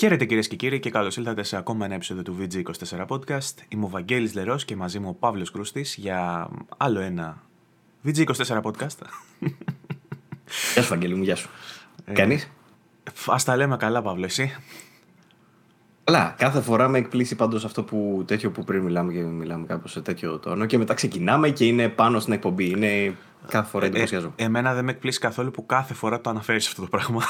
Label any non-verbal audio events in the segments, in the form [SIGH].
Χαίρετε κυρίες και κύριοι και καλώς ήλθατε σε ακόμα ένα επεισόδιο του VG24 Podcast. Είμαι ο Βαγγέλης Λερός και μαζί μου ο Παύλος Κρούστης για άλλο ένα VG24 Podcast. Γεια σου, Βαγγέλη μου, γεια σου. Ε, Κάνεις; Α τα λέμε καλά, Παύλο, εσύ. Καλά, κάθε φορά με εκπλήσει πάντως αυτό που τέτοιο που πριν μιλάμε και μιλάμε κάπως σε τέτοιο τόνο και μετά ξεκινάμε και είναι πάνω στην εκπομπή. Είναι κάθε φορά εντυπωσιάζω. Ε, ε, εμένα δεν με εκπλήσει καθόλου που κάθε φορά το αναφέρεις αυτό το πράγμα.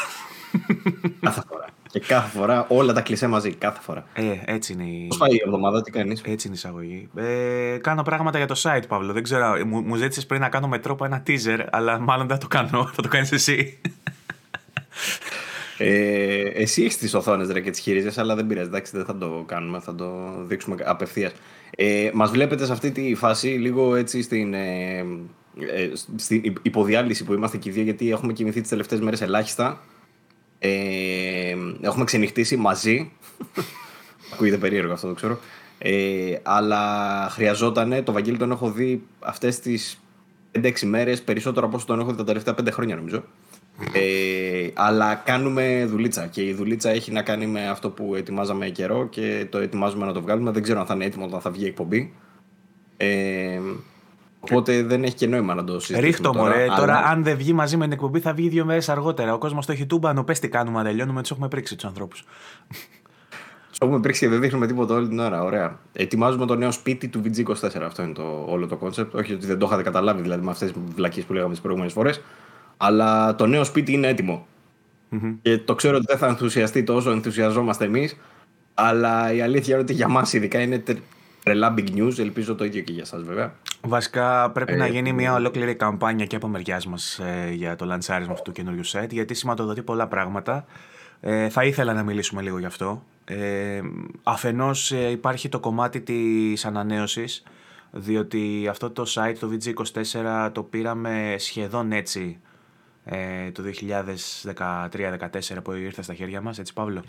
Κάθε φορά. Και κάθε φορά όλα τα κλεισέ μαζί. Κάθε φορά. Ε, έτσι είναι η. Πώς πάει η εβδομάδα, τι κάνεις; Έτσι είναι η εισαγωγή. Ε, κάνω πράγματα για το site, Παύλο. Δεν ξέρω. Μου, μου ζήτησες πριν να κάνω με τρόπο ένα teaser, αλλά μάλλον δεν θα το κάνω. [LAUGHS] Θα το κάνεις εσύ. Ε, εσύ έχεις τις οθόνες και τις χειρίζεσαι, αλλά δεν πειράζει. Εντάξει, δεν θα το κάνουμε. Θα το δείξουμε απευθείας. Ε, Μας βλέπετε σε αυτή τη φάση λίγο έτσι στην. Ε, ε, στην υποδιάλυση που είμαστε και οι δύο, γιατί έχουμε κοιμηθεί τις τελευταίες μέρες ελάχιστα. Ε, έχουμε ξενυχτήσει μαζί. Ακούγεται περίεργο αυτό, το ξέρω. Ε, αλλά χρειαζόταν, το Βαγγέλη τον έχω δει αυτές τις 5-6 μέρες περισσότερο από όσο τον έχω δει τα τελευταία 5 χρόνια νομίζω. Ε, αλλά κάνουμε δουλίτσα και η δουλίτσα έχει να κάνει με αυτό που ετοιμάζαμε καιρό και το ετοιμάζουμε να το βγάλουμε. Δεν ξέρω αν θα είναι έτοιμο όταν θα βγει η εκπομπή. Ε, Οπότε δεν έχει και νόημα να το συζητήσουμε. Ρίχτω τώρα, μωρέ. Τώρα, αν δεν βγει μαζί με την εκπομπή, θα βγει δύο μέρες αργότερα. Ο κόσμος το έχει τούμπανο. Πες τι κάνουμε, αν τελειώνουμε, τους έχουμε πρίξει τους ανθρώπους. Τους έχουμε πρίξει και δεν δείχνουμε τίποτα όλη την ώρα. Ωραία. Ετοιμάζουμε το νέο σπίτι του VG24. Αυτό είναι το, όλο το concept. Όχι ότι δεν το είχατε καταλάβει δηλαδή με αυτές τις βλακίες που λέγαμε τις προηγούμενες φορές. Αλλά το νέο σπίτι είναι έτοιμο. Mm-hmm. Και το ξέρω ότι δεν θα ενθουσιαστεί όσο ενθουσιαζόμαστε εμείς. Αλλά η αλήθεια είναι ότι για μας ειδικά είναι τρελά big news. Ελπίζω το ίδιο και για εσά βέβαια. Βασικά πρέπει να ε, γίνει μια ολόκληρη καμπάνια και από μεριάς μας ε, για το λαντσάρισμα αυτού του καινούριου set, γιατί σηματοδοτεί πολλά πράγματα. Ε, θα ήθελα να μιλήσουμε λίγο γι' αυτό. Ε, αφενός ε, υπάρχει το κομμάτι της ανανέωσης, διότι αυτό το site, το VG24, το πήραμε σχεδόν έτσι ε, το 2013-2014 που ήρθε στα χέρια μας, έτσι Παύλο;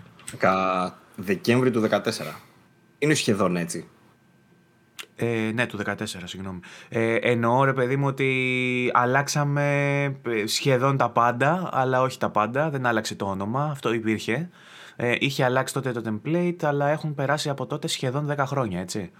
Δεκέμβρη του 2014. Είναι σχεδόν έτσι. Ε, ναι, του 14, συγγνώμη. Ε, εννοώ, ρε παιδί μου, ότι αλλάξαμε ε, σχεδόν τα πάντα, αλλά όχι τα πάντα. Δεν άλλαξε το όνομα, αυτό υπήρχε. Ε, είχε αλλάξει τότε το template, αλλά έχουν περάσει από τότε σχεδόν 10 χρόνια, έτσι.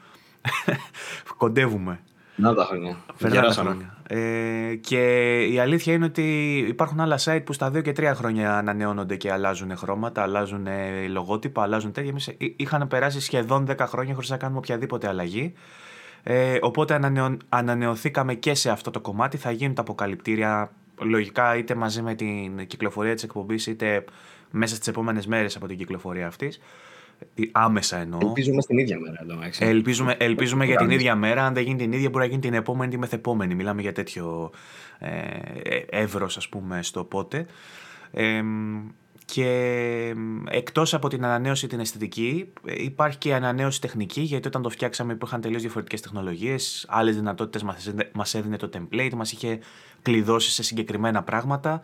[LAUGHS] Κοντεύουμε. Να τα χρόνια. τα χρόνια. Ε, και η αλήθεια είναι ότι υπάρχουν άλλα site που στα 2 και 3 χρόνια ανανεώνονται και αλλάζουν χρώματα, αλλάζουν λογότυπα, αλλάζουν τέτοια. Εμείς είχαν περάσει σχεδόν 10 χρόνια χωρίς να κάνουμε οποιαδήποτε αλλαγή. Ε, οπότε ανανεω, ανανεωθήκαμε και σε αυτό το κομμάτι. Θα γίνουν τα αποκαλυπτήρια λογικά είτε μαζί με την κυκλοφορία της εκπομπής είτε μέσα στις επόμενες μέρες από την κυκλοφορία αυτής. Άμεσα εννοώ. Ελπίζουμε στην ίδια μέρα εδώ. Ελπίζουμε, ελπίζουμε για την ίδια μέρα. Αν δεν γίνει την ίδια, μπορεί να γίνει την επόμενη ή μεθεπόμενη. Μιλάμε για τέτοιο ε, εύρος, ας πούμε, στο πότε. Ε, και εκτός από την ανανέωση την αισθητική υπάρχει και η ανανέωση τεχνική γιατί όταν το φτιάξαμε υπήρχαν τελείως διαφορετικές τεχνολογίες, άλλες δυνατότητες μας έδινε το template, μας είχε κλειδώσει σε συγκεκριμένα πράγματα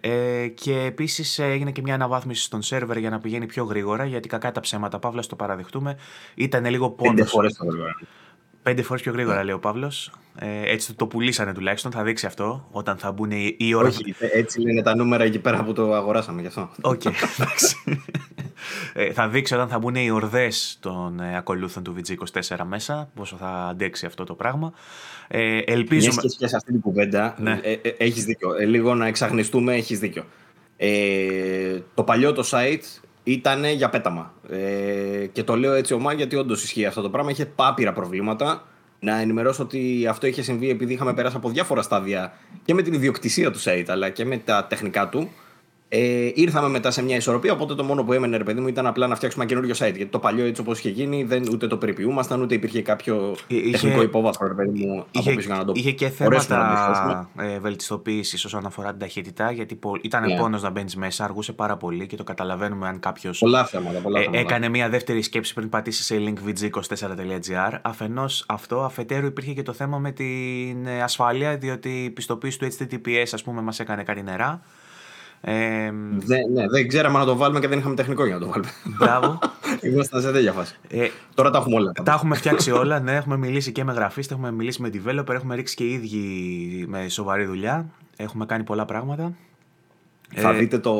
ε, και επίσης έγινε και μια αναβάθμιση στον σερβερ για να πηγαίνει πιο γρήγορα γιατί κακά τα ψέματα, Παύλα, το παραδεχτούμε, ήταν λίγο πόνος. Πέντε φορές το γρήγορα. Πέντε φορέ πιο γρήγορα, λέει ο Παύλος. Ε, έτσι το, το πουλήσανε τουλάχιστον. Θα δείξει αυτό όταν θα μπουν οι, οι ώρε. Όχι, έτσι λένε τα νούμερα εκεί πέρα που το αγοράσαμε γι' αυτό. OK, okay, [LAUGHS] εντάξει. ε, θα δείξει όταν θα μπουν οι ορδές των ε, ακολούθων του VG24 μέσα, πόσο θα αντέξει αυτό το πράγμα. Ε, ελπίζουμε. Μια και σε αυτή την κουβέντα, ναι. ε, ε, έχεις δίκιο. Ε, λίγο να εξαγνιστούμε, έχεις δίκιο. Ε, το παλιό το site ήταν για πέταμα. Ε, και το λέω έτσι ωμά γιατί όντως ισχύει αυτό το πράγμα. Είχε άπειρα προβλήματα. Να ενημερώσω ότι αυτό είχε συμβεί επειδή είχαμε περάσει από διάφορα στάδια και με την ιδιοκτησία του site αλλά και με τα τεχνικά του. Ε, ήρθαμε μετά σε μια ισορροπία, οπότε το μόνο που έμενε, ρε παιδί μου, ήταν απλά να φτιάξουμε ένα καινούριο site. Γιατί το παλιό έτσι όπως είχε γίνει, δεν, ούτε το περιποιούμασταν, ούτε υπήρχε κάποιο είχε, τεχνικό υπόβαθρο, ρε παιδί μου, είχε, από πίσω για να το Είχε και θέματα ε, βελτιστοποίησης όσον αφορά την ταχύτητα, γιατί ήταν yeah. Ναι. πόνος να μπαίνεις μέσα, αργούσε πάρα πολύ και το καταλαβαίνουμε αν κάποιο. Πολλά θέματα. Πολλά ε, θέματα. Έκανε μια δεύτερη σκέψη πριν πατήσεις σε linkvg24.gr. Αφενός αυτό, αφετέρου υπήρχε και το θέμα με την ε, ασφάλεια, διότι η πιστοποίηση του HTTPS, ας πούμε, μας έκανε κάτι νερά. Ε, δεν, ναι, δεν ξέραμε να το βάλουμε και δεν είχαμε τεχνικό για να το βάλουμε. Μπράβο. [LAUGHS] Ήμασταν σε τέτοια φάση. Ε, Τώρα τα έχουμε όλα. Τα έχουμε φτιάξει όλα, ναι. Έχουμε μιλήσει και με γραφίστε, έχουμε μιλήσει με developer, έχουμε ρίξει και οι ίδιοι με σοβαρή δουλειά. Έχουμε κάνει πολλά πράγματα. Θα ε, δείτε το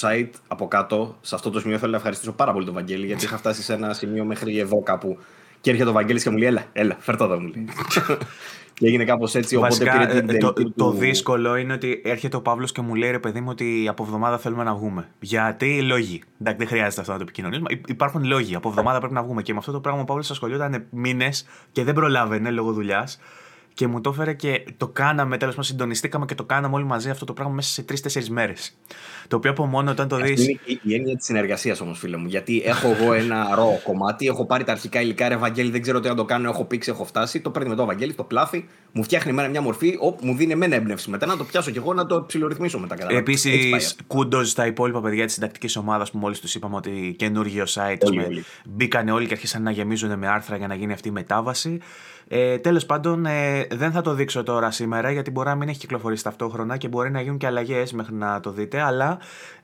site από κάτω. Σε αυτό το σημείο θέλω να ευχαριστήσω πάρα πολύ τον Βαγγέλη γιατί είχα φτάσει σε ένα σημείο μέχρι εδώ κάπου. Και έρχεται ο Βαγγέλης και μου λέει: Έλα, έλα, φέρ το εδώ μου λέει. [LAUGHS] Και έγινε κάπως έτσι. Βασικά, οπότε πήρε την το, το, το δύσκολο είναι ότι έρχεται ο Παύλος και μου λέει ρε παιδί μου ότι από εβδομάδα θέλουμε να βγούμε. Γιατί λόγοι. Εντάξει, δεν χρειάζεται αυτό να το επικοινωνήσουμε. Υπάρχουν λόγοι. Από εβδομάδα πρέπει να βγούμε. Και με αυτό το πράγμα ο Παύλος ασχολιόταν μήνες και δεν προλάβαινε λόγω δουλειάς και μου το έφερε και το κάναμε, τέλος πάντων συντονιστήκαμε και το κάναμε όλοι μαζί αυτό το πράγμα μέσα σε τρει-τέσσερι μέρες. Το οποίο από μόνο όταν το δει. Είναι η έννοια της συνεργασίας όμως, φίλε μου. Γιατί έχω εγώ ένα [LAUGHS] ρο κομμάτι, έχω πάρει τα αρχικά υλικά, ρε Ευαγγέλη, δεν ξέρω τι να το κάνω, έχω πήξει, έχω φτάσει. Το παίρνει με το Ευαγγέλη, το πλάθει, μου φτιάχνει εμένα μια μορφή, ο, μου δίνει εμένα έμπνευση μετά να το πιάσω κι εγώ να το ψιλορυθμίσω μετά. Επίσης, κούντος στα υπόλοιπα παιδιά της συντακτικής ομάδας που μόλις τους είπαμε ότι καινούργιο site. Όλοι, Μπήκανε όλοι και αρχίσαν να γεμίζουν με άρθρα για να γίνει αυτή η μετάβαση. Ε, Τέλος πάντων, ε, δεν θα το δείξω τώρα σήμερα γιατί μπορεί να μην έχει κυκλοφορήσει ταυτόχρονα και μπορεί να γίνουν και αλλαγές μέχρι να το δείτε. Αλλά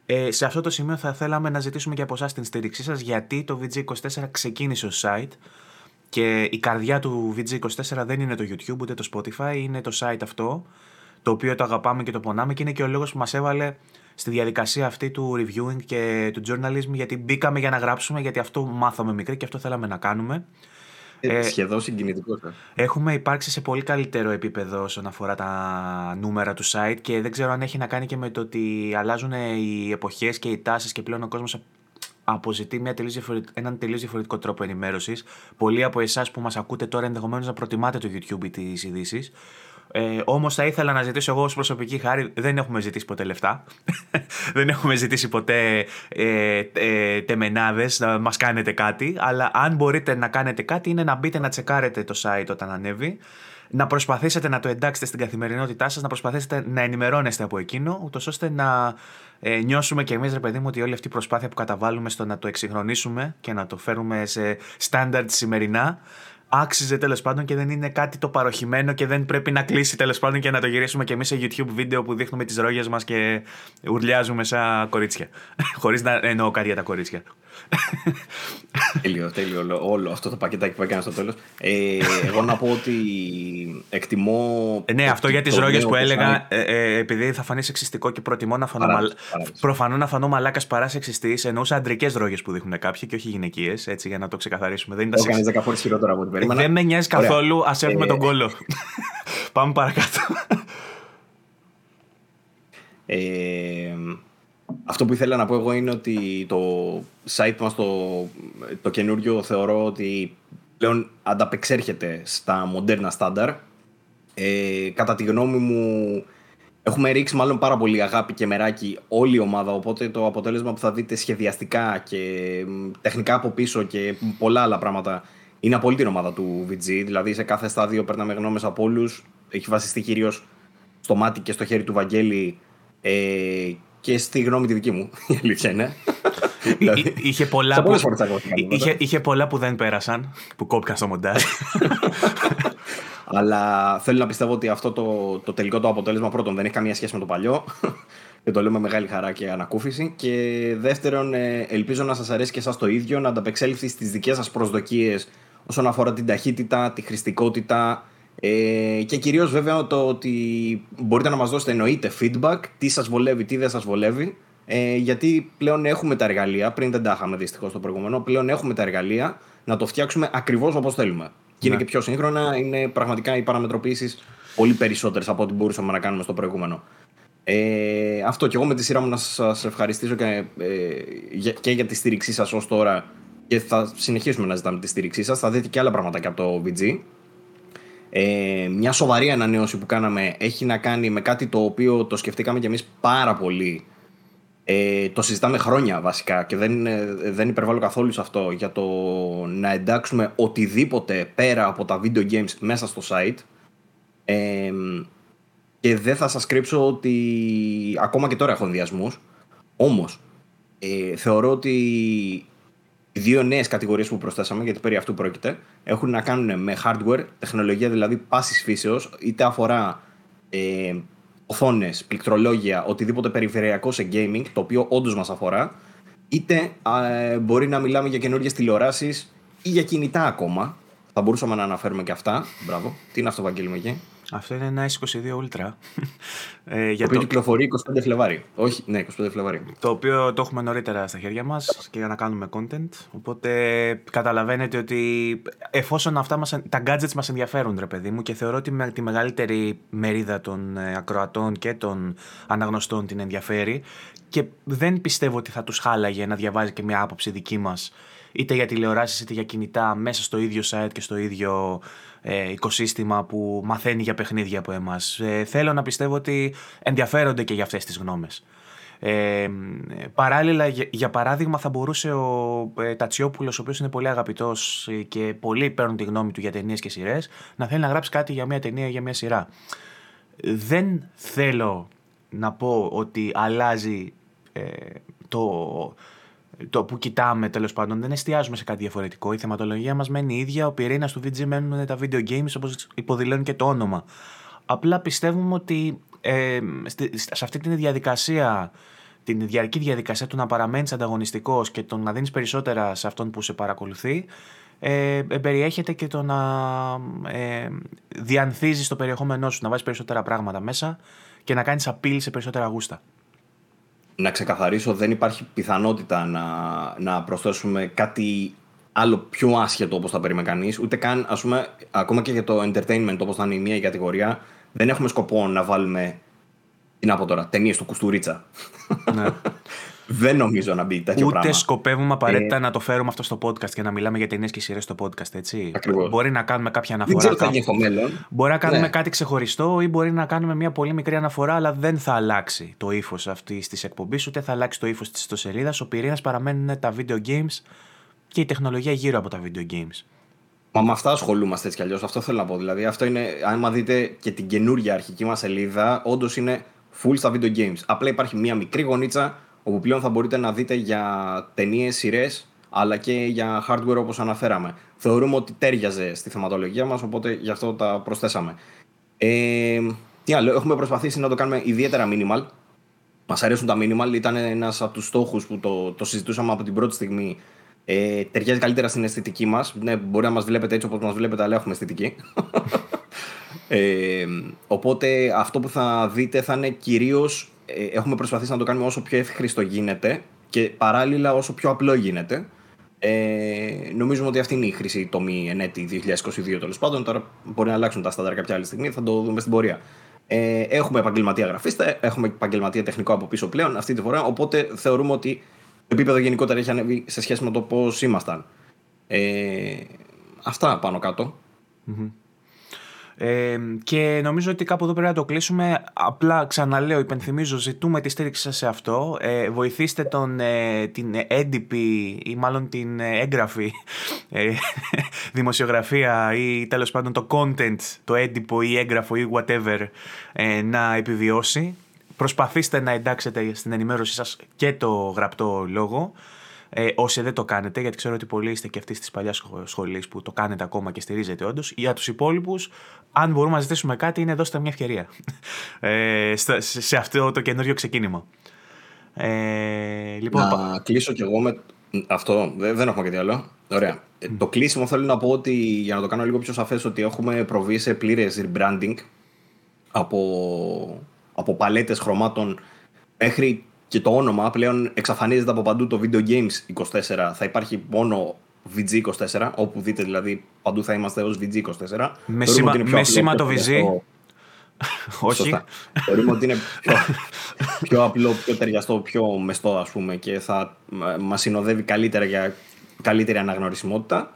ε, σε αυτό το σημείο θα θέλαμε να ζητήσουμε και από εσάς την στήριξή σας γιατί το VG24 ξεκίνησε ως site. Και η καρδιά του VG24 δεν είναι το YouTube ούτε το Spotify, είναι το site αυτό, το οποίο το αγαπάμε και το πονάμε και είναι και ο λόγος που μας έβαλε στη διαδικασία αυτή του reviewing και του journalism γιατί μπήκαμε για να γράψουμε, γιατί αυτό μάθαμε μικρή και αυτό θέλαμε να κάνουμε. Ε, σχεδόν συγκινητικός. Ε. Έχουμε υπάρξει σε πολύ καλύτερο επίπεδο όσον αφορά τα νούμερα του site και δεν ξέρω αν έχει να κάνει και με το ότι αλλάζουν οι εποχές και οι τάσεις και πλέον ο κόσμος αποζητεί μια τελείως έναν τελείως διαφορετικό τρόπο ενημέρωσης. Πολλοί από εσάς που μας ακούτε τώρα ενδεχομένως να προτιμάτε το YouTube ή τις ειδήσεις. Ε, Όμως θα ήθελα να ζητήσω εγώ ως προσωπική χάρη. Δεν έχουμε ζητήσει ποτέ λεφτά. [LAUGHS] δεν έχουμε ζητήσει ποτέ ε, ε, τεμενάδες να μας κάνετε κάτι. Αλλά αν μπορείτε να κάνετε κάτι, είναι να μπείτε να τσεκάρετε το site όταν ανέβει. Να προσπαθήσετε να το εντάξετε στην καθημερινότητά σας, να προσπαθήσετε να ενημερώνεστε από εκείνο, ούτως ώστε να ε, νιώσουμε κι εμείς, ρε παιδί μου, ότι όλη αυτή η προσπάθεια που καταβάλουμε στο να το εξυγχρονίσουμε και να το φέρουμε σε στάνταρτ σημερινά άξιζε τέλος πάντων και δεν είναι κάτι το παροχημένο και δεν πρέπει να κλείσει τέλος πάντων και να το γυρίσουμε και εμείς σε YouTube βίντεο που δείχνουμε τις ρόγες μας και ουρλιάζουμε σαν κορίτσια. [LAUGHS] Χωρίς να εννοώ κάτι για τα κορίτσια. Τέλειο, τέλειο όλο αυτό το πακετάκι που έκανε στο τέλος. Ε, εγώ να πω ότι εκτιμώ. Ε, ναι, αυτό για τις ρόγες που έλεγα, ε, ε, επειδή θα φανείς σεξιστικό και προτιμώ να φανώ. Μαλ... Προφανώ να φανώ μαλάκας παρά σεξιστής, εννοούσα αντρικές ρόγες που δείχνουν κάποιοι και όχι γυναικείες, έτσι για να το ξεκαθαρίσουμε. Δεν ήταν Έκανες 10 φορές χειρότερο από ό,τι περίμενα. Δεν με νοιάζει καθόλου, ας έχουμε τον κόλλο. Πάμε παρακάτω. Ε, αυτό που ήθελα να πω εγώ είναι ότι το site μας το, το καινούριο θεωρώ ότι πλέον ανταπεξέρχεται στα μοντέρνα στάνταρ. Ε, κατά τη γνώμη μου έχουμε ρίξει μάλλον πάρα πολύ αγάπη και μεράκι όλη η ομάδα οπότε το αποτέλεσμα που θα δείτε σχεδιαστικά και τεχνικά από πίσω και πολλά άλλα πράγματα είναι από όλη την ομάδα του VG. Δηλαδή σε κάθε στάδιο παίρναμε γνώμες από όλους. Έχει βασιστεί κυρίως στο μάτι και στο χέρι του Βαγγέλη ε, και στη γνώμη τη δική μου, [LAUGHS] η αλήθεια είναι. Δηλαδή, είχε, πολλά που, είχε, είχε πολλά που δεν πέρασαν, που κόπηκαν στο μοντάζ. [LAUGHS] Αλλά θέλω να πιστεύω ότι αυτό το, το τελικό το αποτέλεσμα πρώτον δεν έχει καμία σχέση με το παλιό. [LAUGHS] και το λέω με μεγάλη χαρά και ανακούφιση. Και δεύτερον, ε, ελπίζω να σας αρέσει και εσάς το ίδιο, να ανταπεξέλθει στις δικές σας προσδοκίες όσον αφορά την ταχύτητα, τη χρηστικότητα, ε, και κυρίως βέβαια το ότι μπορείτε να μας δώσετε εννοείται feedback, τι σας βολεύει, τι δεν σας βολεύει, ε, γιατί πλέον έχουμε τα εργαλεία, πριν δεν τα είχαμε δυστυχώς στο προηγούμενο, πλέον έχουμε τα εργαλεία να το φτιάξουμε ακριβώς όπως θέλουμε. Και είναι ναι. και πιο σύγχρονα, είναι πραγματικά οι παραμετροποιήσεις πολύ περισσότερες από ό,τι μπορούσαμε να κάνουμε στο προηγούμενο. Ε, αυτό και εγώ με τη σειρά μου να σας ευχαριστήσω και, ε, και για τη στήριξή σας ως τώρα και θα συνεχίσουμε να ζητάμε τη στήριξή σας. Θα δείτε και άλλα πραγματάκια από το VG. Ε, μια σοβαρή ανανέωση που κάναμε έχει να κάνει με κάτι το οποίο το σκεφτήκαμε κι εμείς πάρα πολύ Ε, το συζητάμε χρόνια βασικά και δεν, δεν υπερβάλλω καθόλου σε αυτό για το να εντάξουμε οτιδήποτε πέρα από τα video games μέσα στο site. Ε, και δεν θα σας κρύψω ότι ακόμα και τώρα έχω ενδιασμούς. Όμως, ε, θεωρώ ότι οι δύο νέες κατηγορίες που προσθέσαμε, γιατί περί αυτού πρόκειται, έχουν να κάνουν με hardware, τεχνολογία δηλαδή πάσης φύσεως, είτε αφορά ε, οθόνες, πληκτρολόγια, οτιδήποτε περιφερειακό σε gaming, το οποίο όντως μας αφορά, είτε ε, μπορεί να μιλάμε για καινούργιες τηλεοράσεις ή για κινητά ακόμα. Θα μπορούσαμε να αναφέρουμε και αυτά. Μπράβο. Τι είναι αυτό, Βαγγέλη, εκεί. Αυτό είναι ένα S22 Ultra. ε, για το οποίο κυκλοφορεί 25 Φλεβάρι. Όχι, ναι, 25 Φλεβάρι. Το οποίο το έχουμε νωρίτερα στα χέρια μας και για να κάνουμε content. Οπότε καταλαβαίνετε ότι εφόσον αυτά μας, τα gadgets μας ενδιαφέρουν, ρε παιδί μου, και θεωρώ ότι με τη μεγαλύτερη μερίδα των ε, ακροατών και των αναγνωστών την ενδιαφέρει και δεν πιστεύω ότι θα τους χάλαγε να διαβάζει και μια άποψη δική μας είτε για τηλεοράσεις είτε για κινητά μέσα στο ίδιο site και στο ίδιο ε, οικοσύστημα που μαθαίνει για παιχνίδια από εμάς. Ε, θέλω να πιστεύω ότι ενδιαφέρονται και για αυτές τις γνώμες. Ε, παράλληλα, για, παράδειγμα, θα μπορούσε ο ε, Τατσιόπουλος, ο οποίος είναι πολύ αγαπητός και πολλοί παίρνουν τη γνώμη του για ταινίες και σειρές, να θέλει να γράψει κάτι για μια ταινία ή για μια σειρά. Δεν θέλω να πω ότι αλλάζει ε, το, το που κοιτάμε τέλος πάντων δεν εστιάζουμε σε κάτι διαφορετικό. Η θεματολογία μας μένει ίδια. Ο πυρήνας του VG μένουν τα video games όπως υποδηλώνει και το όνομα. Απλά πιστεύουμε ότι ε, σε αυτή τη διαδικασία, την διαρκή διαδικασία του να παραμένεις ανταγωνιστικός και το να δίνεις περισσότερα σε αυτόν που σε παρακολουθεί, ε, περιέχεται και το να ε, διανθίζεις το περιεχόμενό σου, να βάζεις περισσότερα πράγματα μέσα και να κάνεις απειλή σε περισσότερα γούστα να ξεκαθαρίσω, δεν υπάρχει πιθανότητα να, να προσθέσουμε κάτι άλλο πιο άσχετο όπως θα περίμενε κανείς, ούτε καν, ας πούμε, ακόμα και για το entertainment όπως θα είναι η μία κατηγορία, δεν έχουμε σκοπό να βάλουμε, τι να πω τώρα, ταινίες του Κουστουρίτσα. Ναι. [LAUGHS] Δεν νομίζω να μπει τέτοιο Ούτε πράγμα. Ούτε σκοπεύουμε απαραίτητα ε... να το φέρουμε αυτό στο podcast και να μιλάμε για ταινίες και σειρές στο podcast, έτσι. Ακριβώς. Μπορεί να κάνουμε κάποια αναφορά. Δεν ξέρω τι θα γίνει στο μέλλον. Μπορεί να κάνουμε ναι. κάτι ξεχωριστό ή μπορεί να κάνουμε μια πολύ μικρή αναφορά, αλλά δεν θα αλλάξει το ύφος αυτής της εκπομπής, ούτε θα αλλάξει το ύφος της ιστοσελίδας. Ο πυρήνας παραμένουν τα video games και η τεχνολογία γύρω από τα video games. Μα με αυτά ασχολούμαστε έτσι κι αλλιώς. Αυτό θέλω να πω. Δηλαδή, αυτό είναι, άμα δείτε και την καινούργια αρχική μας σελίδα, όντως είναι full στα video games. Απλά υπάρχει μια μικρή γωνίτσα όπου πλέον θα μπορείτε να δείτε για ταινίες, σειρές, αλλά και για hardware όπως αναφέραμε. Θεωρούμε ότι τέριαζε στη θεματολογία μας, οπότε γι' αυτό τα προσθέσαμε. Ε, τι άλλο, έχουμε προσπαθήσει να το κάνουμε ιδιαίτερα minimal. Μας αρέσουν τα minimal, ήταν ένας από τους στόχους που το, το συζητούσαμε από την πρώτη στιγμή. Ε, ταιριάζει καλύτερα στην αισθητική μας. Ναι, μπορεί να μας βλέπετε έτσι όπως μας βλέπετε, αλλά έχουμε αισθητική. [LAUGHS] ε, οπότε αυτό που θα δείτε θα είναι κυρίως ε, έχουμε προσπαθήσει να το κάνουμε όσο πιο εύχριστο γίνεται και παράλληλα όσο πιο απλό γίνεται. Ε, νομίζουμε ότι αυτή είναι η χρήση τομή ενέτη 2022 τέλος πάντων. Τώρα μπορεί να αλλάξουν τα στάνταρ κάποια άλλη στιγμή, θα το δούμε στην πορεία. Ε, έχουμε επαγγελματία γραφίστα, έχουμε επαγγελματία τεχνικό από πίσω πλέον αυτή τη φορά. Οπότε θεωρούμε ότι το επίπεδο γενικότερα έχει ανέβει σε σχέση με το πώς ήμασταν. Ε, αυτά πάνω ε, και νομίζω ότι κάπου εδώ πρέπει να το κλείσουμε. Απλά ξαναλέω, υπενθυμίζω, ζητούμε τη στήριξη σας σε αυτό. Ε, βοηθήστε τον, ε, την έντυπη ή μάλλον την έγγραφη ε, [LAUGHS] δημοσιογραφία ή τέλος πάντων το content, το έντυπο ή έγγραφο ή whatever ε, να επιβιώσει. Προσπαθήστε να εντάξετε στην ενημέρωσή σας και το γραπτό λόγο. Ε, όσοι δεν το κάνετε, γιατί ξέρω ότι πολλοί είστε και αυτοί τη παλιάς σχολή που το κάνετε ακόμα και στηρίζετε όντως. Για τους υπόλοιπους, αν μπορούμε να ζητήσουμε κάτι, είναι δώστε μια ευκαιρία ε, σε αυτό το καινούριο ξεκίνημα. Ε, λοιπόν, να κλείσω κι εγώ με αυτό. Δεν έχουμε κάτι άλλο. Ωραία. Ε, το κλείσιμο θέλω να πω ότι για να το κάνω λίγο πιο σαφές ότι έχουμε προβεί σε πλήρες rebranding από, από παλέτες χρωμάτων μέχρι και το όνομα πλέον εξαφανίζεται από παντού το Video Games 24. Θα υπάρχει μόνο VG24, όπου δείτε δηλαδή παντού θα είμαστε ως VG24. Με, σήμα, με σήμα το VG. Όχι. Θεωρούμε ότι είναι πιο, [LAUGHS] πιο απλό, πιο ταιριαστό, πιο μεστό ας πούμε και θα μας συνοδεύει καλύτερα για καλύτερη αναγνωρισιμότητα.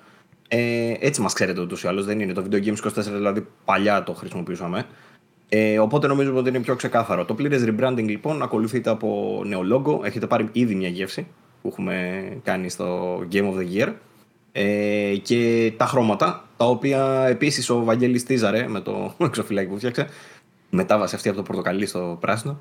Ε, έτσι μας ξέρετε ούτως ή άλλως, δεν είναι το Video Games 24, δηλαδή παλιά το χρησιμοποιούσαμε. Ε, οπότε νομίζουμε ότι είναι πιο ξεκάθαρο. Το πλήρες rebranding λοιπόν ακολουθείται από νέο logo. Έχετε πάρει ήδη μια γεύση που έχουμε κάνει στο Game of the Year. Ε, και τα χρώματα, τα οποία επίσης ο Βαγγέλης τίζαρε με το [LAUGHS] εξωφυλάκι που φτιάξε. Μετάβασε αυτή από το πορτοκαλί στο πράσινο.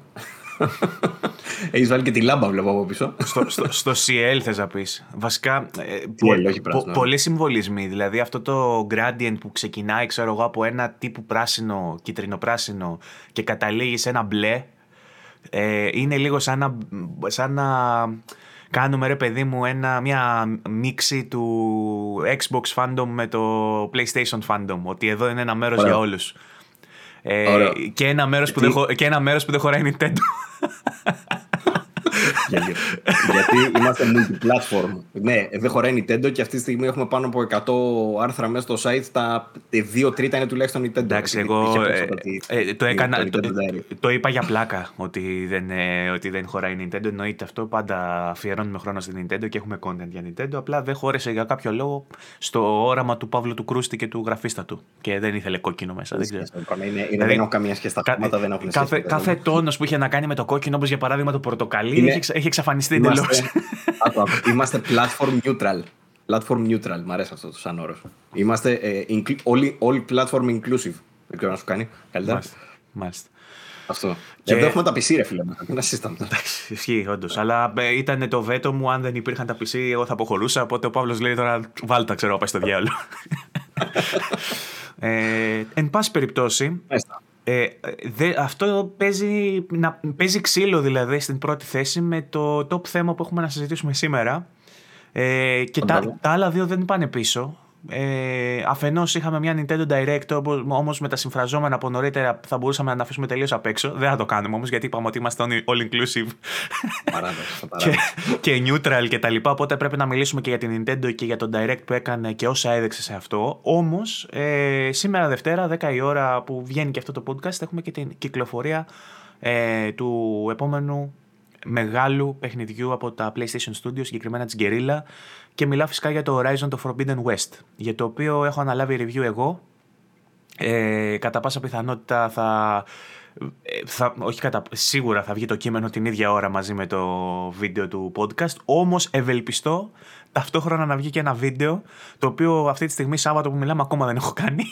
Έχεις βάλει και τη λάμπα, βλέπω από πίσω. στο, στο, στο CL θες να πεις. Βασικά. Ε, CL, όχι πράσινο. Πο, πολλοί συμβολισμοί. Δηλαδή αυτό το gradient που ξεκινάει, ξέρω εγώ, από ένα τύπου πράσινο, κυτρινοπράσινο και καταλήγει σε ένα μπλε. Ε, είναι λίγο σαν να, σαν να κάνουμε ρε παιδί μου ένα, μια μίξη του Xbox fandom με το PlayStation fandom. Ότι εδώ είναι ένα μέρος για όλους. Ε, και, ένα μέρος που δεν, και ένα μέρος που δεν χωράει Nintendo. [LAUGHS] Γιατί είμαστε multi-platform. Ναι, δεν χωράει Nintendo και αυτή τη στιγμή έχουμε πάνω από 100 άρθρα μέσα στο site. Τα 2 τρίτα είναι τουλάχιστον Nintendo. Εντάξει, εγώ ε, ε, το, έκανα, το, το, είπα για πλάκα ότι δεν, ε, ότι δεν χωράει Nintendo. Εννοείται αυτό. Πάντα αφιερώνουμε χρόνο στην Nintendo και έχουμε content για Nintendo. Απλά δεν χώρεσε για κάποιο λόγο στο όραμα του Παύλου του Κρούστη και του γραφίστα του. Και δεν ήθελε κόκκινο μέσα. Δεν ξέρω. Είναι, είναι, δηλαδή, δεν έχω καμία σχέση. Τα θέματα δεν έχουν Κάθε, κάθε τόνος που είχε να κάνει με το κόκκινο, όπως για παράδειγμα το πορτοκαλί, είναι... έχει, έχει εξαφανιστεί εντελώ. [LAUGHS] Είμαστε platform neutral. Platform neutral, μου αρέσει αυτό το σαν όρο. Είμαστε ε, όλοι, όλοι platform inclusive. Δεν ξέρω να σου κάνει καλύτερα. Μάλιστα. Αυτό. Και... Εδώ έχουμε τα PC, ρε φίλε. Να σύστημα. Εντάξει, ισχύει, όντως. Αλλά ε, ήταν το βέτο μου. Αν δεν υπήρχαν τα PC, εγώ θα αποχωρούσα. Οπότε ο Παύλος λέει τώρα βάλτα, ξέρω, πάει στο διάλογο. [LAUGHS] ε, εν πάση περιπτώσει, ε, δε, αυτό παίζει, να, παίζει ξύλο δηλαδή στην πρώτη θέση με το top θέμα που έχουμε να συζητήσουμε σήμερα. Ε, και τα, τα, άλλα δύο δεν πάνε πίσω. Ε, Αφενός είχαμε μια Nintendo Direct, όμως με τα συμφραζόμενα από νωρίτερα θα μπορούσαμε να τα αφήσουμε τελείως απ' έξω. Δεν θα το κάνουμε όμως γιατί είπαμε ότι είμαστε all inclusive [LAUGHS] και, και neutral και τα λοιπά. Οπότε πρέπει να μιλήσουμε και για την Nintendo και για το Direct που έκανε και όσα έδειξε σε αυτό. Όμως ε, σήμερα Δευτέρα, 10 η ώρα που βγαίνει και αυτό το podcast, έχουμε και την κυκλοφορία ε, του επόμενου μεγάλου παιχνιδιού από τα PlayStation Studios, συγκεκριμένα της Guerrilla και μιλάω φυσικά για το Horizon το Forbidden West, για το οποίο έχω αναλάβει review εγώ. Ε, κατά πάσα πιθανότητα θα, ε, θα, όχι κατά, σίγουρα θα βγει το κείμενο την ίδια ώρα μαζί με το βίντεο του podcast, όμως ευελπιστώ ταυτόχρονα να βγει και ένα βίντεο, το οποίο αυτή τη στιγμή Σάββατο που μιλάμε ακόμα δεν έχω κάνει.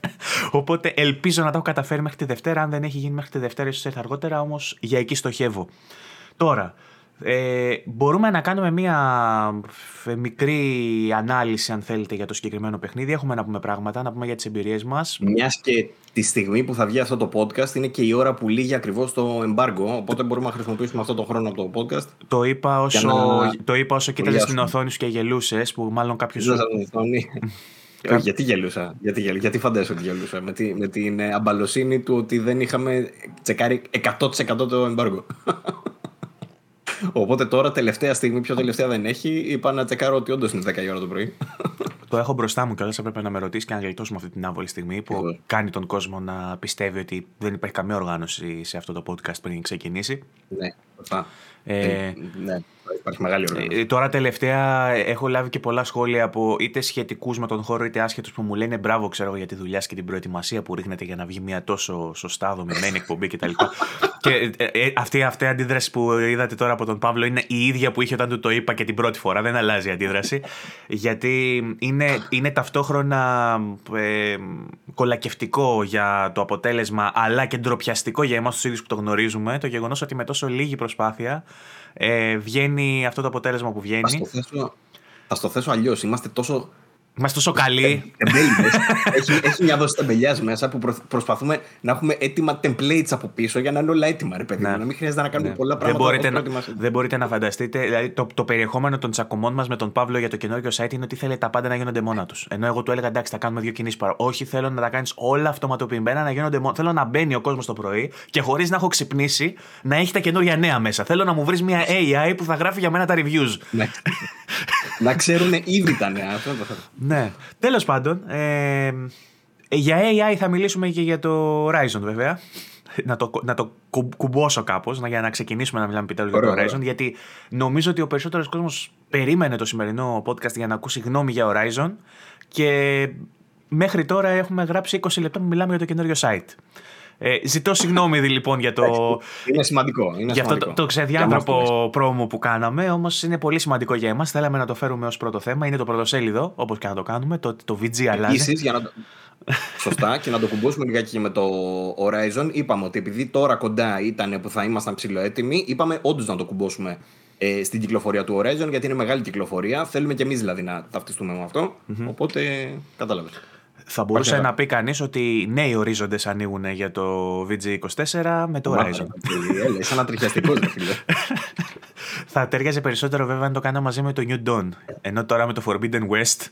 [LAUGHS] Οπότε ελπίζω να το έχω καταφέρει μέχρι τη Δευτέρα. Αν δεν έχει γίνει μέχρι τη Δευτέρα, ίσως έρθει αργότερα, όμως για εκεί στοχεύω. Τώρα, ε, μπορούμε να κάνουμε μία μικρή ανάλυση, αν θέλετε, για το συγκεκριμένο παιχνίδι. Έχουμε να πούμε πράγματα, να πούμε για τις εμπειρίες μας. Μιας και τη στιγμή που θα βγει αυτό το podcast είναι και η ώρα που λύγει ακριβώς το embargo. Οπότε μπορούμε να χρησιμοποιήσουμε αυτό το χρόνο από το podcast. Το είπα όσο, να... το είπα όσο κοίταζες στην οθόνη σου και γελούσες, που μάλλον κάποιος. Σου... Όχι, γιατί γελούσα. Γιατί, γιατί φαντάζεσαι ότι γελούσα. Με, τη, με την ε, αμπαλοσύνη του ότι δεν είχαμε τσεκάρει 100% το embargo. Οπότε τώρα, τελευταία στιγμή, πιο τελευταία δεν έχει, είπα να τσεκάρω ότι όντως είναι 10 η ώρα το πρωί. Το έχω μπροστά μου κιόλας. Έπρεπε να με ρωτήσεις και να γλιτώσουμε αυτή την άβολη στιγμή που κάνει τον κόσμο να πιστεύει ότι δεν υπάρχει καμία οργάνωση σε αυτό το podcast πριν ξεκινήσει. Ναι, σωστά. Ε, ναι, υπάρχει μεγάλη οργάνωση. Ε, τώρα τελευταία έχω λάβει και πολλά σχόλια από είτε σχετικούς με τον χώρο είτε άσχετους που μου λένε μπράβο ξέρω για τη δουλειά και την προετοιμασία που ρίχνετε για να βγει μια τόσο σωστά δομημένη εκπομπή κτλ. [LAUGHS] και ε, ε, αυτή, αυτή η αντίδραση που είδατε τώρα από τον Παύλο είναι η ίδια που είχε όταν του το είπα και την πρώτη φορά. Δεν αλλάζει η αντίδραση. γιατί είναι, είναι ταυτόχρονα ε, κολακευτικό για το αποτέλεσμα αλλά και ντροπιαστικό για εμάς τους ίδιους που το γνωρίζουμε το γεγονός ότι με τόσο λίγη προσπάθεια ε, βγαίνει αυτό το αποτέλεσμα που βγαίνει. Θα το θέσω, θα το θέσω αλλιώς. Είμαστε τόσο Είμαστε τόσο καλοί. έχει, έχει μια δόση τεμπελιάς μέσα που προσπαθούμε να έχουμε έτοιμα templates από πίσω για να είναι όλα έτοιμα, ρε παιδί. Ναι. Να μην χρειάζεται να κάνουμε ναι. πολλά πράγματα. Δεν μπορείτε, να, δεν μπορείτε να φανταστείτε. Δηλαδή, το, το περιεχόμενο των τσακωμών μας με τον Παύλο για το καινούργιο site είναι ότι θέλει τα πάντα να γίνονται μόνα τους. Ενώ εγώ του έλεγα εντάξει, θα κάνουμε δύο κινήσεις παρά. Όχι, θέλω να τα κάνεις όλα αυτοματοποιημένα να γίνονται μόνα. Θέλω να μπαίνει ο κόσμος το πρωί και χωρίς να έχω ξυπνήσει να έχει τα καινούργια νέα μέσα. Θέλω να μου βρεις μια AI που θα γράφει για μένα τα reviews. Ναι. να [LAUGHS] ξέρουν ήδη τα νέα. Ναι. Τέλος πάντων, ε, για AI θα μιλήσουμε και για το Horizon βέβαια. να το, να το κουμπώσω κάπως για να ξεκινήσουμε να μιλάμε επιτέλου για το Horizon. Γιατί νομίζω ότι ο περισσότερος κόσμος περίμενε το σημερινό podcast για να ακούσει γνώμη για Horizon. Και μέχρι τώρα έχουμε γράψει 20 λεπτά που μιλάμε για το καινούριο site. Ε, ζητώ συγγνώμη λοιπόν για το. Είναι σημαντικό. Είναι για αυτό το, το ξεδιάντροπο πρόμο που κάναμε. Όμως είναι πολύ σημαντικό για εμάς. Θέλαμε να το φέρουμε ως πρώτο θέμα. Είναι το πρωτοσέλιδο, όπως και να το κάνουμε. Το, το VG αλλάζει. Επίσης, για να το... Σωστά, και να το κουμπώσουμε λιγάκι και με το Horizon. Είπαμε ότι επειδή τώρα κοντά ήταν που θα ήμασταν ψηλοέτοιμοι, είπαμε όντως να το κουμπώσουμε ε, στην κυκλοφορία του Horizon, γιατί είναι μεγάλη κυκλοφορία. Θέλουμε και εμείς δηλαδή να ταυτιστούμε με αυτό. Mm-hmm. Οπότε κατάλαβες. Θα μπορούσε να πει κανείς ότι νέοι ορίζοντες ανοίγουν για το VG24 με το Horizon. [LAUGHS] Είσαι ένα τριχιαστικό, φίλε. [LAUGHS] Θα ταιριάζει περισσότερο βέβαια αν το κάνω μαζί με το New Dawn. Ενώ τώρα με το Forbidden West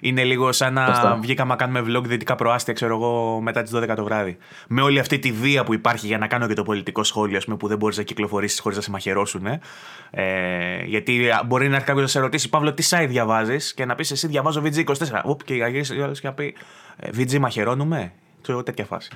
είναι λίγο σαν να βγήκαμε να κάνουμε vlog δυτικά προάστια, ξέρω εγώ, μετά τις 12 το βράδυ. Με όλη αυτή τη βία που υπάρχει για να κάνω και το πολιτικό σχόλιο, πούμε, που δεν μπορείς να κυκλοφορήσεις χωρίς να σε μαχαιρώσουν. Ε. Ε, γιατί μπορεί να έρθει κάποιος να σε ρωτήσει, Παύλο, τι site διαβάζεις; και να πεις εσύ διαβάζω VG24. Οπ, και γυρίσει και να πει VG μαχαιρώνουμε; Ξέρω τέτοια φάση.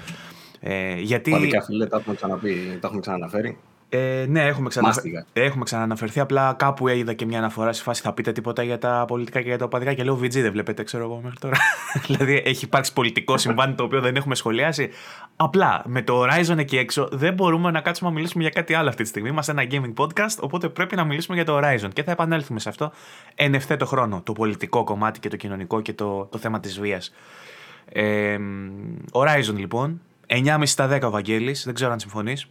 Ε, γιατί... Παλικά φίλε, τα έχουμε ξαναπεί, τα έχουμε ξαναναφέρει. Ε, ναι, έχουμε, ξαναφε... έχουμε ξαναναφερθεί. Απλά κάπου είδα και μια αναφορά στη φάση. Θα πείτε τίποτα για τα πολιτικά και για τα οπαδικά. Και λέω VG δεν βλέπετε, ξέρω εγώ μέχρι τώρα. [LAUGHS] δηλαδή έχει υπάρξει πολιτικό συμβάν το οποίο δεν έχουμε σχολιάσει. Απλά με το Horizon εκεί έξω δεν μπορούμε να κάτσουμε να μιλήσουμε για κάτι άλλο αυτή τη στιγμή. Είμαστε ένα gaming podcast, οπότε πρέπει να μιλήσουμε για το Horizon. Και θα επανέλθουμε σε αυτό εν ευθέτω χρόνο. Το πολιτικό κομμάτι και το κοινωνικό και το, το θέμα της βίας. Ε, Horizon λοιπόν. 9,5 στα 10 ο Βαγγέλης, δεν ξέρω αν συμφωνείς.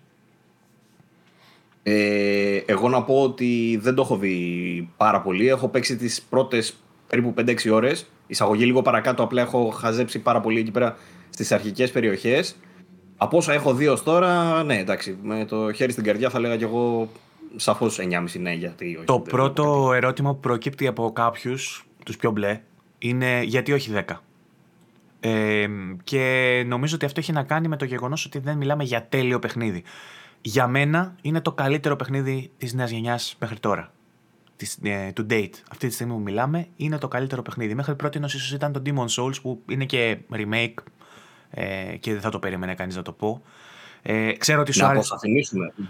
Ε, εγώ να πω ότι δεν το έχω δει πάρα πολύ. Έχω παίξει τις πρώτες περίπου 5-6 ώρες. Εισαγωγή λίγο παρακάτω, απλά έχω χαζέψει πάρα πολύ εκεί πέρα στις αρχικές περιοχές. Από όσα έχω δει ως τώρα, ναι, εντάξει, με το χέρι στην καρδιά θα λέγα κι εγώ σαφώς 9,5 ναι, γιατί όχι. Το πρώτο ερώτημα που προκύπτει από κάποιους, τους πιο μπλε, είναι γιατί όχι 10. Ε, και νομίζω ότι αυτό έχει να κάνει με το γεγονός ότι δεν μιλάμε για τέλειο παιχνίδι για μένα είναι το καλύτερο παιχνίδι της νέας γενιάς μέχρι τώρα. Της, ε, to date. Αυτή τη στιγμή που μιλάμε είναι το καλύτερο παιχνίδι. Μέχρι πρώτη ίσως ήταν το Demon Souls που είναι και remake ε, και δεν θα το περίμενε κανείς να το πω. Ε, ξέρω ότι σου να άρεσε.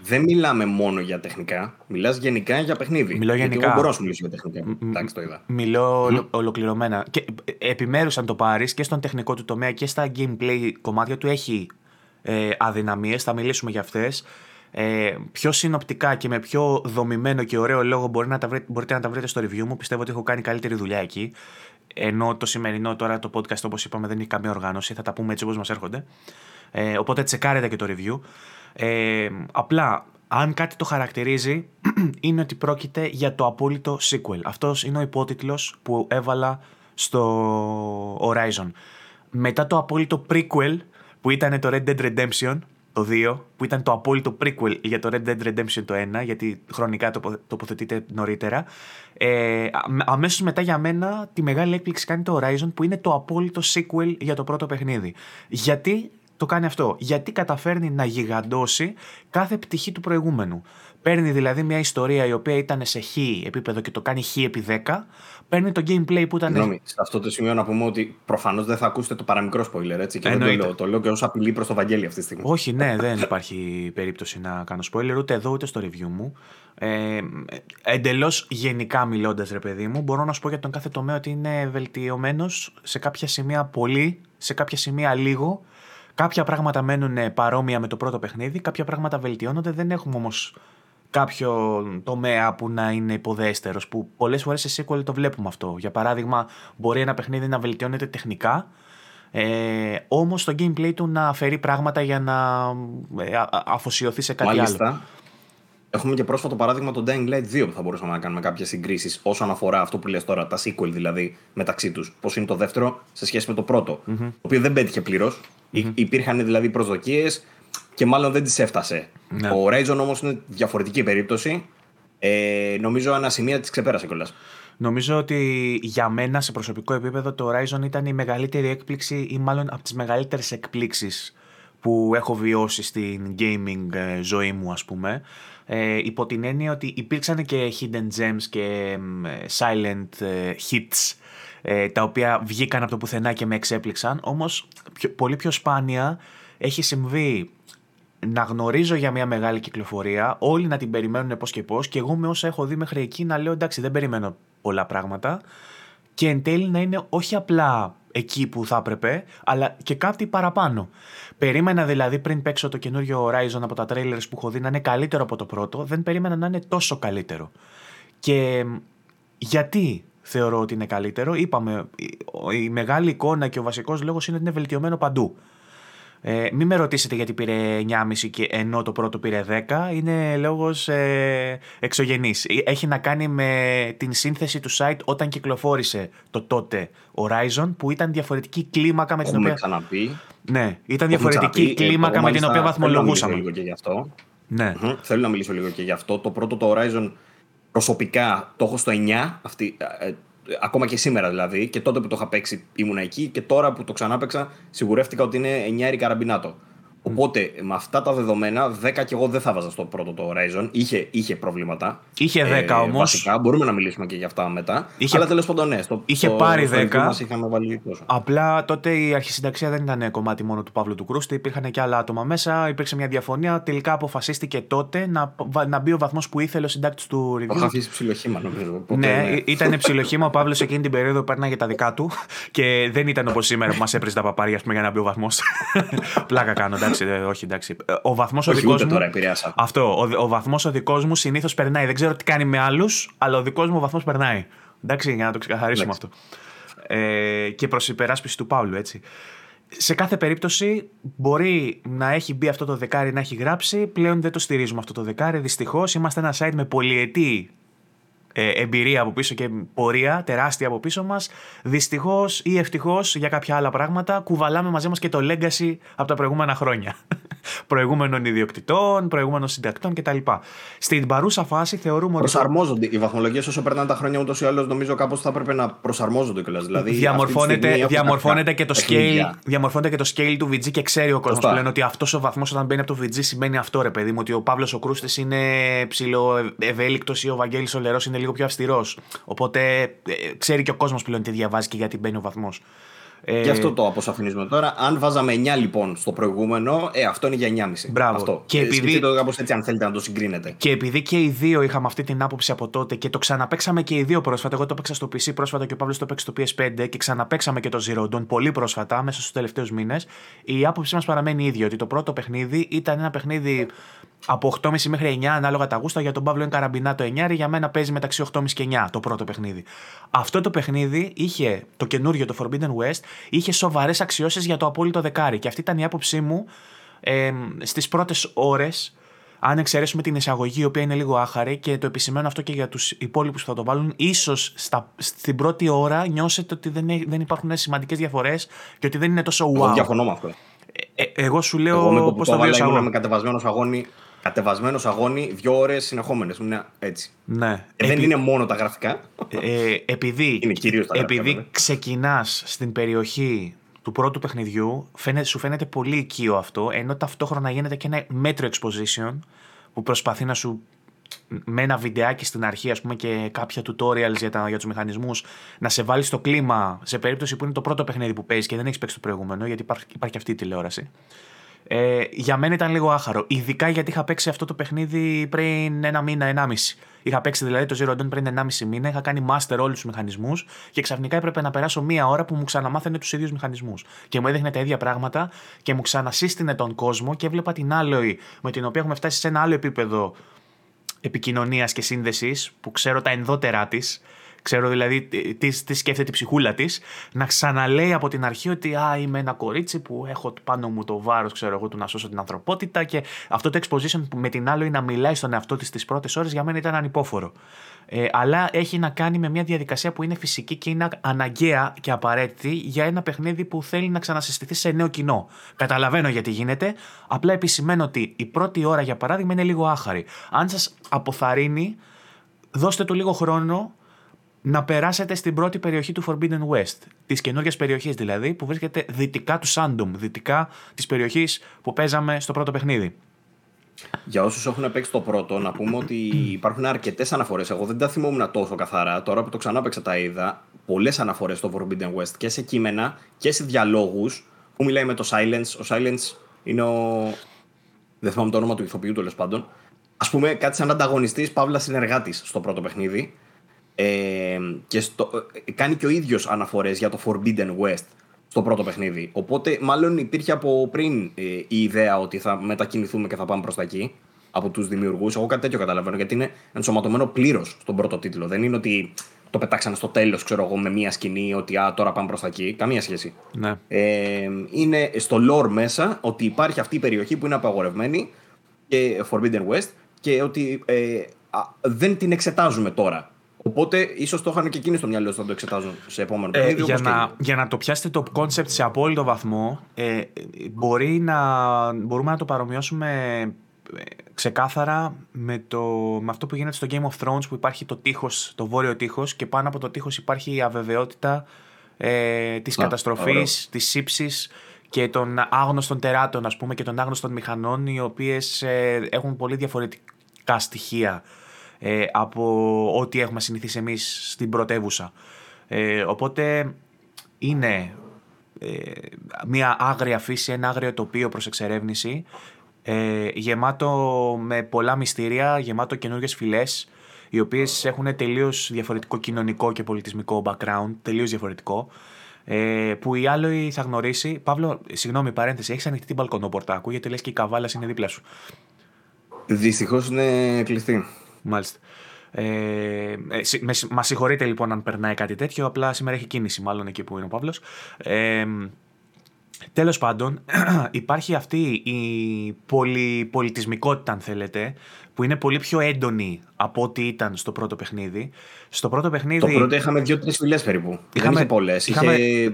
Δεν μιλάμε μόνο για τεχνικά. Μιλάς γενικά για παιχνίδι. Μιλώ γενικά. Γιατί εγώ μπορώ να σου μιλήσω για τεχνικά. Εντάξει, το είδα. Μιλώ mm. ολοκληρωμένα. Και ε, επιμέρους, αν το πάρεις και στον τεχνικό του τομέα και στα gameplay κομμάτια του έχει ε, αδυναμίες, θα μιλήσουμε για αυτές. Ε, πιο συνοπτικά και με πιο δομημένο και ωραίο λόγο μπορεί να τα βρείτε, μπορείτε να τα βρείτε στο review μου. Πιστεύω ότι έχω κάνει καλύτερη δουλειά εκεί. Ενώ το σημερινό τώρα το podcast, όπως είπαμε, δεν έχει καμία οργάνωση. Θα τα πούμε έτσι όπως μας έρχονται. Ε, οπότε τσεκάρετε και το review. Ε, απλά, αν κάτι το χαρακτηρίζει, [CLEARS THROAT] είναι ότι πρόκειται για το απόλυτο sequel. Αυτός είναι ο υπότιτλος που έβαλα στο Horizon. Μετά το απόλυτο prequel που ήταν το Red Dead Redemption το 2, που ήταν το απόλυτο prequel για το Red Dead Redemption το 1, γιατί χρονικά τοποθετείται νωρίτερα. Ε, αμέσως μετά για μένα τη μεγάλη έκπληξη κάνει το Horizon, που είναι το απόλυτο sequel για το πρώτο παιχνίδι. Γιατί το κάνει αυτό, γιατί καταφέρνει να γιγαντώσει κάθε πτυχή του προηγούμενου. Παίρνει δηλαδή μια ιστορία η οποία ήταν σε χ επίπεδο και το κάνει χ επί 10, παίρνει το gameplay που ήταν. Συγγνώμη, σε αυτό το σημείο να πούμε ότι προφανώς δεν θα ακούσετε το παραμικρό spoiler, έτσι. Και δεν το λέω, το λέω και ως απειλή προς το Βαγγέλη αυτή τη στιγμή. Όχι, ναι, δεν υπάρχει περίπτωση να κάνω spoiler ούτε εδώ ούτε στο review μου. Ε, Εντελώς γενικά μιλώντας, ρε παιδί μου, μπορώ να σου πω για τον κάθε τομέα ότι είναι βελτιωμένος σε κάποια σημεία πολύ, σε κάποια σημεία λίγο. Κάποια πράγματα μένουν παρόμοια με το πρώτο παιχνίδι, κάποια πράγματα βελτιώνονται. Δεν έχουμε όμως κάποιο τομέα που να είναι υποδέστερος που πολλές φορές σε sequel το βλέπουμε αυτό. Για παράδειγμα μπορεί ένα παιχνίδι να βελτιώνεται τεχνικά ε, όμως το gameplay του να φέρει πράγματα για να ε, αφοσιωθεί σε κάτι Μάλιστα. άλλο. Έχουμε και πρόσφατο παράδειγμα το Dying Light 2 που θα μπορούσαμε να κάνουμε κάποιες συγκρίσεις όσον αφορά αυτό που λες τώρα, τα sequel δηλαδή μεταξύ τους. Πώς είναι το δεύτερο σε σχέση με το πρώτο. Mm-hmm. Το οποίο δεν πέτυχε πλήρως. Mm-hmm. Υπήρχαν δηλαδή προσδοκίες και μάλλον δεν της έφτασε. Ναι. Ο Horizon όμως είναι διαφορετική περίπτωση. Ε, νομίζω ένα σημείο της ξεπέρασε κιόλας. Νομίζω ότι για μένα σε προσωπικό επίπεδο το Horizon ήταν η μεγαλύτερη έκπληξη ή μάλλον από τις μεγαλύτερες εκπλήξεις που έχω βιώσει στην gaming ε, ζωή μου ας πούμε. Ε, υπό την έννοια ότι υπήρξαν και hidden gems και silent ε, hits ε, τα οποία βγήκαν από το πουθενά και με εξέπληξαν όμως πολύ πιο σπάνια έχει συμβεί να γνωρίζω για μια μεγάλη κυκλοφορία, όλοι να την περιμένουν πώς και πώς, και εγώ με όσα έχω δει μέχρι εκεί να λέω εντάξει, δεν περιμένω πολλά πράγματα. Και εν τέλει να είναι όχι απλά εκεί που θα έπρεπε, αλλά και κάτι παραπάνω. Περίμενα δηλαδή πριν παίξω το καινούριο Horizon από τα trailers που έχω δει να είναι καλύτερο από το πρώτο, δεν περίμενα να είναι τόσο καλύτερο. Και γιατί θεωρώ ότι είναι καλύτερο, είπαμε, η μεγάλη εικόνα και ο βασικός λόγος είναι ότι είναι βελτιωμένο παντού. Ε, μην με ρωτήσετε γιατί πήρε 9,5 και ενώ το πρώτο πήρε 10. Είναι λόγος ε, εξωγενής. Έχει να κάνει με την σύνθεση του site όταν κυκλοφόρησε το τότε Horizon που ήταν διαφορετική κλίμακα με την Έχουμε οποία... ξαναπεί. Ναι, ήταν διαφορετική Ξαναπεί. κλίμακα Εγώ με την μάλιστα οποία θέλω να μιλήσω βαθμολογούσαμε. λίγο και γι' αυτό. Ναι. Μμμ. Θέλω να μιλήσω λίγο και γι' αυτό. Το πρώτο το Horizon προσωπικά το έχω στο 9. Αυτή, ε, ε, ακόμα και σήμερα δηλαδή. Και τότε που το είχα παίξει ήμουν εκεί. Και τώρα που το ξανά παίξα σιγουρεύτηκα ότι είναι 9 καραμπινάτο. Οπότε με αυτά τα δεδομένα, 10 και εγώ δεν θα βάζα στο πρώτο το Horizon. Είχε, είχε προβλήματα. Είχε 10 όμως. Βασικά, μπορούμε να μιλήσουμε και για αυτά μετά. Είχε- Αλλά τέλος πάντων, ναι. Στο, είχε στο- πάρει στο 10. review μας είχαμε βάλει τόσο. Απλά τότε η αρχισυνταξία δεν ήταν κομμάτι μόνο του Παύλου του Κρούστη, υπήρχαν και άλλα άτομα μέσα, υπήρξε μια διαφωνία. Τελικά αποφασίστηκε τότε να, να μπει ο βαθμός που ήθελε ο συντάκτης του Το είχα review. αφήσει ψιλοχήμα νομίζω. Οπότε, Ναι, ήταν ψιλοχήμα. Ο Παύλος εκείνη την περίοδο πέρναγε τα δικά του και δεν ήταν όπως σήμερα που μας έπριζε τα παπάρια ας πούμε, για να μπει ο βαθμός. [LAUGHS] Πλάκα κάνω, εντάξει, ε, όχι εντάξει. Ε, Ο βαθμός ο Όχι, δικός ούτε μου. τώρα επηρέασα. Αυτό. Ο, ο βαθμός ο δικός μου συνήθως περνάει. Δεν ξέρω τι κάνει με άλλους, αλλά ο δικός μου ο βαθμός περνάει. Εντάξει, για να το ξεκαθαρίσουμε Εντάξει. αυτό. Ε, και προς υπεράσπιση του Παύλου, έτσι. Σε κάθε περίπτωση μπορεί να έχει μπει αυτό το δεκάρι να έχει γράψει. Πλέον δεν το στηρίζουμε αυτό το δεκάρι. Δυστυχώς είμαστε ένα site με πολυετή ε, εμπειρία από πίσω και πορεία τεράστια από πίσω μας. Δυστυχώς ή ευτυχώς για κάποια άλλα πράγματα κουβαλάμε μαζί μας και το legacy από τα προηγούμενα χρόνια. Προηγούμενων ιδιοκτητών, προηγούμενων συντακτών κτλ. Στην παρούσα φάση θεωρούμε ότι. Προσαρμόζονται. Οι βαθμολογίες όσο περνάνε τα χρόνια ούτως ή άλλως νομίζω κάπως θα έπρεπε να προσαρμόζονται κιόλας. Δηλαδή, διαμορφώνεται, αυτή τη στιγμή διαμορφώνεται, και το έχουν scale, παιχνίδια. διαμορφώνεται και το scale του VG και ξέρει ο κόσμος Σωστά. πλέον ότι αυτός ο βαθμός όταν μπαίνει από το VG σημαίνει αυτό, ρε παιδί μου. Ότι ο Παύλος ο Κρούστης είναι ψηλό ευέλικτος ή ο Βαγγέλης ο Λερός είναι λίγο πιο αυστηρός. Οπότε ε, ξέρει και ο κόσμος πλέον τι διαβάζει και γιατί μπαίνει ο βαθμός. Ε, Γι' αυτό το αποσαφηνίζουμε τώρα. Αν βάζαμε 9 λοιπόν στο προηγούμενο, ε, αυτό είναι για 9,5. Μπράβο. Αυτό. Και Ε, επειδή- σκεφτείτε το κάπως έτσι, αν θέλετε να το συγκρίνετε. Και επειδή και οι δύο είχαμε αυτή την άποψη από τότε και το ξαναπέξαμε και οι δύο πρόσφατα, εγώ το παίξα στο PC πρόσφατα και ο Παύλος το παίξει στο PS5 και ξαναπέξαμε και το Zero Dawn πολύ πρόσφατα, μέσα στους τελευταίους μήνες, η άποψή μας παραμένει ίδια. Ότι το πρώτο παιχνίδι ήταν ένα παιχνίδι από 8,5 μέχρι 9, ανάλογα τα γούστα. Για τον Παύλο είναι καραμπινά το 9, για μένα παίζει μεταξύ 8,5 και 9 το πρώτο παιχνίδι. Αυτό το παιχνίδι είχε, το καινούριο, το Forbidden West, είχε σοβαρές αξιώσεις για το απόλυτο δεκάρι. Και αυτή ήταν η άποψή μου ε, στις πρώτες ώρες αν εξαιρέσουμε την εισαγωγή, η οποία είναι λίγο άχαρη και το επισημαίνω αυτό και για τους υπόλοιπους που θα το βάλουν, ίσως στην πρώτη ώρα νιώσετε ότι δεν, έ- δεν υπάρχουν σημαντικές διαφορές και ότι δεν είναι τόσο Εγώ wow. διαφωνώ με αυτό. Ε, ε, εγώ σου Εγώ με λέω το πώς που το το βάλα βίωσα ήμουν εγώ. με κατεβασμένος αγώνι. Κατεβασμένος αγώνι δύο ώρες συνεχόμενες. Ήμουν έτσι. Ναι. Ε, δεν Επει- είναι μόνο τα γραφικά. ε, επειδή Είναι κυρίως τα γραφικά, επειδή βέβαια. ξεκινάς στην περιοχή του πρώτου παιχνιδιού, φαίνεται, σου φαίνεται πολύ οικείο αυτό, ενώ ταυτόχρονα γίνεται και ένα μέτρο exposition που προσπαθεί να σου με ένα βιντεάκι στην αρχή ας πούμε και κάποια tutorials για, τα, για τους μηχανισμούς να σε βάλει στο κλίμα σε περίπτωση που είναι το πρώτο παιχνίδι που παίζεις και δεν έχεις παίξει το προηγούμενο γιατί υπάρχει, υπάρχει αυτή η τηλεόραση ε, για μένα ήταν λίγο άχαρο. Ειδικά γιατί είχα παίξει αυτό το παιχνίδι πριν ένα μήνα, ενάμιση. Είχα παίξει δηλαδή το Zero Dawn πριν ενάμιση μήνα, είχα κάνει master όλους τους μηχανισμούς και ξαφνικά έπρεπε να περάσω μία ώρα που μου ξαναμάθαινε τους ίδιους μηχανισμούς. Και μου έδειχνε τα ίδια πράγματα και μου ξανασύστηνε τον κόσμο και έβλεπα την άλλη με την οποία έχουμε φτάσει σε ένα άλλο επίπεδο επικοινωνίας και σύνδεσης που ξέρω τα ενδότερά της. Ξέρω δηλαδή τι, τι σκέφτεται η ψυχούλα της, να ξαναλέει από την αρχή ότι Α, είμαι ένα κορίτσι που έχω πάνω μου το βάρος, ξέρω εγώ, του να σώσω την ανθρωπότητα. Και αυτό το exposition που με την άλλη να μιλάει στον εαυτό της τις πρώτες ώρες για μένα ήταν ανυπόφορο. Ε, αλλά έχει να κάνει με μια διαδικασία που είναι φυσική και είναι αναγκαία και απαραίτητη για ένα παιχνίδι που θέλει να ξανασυστηθεί σε νέο κοινό. Καταλαβαίνω γιατί γίνεται. Απλά επισημαίνω ότι η πρώτη ώρα, για παράδειγμα, είναι λίγο άχαρη. Αν σας αποθαρρύνει, δώστε του λίγο χρόνο να περάσετε στην πρώτη περιοχή του Forbidden West. Τη καινούργια περιοχή δηλαδή, που βρίσκεται δυτικά του Sandom, δυτικά της περιοχής που παίζαμε στο πρώτο παιχνίδι. Για όσους έχουν παίξει το πρώτο, να πούμε ότι υπάρχουν αρκετές αναφορές. Εγώ δεν τα θυμόμουν τόσο καθαρά. Τώρα που το ξανά παίξα τα είδα. Πολλές αναφορές στο Forbidden West και σε κείμενα και σε διαλόγους που μιλάει με το Silence. Ο Silence είναι ο. Δεν θυμάμαι το όνομα του ηθοποιού τέλος πάντων. Α πούμε κάτι σαν ανταγωνιστής, παύλας συνεργάτης στο πρώτο παιχνίδι. Ε, και στο, ε, κάνει και ο ίδιος αναφορές για το Forbidden West στο πρώτο παιχνίδι. Οπότε μάλλον υπήρχε από πριν ε, η ιδέα ότι θα μετακινηθούμε και θα πάμε προς τα εκεί από τους δημιουργούς. Εγώ κάτι τέτοιο καταλαβαίνω γιατί είναι ενσωματωμένο πλήρως στον πρώτο τίτλο. Δεν είναι ότι το πετάξανε στο τέλος ξέρω εγώ με μία σκηνή ότι α, τώρα πάμε προς τα εκεί. Καμία σχέση. Ναι. Ε, είναι στο lore μέσα ότι υπάρχει αυτή η περιοχή που είναι απαγορευμένη και Forbidden West και ότι ε, δεν την εξετάζουμε τώρα. Οπότε ίσως το είχαν και εκείνοι στο μυαλό θα το εξετάζουν σε επόμενο ε, για, να, για να το πιάσετε το concept σε απόλυτο βαθμό, ε, μπορεί να, μπορούμε να το παρομοιώσουμε ε, ξεκάθαρα με, το, με αυτό που γίνεται στο Game of Thrones που υπάρχει το τείχος, το βόρειο τείχος και πάνω από το τείχος υπάρχει η αβεβαιότητα ε, της Α, καταστροφής, της ύψης και των άγνωστων τεράτων ας πούμε και των άγνωστων μηχανών οι οποίες ε, έχουν πολύ διαφορετικά στοιχεία ε, από ό,τι έχουμε συνηθίσει εμείς στην πρωτεύουσα. Ε, οπότε είναι ε, μια άγρια φύση, ένα άγριο τοπίο προς εξερεύνηση, ε, γεμάτο με πολλά μυστήρια, γεμάτο καινούργιες φυλές, οι οποίες έχουν τελείως διαφορετικό κοινωνικό και πολιτισμικό background, τελείως διαφορετικό, ε, που η άλλη θα γνωρίσει. Παύλο, συγγνώμη, παρένθεση, έχεις ανοιχτή την μπαλκονόπορτα, ακούγεται λες και η καβάλα είναι δίπλα σου. Δυστυχώς είναι κλειστή. Μάλιστα. Ε, ε, μα συγχωρείτε λοιπόν αν περνάει κάτι τέτοιο, απλά σήμερα έχει κίνηση μάλλον εκεί που είναι ο Παύλος. Ε, τέλος πάντων, [CLEARS THROAT] υπάρχει αυτή η πολυπολιτισμικότητα αν θέλετε, που είναι πολύ πιο έντονη από ό,τι ήταν στο πρώτο παιχνίδι. Στο πρώτο παιχνίδι. Το πρώτο είχαμε δύο-τρεις φυλές περίπου. Είχαμε, είχε πολλές. Είχαμε... Είχε ε,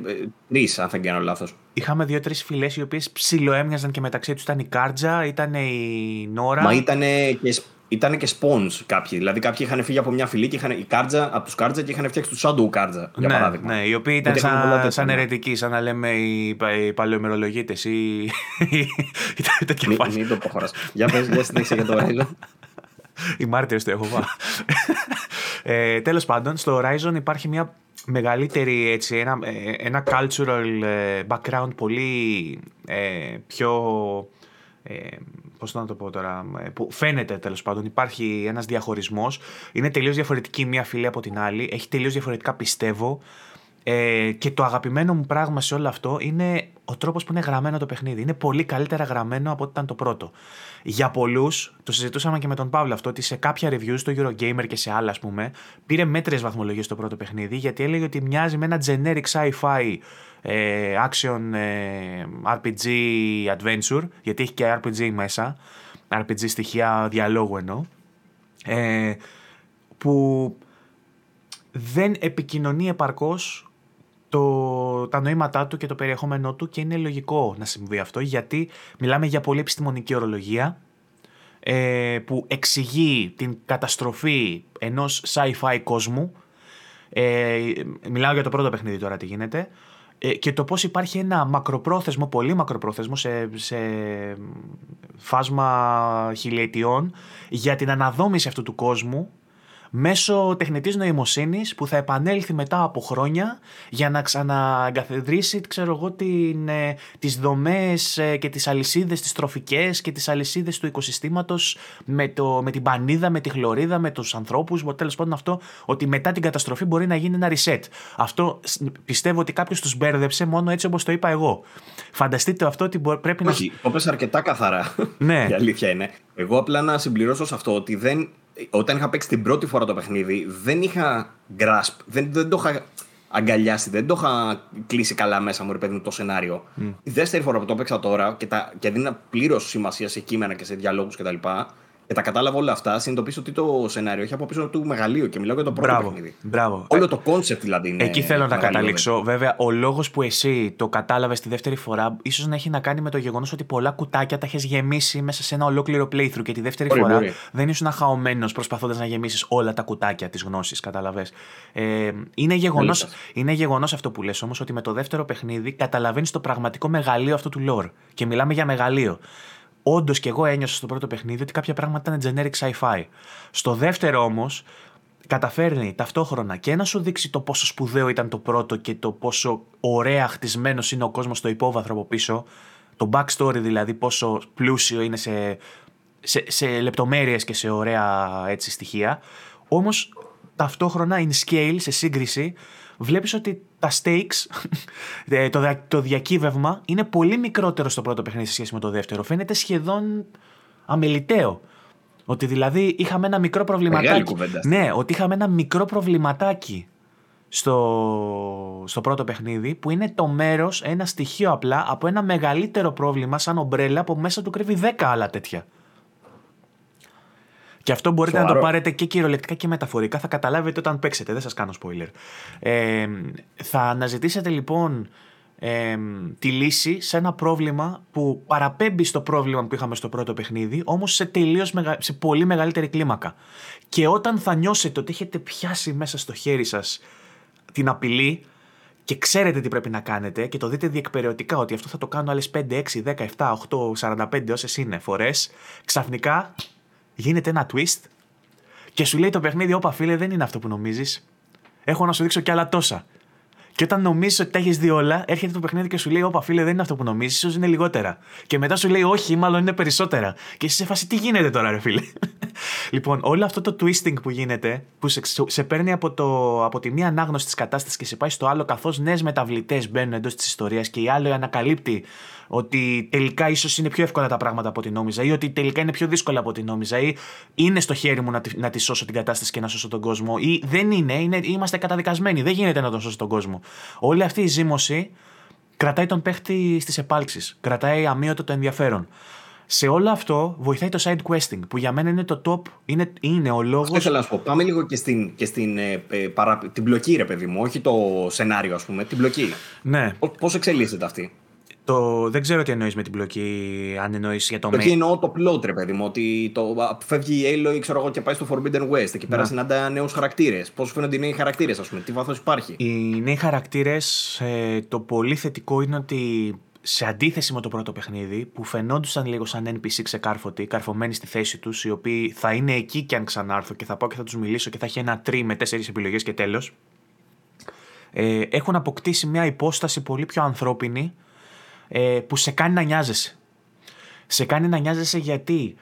τρει, αν δεν κάνω λάθος. Είχαμε δύο-τρεις φυλές οι οποίες ψιλοέμοιαζαν και μεταξύ τους. Ήταν η Κάρτζα, ήταν η Νόρα. Μα ήταν και ήταν και spawns κάποιοι. Δηλαδή, κάποιοι είχαν φύγει από μια φυλή και είχαν η κάρτζα, από τους κάρτζα και είχαν φτιάξει τους Shadow κάρτζα. Για ναι, παράδειγμα. Ναι, οι οποίοι ήταν σαν, σαν αιρετικοί, σαν να λέμε οι, οι παλαιομερολογίτες ή. μην, μην το προχωράς. για πες, για συνέχεια για το Horizon. [LAUGHS] η Μάρτυρες του έχω [LAUGHS] ε, Τέλος πάντων, στο Horizon υπάρχει μια μεγαλύτερη έτσι, ένα, ε, ένα cultural ε, background πολύ ε, πιο ε, πώς να το πω τώρα, ε, που φαίνεται τέλος πάντων, υπάρχει ένας διαχωρισμός, είναι τελείως διαφορετική μία φυλή από την άλλη, έχει τελείως διαφορετικά πιστεύω ε, και το αγαπημένο μου πράγμα σε όλο αυτό είναι ο τρόπος που είναι γραμμένο το παιχνίδι. Είναι πολύ καλύτερα γραμμένο από ό,τι ήταν το πρώτο. Για πολλούς, το συζητούσαμε και με τον Παύλο αυτό, ότι σε κάποια reviews στο Eurogamer και σε άλλα, ας πούμε, πήρε μέτριε βαθμολογίες το πρώτο παιχνίδι, γιατί έλεγε ότι μοιάζει με ένα generic sci-fi ε, action ε, RPG adventure, γιατί έχει και RPG μέσα, RPG στοιχεία διαλόγου εννοώ, ε, που δεν επικοινωνεί επαρκώς το, τα νοήματά του και το περιεχόμενό του και είναι λογικό να συμβεί αυτό γιατί μιλάμε για πολύ επιστημονική ορολογία ε, που εξηγεί την καταστροφή ενός sci-fi κόσμου. Ε, μιλάω για το πρώτο παιχνίδι τώρα τι γίνεται. ε, και το πώς υπάρχει ένα μακροπρόθεσμο, πολύ μακροπρόθεσμο σε, σε φάσμα χιλιετιών για την αναδόμηση αυτού του κόσμου μέσω τεχνητής νοημοσύνης που θα επανέλθει μετά από χρόνια για να ξαναγκαθιδρύσει ξέρω εγώ, την, ε, τις δομές ε, και τις αλυσίδες τις τροφικές και τις αλυσίδες του οικοσυστήματος με, το, με την πανίδα, με τη χλωρίδα, με τους ανθρώπους, τέλος πάντων αυτό ότι μετά την καταστροφή μπορεί να γίνει ένα reset. Αυτό πιστεύω ότι κάποιος τους μπέρδεψε μόνο έτσι όπως το είπα εγώ. Φανταστείτε αυτό ότι πρέπει να... Όχι, το πες αρκετά καθαρά. Ναι. [LAUGHS] Η αλήθεια είναι. Εγώ απλά να συμπληρώσω σε αυτό ότι δεν όταν είχα παίξει την πρώτη φορά το παιχνίδι, δεν είχα grasp, δεν, δεν το είχα αγκαλιάσει, δεν το είχα κλείσει καλά μέσα μου, ρε παιδί μου, το σενάριο. Η δεύτερη φορά που το έπαιξα τώρα και, τα, και δίνα πλήρως σημασία σε κείμενα και σε διαλόγους κτλ και τα κατάλαβα όλα αυτά, συνειδητοποίησα ότι το σενάριο έχει από πίσω του μεγαλείο και μιλάω για το πρώτο μπράβο, παιχνίδι. Μπράβο. Όλο το concept δηλαδή είναι. Εκεί θέλω να καταλήξω. Βέβαια, ο λόγος που εσύ το κατάλαβες τη δεύτερη φορά, ίσως να έχει να κάνει με το γεγονός ότι πολλά κουτάκια τα έχεις γεμίσει μέσα σε ένα ολόκληρο playthrough και τη δεύτερη φορά μπορεί. δεν ήσουν χαωμένο προσπαθώντας να γεμίσεις όλα τα κουτάκια της γνώσης. Κατάλαβες. Ε, είναι γεγονός αυτό που λες όμως ότι με το δεύτερο παιχνίδι καταλαβαίνεις το πραγματικό μεγαλείο αυτού του lore. Και μιλάμε για μεγαλείο. Όντως και εγώ ένιωσα στο πρώτο παιχνίδι ότι κάποια πράγματα ήταν generic sci-fi. Στο δεύτερο όμως, καταφέρνει ταυτόχρονα και να σου δείξει το πόσο σπουδαίο ήταν το πρώτο και το πόσο ωραία χτισμένος είναι ο κόσμος στο υπόβαθρο από πίσω. Το backstory δηλαδή, πόσο πλούσιο είναι σε, σε, σε λεπτομέρειες και σε ωραία έτσι, στοιχεία. Όμως ταυτόχρονα in scale, σε σύγκριση, βλέπεις ότι τα stakes, [LAUGHS] ε, το, το διακύβευμα είναι πολύ μικρότερο στο πρώτο παιχνίδι σε σχέση με το δεύτερο. Φαίνεται σχεδόν αμεληταίο. Ότι δηλαδή είχαμε ένα μικρό προβληματάκι. Ναι, ότι είχαμε ένα μικρό προβληματάκι στο, στο πρώτο παιχνίδι που είναι το μέρος, ένα στοιχείο απλά από ένα μεγαλύτερο πρόβλημα σαν ομπρέλα που μέσα του κρύβει 10 άλλα τέτοια. Και αυτό μπορείτε να το πάρετε και κυριολεκτικά και μεταφορικά. Θα καταλάβετε όταν παίξετε. Δεν σας κάνω spoiler. Ε, θα αναζητήσετε λοιπόν ε, τη λύση σε ένα πρόβλημα που παραπέμπει στο πρόβλημα που είχαμε στο πρώτο παιχνίδι, όμως σε, τελείως σε πολύ μεγαλύτερη κλίμακα. Και όταν θα νιώσετε ότι έχετε πιάσει μέσα στο χέρι σας την απειλή και ξέρετε τι πρέπει να κάνετε και το δείτε διεκπαιρεωτικά ότι αυτό θα το κάνω άλλες 5, 6, 10, 7, 8, 45 όσες είναι φορές, ξαφνικά γίνεται ένα twist και σου λέει το παιχνίδι, όπα φίλε δεν είναι αυτό που νομίζεις. Έχω να σου δείξω κι άλλα τόσα. Και όταν νομίζεις ότι τα έχεις δει όλα, έρχεται το παιχνίδι και σου λέει: Όπα, φίλε, δεν είναι αυτό που νομίζεις, ίσως είναι λιγότερα. Και μετά σου λέει: Όχι, μάλλον είναι περισσότερα. Και εσύ σε φάση, τι γίνεται τώρα, ρε φίλε; [LAUGHS] λοιπόν, όλο αυτό το twisting που γίνεται, που σε, σε παίρνει από, το, από τη μία ανάγνωση της κατάστασης και σε πάει στο άλλο, καθώς νέες μεταβλητές μπαίνουν εντός της ιστορίας και η άλλη ανακαλύπτει ότι τελικά ίσως είναι πιο εύκολα τα πράγματα από ό,τι νόμιζα ή ότι τελικά είναι πιο δύσκολα από ό,τι νόμιζα ή είναι στο χέρι μου να τη, να τη σώσω την κατάσταση και να σώσω τον κόσμο ή δεν είναι, είναι είμαστε καταδικασμένοι, δεν γίνεται να τον σώσω τον κόσμο. Όλη αυτή η ζήμωση κρατάει τον παίχτη στις επάλξεις, κρατάει αμύωτο το ενδιαφέρον. Σε όλο αυτό βοηθάει το side questing που για μένα είναι το top, είναι, είναι ο λόγο. Αυτό ήθελα να σου πω. Πάμε λίγο και στην, και στην ε, ε παρα, την πλοκή, ρε παιδί μου, όχι το σενάριο, ας πούμε, την πλοκή. Ναι. Πώς εξελίσσεται αυτή; Το, δεν ξέρω τι εννοείς με την πλοκή, αν εννοείς για το Εκεί εννοώ το plot, ρε παιδί μου. Ότι το, φεύγει η Aloy ξέρω εγώ, και πάει στο Forbidden West. Εκεί πέρα ναι. συναντά νέους χαρακτήρες. Πώς φαίνονται οι νέοι χαρακτήρες, ας πούμε, τι βάθος υπάρχει. Οι νέοι χαρακτήρες, ε, το πολύ θετικό είναι ότι σε αντίθεση με το πρώτο παιχνίδι, που φαινόντουσαν λίγο σαν NPC ξεκάρφωτοι, καρφωμένοι στη θέση τους, οι οποίοι θα είναι εκεί και αν ξανάρθω και θα πάω και θα τους μιλήσω και θα έχει ένα τρί με τέσσερις επιλογές και τέλος. Ε, έχουν αποκτήσει μια υπόσταση πολύ πιο ανθρώπινη ε, που σε κάνει να νοιάζεσαι. Σε κάνει να νοιάζεσαι γιατί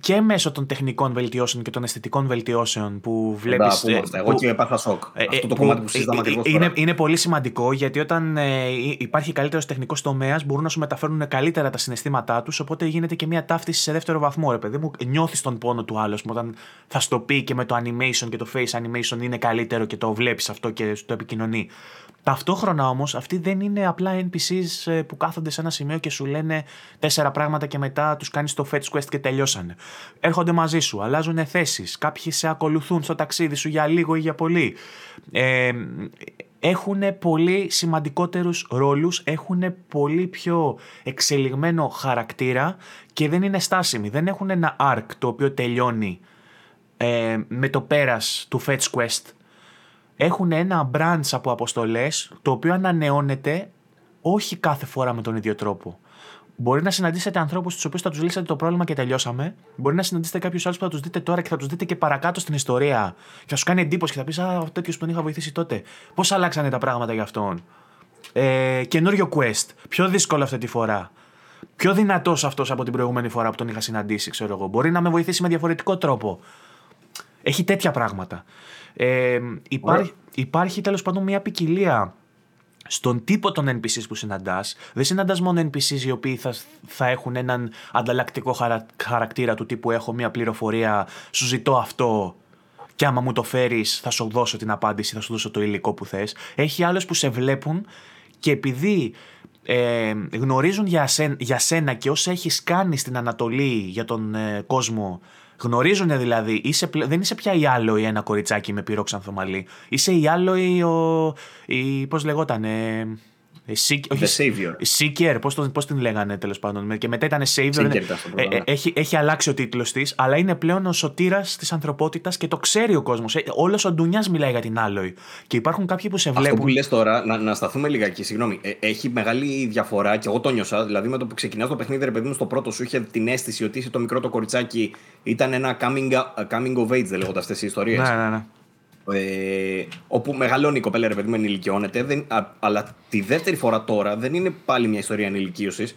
και μέσω των τεχνικών βελτιώσεων και των αισθητικών βελτιώσεων που βλέπεις. Ε, εγώ και έπαθα σοκ. Ε, Αυτό το κομμάτι που συζητάμε ακριβώς. Είναι, είναι πολύ σημαντικό γιατί όταν ε, υπάρχει καλύτερος τεχνικός τομέας μπορούν να σου μεταφέρουν καλύτερα τα συναισθήματά τους. Οπότε γίνεται και μια ταύτιση σε δεύτερο βαθμό, ρε παιδί μου. Νιώθεις τον πόνο του άλλου. Όταν θα στο πει και με το animation και το face animation είναι καλύτερο και το βλέπεις αυτό και το επικοινωνεί. Ταυτόχρονα όμως αυτοί δεν είναι απλά NPCs ε, που κάθονται σε ένα σημείο και σου λένε τέσσερα πράγματα και μετά τους κάνεις το fetch quest και τελειώσανε. Έρχονται μαζί σου, αλλάζουν θέσεις, κάποιοι σε ακολουθούν στο ταξίδι σου για λίγο ή για πολύ. Ε, έχουν πολύ σημαντικότερους ρόλους, έχουν πολύ πιο εξελιγμένο χαρακτήρα και δεν είναι στάσιμοι. Δεν έχουν ένα arc το οποίο τελειώνει ε, με το πέρας του fetch quest έχουν ένα branch από αποστολές το οποίο ανανεώνεται όχι κάθε φορά με τον ίδιο τρόπο. Μπορεί να συναντήσετε ανθρώπους του οποίους θα τους λύσετε το πρόβλημα και τελειώσαμε. Μπορεί να συναντήσετε κάποιους άλλους που θα τους δείτε τώρα και θα τους δείτε και παρακάτω στην ιστορία. Και θα σου κάνει εντύπωση και θα πεις Α, ο τέτοιος που τον είχα βοηθήσει τότε. Πώς αλλάξανε τα πράγματα για αυτόν; Ε, καινούριο quest. Πιο δύσκολο αυτή τη φορά. Πιο δυνατός αυτός από την προηγούμενη φορά που τον είχα συναντήσει, ξέρω εγώ. Μπορεί να με βοηθήσει με διαφορετικό τρόπο. Έχει τέτοια πράγματα. Ε, υπάρχει, υπάρχει τέλος πάντων μια ποικιλία στον τύπο των NPCs που συναντάς. Δεν συναντάς μόνο NPCs οι οποίοι θα, θα έχουν έναν ανταλλακτικό χαρακτήρα του τύπου έχω μια πληροφορία, σου ζητώ αυτό και άμα μου το φέρεις θα σου δώσω την απάντηση, θα σου δώσω το υλικό που θες. Έχει άλλους που σε βλέπουν και επειδή ε, γνωρίζουν για, για σένα και όσα έχεις κάνει στην Ανατολή για τον ε, κόσμο Γνωρίζουν δηλαδή, είσαι, δεν είσαι πια η άλλο ή ένα κοριτσάκι με πυρόξανθο μαλλί. Είσαι η άλλο ή ο. Η, πώς λεγότανε. The Savior. Seeker, πώς, πώς την λέγανε τέλος πάντων. Και μετά ήταν Savior. Ε, ε, έχει, έχει αλλάξει ο τίτλος της, αλλά είναι πλέον ο σωτήρας της ανθρωπότητας και το ξέρει ο κόσμος. Ε, Όλος ο Ντουνιάς μιλάει για την Άλοη. Και υπάρχουν κάποιοι που σε βλέπουν. Αυτό που λες τώρα, να, να σταθούμε λιγάκι, συγγνώμη. Ε, έχει μεγάλη διαφορά και εγώ το νιώσα. Δηλαδή με το που ξεκινά το παιχνίδι, ρε παιδί μου, στο πρώτο σου είχε την αίσθηση ότι είσαι το μικρό το κοριτσάκι. Ήταν ένα coming, coming of age, δεν λέγονται αυτές οι ιστορίες. Ναι, ναι, ναι. Ε, όπου μεγαλώνει η κοπέλα, ρε παιδί μου, ενηλικιώνεται. Δεν, αλλά τη δεύτερη φορά τώρα δεν είναι πάλι μια ιστορία ενηλικίωσης.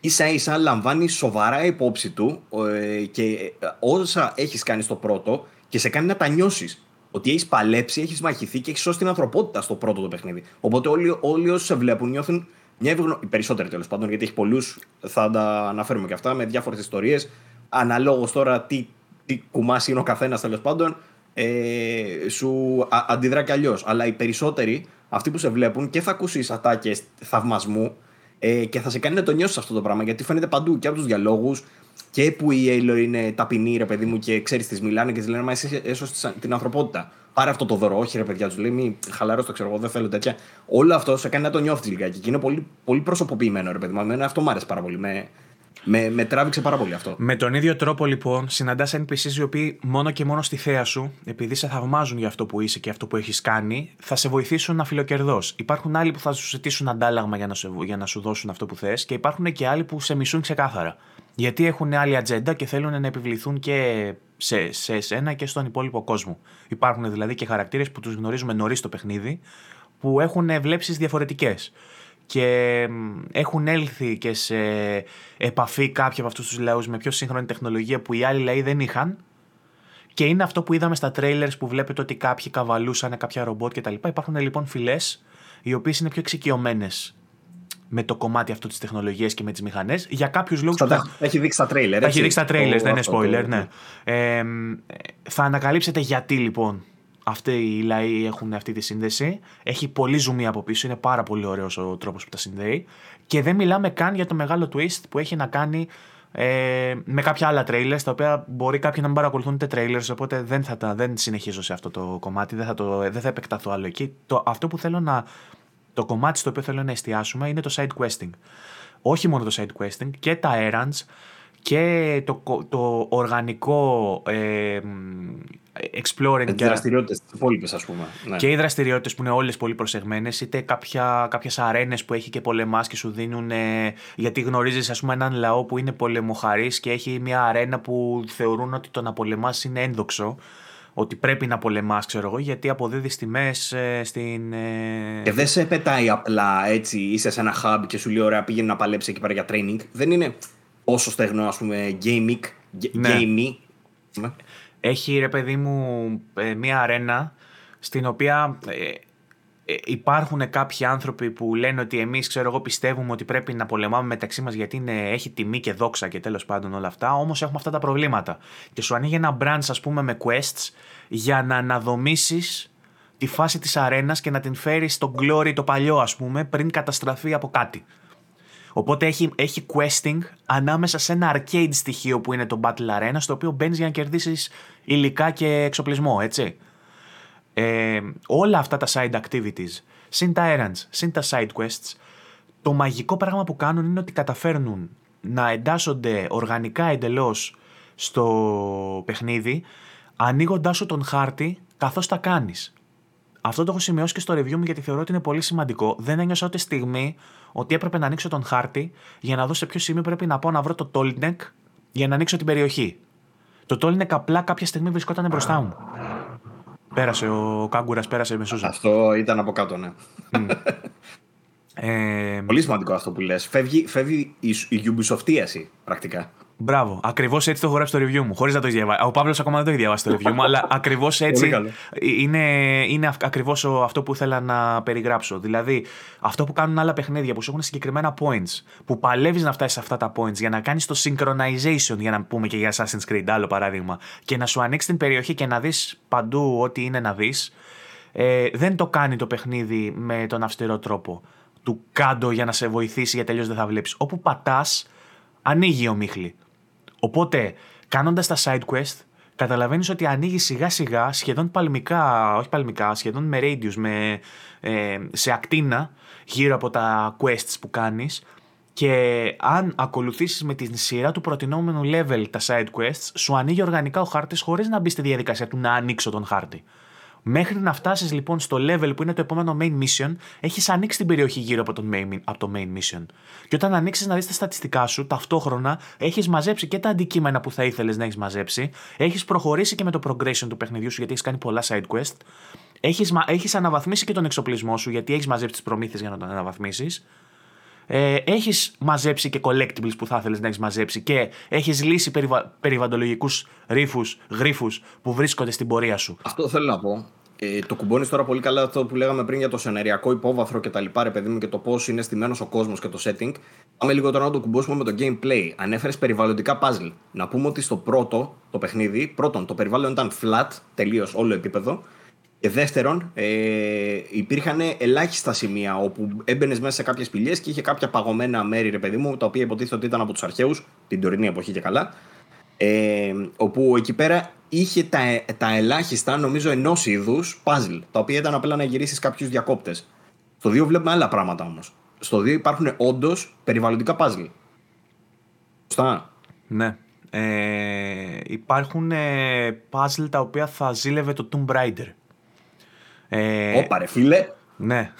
σα ίσα λαμβάνει σοβαρά υπόψη του ε, και όσα έχεις κάνει στο πρώτο και σε κάνει να τα νιώσεις. ότι έχεις παλέψει, έχεις μαχηθεί και έχεις σώσει την ανθρωπότητα στο πρώτο το παιχνίδι. Οπότε όλοι, όλοι όσοι σε βλέπουν νιώθουν μια ευγνω... Οι περισσότεροι τέλος πάντων, γιατί έχει πολλούς, θα τα αναφέρουμε και αυτά, με διάφορες ιστορίες. Αναλόγως τώρα τι, τι κουμάσι είναι ο καθένας τέλος πάντων, ε, σου α, αντιδρά κι αλλιώς. Αλλά οι περισσότεροι, αυτοί που σε βλέπουν και θα ακούσεις ατάκες θαυμασμού ε, και θα σε κάνει να το νιώσεις αυτό το πράγμα γιατί φαίνεται παντού και από τους διαλόγους και που η Έιλο είναι ταπεινή, ρε παιδί μου, και ξέρεις τις μιλάνε και τη λένε Μα εσύ έσωσες την ανθρωπότητα. Πάρε αυτό το δώρο, όχι ρε παιδιά, τους λέει Μη χαλαρό το ξέρω εγώ, δεν θέλω τέτοια. Όλο αυτό σε κάνει να το νιώθεις λιγάκι και είναι πολύ, πολύ προσωποποιημένο, ρε παιδί μου. Εμένα αυτό μου άρεσε πάρα πολύ. Με, με, με τράβηξε πάρα πολύ αυτό. Με τον ίδιο τρόπο λοιπόν συναντάς NPCs οι οποίοι μόνο και μόνο στη θέα σου, επειδή σε θαυμάζουν για αυτό που είσαι και αυτό που έχεις κάνει, θα σε βοηθήσουν να φιλοκερδώ. Υπάρχουν άλλοι που θα σου ζητήσουν αντάλλαγμα για να, σε, για να σου δώσουν αυτό που θες και υπάρχουν και άλλοι που σε μισούν ξεκάθαρα. Γιατί έχουν άλλη ατζέντα και θέλουν να επιβληθούν και σε, σε εσένα και στον υπόλοιπο κόσμο. Υπάρχουν δηλαδή και χαρακτήρες που τους γνωρίζουμε νωρίς στο παιχνίδι που έχουν βλέψεις διαφορετικές και έχουν έλθει και σε επαφή κάποιοι από αυτούς τους λαούς με πιο σύγχρονη τεχνολογία που οι άλλοι λαοί δεν είχαν. Και είναι αυτό που είδαμε στα trailers που βλέπετε ότι κάποιοι καβαλούσαν κάποια ρομπότ κτλ. Υπάρχουν λοιπόν φυλές οι οποίες είναι πιο εξοικειωμένες με το κομμάτι αυτό της τεχνολογίας και με τις μηχανές. Για κάποιους λόγους. Θα... Έχει δείξει τα τρέιλερ. Έχει δείξει τα τρέιλερ, δεν είναι spoiler, ναι. Ε, θα ανακαλύψετε γιατί λοιπόν αυτοί οι λαοί έχουν αυτή τη σύνδεση. Έχει πολύ ζουμί από πίσω, είναι πάρα πολύ ωραίος ο τρόπος που τα συνδέει. Και δεν μιλάμε καν για το μεγάλο twist που έχει να κάνει ε, με κάποια άλλα trailers, τα οποία μπορεί κάποιοι να μην παρακολουθούν ούτε trailers, οπότε δεν, θα τα, δεν συνεχίζω σε αυτό το κομμάτι, δεν θα, το, δεν θα επεκταθώ άλλο εκεί. Το, αυτό που θέλω να, το κομμάτι στο οποίο θέλω να εστιάσουμε είναι το side questing. Όχι μόνο το side questing, και τα errands, και το, το οργανικό ε, exploring. Και δραστηριότητες τις υπόλοιπες, ας πούμε. Ναι. Και οι δραστηριότητες που είναι όλες πολύ προσεγμένες, είτε κάποιες αρένες που έχει και πολεμάς και σου δίνουν. γιατί γνωρίζεις, ας πούμε, έναν λαό που είναι πολεμοχαρής και έχει μια αρένα που θεωρούν ότι το να πολεμάς είναι ένδοξο. Ότι πρέπει να πολεμάς, ξέρω εγώ, γιατί αποδίδεις τιμές ε, στην. Ε... Και δεν σε πετάει απλά έτσι, είσαι σε ένα hub και σου λέει: Ωραία, πήγαινε να παλέψει εκεί πέρα για training. Δεν είναι όσο στεγνό, ας πούμε, gaming. Ναι. Gaming. Έχει ρε παιδί μου ε, μία αρένα στην οποία ε, ε, υπάρχουν κάποιοι άνθρωποι που λένε ότι εμείς ξέρω εγώ πιστεύουμε ότι πρέπει να πολεμάμε μεταξύ μας γιατί είναι, έχει τιμή και δόξα και τέλος πάντων όλα αυτά όμως έχουμε αυτά τα προβλήματα και σου ανοίγει ένα branch ας πούμε με quests για να αναδομήσεις τη φάση της αρένας και να την φέρεις στο glory το παλιό ας πούμε πριν καταστραφεί από κάτι. Οπότε έχει, έχει questing ανάμεσα σε ένα arcade στοιχείο που είναι το Battle Arena, στο οποίο μπαίνεις για να κερδίσεις υλικά και εξοπλισμό, έτσι. Ε, όλα αυτά τα side activities, συν τα errands, συν τα side quests, το μαγικό πράγμα που κάνουν είναι ότι καταφέρνουν να εντάσσονται οργανικά εντελώς στο παιχνίδι, ανοίγοντάς σου τον χάρτη καθώς τα κάνεις. Αυτό το έχω σημειώσει και στο review μου γιατί θεωρώ ότι είναι πολύ σημαντικό. Δεν ένιωσα ούτε στιγμή ότι έπρεπε να ανοίξω τον χάρτη για να δω σε ποιο σημείο πρέπει να πάω να βρω το Tolnec για να ανοίξω την περιοχή. Το Tolnec απλά κάποια στιγμή βρισκόταν μπροστά μου. Πέρασε ο Κάγκουρας, πέρασε με Σούζα. Αυτό ήταν από κάτω, ναι. [LAUGHS] Ε, πολύ σημαντικό αυτό που λες. Φεύγει, φεύγει η, η Ubisoft πρακτικά. Μπράβο. Ακριβώς έτσι το έχω γράψει στο review μου. Χωρίς να το έχει διαβάσει. Ο Παύλος ακόμα δεν το έχει διαβάσει το review μου, αλλά [LAUGHS] ακριβώς έτσι. είναι είναι ακριβώς αυτό που ήθελα να περιγράψω. Δηλαδή, αυτό που κάνουν άλλα παιχνίδια που σου έχουν συγκεκριμένα points, που παλεύεις να φτάσεις σε αυτά τα points για να κάνεις το synchronization, για να πούμε και για Assassin's Creed, άλλο παράδειγμα, και να σου ανοίξει την περιοχή και να δεις παντού ό,τι είναι να δεις. Ε, δεν το κάνει το παιχνίδι με τον αυστηρό τρόπο του κάντο για να σε βοηθήσει γιατί τελείω δεν θα βλέπεις. Όπου πατάς, ανοίγει ο μίχλη. Οπότε, κάνοντας τα side quest, καταλαβαίνεις ότι ανοίγεις σιγά σιγά, σχεδόν παλμικά, όχι παλμικά, σχεδόν με radius, με, ε, σε ακτίνα γύρω από τα quests που κάνεις. Και αν ακολουθήσεις με την σειρά του προτινόμενου level τα side quests, σου ανοίγει οργανικά ο χάρτης χωρίς να μπει στη διαδικασία του να ανοίξω τον χάρτη. Μέχρι να φτάσεις λοιπόν στο level που είναι το επόμενο main mission, έχεις ανοίξει την περιοχή γύρω από, τον main, από το main mission. Και όταν ανοίξεις να δεις τα στατιστικά σου, ταυτόχρονα έχεις μαζέψει και τα αντικείμενα που θα ήθελες να έχεις μαζέψει, έχεις προχωρήσει και με το progression του παιχνιδιού σου γιατί έχεις κάνει πολλά side quest, έχεις έχεις αναβαθμίσει και τον εξοπλισμό σου γιατί έχεις μαζέψει τις προμήθειες για να τον αναβαθμίσεις. ε, έχεις μαζέψει και collectibles που θα ήθελες να έχεις μαζέψει και έχεις λύσει περιβα... περιβαλλοντολογικού γρήφου που βρίσκονται στην πορεία σου. Αυτό θέλω να πω. Ε, το κουμπώνεις τώρα πολύ καλά αυτό που λέγαμε πριν για το σενεριακό υπόβαθρο και τα λοιπά, ρε παιδί μου, και το πώς είναι στημένος ο κόσμος και το setting. Πάμε λίγο τώρα να το κουμπώσουμε με το gameplay. Ανέφερες περιβαλλοντικά puzzle. Να πούμε ότι στο πρώτο το παιχνίδι, πρώτον, το περιβάλλον ήταν flat, τελείως όλο επίπεδο. Και δεύτερον, ε, υπήρχαν ελάχιστα σημεία όπου έμπαινες μέσα σε κάποιες πηγέ και είχε κάποια παγωμένα μέρη, ρε παιδί μου, τα οποία υποτίθεται ότι ήταν από τους αρχαίους, την τωρινή εποχή και καλά. Ε, όπου εκεί πέρα είχε τα, τα ελάχιστα, νομίζω, ενός είδους puzzle, τα οποία ήταν απλά να γυρίσεις κάποιους διακόπτες. Στο 2 βλέπουμε άλλα πράγματα όμως. Στο 2 υπάρχουν όντως περιβαλλοντικά puzzle. Σωστά. Ναι. Ε, υπάρχουν ε, puzzle τα οποία θα ζήλευε το Tomb Raider. Ε, Ωπα ρε φίλε. Ναι.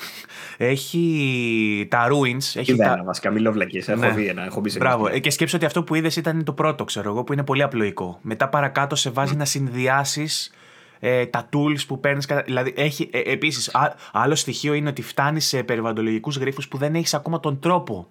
Έχει τα ruins. Έχει Είδα τα... ένα βασικά, μιλώ βλακίες. Έχω Ναι. δει ένα, έχω μπει σε Μπράβο. μια. Ε, Και σκέψω ότι αυτό που είδες ήταν το πρώτο, ξέρω εγώ, που είναι πολύ απλοϊκό. Μετά παρακάτω σε βάζει να συνδυάσεις ε, τα tools που παίρνεις. Δηλαδή, έχει, ε, επίσης, α- άλλο στοιχείο είναι ότι φτάνεις σε περιβαλλοντολογικούς γρήφου που δεν έχεις ακόμα τον τρόπο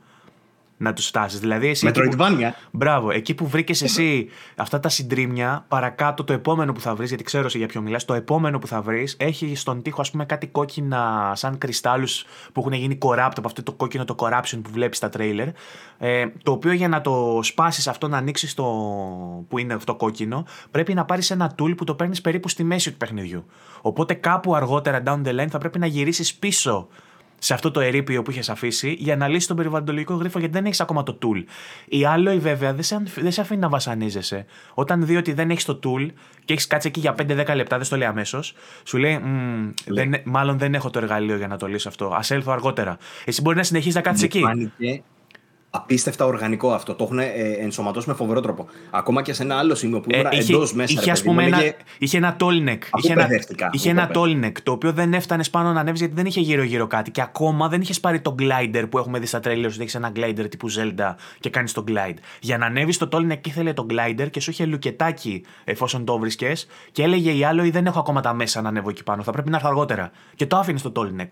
να τους φτάσεις. Δηλαδή, εσύ. εκεί που- Metroidvania. Μπράβο, εκεί που βρήκες εσύ αυτά τα συντρίμια, παρακάτω το επόμενο που θα βρεις, γιατί ξέρω σε για ποιο μιλάς, το επόμενο που θα βρεις έχει στον τοίχο, ας πούμε, κάτι κόκκινα σαν κρυστάλλους που έχουν γίνει corrupt από αυτό το κόκκινο το corruption που βλέπεις στα τρέιλερ. Ε, το οποίο για να το σπάσεις αυτό, να ανοίξεις το που είναι αυτό κόκκινο, πρέπει να πάρεις ένα tool που το παίρνεις περίπου στη μέση του παιχνιδιού. Οπότε κάπου αργότερα down the line θα πρέπει να γυρίσεις πίσω σε αυτό το ερείπιο που είχες αφήσει για να λύσεις τον περιβαλλοντολογικό γρίφο γιατί δεν έχεις ακόμα το tool. Η Alloy βέβαια δεν σε, αν- δεν σε αφήνει να βασανίζεσαι. Όταν δει ότι δεν έχεις το tool και έχεις κάτσει εκεί για 5-10 λεπτά, δεν στο λέει αμέσως, σου λέει «Μμμ, δεν, Μάλλον δεν έχω το εργαλείο για να το λύσω αυτό. Α έλθω αργότερα. Εσύ μπορεί να συνεχίσεις να κάτσει Μου εκεί. φάνηκε απίστευτα οργανικό αυτό. Το έχουν ε, ενσωματώσει με φοβερό τρόπο. Ακόμα και σε ένα άλλο σημείο που Ε, ήμουν είχε, εντός μέσα. είχε, ρε ας παιδί μου, πούμε, ένα, έλεγε, είχε ένα tallneck. Αφού Είχε ένα, παιδεύτηκα, είχε μου ένα το tallneck το οποίο δεν έφτανε πάνω να ανέβει γιατί δεν είχε γύρω-γύρω κάτι. Και ακόμα δεν είχες πάρει το glider που έχουμε δει στα τρέλερ ότι έχεις ένα glider τύπου Zelda και κάνεις το glide. Για να ανέβεις το tallneck ήθελε το glider και σου είχε λουκετάκι εφόσον το βρίσκες και έλεγε η άλλο δεν έχω ακόμα τα μέσα να ανέβω εκεί πάνω. Θα πρέπει να έρθω αργότερα. Και το άφηνες το tallneck.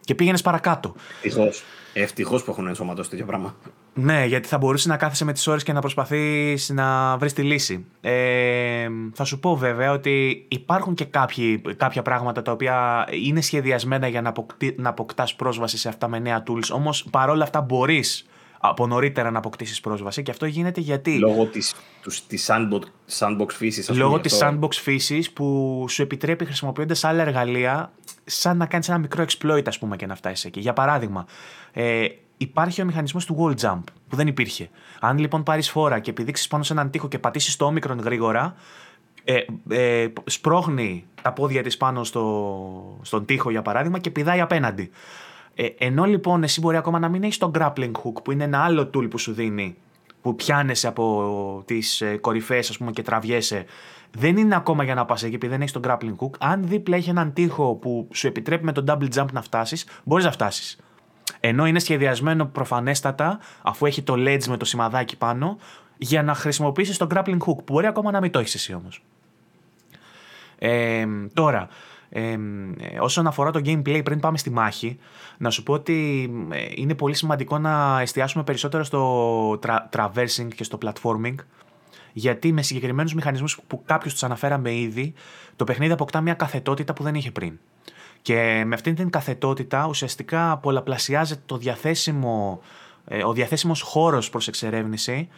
Και πήγαινες παρακάτω. Ευτυχώ. Ευτυχώς που έχουν ενσωματώσει τέτοιο πράγμα. Ναι, γιατί θα μπορούσε να κάθεσαι με τις ώρες και να προσπαθείς να βρεις τη λύση. Ε, θα σου πω βέβαια ότι υπάρχουν και κάποιοι, κάποια πράγματα τα οποία είναι σχεδιασμένα για να, αποκτή, να αποκτάς πρόσβαση σε αυτά με νέα tools, όμως παρόλα αυτά μπορείς από νωρίτερα να αποκτήσεις πρόσβαση και αυτό γίνεται γιατί... Λόγω της, τους, της sandbox, sandbox φύσης. ας Λόγω πούμε, της αυτό. sandbox φύσης που σου επιτρέπει χρησιμοποιώντας άλλα εργαλεία, σαν να κάνεις ένα μικρό exploit, ας πούμε, και να φτάσεις εκεί. Για παράδειγμα, ε, υπάρχει ο μηχανισμός του wall jump που δεν υπήρχε. Αν λοιπόν πάρεις φόρα και επιδείξεις πάνω σε έναν τοίχο και πατήσεις το όμικρον γρήγορα, ε, ε, σπρώχνει τα πόδια της πάνω στο, στον τοίχο για παράδειγμα και πηδάει απέναντι. Ε, ενώ λοιπόν εσύ μπορεί ακόμα να μην έχεις το grappling hook που είναι ένα άλλο tool που σου δίνει που πιάνεσαι από τις ε, κορυφές ας πούμε και τραβιέσαι δεν είναι ακόμα για να πας εκεί επειδή δεν έχεις το grappling hook. Αν δίπλα έχει έναν τοίχο που σου επιτρέπει με το double jump να φτάσεις μπορείς να φτάσεις. Ενώ είναι σχεδιασμένο προφανέστατα αφού έχει το ledge με το σημαδάκι πάνω για να χρησιμοποιήσεις το grappling hook που μπορεί ακόμα να μην το έχεις εσύ όμως. Ε, τώρα, ε, ε, όσον αφορά το gameplay, πριν πάμε στη μάχη, να σου πω ότι ε, είναι πολύ σημαντικό να εστιάσουμε περισσότερο στο tra- traversing και στο platforming. Γιατί με συγκεκριμένους μηχανισμούς που κάποιου τους αναφέραμε ήδη, το παιχνίδι αποκτά μια καθετότητα που δεν είχε πριν. Και με αυτήν την καθετότητα ουσιαστικά πολλαπλασιάζεται το διαθέσιμο, ε, ο διαθέσιμος χώρος προς εξερεύνηση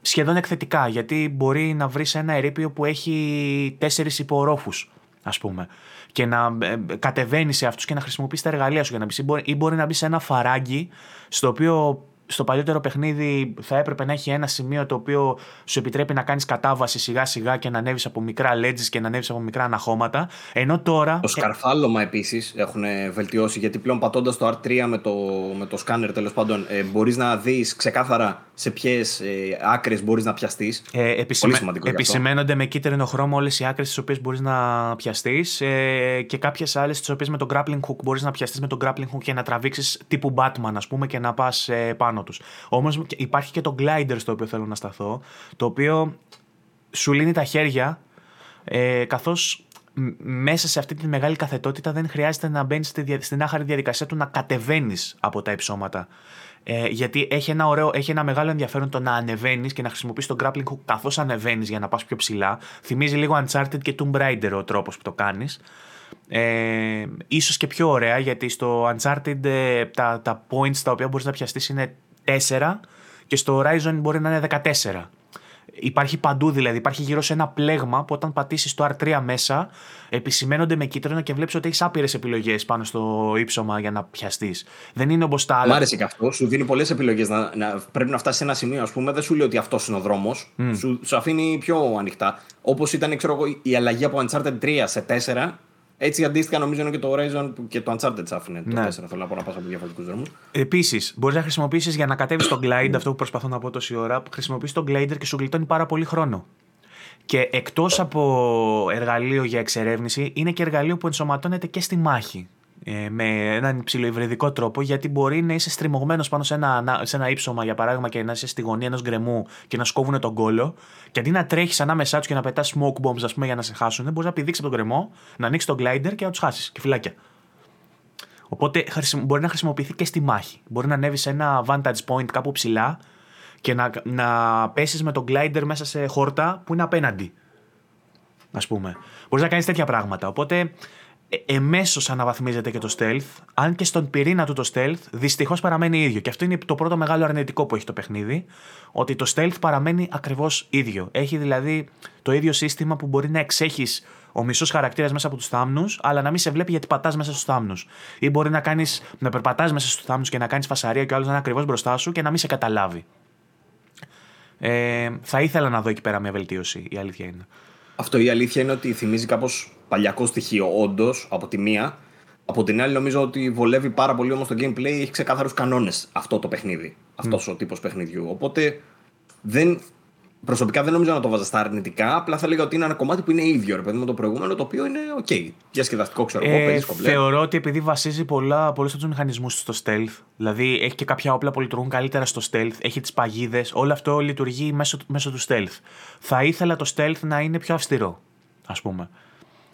σχεδόν εκθετικά, γιατί μπορεί να βρεις ένα ερείπιο που έχει τέσσερις υπορόφους, ας πούμε, και να ε, κατεβαίνει σε αυτούς και να χρησιμοποιείς τα εργαλεία σου για να μπεις. Ή μπορεί, ή μπορεί να μπεις σε ένα φαράγγι, στο οποίο στο παλιότερο παιχνίδι θα έπρεπε να έχει ένα σημείο το οποίο σου επιτρέπει να κάνεις κατάβαση σιγά σιγά και να ανέβεις από μικρά ledges και να ανέβεις από μικρά αναχώματα, ενώ τώρα... Το σκαρφάλωμα επίσης έχουν βελτιώσει γιατί πλέον πατώντας το R3 με το, με το σκάνερ τέλος πάντων ε, μπορείς να δεις ξεκάθαρα σε ποιες ε, άκρες μπορείς να πιαστείς. Ε, επισημέ... Πολύ σημαντικό γι' αυτό. Επισημένονται με κίτρινο χρώμα όλες οι άκρες τι οποίες μπορείς να πιαστείς ε, και κάποιες άλλες τις οποίες με το grappling hook μπορείς να πιαστείς με το grappling hook και να τραβήξεις τύπου Batman, ας πούμε, και να πας ε, πάνω τους. Όμως υπάρχει και το glider στο οποίο θέλω να σταθώ, το οποίο σου λύνει τα χέρια ε, καθώς μ- μέσα σε αυτή τη μεγάλη καθετότητα δεν χρειάζεται να μπαίνεις στη δια- στην άχαρη διαδικασία του να κατεβαίνεις από τα υψώματα. Ε, γιατί έχει ένα, ωραίο, έχει ένα μεγάλο ενδιαφέρον το να ανεβαίνεις και να χρησιμοποιείς τον grappling hook καθώς ανεβαίνεις για να πας πιο ψηλά. Θυμίζει λίγο Uncharted και Tomb Raider ο τρόπος που το κάνεις. Ε, ίσως και πιο ωραία γιατί στο Uncharted ε, τα, τα points τα οποία μπορείς να πιαστείς είναι 4 και στο Horizon μπορεί να είναι 14. Υπάρχει παντού δηλαδή, υπάρχει γύρω σε ένα πλέγμα που όταν πατήσεις το R3 μέσα επισημένονται με κίτρινο και βλέπεις ότι έχεις άπειρες επιλογές πάνω στο ύψωμα για να πιαστείς. Δεν είναι όπως τα άλλα. Μ' άρεσε και αυτό. Σου δίνει πολλές επιλογές. Να, να, πρέπει να φτάσεις σε ένα σημείο, ας πούμε. Δεν σου λέει ότι αυτός είναι ο δρόμος. Σου, σου αφήνει πιο ανοιχτά. Όπως ήταν, ξέρω εγώ, η αλλαγή από Uncharted 3 σε 4 έτσι αντίστοιχα νομίζω είναι και το Horizon και το Uncharted άφηνε το 4. Θέλω να πω να πα από διαφορετικούς δρόμους. Επίσης, μπορείς να χρησιμοποιήσεις για να κατέβεις τον glide, αυτό που προσπαθώ να πω τόση ώρα, χρησιμοποιείς τον glider και σου γλιτώνει πάρα πολύ χρόνο. Και εκτός από εργαλείο για εξερεύνηση, είναι και εργαλείο που ενσωματώνεται και στη μάχη ε, με έναν ψηλοϊβριδικό τρόπο, γιατί μπορεί να είσαι στριμωγμένος πάνω σε ένα, σε ένα ύψωμα, για παράδειγμα, και να είσαι στη γωνία ενός γκρεμού και να σκόβουν τον κόλο, και αντί να τρέχεις ανάμεσά τους και να πετάς smoke bombs, ας πούμε, για να σε χάσουν, μπορείς να πηδήξεις από τον γκρεμό, να ανοίξεις τον glider και να τους χάσεις και φυλάκια. Οπότε μπορεί να χρησιμοποιηθεί και στη μάχη. Μπορεί να ανέβεις σε ένα vantage point κάπου ψηλά και να, να πέσεις με τον glider μέσα σε χόρτα που είναι απέναντι. Α πούμε. Μπορείς να κάνεις τέτοια πράγματα. Οπότε ε, εμέσως αναβαθμίζεται και το stealth, αν και στον πυρήνα του το stealth δυστυχώς παραμένει ίδιο. Και αυτό είναι το πρώτο μεγάλο αρνητικό που έχει το παιχνίδι, ότι το stealth παραμένει ακριβώς ίδιο. Έχει δηλαδή το ίδιο σύστημα που μπορεί να εξέχεις ο μισός χαρακτήρας μέσα από τους θάμνους, αλλά να μην σε βλέπει γιατί πατάς μέσα στους θάμνους. Ή μπορεί να, κάνεις, να περπατάς μέσα στους θάμνους και να κάνεις φασαρία και ο άλλος να είναι ακριβώς μπροστά σου και να μην σε καταλάβει. Ε, θα ήθελα να δω εκεί πέρα μια βελτίωση, η αλήθεια είναι. Αυτό η αλήθεια είναι ότι θυμίζει κάπως παλιακό στοιχείο, όντως, από τη μία. Από την άλλη, νομίζω ότι βολεύει πάρα πολύ όμως το gameplay, έχει ξεκάθαρους κανόνες αυτό το παιχνίδι. Αυτός mm. ο τύπος παιχνιδιού. Οπότε δεν, προσωπικά δεν νομίζω να το βάζα στα αρνητικά. Απλά θα λέγα ότι είναι ένα κομμάτι που είναι ίδιο ρε παιδί με το προηγούμενο, το οποίο είναι OK. Okay. Διασκεδαστικό, ξέρω εγώ, ε, Θεωρώ ότι επειδή βασίζει πολλούς από τους μηχανισμούς στο stealth, δηλαδή έχει και κάποια όπλα που λειτουργούν καλύτερα στο stealth, έχει τις παγίδες, όλο αυτό λειτουργεί μέσω, μέσω του stealth. Θα ήθελα το stealth να είναι πιο αυστηρό, ας πούμε.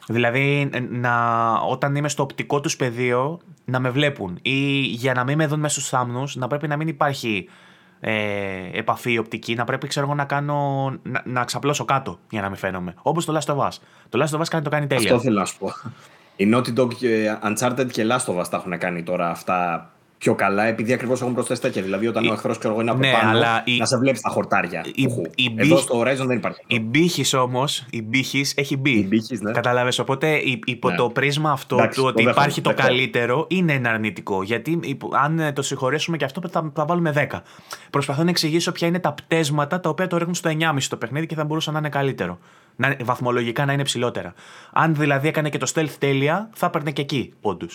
Δηλαδή, να, όταν είμαι στο οπτικό τους πεδίο, να με βλέπουν. Ή για να μην με δουν μέσα στους θάμνους, να πρέπει να μην υπάρχει ε, επαφή οπτική, να πρέπει ξέρω να κάνω. να, να ξαπλώσω κάτω για να μην φαίνομαι. Όπως το Last of Us. Το Last of Us κάνει, το κάνει τέλεια. Αυτό θέλω να σου πω. Η Naughty Dog, Uncharted και Last of Us τα έχουν κάνει τώρα αυτά πιο καλά, επειδή ακριβώς έχουν προσθέσει τέτοια. Δηλαδή, όταν η... ο εχθρός είναι από ναι, πάνω, αλλά η... να σε βλέπεις τα χορτάρια. Η... Η... Εδώ στο Horizon δεν υπάρχει. Η μπύχης όμως, η μπύχης έχει μπει. Η μπύχης, ναι. Καταλάβες, οπότε υπό ναι. το πρίσμα αυτό Εντάξει, του ότι υπάρχει το καλύτερο είναι ένα αρνητικό. Γιατί αν το συγχωρέσουμε και αυτό θα, θα βάλουμε 10. Προσπαθώ να εξηγήσω ποια είναι τα πταίσματα τα οποία το ρίχνουν στο 9,5 το παιχνίδι και θα μπορούσε να είναι καλύτερο. Να, βαθμολογικά να είναι ψηλότερα. Αν δηλαδή έκανε και το stealth τέλεια, θα έπαιρνε και εκεί πόντους.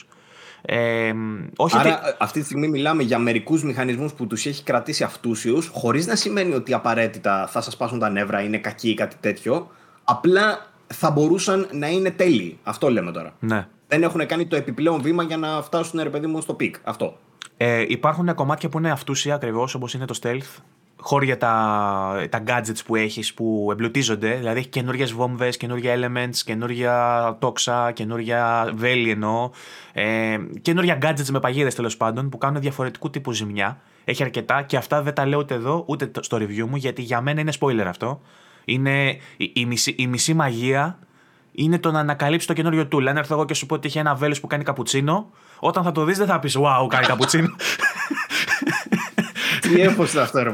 Ε, όχι Άρα, ότι... αυτή τη στιγμή μιλάμε για μερικούς μηχανισμούς που τους έχει κρατήσει αυτούσιους, χωρίς να σημαίνει ότι απαραίτητα θα σας σπάσουν τα νεύρα, είναι κακοί ή κάτι τέτοιο. Απλά θα μπορούσαν να είναι τέλειοι. Αυτό λέμε τώρα. Ναι. Δεν έχουν κάνει το επιπλέον βήμα για να φτάσουν, ρε παιδί μου, στο peak. Αυτό. Ε, υπάρχουν κομμάτια που είναι αυτούσια ακριβώς, όπως είναι το stealth χώρια τα, τα gadgets που έχεις που εμπλουτίζονται, δηλαδή έχει καινούργιες βόμβες, καινούργια elements, καινούργια τόξα, καινούργια βέλη εννοώ, ε, καινούργια gadgets με παγίδες τέλος πάντων που κάνουν διαφορετικού τύπου ζημιά. Έχει αρκετά και αυτά δεν τα λέω ούτε εδώ ούτε στο review μου γιατί για μένα είναι spoiler αυτό. Είναι η, η, μισή, η μισή μαγεία είναι το να ανακαλύψει το καινούριο tool. Αν έρθω εγώ και σου πω ότι έχει ένα βέλος που κάνει καπουτσίνο, όταν θα το δεις δεν θα πεις Wow, κάνει καπουτσίνο. [LAUGHS] Τι έφωσε αυτό, ρε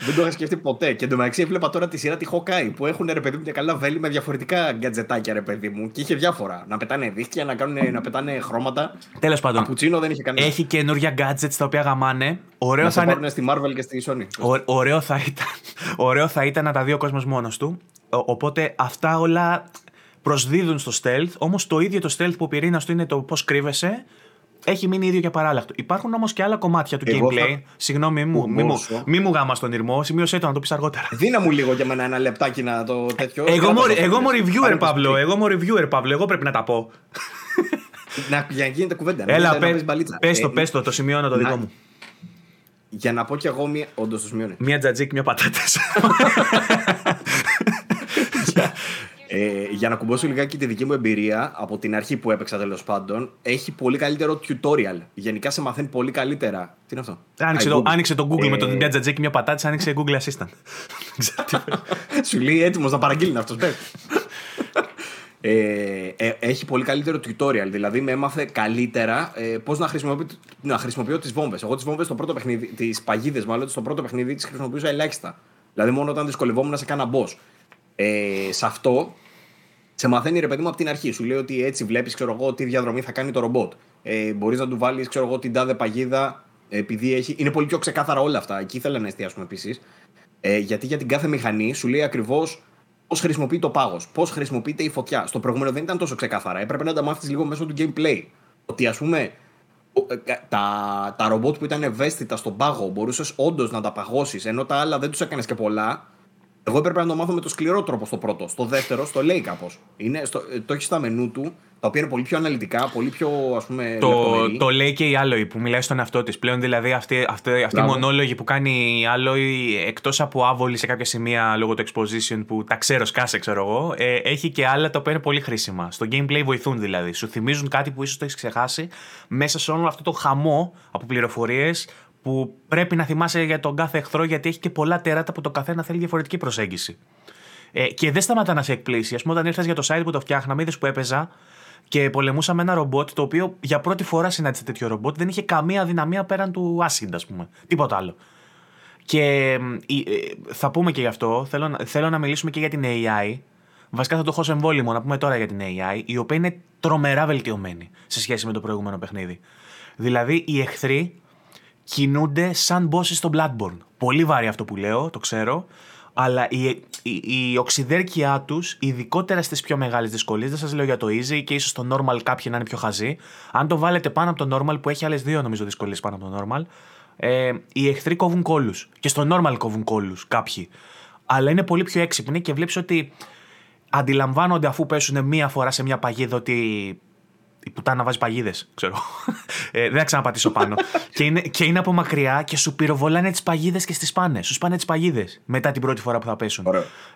Δεν το είχα σκεφτεί ποτέ. Και εντωμεταξύ έβλεπα τώρα τη σειρά τη Hawkeye που έχουν ρε παιδί μου και καλά βέλη με διαφορετικά γκατζετάκια, ρε παιδί μου. Και είχε διάφορα. Να πετάνε δίχτυα, να, κάνουν, να πετάνε χρώματα. Τέλος πάντων. Καπουτσίνο δεν είχε κανένα. Έχει καινούργια gadgets τα οποία γαμάνε. Ωραίο να θα είναι. στη Marvel και στη Sony. Ω, ωραίο, θα ήταν, ωραίο θα ήταν να τα δει ο κόσμος μόνος του. οπότε αυτά όλα προσδίδουν στο stealth. Όμως το ίδιο το stealth που πυρήνας του είναι το πώς κρύβεσαι έχει μείνει ίδιο και παράλλαχτο. Υπάρχουν όμως και άλλα κομμάτια του Εγώ gameplay. Θα... Συγγνώμη, μη μου, μη μου, μη μου γάμας στον ήρμο. Σημείωσέ το να το πεις αργότερα. Δίνα μου λίγο για μένα ένα λεπτάκι να το τέτοιο. Εγώ, μου, εγώ είμαι reviewer, Παύλο. Εγώ είμαι reviewer, Παύλο. Εγώ πρέπει να τα πω. να, για να γίνεται κουβέντα. Έλα, πε το, πες το, το σημειώνω το δικό μου. Για να πω κι εγώ μία. Όντως το σημειώνει. Μία τζατζίκ, μία πατάτες. [LAUGHS] Ε, για να κουμπώσω λιγάκι τη δική μου εμπειρία από την αρχή που έπαιξα τέλος πάντων, έχει πολύ καλύτερο tutorial. Γενικά σε μαθαίνει πολύ καλύτερα. Τι είναι αυτό; Άνοιξε, το, άνοιξε το Google ε... με τον μια τζατζέκι, μια πατάτη, άνοιξε Google Assistant. [LAUGHS] Σου λέει έτοιμος να παραγγείλει αυτός. Ε, ε, έχει πολύ καλύτερο tutorial. Δηλαδή, με έμαθε καλύτερα ε, πώς να, χρησιμοποιώ, να χρησιμοποιώ τις βόμβες. Εγώ τις βόμβες στο πρώτο παιχνίδι, τις παγίδες μάλλον, στο πρώτο παιχνίδι τις χρησιμοποιούσα ελάχιστα. Δηλαδή, μόνο όταν δυσκολευόμουν σε κάνα boss. Ε, σε αυτό σε μαθαίνει ρε παιδί μου από την αρχή. Σου λέει ότι έτσι βλέπεις, τι διαδρομή θα κάνει το ρομπότ. Ε, Μπορείς να του βάλεις, ξέρω εγώ, την τάδε παγίδα, επειδή έχει. Είναι πολύ πιο ξεκάθαρα όλα αυτά. Εκεί ήθελα να εστιάσουμε επίσης. Ε, γιατί για την κάθε μηχανή σου λέει ακριβώς πώς χρησιμοποιεί το πάγος, πώς χρησιμοποιείται η φωτιά. Στο προηγούμενο δεν ήταν τόσο ξεκάθαρα. Έπρεπε να τα μάθεις λίγο μέσω του gameplay. Ότι ας πούμε ε, τα, τα ρομπότ που ήταν ευαίσθητα στον πάγο μπορούσες όντως να τα παγώσεις, ενώ τα άλλα δεν τους έκανες και πολλά. Εγώ έπρεπε να το μάθω με το σκληρό τρόπο στο πρώτο. Στο δεύτερο, στο λέει κάπως. Το έχει στα μενού του τα οποία είναι πολύ πιο αναλυτικά, πολύ πιο ας πούμε. Το, το λέει και η Άλοη που μιλάει στον εαυτό της. Πλέον δηλαδή αυτή, αυτή, αυτή η μονόλογη που κάνει η Άλοη εκτός από άβολη σε κάποια σημεία λόγω του exposition που τα ξέρω, σκάσε, ξέρω εγώ, ε, έχει και άλλα τα οποία είναι πολύ χρήσιμα. Στο gameplay βοηθούν δηλαδή. Σου θυμίζουν κάτι που ίσως το έχεις ξεχάσει μέσα σε όλο αυτό το χαμό από πληροφορίες που πρέπει να θυμάσαι για τον κάθε εχθρό γιατί έχει και πολλά τεράτα που το καθένα θέλει διαφορετική προσέγγιση. Ε, και δεν σταματά να σε εκπλήσει. Α πούμε, όταν ήρθες για το site που το φτιάχναμε, είδες που έπαιζα και πολεμούσαμε ένα ρομπότ το οποίο για πρώτη φορά συνάντησε τέτοιο ρομπότ. Δεν είχε καμία δυναμία πέραν του άσυντα, ας πούμε. Τίποτα άλλο. Και ε, θα πούμε και γι' αυτό. Θέλω, θέλω να μιλήσουμε και για την AI. Βασικά θα το έχω σε εμβόλυμο να πούμε τώρα για την AI, η οποία είναι τρομερά βελτιωμένη σε σχέση με το προηγούμενο παιχνίδι. Δηλαδή, οι εχθροί κινούνται σαν bosses στο Bloodborne. Πολύ βάρη αυτό που λέω, το ξέρω. Αλλά η, η, η οξυδέρκεια τους, ειδικότερα στις πιο μεγάλες δυσκολίες, δεν σας λέω για το easy και ίσως το normal κάποιοι να είναι πιο χαζοί. Αν το βάλετε πάνω από το normal, που έχει άλλες δύο νομίζω δυσκολίες πάνω από το normal, ε, οι εχθροί κόβουν κόλου. Και στο normal κόβουν κόλου κάποιοι. Αλλά είναι πολύ πιο έξυπνοι και βλέπεις ότι αντιλαμβάνονται αφού πέσουν μία φορά σε μια παγίδα ότι η πουτάνα βάζει παγίδες, ξέρω. Ε, δεν θα ξαναπατήσω πάνω. [LAUGHS] και, είναι, και είναι από μακριά και σου πυροβολάνε τις παγίδες και στις πάνες. Σου σπάνε τις παγίδες μετά την πρώτη φορά που θα πέσουν.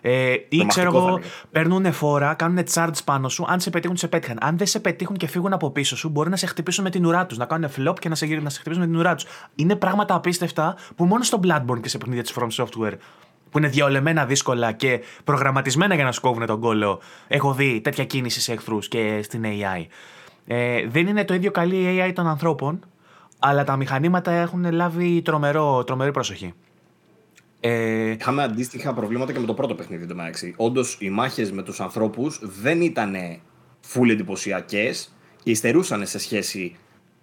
Ε, ή ξέρω εγώ, παίρνουν φόρα, κάνουν charge πάνω σου. Αν σε πετύχουν, σε πέτυχαν. Αν δεν σε πετύχουν και φύγουν από πίσω σου, μπορεί να σε χτυπήσουν με την ουρά τους. Να κάνουν flop και να σε, να σε χτυπήσουν με την ουρά τους. Είναι πράγματα απίστευτα που μόνο στο Bloodborne και σε παιχνίδια της From Software που είναι διαολεμένα δύσκολα και προγραμματισμένα για να σκόβουν τον κόλλο. Έχω δει τέτοια κίνηση σε εχθρούς και στην AI. Ε, δεν είναι το ίδιο καλή η AI των ανθρώπων, αλλά τα μηχανήματα έχουν λάβει τρομερό, τρομερή προσοχή. Ε... Είχαμε αντίστοιχα προβλήματα και με το πρώτο παιχνίδι του μεταξύ. Όντως, οι μάχες με τους ανθρώπους δεν ήταν full εντυπωσιακές και υστερούσαν σε σχέση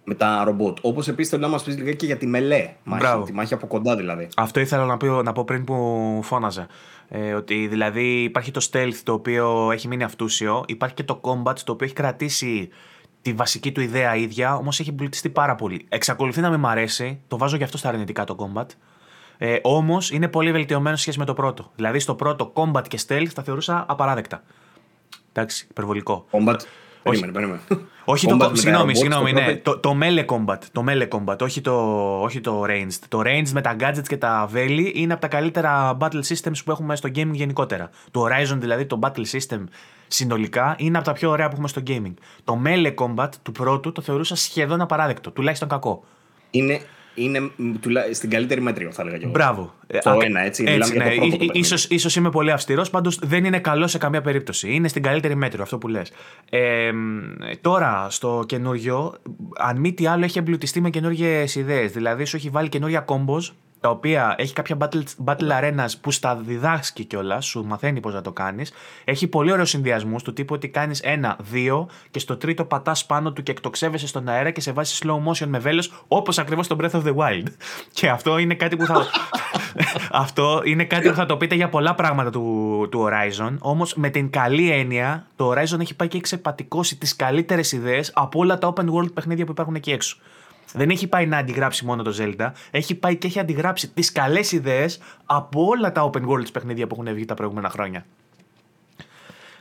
με τα ρομπότ. Όπως επίσης θέλω να μας πεις λίγα και για τη μελέ μάχη, τη μάχη από κοντά δηλαδή. Αυτό ήθελα να, πω, να πω πριν που φώναζε. Ε, ότι δηλαδή υπάρχει το stealth το οποίο έχει μείνει αυτούσιο, υπάρχει και το combat το οποίο έχει κρατήσει τη βασική του ιδέα ίδια, όμως έχει εμπλουτιστεί πάρα πολύ. Εξακολουθεί να με μ' αρέσει, το βάζω γι' αυτό στα αρνητικά το combat. Ε, Όμως είναι πολύ βελτιωμένο σε σχέση με το πρώτο. Δηλαδή στο πρώτο combat και stealth τα θεωρούσα απαράδεκτα. Εντάξει, υπερβολικό. Combat. Περίμενε, περίμενε. [LAUGHS] Όχι το. Συγγνώμη, συγγνώμη, ναι. Το, το melee combat. Το melee combat, όχι το, όχι το ranged. Το ranged με τα gadgets και τα valley είναι από τα καλύτερα battle systems που έχουμε στο gaming γενικότερα. Το Horizon δηλαδή, το battle system συνολικά είναι από τα πιο ωραία που έχουμε στο gaming. Το melee combat του πρώτου το θεωρούσα σχεδόν απαράδεκτο, τουλάχιστον κακό. Είναι, είναι στην καλύτερη μέτριο, θα έλεγα και εγώ. Μπράβο. Το Α, ένα, έτσι. έτσι ναι. για το ίσως, ίσως είμαι πολύ αυστηρός, πάντως δεν είναι καλό σε καμία περίπτωση. Είναι στην καλύτερη μέτριο, αυτό που λες. Ε, τώρα, στο καινούριο, αν μη τι άλλο, έχει εμπλουτιστεί με καινούργιες ιδέες. Δηλαδή, σου έχει βάλει καινούργια combos τα οποία έχει κάποια battle, battle arenas που στα διδάσκει κιόλας, σου μαθαίνει πώς να το κάνεις. Έχει πολύ ωραίους συνδυασμούς του τύπου ότι κάνεις ένα, δύο και στο τρίτο πατάς πάνω του και εκτοξεύεσαι στον αέρα και σε βάζει slow motion με βέλος όπως ακριβώς στο Breath of the Wild. Και αυτό είναι κάτι που θα. [LAUGHS] αυτό είναι κάτι που θα το πείτε για πολλά πράγματα του, του Horizon. Όμως με την καλή έννοια, το Horizon έχει πάει και έχει ξεπατικώσει τις καλύτερες ιδέες από όλα τα open world παιχνίδια που υπάρχουν εκεί έξω. Δεν έχει πάει να αντιγράψει μόνο το Zelda, έχει πάει και έχει αντιγράψει τις καλές ιδέες από όλα τα open world παιχνίδια που έχουν βγει τα προηγούμενα χρόνια.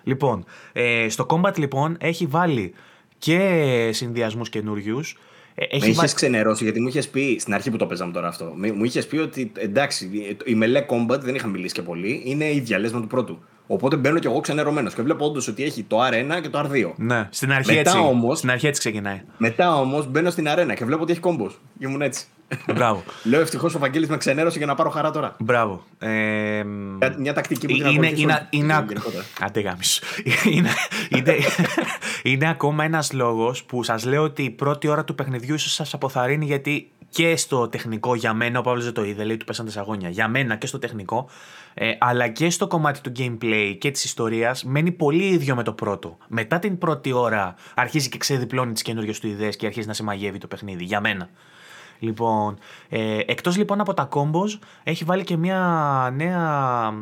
Λοιπόν, ε, στο Combat λοιπόν έχει βάλει και συνδυασμούς καινούριους. Ε, έχει με ξενερώσει γιατί μου είχες πει στην αρχή που το παίζαμε τώρα αυτό. Μου είχες πει ότι εντάξει, η μελέ Combat δεν είχα μιλήσει και πολύ. Είναι ίδια λε με του πρώτου. Οπότε μπαίνω κι εγώ ξενερωμένος και βλέπω όντως ότι έχει το R1 και το R2. Ναι, στην αρχή, Μετά έτσι, όμως- στην αρχή έτσι ξεκινάει. Μετά όμως μπαίνω στην αρένα και βλέπω ότι έχει κόμπος. Και ήμουν έτσι. Μπράβο. Λέω ευτυχώς ο Βαγγέλης με ξενέρωσε για να πάρω χαρά τώρα. Μπράβο. Ε, Μια- Μια τακτική που την είναι, ακολουθήσω είναι, είναι, γενικότερα. Άντε γάμισου. είναι, είναι, είναι ακόμα ένας λόγος που σας λέω ότι η πρώτη ώρα του παιχνιδιού ίσως σας αποθαρρύνει γιατί και στο τεχνικό για μένα, ο Παύλος δεν το είδε, λέει του πέσαν τα αγώνια. Για μένα και στο τεχνικό, ε, αλλά και στο κομμάτι του gameplay και της ιστορίας μένει πολύ ίδιο με το πρώτο. Μετά την πρώτη ώρα αρχίζει και ξεδιπλώνει τις καινούργιες του ιδέες και αρχίζει να σε μαγεύει το παιχνίδι. Για μένα. Λοιπόν, ε, εκτός λοιπόν από τα combos, έχει βάλει και μια νέα,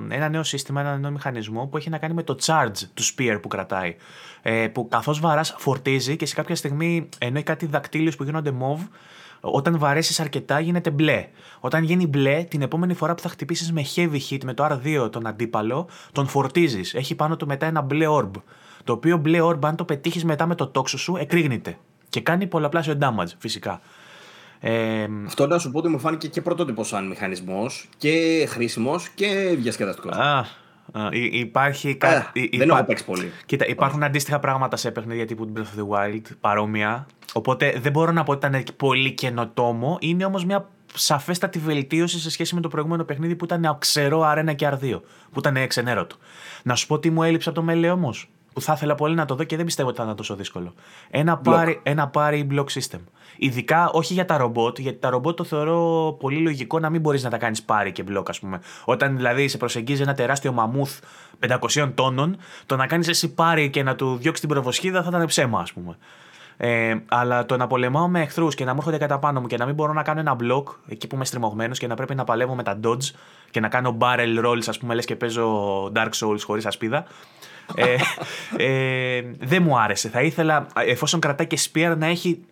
ένα νέο σύστημα, ένα νέο μηχανισμό που έχει να κάνει με το charge του spear που κρατάει. Ε, που καθώς βαράς φορτίζει και σε κάποια στιγμή, ενώ έχει κάτι δακτύλιους που γίνονται mauve, όταν βαρέσεις αρκετά γίνεται μπλε. Όταν γίνει μπλε, την επόμενη φορά που θα χτυπήσεις με heavy hit, με το R2 τον αντίπαλο, τον φορτίζεις. Έχει πάνω του μετά ένα μπλε orb. Το οποίο μπλε orb, αν το πετύχεις μετά με το τόξο σου, εκρήγνεται. Και κάνει πολλαπλάσιο damage, φυσικά. Ε, Αυτό να σου πω ότι μου φάνηκε και πρωτότυπος σαν μηχανισμός και χρήσιμος και διασκεδαστικός. Α, α, υ- υπάρχει Ε, κα- υ- δεν υπά- έχω παίξει πολύ. Κοίτα, υπάρχουν αντίστοιχα πράγματα σε παιχνίδια τύπου Breath of the Wild, παρόμοια. Οπότε δεν μπορώ να πω ότι ήταν πολύ καινοτόμο. Είναι όμως μια σαφέστατη βελτίωση σε σχέση με το προηγούμενο παιχνίδι που ήταν ξερό αρένα και αρδίο. Που ήταν ξενέρωτο. Να σου πω τι μου έλειψε από το μέλε όμως. Που θα ήθελα πολύ να το δω και δεν πιστεύω ότι θα ήταν τόσο δύσκολο. Ένα πάρει, ένα πάρει block system. Ειδικά όχι για τα ρομπότ, γιατί τα ρομπότ το θεωρώ πολύ λογικό να μην μπορείς να τα κάνεις πάρει και block, ας πούμε. Όταν δηλαδή σε προσεγγίζει ένα τεράστιο μαμούθ 500 τόνων, το να κάνεις εσύ πάρει και να του διώξεις την προβοσχίδα θα ήταν ψέμα, ας πούμε. Ε, αλλά το να πολεμάω με εχθρούς και να μου έρχονται κατά πάνω μου και να μην μπορώ να κάνω ένα block εκεί που είμαι στριμωγμένος και να πρέπει να παλεύω με τα dodge και να κάνω barrel rolls, ας πούμε, λες και παίζω Dark Souls χωρίς ασπίδα. ε, [LAUGHS] ε, δεν μου άρεσε. Θα ήθελα, εφόσον κρατάει και spear, να έχει.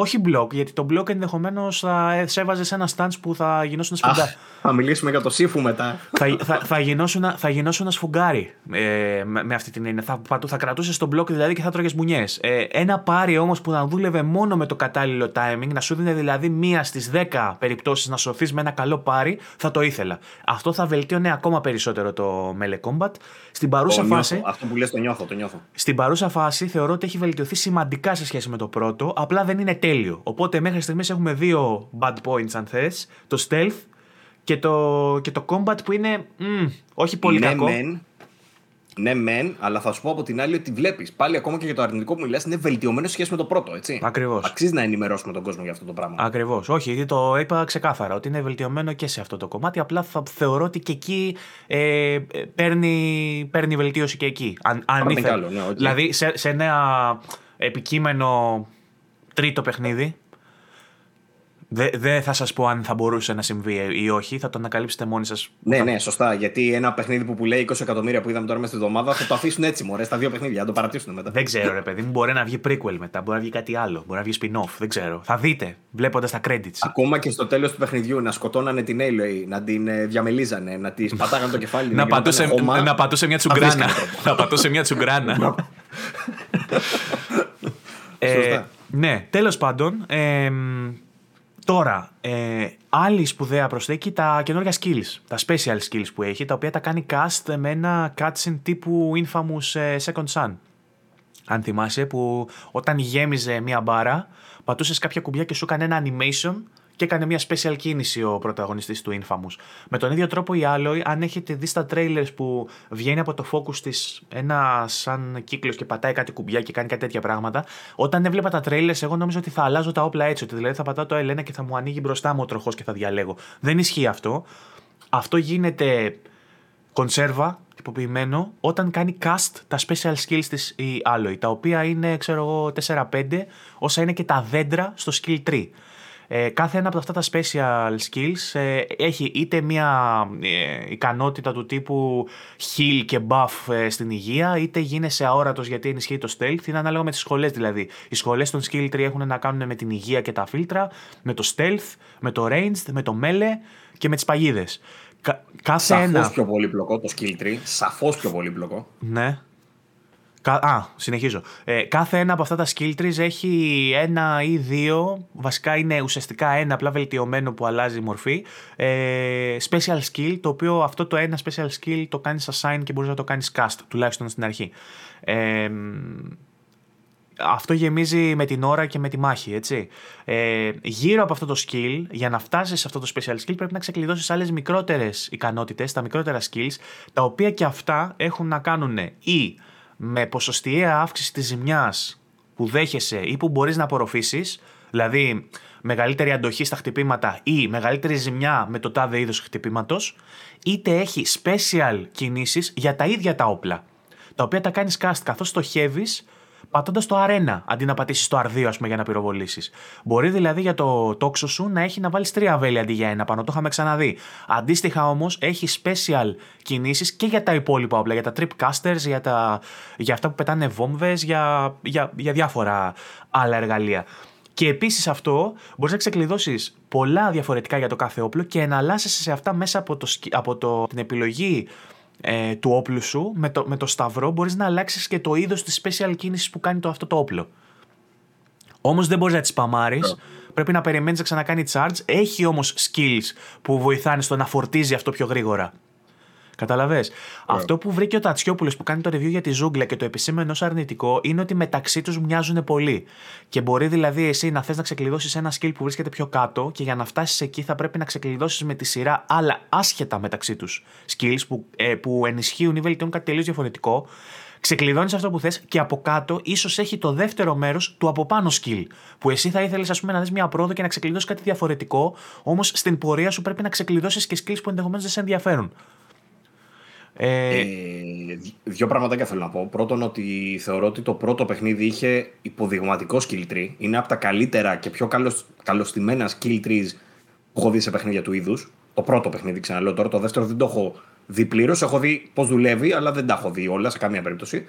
Όχι block, γιατί το block ενδεχομένως θα σε έβαζε σε ένα stance που θα γινώσουν σφουγγά. Αχ, θα μιλήσουμε για το σύφου μετά. θα, θα, θα, γινώσουν, θα γινώσουν σφουγγάρι ε, με, με αυτή την έννοια. Θα, πατού- θα κρατούσε τον block δηλαδή και θα τρώγες μπουνιές. Ε, ένα πάρει όμως που να δούλευε μόνο με το κατάλληλο timing, να σου δίνει δηλαδή μία στις 10 περιπτώσεις να σωθείς με ένα καλό πάρει, θα το ήθελα. Αυτό θα βελτίωνε ακόμα περισσότερο το Melee Combat. Στην παρούσα Το φάση. νιώθω. Αυτό που λες το νιώθω, το νιώθω. Στην παρούσα φάση θεωρώ ότι έχει βελτιωθεί σημαντικά σε σχέση με το πρώτο, απλά δεν είναι τέλειο. Οπότε μέχρι στιγμής έχουμε δύο bad points αν θες, το stealth και το, και το combat που είναι μμ, όχι πολύ ναι, κακό. Μεν, ναι, μεν, αλλά θα σου πω από την άλλη ότι βλέπεις πάλι ακόμα και για το αρνητικό που μιλάς είναι βελτιωμένο σε σχέση με το πρώτο, έτσι. Ακριβώς. Αξίζει να ενημερώσουμε τον κόσμο για αυτό το πράγμα. Ακριβώς. Όχι, γιατί το είπα ξεκάθαρα ότι είναι βελτιωμένο και σε αυτό το κομμάτι. Απλά θα θεωρώ ότι και εκεί ε, ε, παίρνει, παίρνει βελτίωση και εκεί. Αν, αν Πάρτε ήθελε. κι άλλο, ναι, οκ. Δηλαδή σε, σε ένα επικείμενο τρίτο παιχνίδι. Δεν δε θα σας πω αν θα μπορούσε να συμβεί ή όχι, θα το ανακαλύψετε μόνοι σας. Ναι, ναι, σωστά. Γιατί ένα παιχνίδι που πουλάει 20 εκατομμύρια που είδαμε τώρα μέσα στη εβδομάδα θα το αφήσουν έτσι, μωρέ, στα δύο παιχνίδια, θα το παρατήσουν μετά. Δεν ξέρω ρε παιδί μου, μπορεί να βγει prequel μετά, μπορεί να βγει κάτι άλλο, μπορεί να βγει spin-off, δεν ξέρω. Θα δείτε, βλέποντας τα credits. Ακόμα και στο τέλος του παιχνιδιού να σκοτώνανε την Aloy, να την ε, διαμελίζανε, να τη πατάγανε το κεφάλι. να, γινόταν πατούσε, χώμα. να πατούσε μια θα τσουγκράνα. βρίσκανε τρόπο. να πατούσε μια τσουγκράνα. Ε, Σωστά. Ναι, τέλος πάντων, ε, τώρα, ε, άλλη σπουδαία προσθήκη τα καινούργια skills, τα special skills που έχει, τα οποία τα κάνει cast με ένα cutscene τύπου Infamous ε, Second Son. Αν θυμάσαι, που όταν γέμιζε μία μπάρα, πατούσες κάποια κουμπιά και σου έκανε ένα animation και έκανε μια special κίνηση ο πρωταγωνιστής του Infamous. Με τον ίδιο τρόπο η Alloy, αν έχετε δει στα trailers που βγαίνει από το focus της ένα σαν κύκλος και πατάει κάτι κουμπιά και κάνει κάτι τέτοια πράγματα, όταν έβλεπα τα trailers εγώ νόμιζα ότι θα αλλάζω τα όπλα έτσι, ότι δηλαδή θα πατάω το L1 και θα μου ανοίγει μπροστά μου ο τροχός και θα διαλέγω. Δεν ισχύει αυτό. Αυτό γίνεται κονσέρβα τυποποιημένο όταν κάνει cast τα special skills της η Alloy, τα οποία είναι, ξέρω εγώ, 4-5, όσα είναι και τα δέντρα στο skill tree. Ε, κάθε ένα από αυτά τα special skills ε, έχει είτε μια ε, ικανότητα του τύπου heal και buff ε, στην υγεία, είτε γίνεσαι αόρατος γιατί ενισχύει το stealth, είναι ανάλογα με τις σχολές δηλαδή. Οι σχολές των skill tree έχουν να κάνουν με την υγεία και τα φίλτρα, με το stealth, με το ranged, με το melee και με τις παγίδες. Κα- κάθε Σαφώς ένα... πιο πολύπλοκο το skill tree. Σαφώς πιο πολύπλοκο. Ναι. Α, συνεχίζω. Ε, κάθε ένα από αυτά τα skill trees έχει ένα ή δύο, βασικά είναι ουσιαστικά ένα απλά βελτιωμένο που αλλάζει μορφή, ε, special skill, το οποίο αυτό το ένα special skill το κάνεις assign και μπορείς να το κάνεις cast, τουλάχιστον στην αρχή. Ε, αυτό γεμίζει με την ώρα και με τη μάχη, έτσι. Ε, γύρω από αυτό το skill, για να φτάσεις σε αυτό το special skill, πρέπει να ξεκλειδώσεις άλλες μικρότερες ικανότητες, τα μικρότερα skills, τα οποία και αυτά έχουν να κάνουν ή με ποσοστιαία αύξηση της ζημιάς που δέχεσαι ή που μπορείς να απορροφήσεις, δηλαδή μεγαλύτερη αντοχή στα χτυπήματα ή μεγαλύτερη ζημιά με το τάδε είδος χτυπήματος, είτε έχει special κινήσεις για τα ίδια τα όπλα. Τα οποία τα κάνεις cast καθώς στοχεύεις πατώντας το αρένα αντί να πατήσεις το R2 πούμε, για να πυροβολήσεις. Μπορεί δηλαδή για το τόξο σου να έχει να βάλεις τρία βέλη αντί για ένα πάνω. Το είχαμε ξαναδεί. Αντίστοιχα όμως έχει special κινήσεις και για τα υπόλοιπα όπλα. Για τα trip casters, για, τα, για αυτά που πετάνε βόμβες, για, για, για διάφορα άλλα εργαλεία. Και επίσης αυτό μπορείς να ξεκλειδώσεις πολλά διαφορετικά για το κάθε όπλο και να αλλάσει σε αυτά μέσα από, το, από το, την επιλογή ε, του όπλου σου, με το, με το σταυρό μπορείς να αλλάξεις και το είδος της special κίνησης που κάνει το, αυτό το όπλο. Όμως δεν μπορείς να τις σπαμάρεις, πρέπει να περιμένεις να ξανακάνει charge, έχει όμως skills που βοηθάνε στο να φορτίζει αυτό πιο γρήγορα. Καταλαβέ. Ναι. Αυτό που βρήκε ο Τατσιόπουλος που κάνει το review για τη ζούγκλα και το επισήμενο ως αρνητικό είναι ότι μεταξύ τους μοιάζουν πολύ. Και μπορεί δηλαδή εσύ να θες να ξεκλειδώσεις ένα skill που βρίσκεται πιο κάτω και για να φτάσεις εκεί θα πρέπει να ξεκλειδώσεις με τη σειρά άλλα άσχετα μεταξύ τους skills που, ε, που ενισχύουν ή βελτιώνουν κάτι τελείως διαφορετικό. Ξεκλειδώνεις αυτό που θες και από κάτω ίσως έχει το δεύτερο μέρος του από πάνω skill. Που εσύ θα ήθελες, ας πούμε, να δεις μια πρόοδο και να ξεκλειδώσεις κάτι διαφορετικό, όμως στην πορεία σου πρέπει να ξεκλειδώσεις και skills που ενδεχομένως δεν σε ενδιαφέρουν. Ε... Ε, δύο πραγματάκια θέλω να πω. Πρώτον, ότι θεωρώ ότι το πρώτο παιχνίδι είχε υποδειγματικό skill tree. Είναι από τα καλύτερα και πιο καλωστημένα skill trees που έχω δει σε παιχνίδια του είδους. Το πρώτο παιχνίδι, ξαναλέω τώρα. Το δεύτερο δεν το έχω δει πλήρως. Έχω δει πώς δουλεύει, αλλά δεν τα έχω δει όλα σε καμία περίπτωση.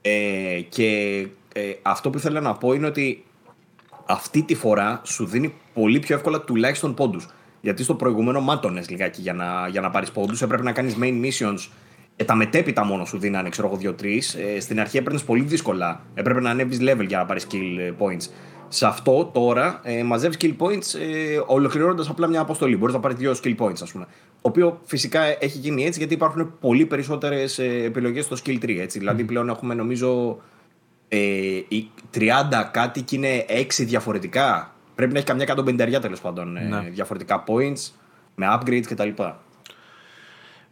Ε, και ε, αυτό που ήθελα να πω είναι ότι αυτή τη φορά σου δίνει πολύ πιο εύκολα τουλάχιστον πόντους. Γιατί στο προηγούμενο μάτωνες λιγάκι για να, για να πάρεις πόντους. Έπρεπε να κάνεις main missions και τα μετέπειτα μόνο σου δίνανε, ξέρω εγώ, 2-3. Ε, στην αρχή έπαιρνες πολύ δύσκολα. Έπρεπε να ανέβεις level για να πάρεις skill points. Σε αυτό τώρα ε, μαζεύεις skill points ε, ολοκληρώνοντας απλά μια αποστολή. Μπορείς να πάρεις δύο skill points, ας πούμε. Το οποίο φυσικά έχει γίνει έτσι γιατί υπάρχουν πολύ περισσότερες ε, επιλογές στο skill tree. Έτσι. Δηλαδή πλέον έχουμε νομίζω ε, 30 κάτι και είναι 6 διαφορετικά. Πρέπει να έχει καμιά 150 τέλος πάντων ε, ναι. διαφορετικά points με upgrades κτλ.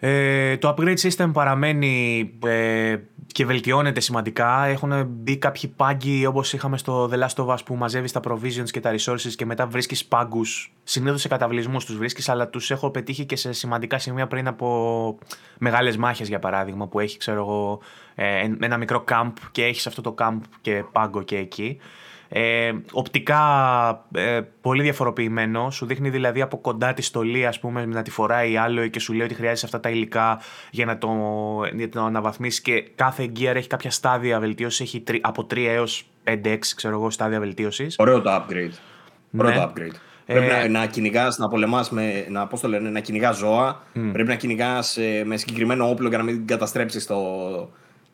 Ε, το upgrade system παραμένει ε, και βελτιώνεται σημαντικά. Έχουν μπει κάποιοι πάγκοι όπως είχαμε στο The Last of Us που μαζεύεις τα provisions και τα resources και μετά βρίσκεις πάγκους. Συνήθως σε καταβλισμούς τους βρίσκεις, αλλά τους έχω πετύχει και σε σημαντικά σημεία πριν από μεγάλες μάχες για παράδειγμα που έχει ξέρω εγώ ε, ένα μικρό camp και έχεις αυτό το camp και πάγκο και εκεί. Ε, οπτικά ε, πολύ διαφοροποιημένο. Σου δείχνει δηλαδή από κοντά τη στολή, ας πούμε, να τη φοράει άλλο και σου λέει ότι χρειάζεσαι αυτά τα υλικά για να το, για το αναβαθμίσεις. Και κάθε gear έχει κάποια στάδια βελτίωσης. Έχει από 3 έως 5-6 ξέρω εγώ, στάδια βελτίωσης. Ωραίο το upgrade. Ωραίο ναι. το upgrade. Πρέπει να, ε, να κυνηγάς, να πολεμάς με. Να, πώς το λένε, να κυνηγάς ζώα. Πρέπει να κυνηγάς ε, με συγκεκριμένο όπλο για να μην καταστρέψεις το,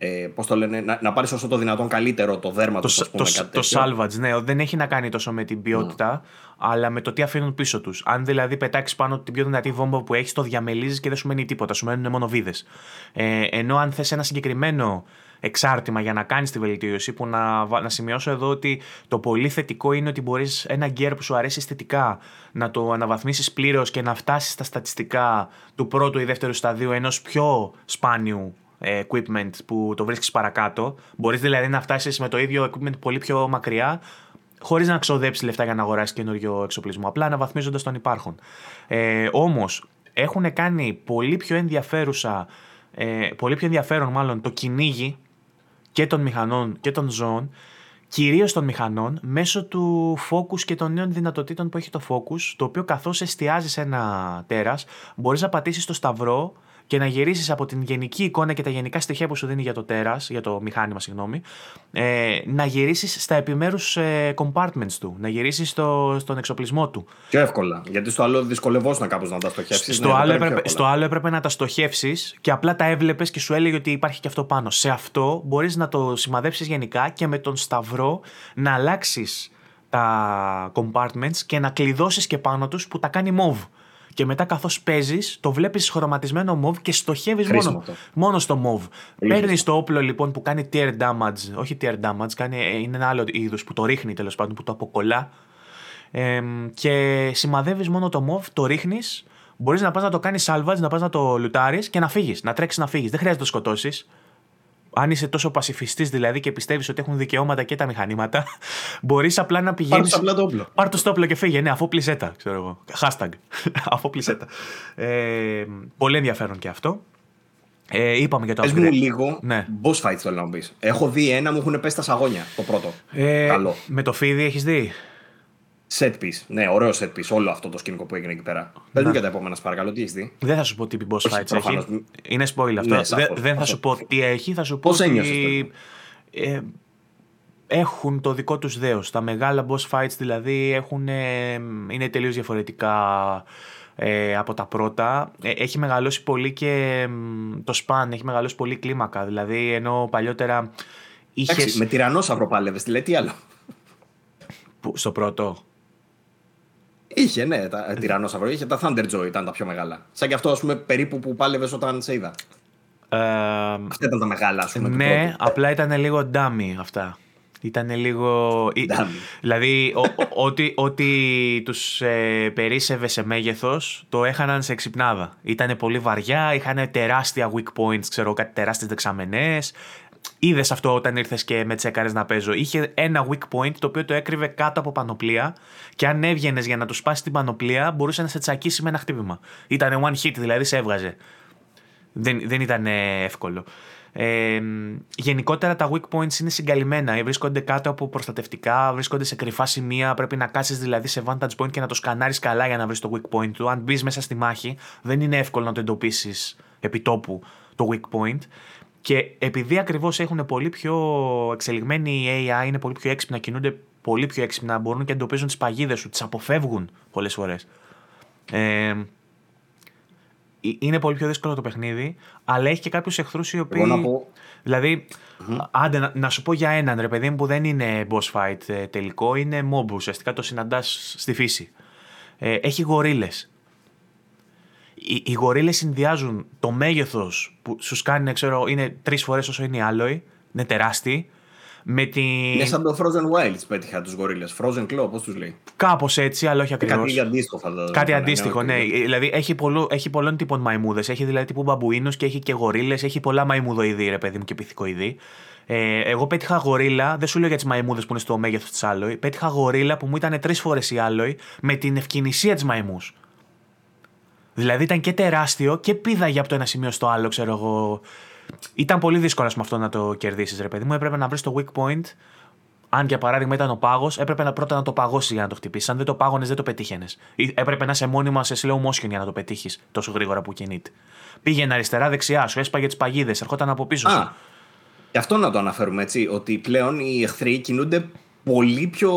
ε, πώς το λένε, να, να πάρεις όσο το δυνατόν καλύτερο το δέρμα τους. Το, το, το salvage, ναι, δεν έχει να κάνει τόσο με την ποιότητα, αλλά με το τι αφήνουν πίσω τους. Αν δηλαδή πετάξεις πάνω την πιο δυνατή βόμβα που έχεις, το διαμελίζεις και δεν σου μένει τίποτα, σου μένουν μόνο βίδες. Ε, ενώ αν θες ένα συγκεκριμένο εξάρτημα για να κάνεις τη βελτίωση, που να, να σημειώσω εδώ ότι το πολύ θετικό είναι ότι μπορείς ένα γκέρ που σου αρέσει αισθητικά να το αναβαθμίσεις πλήρως και να φτάσεις στα στατιστικά του πρώτου ή δεύτερου σταδίου ενός πιο σπάνιου equipment που το βρίσκεις παρακάτω. Μπορείς δηλαδή να φτάσεις με το ίδιο equipment πολύ πιο μακριά, χωρίς να ξοδέψεις λεφτά για να αγοράσεις καινούριο εξοπλισμό. Απλά αναβαθμίζοντας τον υπάρχον. Ε, Όμως έχουν κάνει πολύ πιο ενδιαφέρουσα, ε, πολύ πιο ενδιαφέρον μάλλον το κυνήγι και των μηχανών και των ζώων, κυρίως των μηχανών, μέσω του focus και των νέων δυνατοτήτων που έχει το focus, το οποίο καθώς εστιάζει ένα τέρας, μπορείς να πατήσεις το σταυρό και να γυρίσεις από την γενική εικόνα και τα γενικά στοιχεία που σου δίνει για το τέρας, για το μηχάνημα, συγγνώμη, ε, να γυρίσεις στα επιμέρους ε, compartments του, να γυρίσεις στο, στον εξοπλισμό του. Πιο εύκολα. Γιατί στο άλλο δυσκολευόσουν κάπως να τα στοχεύσεις. Στο, ναι, άλλο έπρεπε, στο άλλο έπρεπε να τα στοχεύσεις και απλά τα έβλεπες και σου έλεγε ότι υπάρχει και αυτό πάνω. Σε αυτό μπορείς να το σημαδέψεις γενικά και με τον σταυρό να αλλάξεις τα compartments και να κλειδώσεις και πάνω τους που τα κάνει move. Και μετά, καθώς παίζεις, το βλέπεις χρωματισμένο move και στοχεύεις μόνο, μόνο στο move. Παίρνεις το όπλο λοιπόν που κάνει tear damage, όχι tear damage, κάνει, ε, είναι ένα άλλο είδος που το ρίχνει τέλος πάντων, που το αποκολλά. Ε, και σημαδεύεις μόνο το move, το ρίχνεις. Μπορείς να πας να το κάνεις salvage, να πας να το λουτάρεις και να φύγεις, να τρέξεις να φύγεις. Δεν χρειάζεται να το σκοτώσεις αν είσαι τόσο πασιφιστής δηλαδή και πιστεύεις ότι έχουν δικαιώματα και τα μηχανήματα, [LAUGHS] μπορείς απλά να πηγαίνει. Πάρ το όπλο. Πάρ το όπλο και φύγε. Ναι, αφού πλησέτα, ξέρω εγώ. Hashtag. [LAUGHS] αφού πλησέτα. ε, πολύ ενδιαφέρον και αυτό. Ε, είπαμε για το Πες μου λίγο ναι. boss fights θέλω να μου πεις. Έχω δει ένα, μου έχουν πέσει τα σαγόνια το πρώτο. Ε, Καλό. Με το φίδι έχεις δει; Set piece. Ναι, ωραίο set piece. Όλο αυτό το σκηνικό που έγινε εκεί πέρα. Πες μου για τα επόμενα, παρακαλώ, τι έχεις δει; Δεν θα σου πω τι boss fights έχει. Είναι spoil αυτό. Ναι, δεν θα σου πω τι έχει, θα σου πω. Πώς ένιωσες. Ε, έχουν το δικό τους δέος. Τα μεγάλα boss fights δηλαδή έχουν, είναι τελείως διαφορετικά ε, από τα πρώτα. Ε, έχει μεγαλώσει πολύ και το span, έχει μεγαλώσει πολύ κλίμακα. Δηλαδή ενώ παλιότερα είχες... με τυρανόσαυρο πάλευες, δηλαδή τι άλλο. στο πρώτο; Είχε, ναι, τα τυρανόσαυρο. Είχε τα Thunderjoy, ήταν τα πιο μεγάλα. Σαν και αυτό, ας πούμε, περίπου που πάλευες όταν σε είδα. Ε, αυτά ήταν τα μεγάλα, ας πούμε. Ναι, απλά ήταν λίγο dummy αυτά. Ήταν λίγο. δηλαδή, ό,τι, ό,τι τους ε, περίσευε σε μέγεθος, το έχαναν σε εξυπνάδα. Ήταν πολύ βαριά, είχαν τεράστια weak points, ξέρω, κάτι τεράστιες δεξαμενές. Είδες αυτό όταν ήρθες και με τσέκαρες να παίζω. Είχε ένα weak point το οποίο το έκρυβε κάτω από πανοπλία και αν έβγαινες για να τους σπάσει την πανοπλία, μπορούσε να σε τσακίσει με ένα χτύπημα. Ήταν one hit, δηλαδή σε έβγαζε. Δεν, δεν ήταν εύκολο. Ε, γενικότερα τα weak points είναι συγκαλυμμένα. Βρίσκονται κάτω από προστατευτικά, βρίσκονται σε κρυφά σημεία. Πρέπει να κάτσει δηλαδή σε vantage point και να το σκανάρεις καλά για να βρεις το weak point του. Αν μπεις μέσα στη μάχη, δεν είναι εύκολο να το εντοπίσεις επί τόπου το weak point. Και επειδή ακριβώς έχουν πολύ πιο εξελιγμένη AI, είναι πολύ πιο έξυπνα, κινούνται πολύ πιο έξυπνα, μπορούν και εντοπίζουν τις παγίδες σου, τις αποφεύγουν πολλές φορές. Ε, είναι πολύ πιο δύσκολο το παιχνίδι, αλλά έχει και κάποιους εχθρούς οι οποίοι. Εγώ να πω... Δηλαδή, άντε να, σου πω για έναν ρε παιδί μου που δεν είναι boss fight ε, τελικό, είναι mob ουσιαστικά το συναντάς στη φύση. Ε, έχει γορίλες οι, οι γορίλες συνδυάζουν το μέγεθος που σου κάνει, ξέρω, είναι τρεις φορές όσο είναι οι άλλοι, είναι τεράστιοι. Με την... Είναι σαν το Frozen Wilds πέτυχα τους γορίλες. Frozen Claw, πώς τους λέει; Κάπως έτσι, αλλά όχι ακριβώ. Κάτι αντίστοιχο θα Κάτι αντίστοιχο, ναι. Δηλαδή έχει, πολλού, έχει πολλών τύπων μαϊμούδες. Έχει δηλαδή τύπου μπαμπουίνους και έχει και γορίλες. Έχει πολλά μαϊμουδοειδή, ρε παιδί μου, και πυθικοειδή. Ε, εγώ πέτυχα γορίλα, δεν σου λέω για τις μαϊμούδες που είναι στο μέγεθος της Άλοη. Πέτυχα γορίλα που μου ήταν τρεις φορές η Άλοη με την ευκαινησία της μαϊμούς. Δηλαδή ήταν και τεράστιο και πήδαγε από το ένα σημείο στο άλλο, ξέρω εγώ. Ήταν πολύ δύσκολο με αυτό να το κερδίσεις, ρε παιδί μου. Έπρεπε να βρεις το weak point. Αν για παράδειγμα ήταν ο πάγος, έπρεπε να πρώτα να το παγώσεις για να το χτυπήσεις. Αν δεν το πάγωνες, δεν το πετύχαινες. Έπρεπε να είσαι μόνιμα σε slow motion για να το πετύχεις τόσο γρήγορα που κινείται. Πήγαινε αριστερά-δεξιά, σου έσπαγε τις παγίδες, ερχόταν από πίσω σου. Α, γι' αυτό να το αναφέρουμε έτσι, ότι πλέον οι εχθροί κινούνται πολύ πιο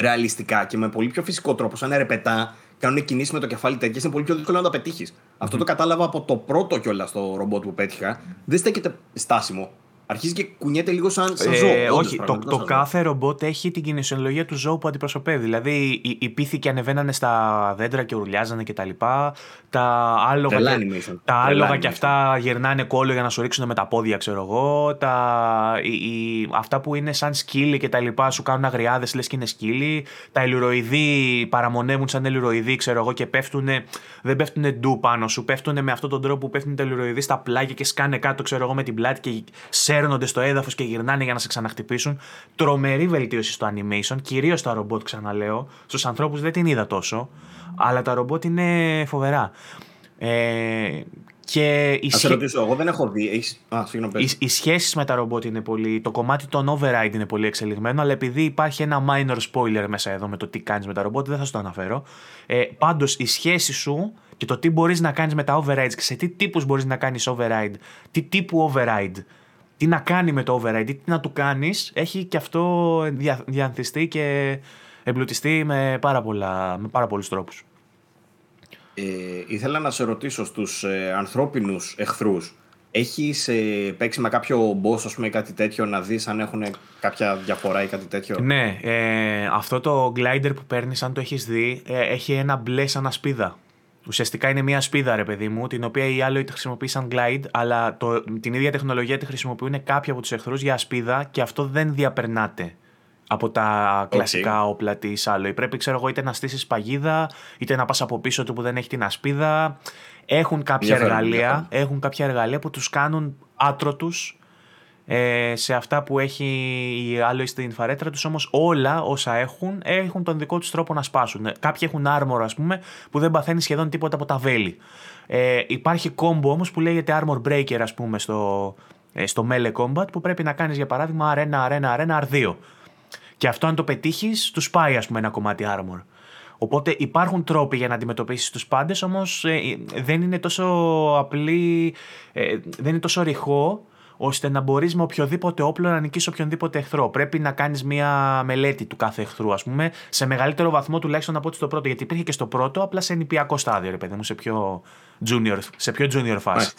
ρεαλιστικά και με πολύ πιο φυσικό τρόπο. Σαν ερεπετά, κάνουν κινήσεις με το κεφάλι τέτοιες, είναι πολύ πιο δύσκολο να τα πετύχεις. Αυτό το κατάλαβα από το πρώτο κιόλας το ρομπότ που πέτυχα. Δεν στέκεται στάσιμο αρχίζει και κουνιέται λίγο σαν, σαν ζώο. Ε, όχι, το, το κάθε ρομπότ έχει την κινησιολογία του ζώου που αντιπροσωπεύει. Δηλαδή, οι, οι πίθηκοι ανεβαίνανε στα δέντρα και ουρλιάζανε κτλ. Τα, τα άλογα, και, τα άλογα και αυτά γυρνάνε κόλλο για να σου ρίξουν με τα πόδια, ξέρω εγώ. Τα, οι, αυτά που είναι σαν σκύλοι και τα λοιπά σου κάνουν αγριάδες, λες και είναι σκύλοι. Τα ελουροειδή παραμονεύουν σαν ελουροειδή, ξέρω εγώ, και πέφτουν, δεν πέφτουν ντου πάνω σου. Πέφτουν με αυτόν τον τρόπο που πέφτουν τα ελουροειδή στα πλάγια και σκάνε κάτω, ξέρω εγώ, με την πλάτη και σε σέρνονται στο έδαφος και γυρνάνε για να σε ξαναχτυπήσουν. Τρομερή βελτίωση στο animation, κυρίως τα ρομπότ, ξαναλέω. Στους ανθρώπους δεν την είδα τόσο, αλλά τα ρομπότ είναι φοβερά. Ε, και οι, σχέ... ρωτήσω, εγώ δεν έχω δει. Έχεις... Α, οι, οι σχέσεις με τα ρομπότ είναι πολύ. Το κομμάτι των override είναι πολύ εξελιγμένο, αλλά επειδή υπάρχει ένα minor spoiler μέσα εδώ με το τι κάνεις με τα ρομπότ, δεν θα σου το αναφέρω. Ε, Πάντως η σχέση σου και το τι μπορείς να κάνεις με τα overrides και σε τι τύπους μπορείς να κάνεις override, τι τύπου override, τι να κάνει με το override, τι να του κάνεις, έχει και αυτό διανθιστεί και εμπλουτιστεί με πάρα, πολλά, με πάρα πολλούς τρόπους. Ε, ήθελα να σε ρωτήσω στους ε, ανθρώπινους εχθρούς έχεις ε, παίξει με κάποιο boss, ας πούμε, κάτι τέτοιο, να δεις αν έχουν κάποια διαφορά ή κάτι τέτοιο; Ναι, ε, αυτό το glider που παίρνεις, αν το έχεις δει, ε, έχει ένα μπλε σαν ασπίδα. Ουσιαστικά είναι μια σπίδα, ρε παιδί μου, την οποία οι άλλοι τη χρησιμοποιεί σαν glide, αλλά το, την ίδια τεχνολογία τη χρησιμοποιούν κάποιοι από τους εχθρούς για ασπίδα και αυτό δεν διαπερνάται από τα κλασικά okay. όπλα της άλλο. Πρέπει, ξέρω εγώ, είτε να στήσεις παγίδα, είτε να πας από πίσω του που δεν έχει την ασπίδα. Έχουν κάποια, εργαλεία, έχουν κάποια εργαλεία που τους κάνουν άτρωτους ε, σε αυτά που έχει η άλλο στην φαρέτρα τους όμως όλα όσα έχουν έχουν τον δικό τους τρόπο να σπάσουν. Ε, κάποιοι έχουν armor ας πούμε που δεν παθαίνει σχεδόν τίποτα από τα βέλη. Ε, υπάρχει κόμπο όμως που λέγεται armor breaker ας πούμε στο, ε, στο melee combat που πρέπει να κάνεις για παράδειγμα arena, arena, arena, R2. Και αυτό αν το πετύχεις τους πάει ας πούμε ένα κομμάτι armor. Οπότε υπάρχουν τρόποι για να αντιμετωπίσεις τους πάντες, όμως ε, δεν είναι τόσο απλή, ε, δεν είναι τόσο ρηχό ώστε να μπορείς με οποιοδήποτε όπλο να νικήσεις οποιονδήποτε εχθρό. Πρέπει να κάνεις μία μελέτη του κάθε εχθρού, ας πούμε, σε μεγαλύτερο βαθμό τουλάχιστον από ό,τι στο πρώτο. Γιατί υπήρχε και στο πρώτο, απλά σε νηπιακό στάδιο, ρε παιδί μου, σε πιο junior, σε πιο junior φάση.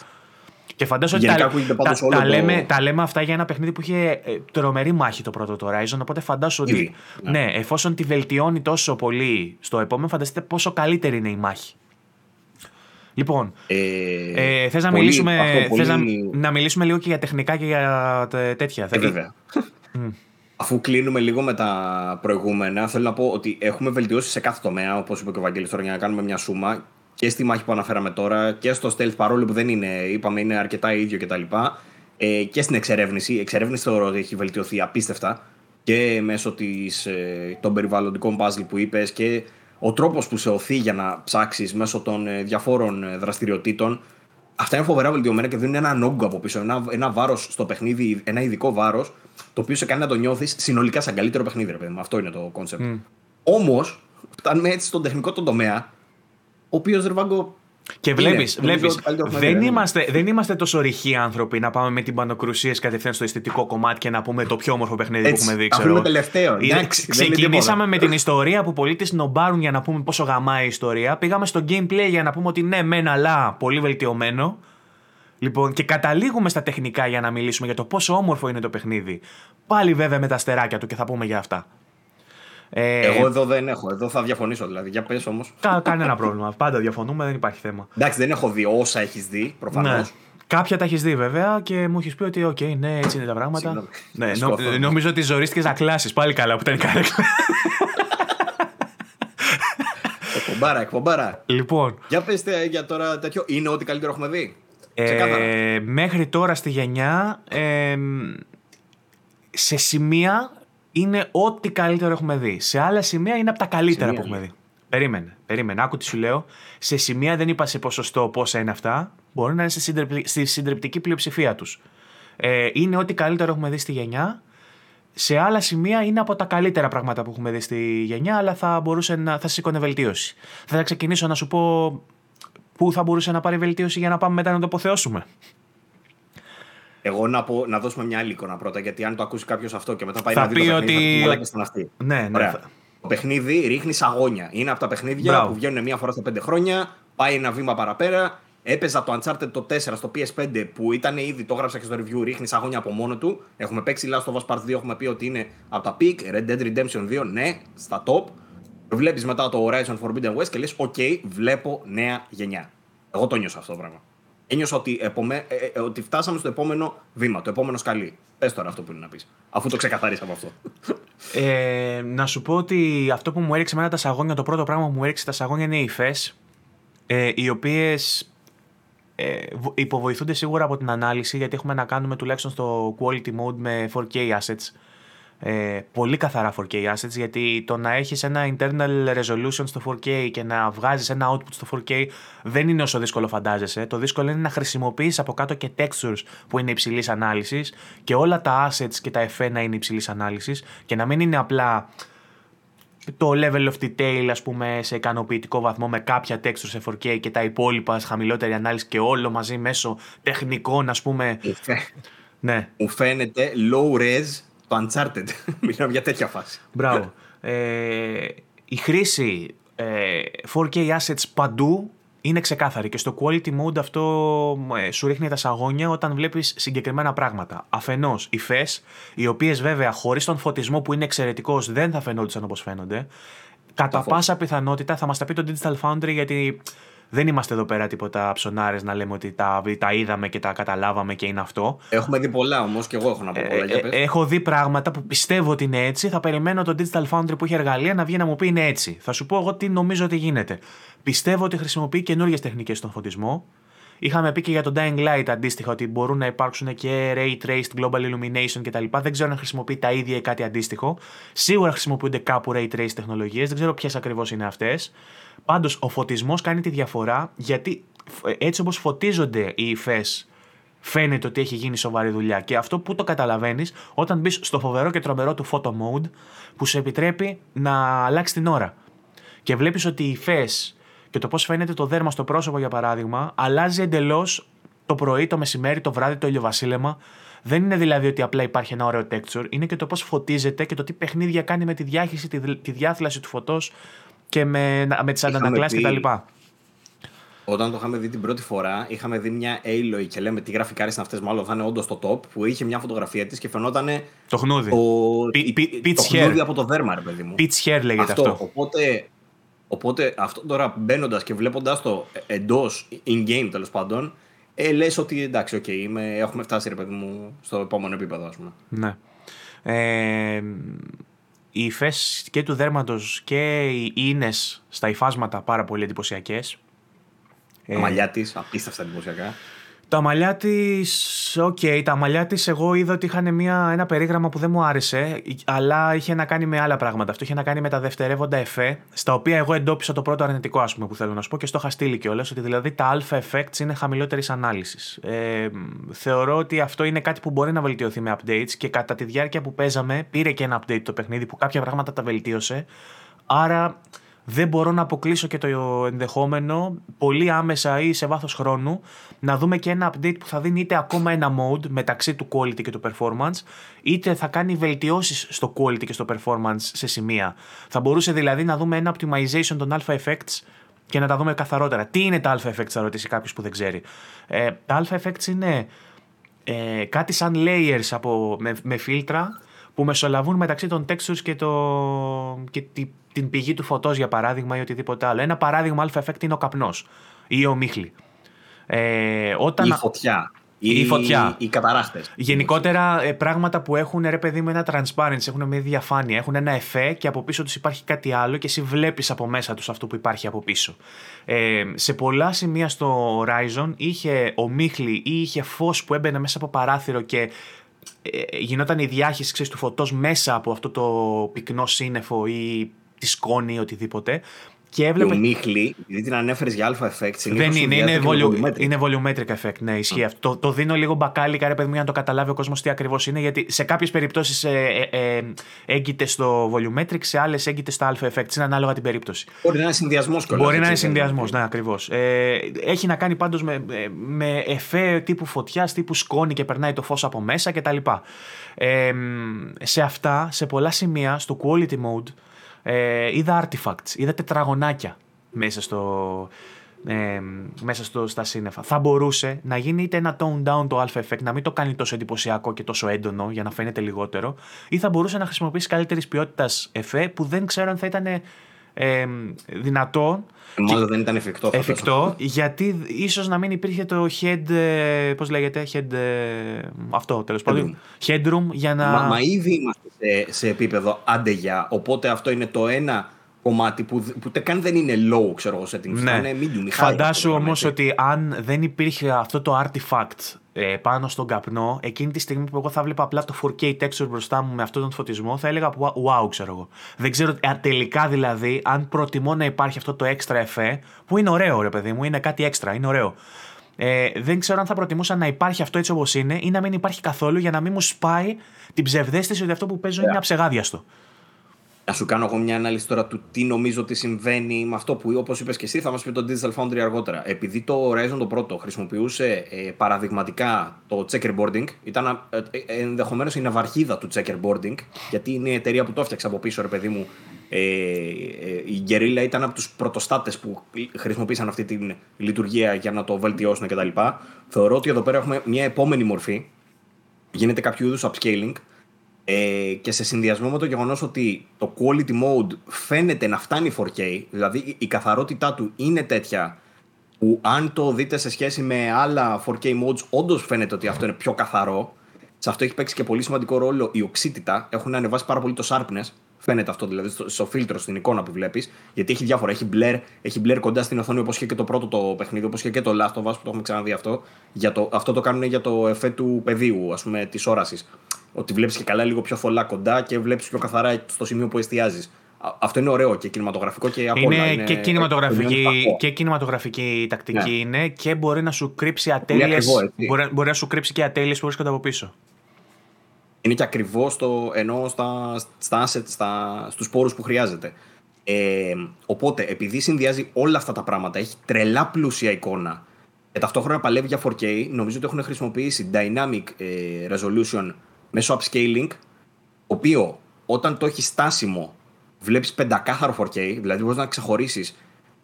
Και φαντάζομαι ότι τα, τα, τα, λέμε, τα λέμε αυτά για ένα παιχνίδι που είχε ε, τρομερή μάχη το πρώτο το Horizon. Οπότε φαντάζομαι ότι ναι. ναι. εφόσον τη βελτιώνει τόσο πολύ στο επόμενο, φανταστείτε πόσο καλύτερη είναι η μάχη. Λοιπόν, ε, ε, θες, να μιλήσουμε, θες να, να, μιλήσουμε λίγο και για τεχνικά και για τέτοια. Ε, βέβαια. Αφού κλείνουμε λίγο με τα προηγούμενα, θέλω να πω ότι έχουμε βελτιώσει σε κάθε τομέα, όπως είπε και ο Βαγγέλης τώρα, για να κάνουμε μια σούμα και στη μάχη που αναφέραμε τώρα και στο stealth παρόλο που δεν είναι, είπαμε, είναι αρκετά ίδιο κτλ. Ε, και στην εξερεύνηση. Η εξερεύνηση θεωρώ ότι έχει βελτιωθεί απίστευτα και μέσω της, ε, των περιβαλλοντικών puzzle που είπες και ο τρόπος που σε ωθεί για να ψάξεις μέσω των ε, διαφόρων ε, δραστηριοτήτων. Αυτά είναι φοβερά βελτιωμένα και δίνουν έναν όγκο από πίσω. Ένα, ένα βάρος στο παιχνίδι, ένα ειδικό βάρος, το οποίο σε κάνει να το νιώθεις συνολικά σαν καλύτερο παιχνίδι, ρε παιδί Αυτό είναι το κόνσεπτ. Mm. Όμως, φτάνουμε έτσι στον τεχνικό τον τομέα ο οποίος Ρεβάγκο. Και βλέπεις, βλέπεις, δεν, είμαστε, δεν είμαστε τόσο ρηχοί άνθρωποι να πάμε με την πανοκρουσία κατευθείαν στο αισθητικό κομμάτι και να πούμε το πιο όμορφο παιχνίδι Έτσι, που έχουμε δει. Αυτό τελευταίο. ξεκινήσαμε με την ιστορία που πολλοί της σνομπάρουν για να πούμε πόσο γαμάει η ιστορία. Πήγαμε στο gameplay για να πούμε ότι ναι, μεν, αλλά πολύ βελτιωμένο. Λοιπόν, και καταλήγουμε στα τεχνικά για να μιλήσουμε για το πόσο όμορφο είναι το παιχνίδι. Πάλι βέβαια με τα αστεράκια του και θα πούμε για αυτά. Ε, Εγώ εδώ δεν έχω. Εδώ θα διαφωνήσω δηλαδή. Για πες όμως. Κα, κανένα πρόβλημα. Πάντα διαφωνούμε, δεν υπάρχει θέμα. Εντάξει, δεν έχω δει όσα έχεις δει προφανώς. Ναι. Κάποια τα έχεις δει βέβαια και μου έχεις πει ότι, οκ, ναι, έτσι είναι τα πράγματα. Ναι, νο, νομίζω ότι ζορίστηκες να κλάσεις. Πάλι καλά που ήταν η καρέκλα. Εκπομπάρα, εκπομπάρα. Λοιπόν. Για πετε για τώρα τέτοιο. Είναι ό,τι καλύτερο έχουμε δει. Ε, μέχρι τώρα στη γενιά. Ε, σε σημεία είναι ό,τι καλύτερο έχουμε δει. Σε άλλα σημεία είναι από τα καλύτερα που έχουμε δει. Περίμενε, περίμενε. Άκου τι σου λέω. Σε σημεία δεν είπα σε ποσοστό πόσα είναι αυτά. Μπορεί να είναι στη συντριπτική πλειοψηφία τους. Ε, είναι ό,τι καλύτερο έχουμε δει στη γενιά. Σε άλλα σημεία είναι από τα καλύτερα πράγματα που έχουμε δει στη γενιά, αλλά θα, μπορούσε να, θα σήκωνε βελτίωση. Θα ξεκινήσω να σου πω πού θα μπορούσε να πάρει βελτίωση για να πάμε μετά να το αποθεώσουμε. Εγώ να, πω, να δώσουμε μια άλλη εικόνα πρώτα, γιατί αν το ακούσει κάποιος αυτό και μετά πάει θα να δει το παιχνίδι, ότι... θα στον αυτή. Ναι, ναι. Το παιχνίδι ρίχνει αγώνια. Είναι από τα παιχνίδια Μπράβο. που βγαίνουν μία φορά στα πέντε χρόνια, πάει ένα βήμα παραπέρα. Έπαιζα το Uncharted το 4 στο PS5 που ήταν ήδη, το έγραψα και στο review, ρίχνει αγώνια από μόνο του. Έχουμε παίξει Last of Us Part 2, έχουμε πει ότι είναι από τα peak. Red Dead Redemption 2, ναι, στα top. Βλέπεις μετά το Horizon Forbidden West και λες: OK, βλέπω νέα γενιά. Εγώ το νιώσα αυτό το πράγμα ένιωσα ότι, επομέ, ε, ε, ότι φτάσαμε στο επόμενο βήμα, το επόμενο σκαλί. Πες τώρα αυτό που είναι να πεις, αφού το ξεκαθάρισα από αυτό. Ε, να σου πω ότι αυτό που μου έριξε εμένα τα σαγόνια, το πρώτο πράγμα που μου έριξε τα σαγόνια είναι οι υφές, ε, οι οποίες ε, υποβοηθούνται σίγουρα από την ανάλυση, γιατί έχουμε να κάνουμε τουλάχιστον στο quality mode με 4K assets ε, πολύ καθαρά 4K assets γιατί το να έχεις ένα internal resolution στο 4K και να βγάζεις ένα output στο 4K δεν είναι όσο δύσκολο φαντάζεσαι. Το δύσκολο είναι να χρησιμοποιείς από κάτω και textures που είναι υψηλής ανάλυσης και όλα τα assets και τα εφέ να είναι υψηλής ανάλυσης και να μην είναι απλά το level of detail ας πούμε σε ικανοποιητικό βαθμό με κάποια texture σε 4K και τα υπόλοιπα σε χαμηλότερη ανάλυση και όλο μαζί μέσω τεχνικών ας πούμε. ναι. Μου φαίνεται low res το Uncharted. [LAUGHS] Μιλάμε για τέτοια φάση. Μπράβο. ε, η χρήση ε, 4K assets παντού είναι ξεκάθαρη και στο quality mode αυτό ε, σου ρίχνει τα σαγόνια όταν βλέπεις συγκεκριμένα πράγματα. Αφενός οι φες, οι οποίες βέβαια χωρίς τον φωτισμό που είναι εξαιρετικός δεν θα φαινόντουσαν όπως φαίνονται. Κατά πάσα πιθανότητα θα μας τα πει το Digital Foundry γιατί δεν είμαστε εδώ πέρα τίποτα ψωνάρες να λέμε ότι τα, τα είδαμε και τα καταλάβαμε και είναι αυτό. Έχουμε δει πολλά όμως και εγώ έχω να πω πολλά. Ε, ε, έχω δει πράγματα που πιστεύω ότι είναι έτσι. Θα περιμένω το Digital Foundry που έχει εργαλεία να βγει να μου πει είναι έτσι. Θα σου πω εγώ τι νομίζω ότι γίνεται. Πιστεύω ότι χρησιμοποιεί καινούριε τεχνικές στον φωτισμό. Είχαμε πει και για το Dying Light αντίστοιχα ότι μπορούν να υπάρξουν και Ray Traced, Global Illumination κτλ. Δεν ξέρω αν χρησιμοποιεί τα ίδια ή κάτι αντίστοιχο. Σίγουρα χρησιμοποιούνται κάπου Ray Traced τεχνολογίες. Δεν ξέρω ποιες ακριβώς είναι αυτές. Πάντως ο φωτισμός κάνει τη διαφορά γιατί έτσι όπως φωτίζονται οι υφές φαίνεται ότι έχει γίνει σοβαρή δουλειά. Και αυτό που το καταλαβαίνεις όταν μπεις στο φοβερό και τρομερό του photo mode που σε επιτρέπει να αλλάξει την ώρα. Και βλέπεις ότι οι υφές και το πώς φαίνεται το δέρμα στο πρόσωπο, για παράδειγμα, αλλάζει εντελώς το πρωί, το μεσημέρι, το βράδυ, το ηλιοβασίλεμα. Δεν είναι δηλαδή ότι απλά υπάρχει ένα ωραίο texture, είναι και το πώς φωτίζεται και το τι παιχνίδια κάνει με τη διάχυση, τη, τη διάθλαση του φωτός και με, με τις αντανακλάσει κτλ. Όταν το είχαμε δει την πρώτη φορά, είχαμε δει μια Aloy και λέμε τι γραφικά είναι αυτές, μάλλον θα είναι όντως το top, που είχε μια φωτογραφία της και φαινόταν. Το χνούδι. Το, το χνούδι από το δέρμα, ρε παιδί μου. Pitch hair λέγεται αυτό. αυτό. Οπότε Οπότε αυτό τώρα μπαίνοντας και βλέποντας το εντός in-game τέλος πάντων, ε, λες ότι εντάξει, okay, είμαι, έχουμε φτάσει ρε παιδί μου στο επόμενο επίπεδο, ας πούμε. Ναι. Ε, οι υφές και του δέρματος και οι ίνες στα υφάσματα πάρα πολύ εντυπωσιακές. Τα μαλλιά της, απίστευτα εντυπωσιακά. Τα μαλλιά της, ok, okay, τα μαλλιά της εγώ είδα ότι είχαν μια, ένα περίγραμμα που δεν μου άρεσε, αλλά είχε να κάνει με άλλα πράγματα. Αυτό είχε να κάνει με τα δευτερεύοντα εφέ, στα οποία εγώ εντόπισα το πρώτο αρνητικό, ας πούμε, που θέλω να σου πω και στο είχα στείλει κιόλας, ότι δηλαδή τα alpha effects είναι χαμηλότερης ανάλυσης. Ε, θεωρώ ότι αυτό είναι κάτι που μπορεί να βελτιωθεί με updates και κατά τη διάρκεια που παίζαμε πήρε και ένα update το παιχνίδι που κάποια πράγματα τα βελτίωσε. Άρα δεν μπορώ να αποκλείσω και το ενδεχόμενο πολύ άμεσα ή σε βάθος χρόνου να δούμε και ένα update που θα δίνει είτε ακόμα ένα mode μεταξύ του quality και του performance είτε θα κάνει βελτιώσεις στο quality και στο performance σε σημεία. Θα μπορούσε δηλαδή να δούμε ένα optimization των alpha effects και να τα δούμε καθαρότερα. Τι είναι τα alpha effects θα ρωτήσει κάποιος που δεν ξέρει. Ε, τα alpha effects είναι ε, κάτι σαν layers από, με, με φίλτρα που μεσολαβούν μεταξύ των textures και, το, και την πηγή του φωτός για παράδειγμα ή οτιδήποτε άλλο. Ένα παράδειγμα αλφα effect είναι ο καπνός ή ο μίχλη. Ε, όταν... Η φωτιά. Η, η φωτιά. Οι καταράχτε. Γενικότερα ε, πράγματα που έχουν ρε παιδί με ένα transparency, έχουν μια διαφάνεια, έχουν ένα εφέ και από πίσω τους υπάρχει κάτι άλλο και εσύ βλέπεις από μέσα τους αυτό που υπάρχει από πίσω. Ε, σε πολλά σημεία στο Horizon είχε ομίχλη ή είχε φως που έμπαινε μέσα από παράθυρο και ε, γινόταν η διάχυση του φωτός μέσα από αυτό το πυκνό σύννεφο ή τη σκόνη ή οτιδήποτε. Και έβλεπε... Ο Μίχλη, επειδή την ανέφερες για αλφα effect, δεν είναι, είναι, volumetric. είναι volumetric effect. Ναι, ισχύει αυτό. Το, το δίνω λίγο μπακάλι, ρε παιδί μου, για να το καταλάβει ο κόσμος τι ακριβώς είναι, γιατί σε κάποιες περιπτώσεις ε, ε, ε, έγκυται στο volumetric, σε άλλες έγκυται στα alpha effects. Είναι ανάλογα την περίπτωση. Μπορεί να είναι συνδυασμός κιόλας. Μπορεί να είναι συνδυασμός, ναι, ακριβώς. Ε, έχει να κάνει πάντως με, με εφέ τύπου φωτιάς, τύπου σκόνη και περνάει το φως από μέσα κτλ. Ε, σε αυτά, σε πολλά σημεία, στο quality mode, ε, είδα artifacts, είδα τετραγωνάκια μέσα στο, ε, μέσα στο, στα σύννεφα. Θα μπορούσε να γίνει είτε ένα tone down το alpha effect, να μην το κάνει τόσο εντυπωσιακό και τόσο έντονο για να φαίνεται λιγότερο, ή θα μπορούσε να χρησιμοποιήσει καλύτερης ποιότητας εφέ που δεν ξέρω αν θα ήταν ε, δυνατό. Μάλλον δεν ήταν εφικτό. Εφικτό, γιατί ίσως να μην υπήρχε το head. Ε, Πώς λέγεται, head. Ε, αυτό τέλος πάντων. Headroom για να. Μα, μα ήδη είμαστε σε, σε επίπεδο αντεγιά. Οπότε αυτό είναι το ένα κομμάτι που, που καν δεν είναι low, ξέρω εγώ, settings. Ναι. Είναι medium. Φαντάσου όμως ότι αν δεν υπήρχε αυτό το artifact ε, πάνω στον καπνό, εκείνη τη στιγμή που εγώ θα βλέπα απλά το 4K texture μπροστά μου με αυτόν τον φωτισμό, θα έλεγα wow, ξέρω εγώ. Δεν ξέρω τελικά δηλαδή αν προτιμώ να υπάρχει αυτό το extra εφέ, που είναι ωραίο ρε παιδί μου, είναι κάτι έξτρα, είναι ωραίο. Ε, δεν ξέρω αν θα προτιμούσα να υπάρχει αυτό έτσι όπως είναι ή να μην υπάρχει καθόλου για να μην μου σπάει την ψευδέστηση ότι αυτό που παίζω yeah. είναι αψεγάδιαστο. Να σου κάνω εγώ μια ανάλυση τώρα του τι νομίζω ότι συμβαίνει με αυτό που όπως είπες και εσύ θα μας πει το Digital Foundry αργότερα. Επειδή το Horizon το πρώτο χρησιμοποιούσε ε, παραδειγματικά το checkerboarding, ήταν ε, ε, ενδεχομένως η ναυαρχίδα του checkerboarding, γιατί είναι η εταιρεία που το έφτιαξε από πίσω, ρε παιδί μου. Ε, ε, η Guerrilla ήταν από τους πρωτοστάτες που χρησιμοποίησαν αυτή τη λειτουργία για να το βελτιώσουν κτλ. Θεωρώ ότι εδώ πέρα έχουμε μια επόμενη μορφή. Γίνεται κάποιο είδους upscaling ε, και σε συνδυασμό με το γεγονός ότι το quality mode φαίνεται να φτάνει 4K, δηλαδή η καθαρότητά του είναι τέτοια που αν το δείτε σε σχέση με άλλα 4K modes, όντως φαίνεται ότι αυτό είναι πιο καθαρό. Σε αυτό έχει παίξει και πολύ σημαντικό ρόλο η οξύτητα. Έχουν ανεβάσει πάρα πολύ το sharpness. Φαίνεται αυτό δηλαδή στο, στο φίλτρο, στην εικόνα που βλέπεις. Γιατί έχει διάφορα. Έχει blur, έχει blur κοντά στην οθόνη όπως είχε και το πρώτο το παιχνίδι, όπως είχε και το Last of Us που το έχουμε ξαναδεί αυτό. Για το, αυτό το κάνουν για το εφέ του πεδίου, ας πούμε, της όρασης. Ότι βλέπεις και καλά λίγο πιο θολά κοντά και βλέπεις πιο καθαρά στο σημείο που εστιάζεις. Αυτό είναι ωραίο και κινηματογραφικό και από είναι, είναι και, κινηματογραφική, και κινηματογραφική τακτική ναι. είναι και μπορεί να σου κρύψει ατέλειε. Μπορεί, μπορεί, να σου κρύψει και ατέλειες που βρίσκονται από πίσω. Είναι και ακριβώ το ενώ στα, στα assets, στα, στους πόρους που χρειάζεται. Ε, οπότε, επειδή συνδυάζει όλα αυτά τα πράγματα, έχει τρελά πλούσια εικόνα και ταυτόχρονα παλεύει για 4K, νομίζω ότι έχουν χρησιμοποιήσει dynamic ε, resolution μέσω upscaling, το οποίο όταν το έχεις στάσιμο βλέπεις πεντακάθαρο 4K, δηλαδή μπορείς να ξεχωρίσεις.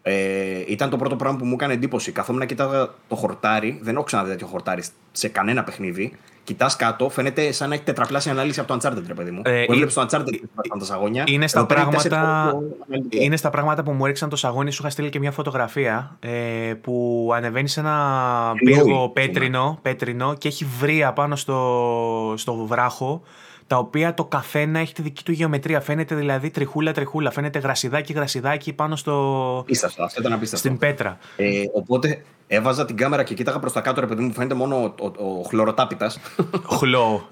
Ε, ήταν το πρώτο πράγμα που μου έκανε εντύπωση. Καθόμουν να κοιτάγα το χορτάρι, δεν έχω ξαναδεί τέτοιο χορτάρι σε κανένα παιχνίδι. Κοιτάς κάτω, φαίνεται σαν να έχει τετραπλάσια ανάλυση από το Uncharted, ρε παιδί μου. Ε, που το Uncharted με τα σαγόνια. Είναι στα, πράγματα, είναι στα πράγματα που μου έριξαν το σαγόνι. Σου είχα στείλει και μια φωτογραφία ε, που ανεβαίνει σε ένα πύργο πέτρινο, πέτρινο και έχει βρει πάνω στο, στο βράχο τα οποία το καθένα έχει τη δική του γεωμετρία. Φαίνεται δηλαδή τριχούλα-τριχούλα. Φαίνεται γρασιδάκι-γρασιδάκι πάνω στο. Πίστευτο, αυτό ήταν απίστευτο. Στην πέτρα. Ε, οπότε έβαζα την κάμερα και κοίταγα προς τα κάτω, ρε παιδί μου, που φαίνεται μόνο ο, ο, ο χλωροτάπητας. [LAUGHS] Χλώ.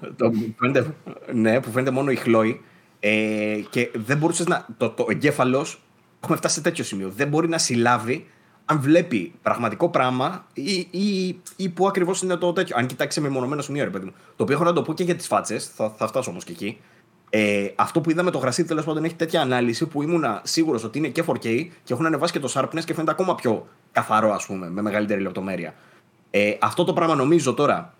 ναι, που φαίνεται μόνο η χλόη. Ε, και δεν μπορούσες να. Το, το εγκέφαλο. Έχουμε φτάσει σε τέτοιο σημείο. Δεν μπορεί να συλλάβει αν βλέπει πραγματικό πράγμα ή, ή, ή που ακριβώς είναι το τέτοιο. Αν κοιτάξει με μονομένο σημείο, ρε παιδί μου. Το οποίο έχω να το πω και για τις φάτσες, θα, θα φτάσω όμως και εκεί. Ε, αυτό που είδαμε το γρασίδι τέλος πάντων έχει τέτοια ανάλυση που ήμουν σίγουρος ότι είναι και 4K και έχουν ανεβάσει και το sharpness και φαίνεται ακόμα πιο καθαρό, ας πούμε, με μεγαλύτερη λεπτομέρεια. Ε, αυτό το πράγμα νομίζω τώρα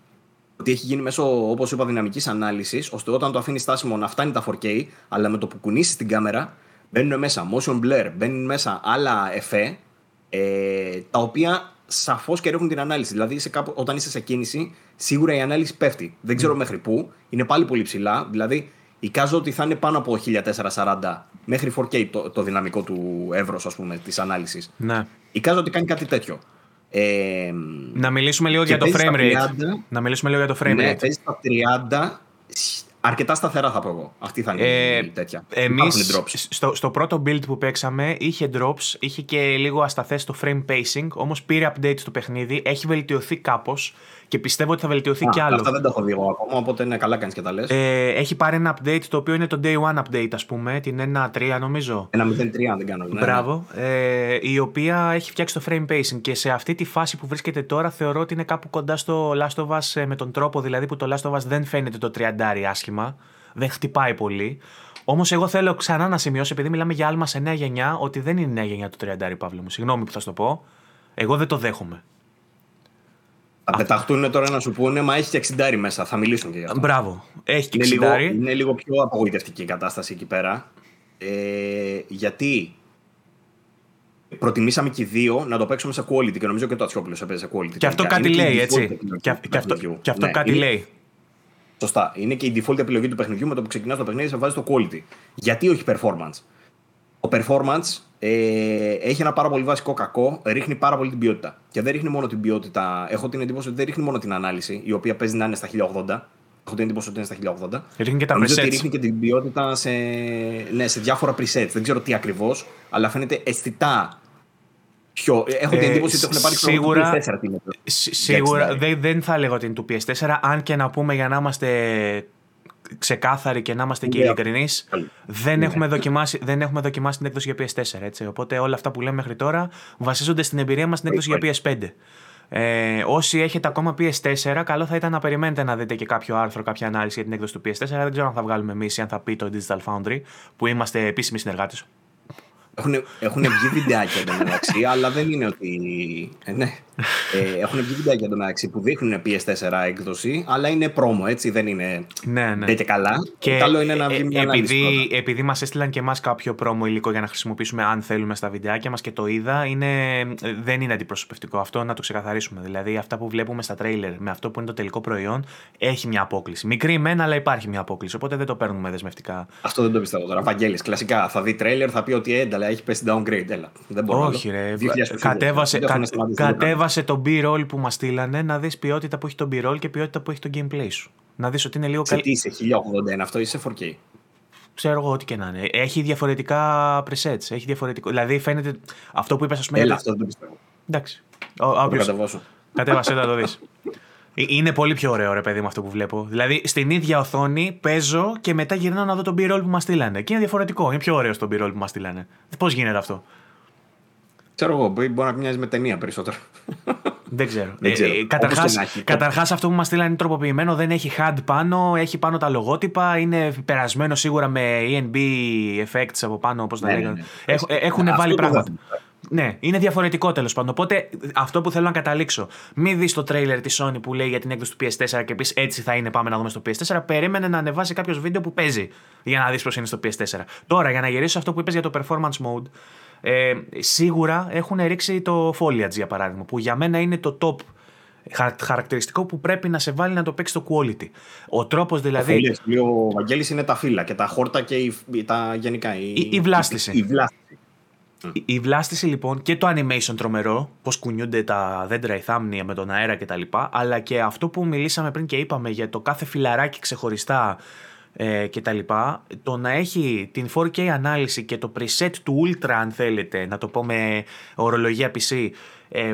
ότι έχει γίνει μέσω, όπως είπα, δυναμικής ανάλυσης, ώστε όταν το αφήνεις στάσιμο να φτάνει τα 4K, αλλά με το που κουνήσεις την κάμερα μπαίνουν μέσα motion blur, μπαίνουν μέσα άλλα εφέ ε, τα οποία σαφώς και ρίχνουν την ανάλυση. Δηλαδή, σε κάπου, όταν είσαι σε κίνηση, σίγουρα η ανάλυση πέφτει. Δεν ξέρω mm. μέχρι πού, είναι πάλι πολύ ψηλά. Δηλαδή, εικάζω ότι θα είναι πάνω από 1440 μέχρι 4K το, το δυναμικό του εύρος, ας πούμε, της ανάλυσης. Ναι. Εικάζω ότι κάνει κάτι τέτοιο. Ε, να μιλήσουμε λίγο για το frame rate. 30, να μιλήσουμε λίγο για το frame ναι, rate. Παίζει στα 30 Αρκετά σταθερά θα πω εγώ. Αυτή θα είναι ε, η τέτοια. Εμείς στο, στο πρώτο build που παίξαμε είχε drops, είχε και λίγο ασταθές στο frame pacing, όμως πήρε update στο παιχνίδι, έχει βελτιωθεί κάπως και πιστεύω ότι θα βελτιωθεί κι άλλο. Αυτά δεν τα έχω δει εγώ ακόμα, οπότε είναι καλά κάνεις και τα λες. Ε, έχει πάρει ένα update το οποίο είναι το day one update, ας πούμε, την 1.3 νομίζω. 1.03 αν δεν κάνω. Ναι, Μπράβο. Ε, η οποία έχει φτιάξει το frame pacing και σε αυτή τη φάση που βρίσκεται τώρα θεωρώ ότι είναι κάπου κοντά στο Last of Us ε, με τον τρόπο δηλαδή που το Last of Us δεν φαίνεται το 30 άσχημα. Δεν χτυπάει πολύ. Όμως, εγώ θέλω ξανά να σημειώσω, επειδή μιλάμε για άλμα σε νέα γενιά, ότι δεν είναι νέα γενιά το 30 Παύλο μου. Συγγνώμη που θα σου το πω. Εγώ δεν το δέχομαι. Θα πεταχτούν τώρα να σου πούνε, μα έχει και 60 μέσα. Θα μιλήσουν και για αυτό. Μπράβο. Έχει και 60. Είναι λίγο, είναι λίγο πιο απογοητευτική η κατάσταση εκεί πέρα. Ε, γιατί προτιμήσαμε και οι δύο να το παίξουμε σε quality και νομίζω και το Ατσιόπουλος έπαιζε σε quality. Και αυτό κάτι λέει, έτσι. Και, αυτό, και αυτό ναι, κάτι είναι, λέει. Σωστά. Είναι και η default επιλογή του παιχνιδιού με το που ξεκινάς το παιχνίδι, σε βάζει το quality. Γιατί όχι performance; Ο performance ε, έχει ένα πάρα πολύ βασικό κακό, ρίχνει πάρα πολύ την ποιότητα. Και δεν ρίχνει μόνο την ποιότητα. Έχω την εντύπωση ότι δεν ρίχνει μόνο την ανάλυση, η οποία παίζει να είναι στα 1080. Έχω την εντύπωση ότι είναι στα 1080. Ρίχνει και τα Νομίζω ότι ρίχνει και την ποιότητα σε, ναι, σε διάφορα presets. Δεν ξέρω τι ακριβώς, αλλά φαίνεται αισθητά πιο. Έχω την ε, εντύπωση ότι έχουν πάρει σίγουρα, PS4 Σίγουρα δεν, δεν θα έλεγα ότι είναι του PS4, αν και να πούμε για να είμαστε ξεκάθαροι και να είμαστε και ειλικρινείς, δεν, ναι. έχουμε δοκιμάσει, δεν έχουμε δοκιμάσει την έκδοση για PS4. Έτσι. Οπότε όλα αυτά που λέμε μέχρι τώρα βασίζονται στην εμπειρία μας στην έκδοση για PS5. Ε, όσοι έχετε ακόμα PS4, καλό θα ήταν να περιμένετε να δείτε και κάποιο άρθρο, κάποια ανάλυση για την έκδοση του PS4. Δεν ξέρω αν θα βγάλουμε εμείς ή αν θα πει το Digital Foundry, που είμαστε επίσημοι συνεργάτες. Έχουν, έχουν βγει βιντεάκια εντωμεταξύ, [LAUGHS] αλλά δεν είναι ότι. Ε, ναι. Ε, έχουν βγει βιντεάκια εντωμεταξύ που δείχνουν PS4 έκδοση, αλλά είναι πρόμο, έτσι δεν είναι. Ναι, ναι. Δεν και καλά. Και Καλό είναι να ε, βγει μια επειδή, ανάλυση επειδή μας έστειλαν και εμάς κάποιο πρόμο υλικό για να χρησιμοποιήσουμε αν θέλουμε στα βιντεάκια μας και το είδα, είναι, δεν είναι αντιπροσωπευτικό αυτό να το ξεκαθαρίσουμε. Δηλαδή, αυτά που βλέπουμε στα τρέιλερ με αυτό που είναι το τελικό προϊόν έχει μια απόκληση. Μικρή μένα, αλλά υπάρχει μια απόκληση. Οπότε δεν το παίρνουμε δεσμευτικά. Αυτό δεν το πιστεύω τώρα. Βαγγέλης, κλασικά θα δει τρέιλερ, θα πει ότι ένταλα έχει πέσει downgrade. Έλα. Δεν μπορώ. Όχι, άλλο. ρε. 2022. Κατέβασε, Δεν κα, έχουν σταματήσει, δεν το κατέβασε το B-roll που μας στείλανε να δεις ποιότητα που έχει το B-roll και ποιότητα που έχει το gameplay σου. Να δεις ότι είναι λίγο Σε καλή. τι είσαι, 1081 αυτό ή σε 4K. Ξέρω εγώ ό,τι και να είναι. Έχει διαφορετικά presets. Έχει διαφορετικό... Δηλαδή φαίνεται αυτό που είπες, ας πούμε. Έλα, για- αυτό δεν το πιστεύω. Εντάξει. Ο, Θα το όποιος- κατεβάσω. Κατέβασε να το δεις. [LAUGHS] Είναι πολύ πιο ωραίο ρε παιδί με αυτό που βλέπω. Δηλαδή στην ίδια οθόνη παίζω και μετά γυρνάω να δω τον B-roll που μας στείλανε. Και είναι διαφορετικό. Είναι πιο ωραίο το B-roll που μας στείλανε. Πώς γίνεται αυτό; Ξέρω εγώ, μπορεί μπορεί να μοιάζει με ταινία περισσότερο. [LAUGHS] Δεν ξέρω. Δεν ξέρω. Ε, Όπως καταρχάς, και να έχει. καταρχάς αυτό που μας στείλανε είναι τροποποιημένο, δεν έχει HUD πάνω, έχει πάνω τα λογότυπα, είναι περασμένο σίγουρα με ENB effects από πάνω, όπως τα Ναι, ναι, λέγανε. ναι. Έχ- ε, Έχουν Αυτό βάλει το πράγματα. Δέχομαι. Ναι, είναι διαφορετικό τέλος πάντων. Οπότε αυτό που θέλω να καταλήξω. Μην δεις το τρέιλερ της Sony που λέει για την έκδοση του PS4 και πεις έτσι θα είναι, πάμε να δούμε στο PS4. Περίμενε να ανεβάσει κάποιος βίντεο που παίζει για να δεις πώς είναι στο PS4. Τώρα, για να γυρίσω αυτό που είπες για το performance mode, ε, σίγουρα έχουν ρίξει το foliage για παράδειγμα, που για μένα είναι το top χαρα- χαρακτηριστικό που πρέπει να σε βάλει να το παίξεις το quality. Ο τρόπος δηλαδή. Φόλιες, λέει ο Βαγγέλης είναι τα φύλλα και τα χόρτα και η, τα γενικά. Η, Η- η βλάστηση. Η, η βλάστηση. Η- Η βλάστηση λοιπόν και το animation τρομερό, πώς κουνιούνται τα δέντρα, η θάμνη με τον αέρα κτλ. Αλλά και αυτό που μιλήσαμε πριν και είπαμε για το κάθε φιλαράκι ξεχωριστά ε, κτλ. Το να έχει την 4K ανάλυση και το preset του Ultra, αν θέλετε, να το πω με ορολογία PC, ε,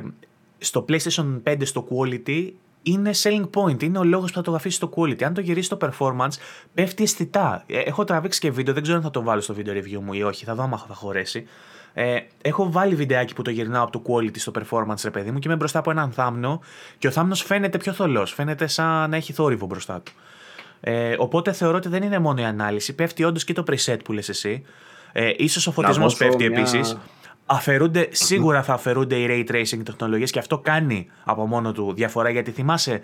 στο PlayStation 5 στο quality είναι selling point. Είναι ο λόγος που θα το αφήσει στο quality. Αν το γυρίσεις στο performance, πέφτει αισθητά. Ε, Έχω τραβήξει και βίντεο, δεν ξέρω αν θα το βάλω στο video review μου ή όχι. Θα δω άμα θα χωρέσει. Ε, έχω βάλει βιντεάκι που το γυρνάω από το quality στο performance, ρε παιδί μου, και είμαι μπροστά από έναν θάμνο και ο θάμνος φαίνεται πιο θολός. Φαίνεται σαν να έχει θόρυβο μπροστά του. Ε, οπότε θεωρώ ότι δεν είναι μόνο η ανάλυση. Πέφτει όντως και το preset που λες εσύ. Ε, ίσως ο φωτισμός δώσω πέφτει μια- επίσης. Αφαιρούνται, σίγουρα θα αφαιρούνται οι ray tracing τεχνολογίες και αυτό κάνει από μόνο του διαφορά. Γιατί θυμάσαι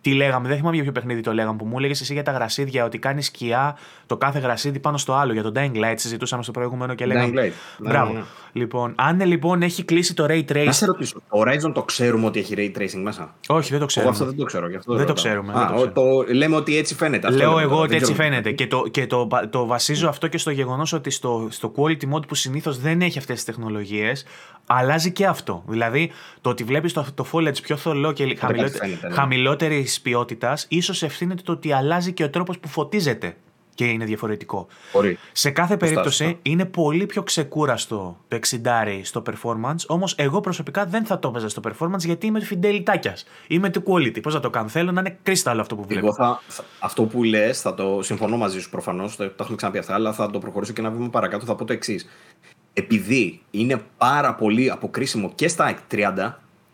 τι λέγαμε, δεν θυμάμαι για ποιο παιχνίδι το λέγαμε, που μου έλεγες εσύ για τα γρασίδια ότι κάνεις σκιά το κάθε γρασίδι πάνω στο άλλο. Για τον Dying Light συζητούσαμε στο προηγούμενο και λέγαμε. Dying Light. Ναι, Μπράβο. ναι, ναι. Λοιπόν, αν λοιπόν έχει κλείσει το ray Να tracing. σε ρωτήσω, το Horizon το ξέρουμε ότι έχει ray tracing μέσα; Όχι, δεν το Εγώ ξέρουμε. αυτό δεν το ξέρω. Γι αυτό Δεν το ρωτάω. ξέρουμε, Α, δεν το ο- το, λέμε ότι έτσι φαίνεται. Αυτό Λέω λέμε εγώ τώρα, ότι δεν έτσι ξέρω. φαίνεται. Και, το, και το, το βασίζω αυτό και στο γεγονός ότι στο, στο quality mode που συνήθως δεν έχει αυτές τις τεχνολογίες, αλλάζει και αυτό. Δηλαδή, το ότι βλέπεις το, το foliage πιο θολό και χαμηλότε, φαίνεται, ναι. χαμηλότερης ποιότητας, ίσως ευθύνεται το ότι αλλάζει και ο τρόπος που φωτίζεται και είναι διαφορετικό. Μπορεί. Σε κάθε περίπτωση σωστά. είναι πολύ πιο ξεκούραστο το 60 στο performance. Όμως, εγώ προσωπικά δεν θα το έπαιζα στο performance γιατί είμαι του fidelity Είμαι του quality. Πώς θα το κάνω; Θέλω να είναι κρίσταλο αυτό που βλέπω. Εγώ θα, θα- αυτό που λες, θα το συμφωνώ μαζί σου προφανώς, το, το έχουμε ξαναπεί αυτά, αλλά θα το προχωρήσω και ένα βήμα παρακάτω. Θα πω το εξής. Επειδή είναι πάρα πολύ αποκρίσιμο και στα 30,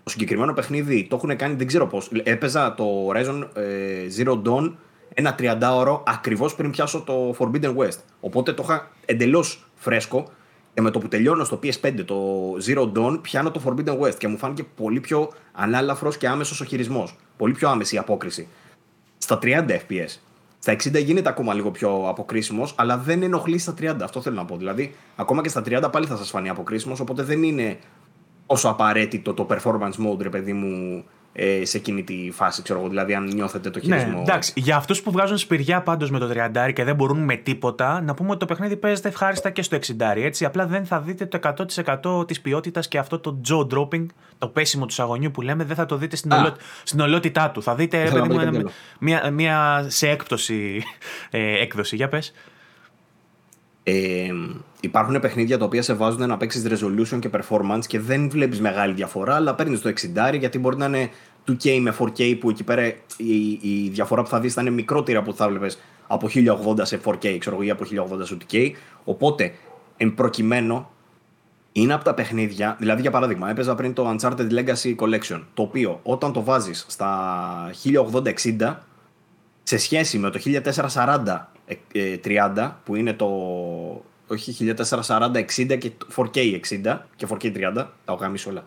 το συγκεκριμένο παιχνίδι το έχουν κάνει, δεν ξέρω πώς. Έπαιζα το Horizon ε, Zero Dawn ένα 30ωρο ακριβώς πριν πιάσω το Forbidden West. Οπότε το είχα εντελώς φρέσκο και με το που τελειώνω στο PS5 το Zero Dawn πιάνω το Forbidden West και μου φάνηκε πολύ πιο ανάλαφρος και άμεσος ο χειρισμός. Πολύ πιο άμεση η απόκριση στα 30 FPS. Στα 60 γίνεται ακόμα λίγο πιο αποκρίσιμος, αλλά δεν ενοχλεί στα 30. Αυτό θέλω να πω. Δηλαδή, ακόμα και στα 30 πάλι θα σας φανεί αποκρίσιμος, οπότε δεν είναι όσο απαραίτητο το performance mode, ρε παιδί μου, ε, σε εκείνη τη φάση, ξέρω εγώ. Δηλαδή, αν νιώθετε το χειρισμό. Ναι, εντάξει. Για αυτούς που βγάζουν σπηριά πάντως με το 30 και δεν μπορούν με τίποτα, να πούμε ότι το παιχνίδι παίζεται ευχάριστα και στο 60. Έτσι, απλά δεν θα δείτε το 100% της ποιότητας και αυτό το jaw dropping, το πέσιμο του σαγωνιού που λέμε, δεν θα το δείτε στην, Α. ολό, στην ολότητά του. Θα δείτε, ρε Ήθελα παιδί να μου, πω ένα- κάτι μια, μια σε έκπτωση ε, έκδοση. Για πες. Ε, υπάρχουν παιχνίδια τα οποία σε βάζουν να παίξεις resolution και performance και δεν βλέπεις μεγάλη διαφορά, αλλά παίρνεις το 60 γιατί μπορεί να είναι 2K με 4K που εκεί πέρα η, η διαφορά που θα δεις θα είναι μικρότερη από ό,τι θα βλέπεις από 1080 σε 4K, ξέρω εγώ, ή από 1080 σε 2K. Οπότε, εν προκειμένου, είναι από τα παιχνίδια, δηλαδή για παράδειγμα, έπαιζα πριν το Uncharted Legacy Collection, το οποίο όταν το βάζεις στα 1080-60, σε σχέση με το 1440-30, ε, που είναι το, όχι 1440-60 και 4K 60 και 4K 30, τα έχω γαμίσει όλα.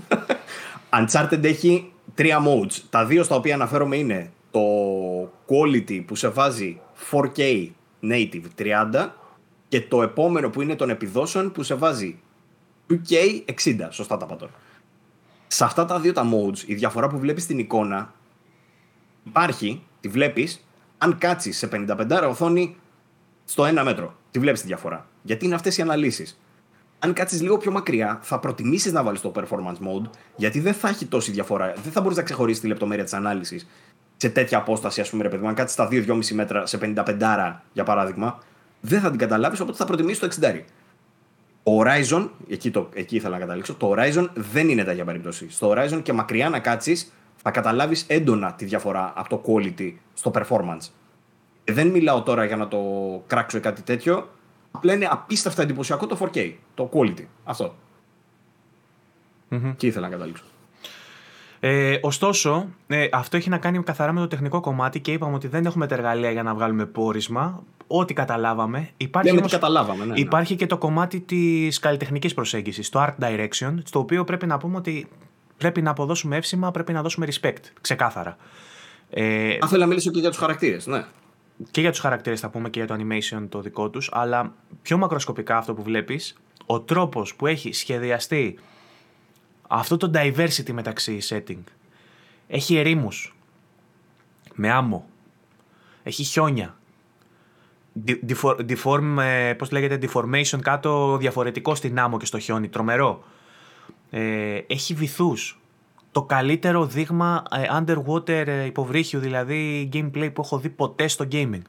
[LAUGHS] Uncharted έχει τρία modes. Τα δύο στα οποία αναφέρομαι είναι το quality που σε βάζει 4K native 30 και το επόμενο που είναι των επιδόσεων που σε βάζει 2K 60. Σωστά τα πατώ. Σε αυτά τα δύο τα modes, η διαφορά που βλέπεις στην εικόνα υπάρχει, τη βλέπεις, αν κάτσεις σε 55 οθόνη στο ένα μέτρο. Τη βλέπεις τη διαφορά. Γιατί είναι αυτές οι αναλύσεις. Αν κάτσεις λίγο πιο μακριά, θα προτιμήσεις να βάλεις το performance mode, γιατί δεν θα έχει τόση διαφορά. Δεν θα μπορείς να ξεχωρίσεις τη λεπτομέρεια της ανάλυσης σε τέτοια απόσταση, ας πούμε, ρε παιδί αν κάτσεις στα 2-2,5 μέτρα σε 55 για παράδειγμα, δεν θα την καταλάβεις, οπότε θα προτιμήσεις το 60. Το Horizon, εκεί, το, εκεί ήθελα να καταλήξω, το Horizon δεν είναι τέτοια περίπτωση. Στο Horizon και μακριά να κάτσεις, θα καταλάβεις έντονα τη διαφορά από το quality στο performance. Και δεν μιλάω τώρα για να το κράξω ή κάτι τέτοιο. Απλά είναι απίστευτα εντυπωσιακό το 4K, το quality. Αυτό. Mm-hmm. Και ήθελα να καταλήξω. Ε, ωστόσο, ε, αυτό έχει να κάνει καθαρά με το τεχνικό κομμάτι και είπαμε ότι δεν έχουμε τα εργαλεία για να βγάλουμε πόρισμα. Ό,τι καταλάβαμε. Υπάρχει, όμως, καταλάβαμε, ναι, ναι. υπάρχει και το κομμάτι της καλλιτεχνικής προσέγγισης, το art direction, στο οποίο πρέπει να πούμε ότι πρέπει να αποδώσουμε εύσημα, πρέπει να δώσουμε respect. Ξεκάθαρα. Ε, Αν θέλω να μιλήσω και για τους χαρακτήρες, ναι. Και για τους χαρακτήρες θα πούμε και για το animation το δικό τους, αλλά πιο μακροσκοπικά αυτό που βλέπεις, ο τρόπος που έχει σχεδιαστεί αυτό το diversity μεταξύ setting. Έχει ερήμους με άμμο. Έχει χιόνια. Deform, ε, πώς λέγεται, deformation κάτω διαφορετικό στην άμμο και στο χιόνι. Τρομερό. Ε, έχει βυθούς. Το καλύτερο δείγμα ε, underwater υποβρύχιου, δηλαδή gameplay που έχω δει ποτέ στο gaming.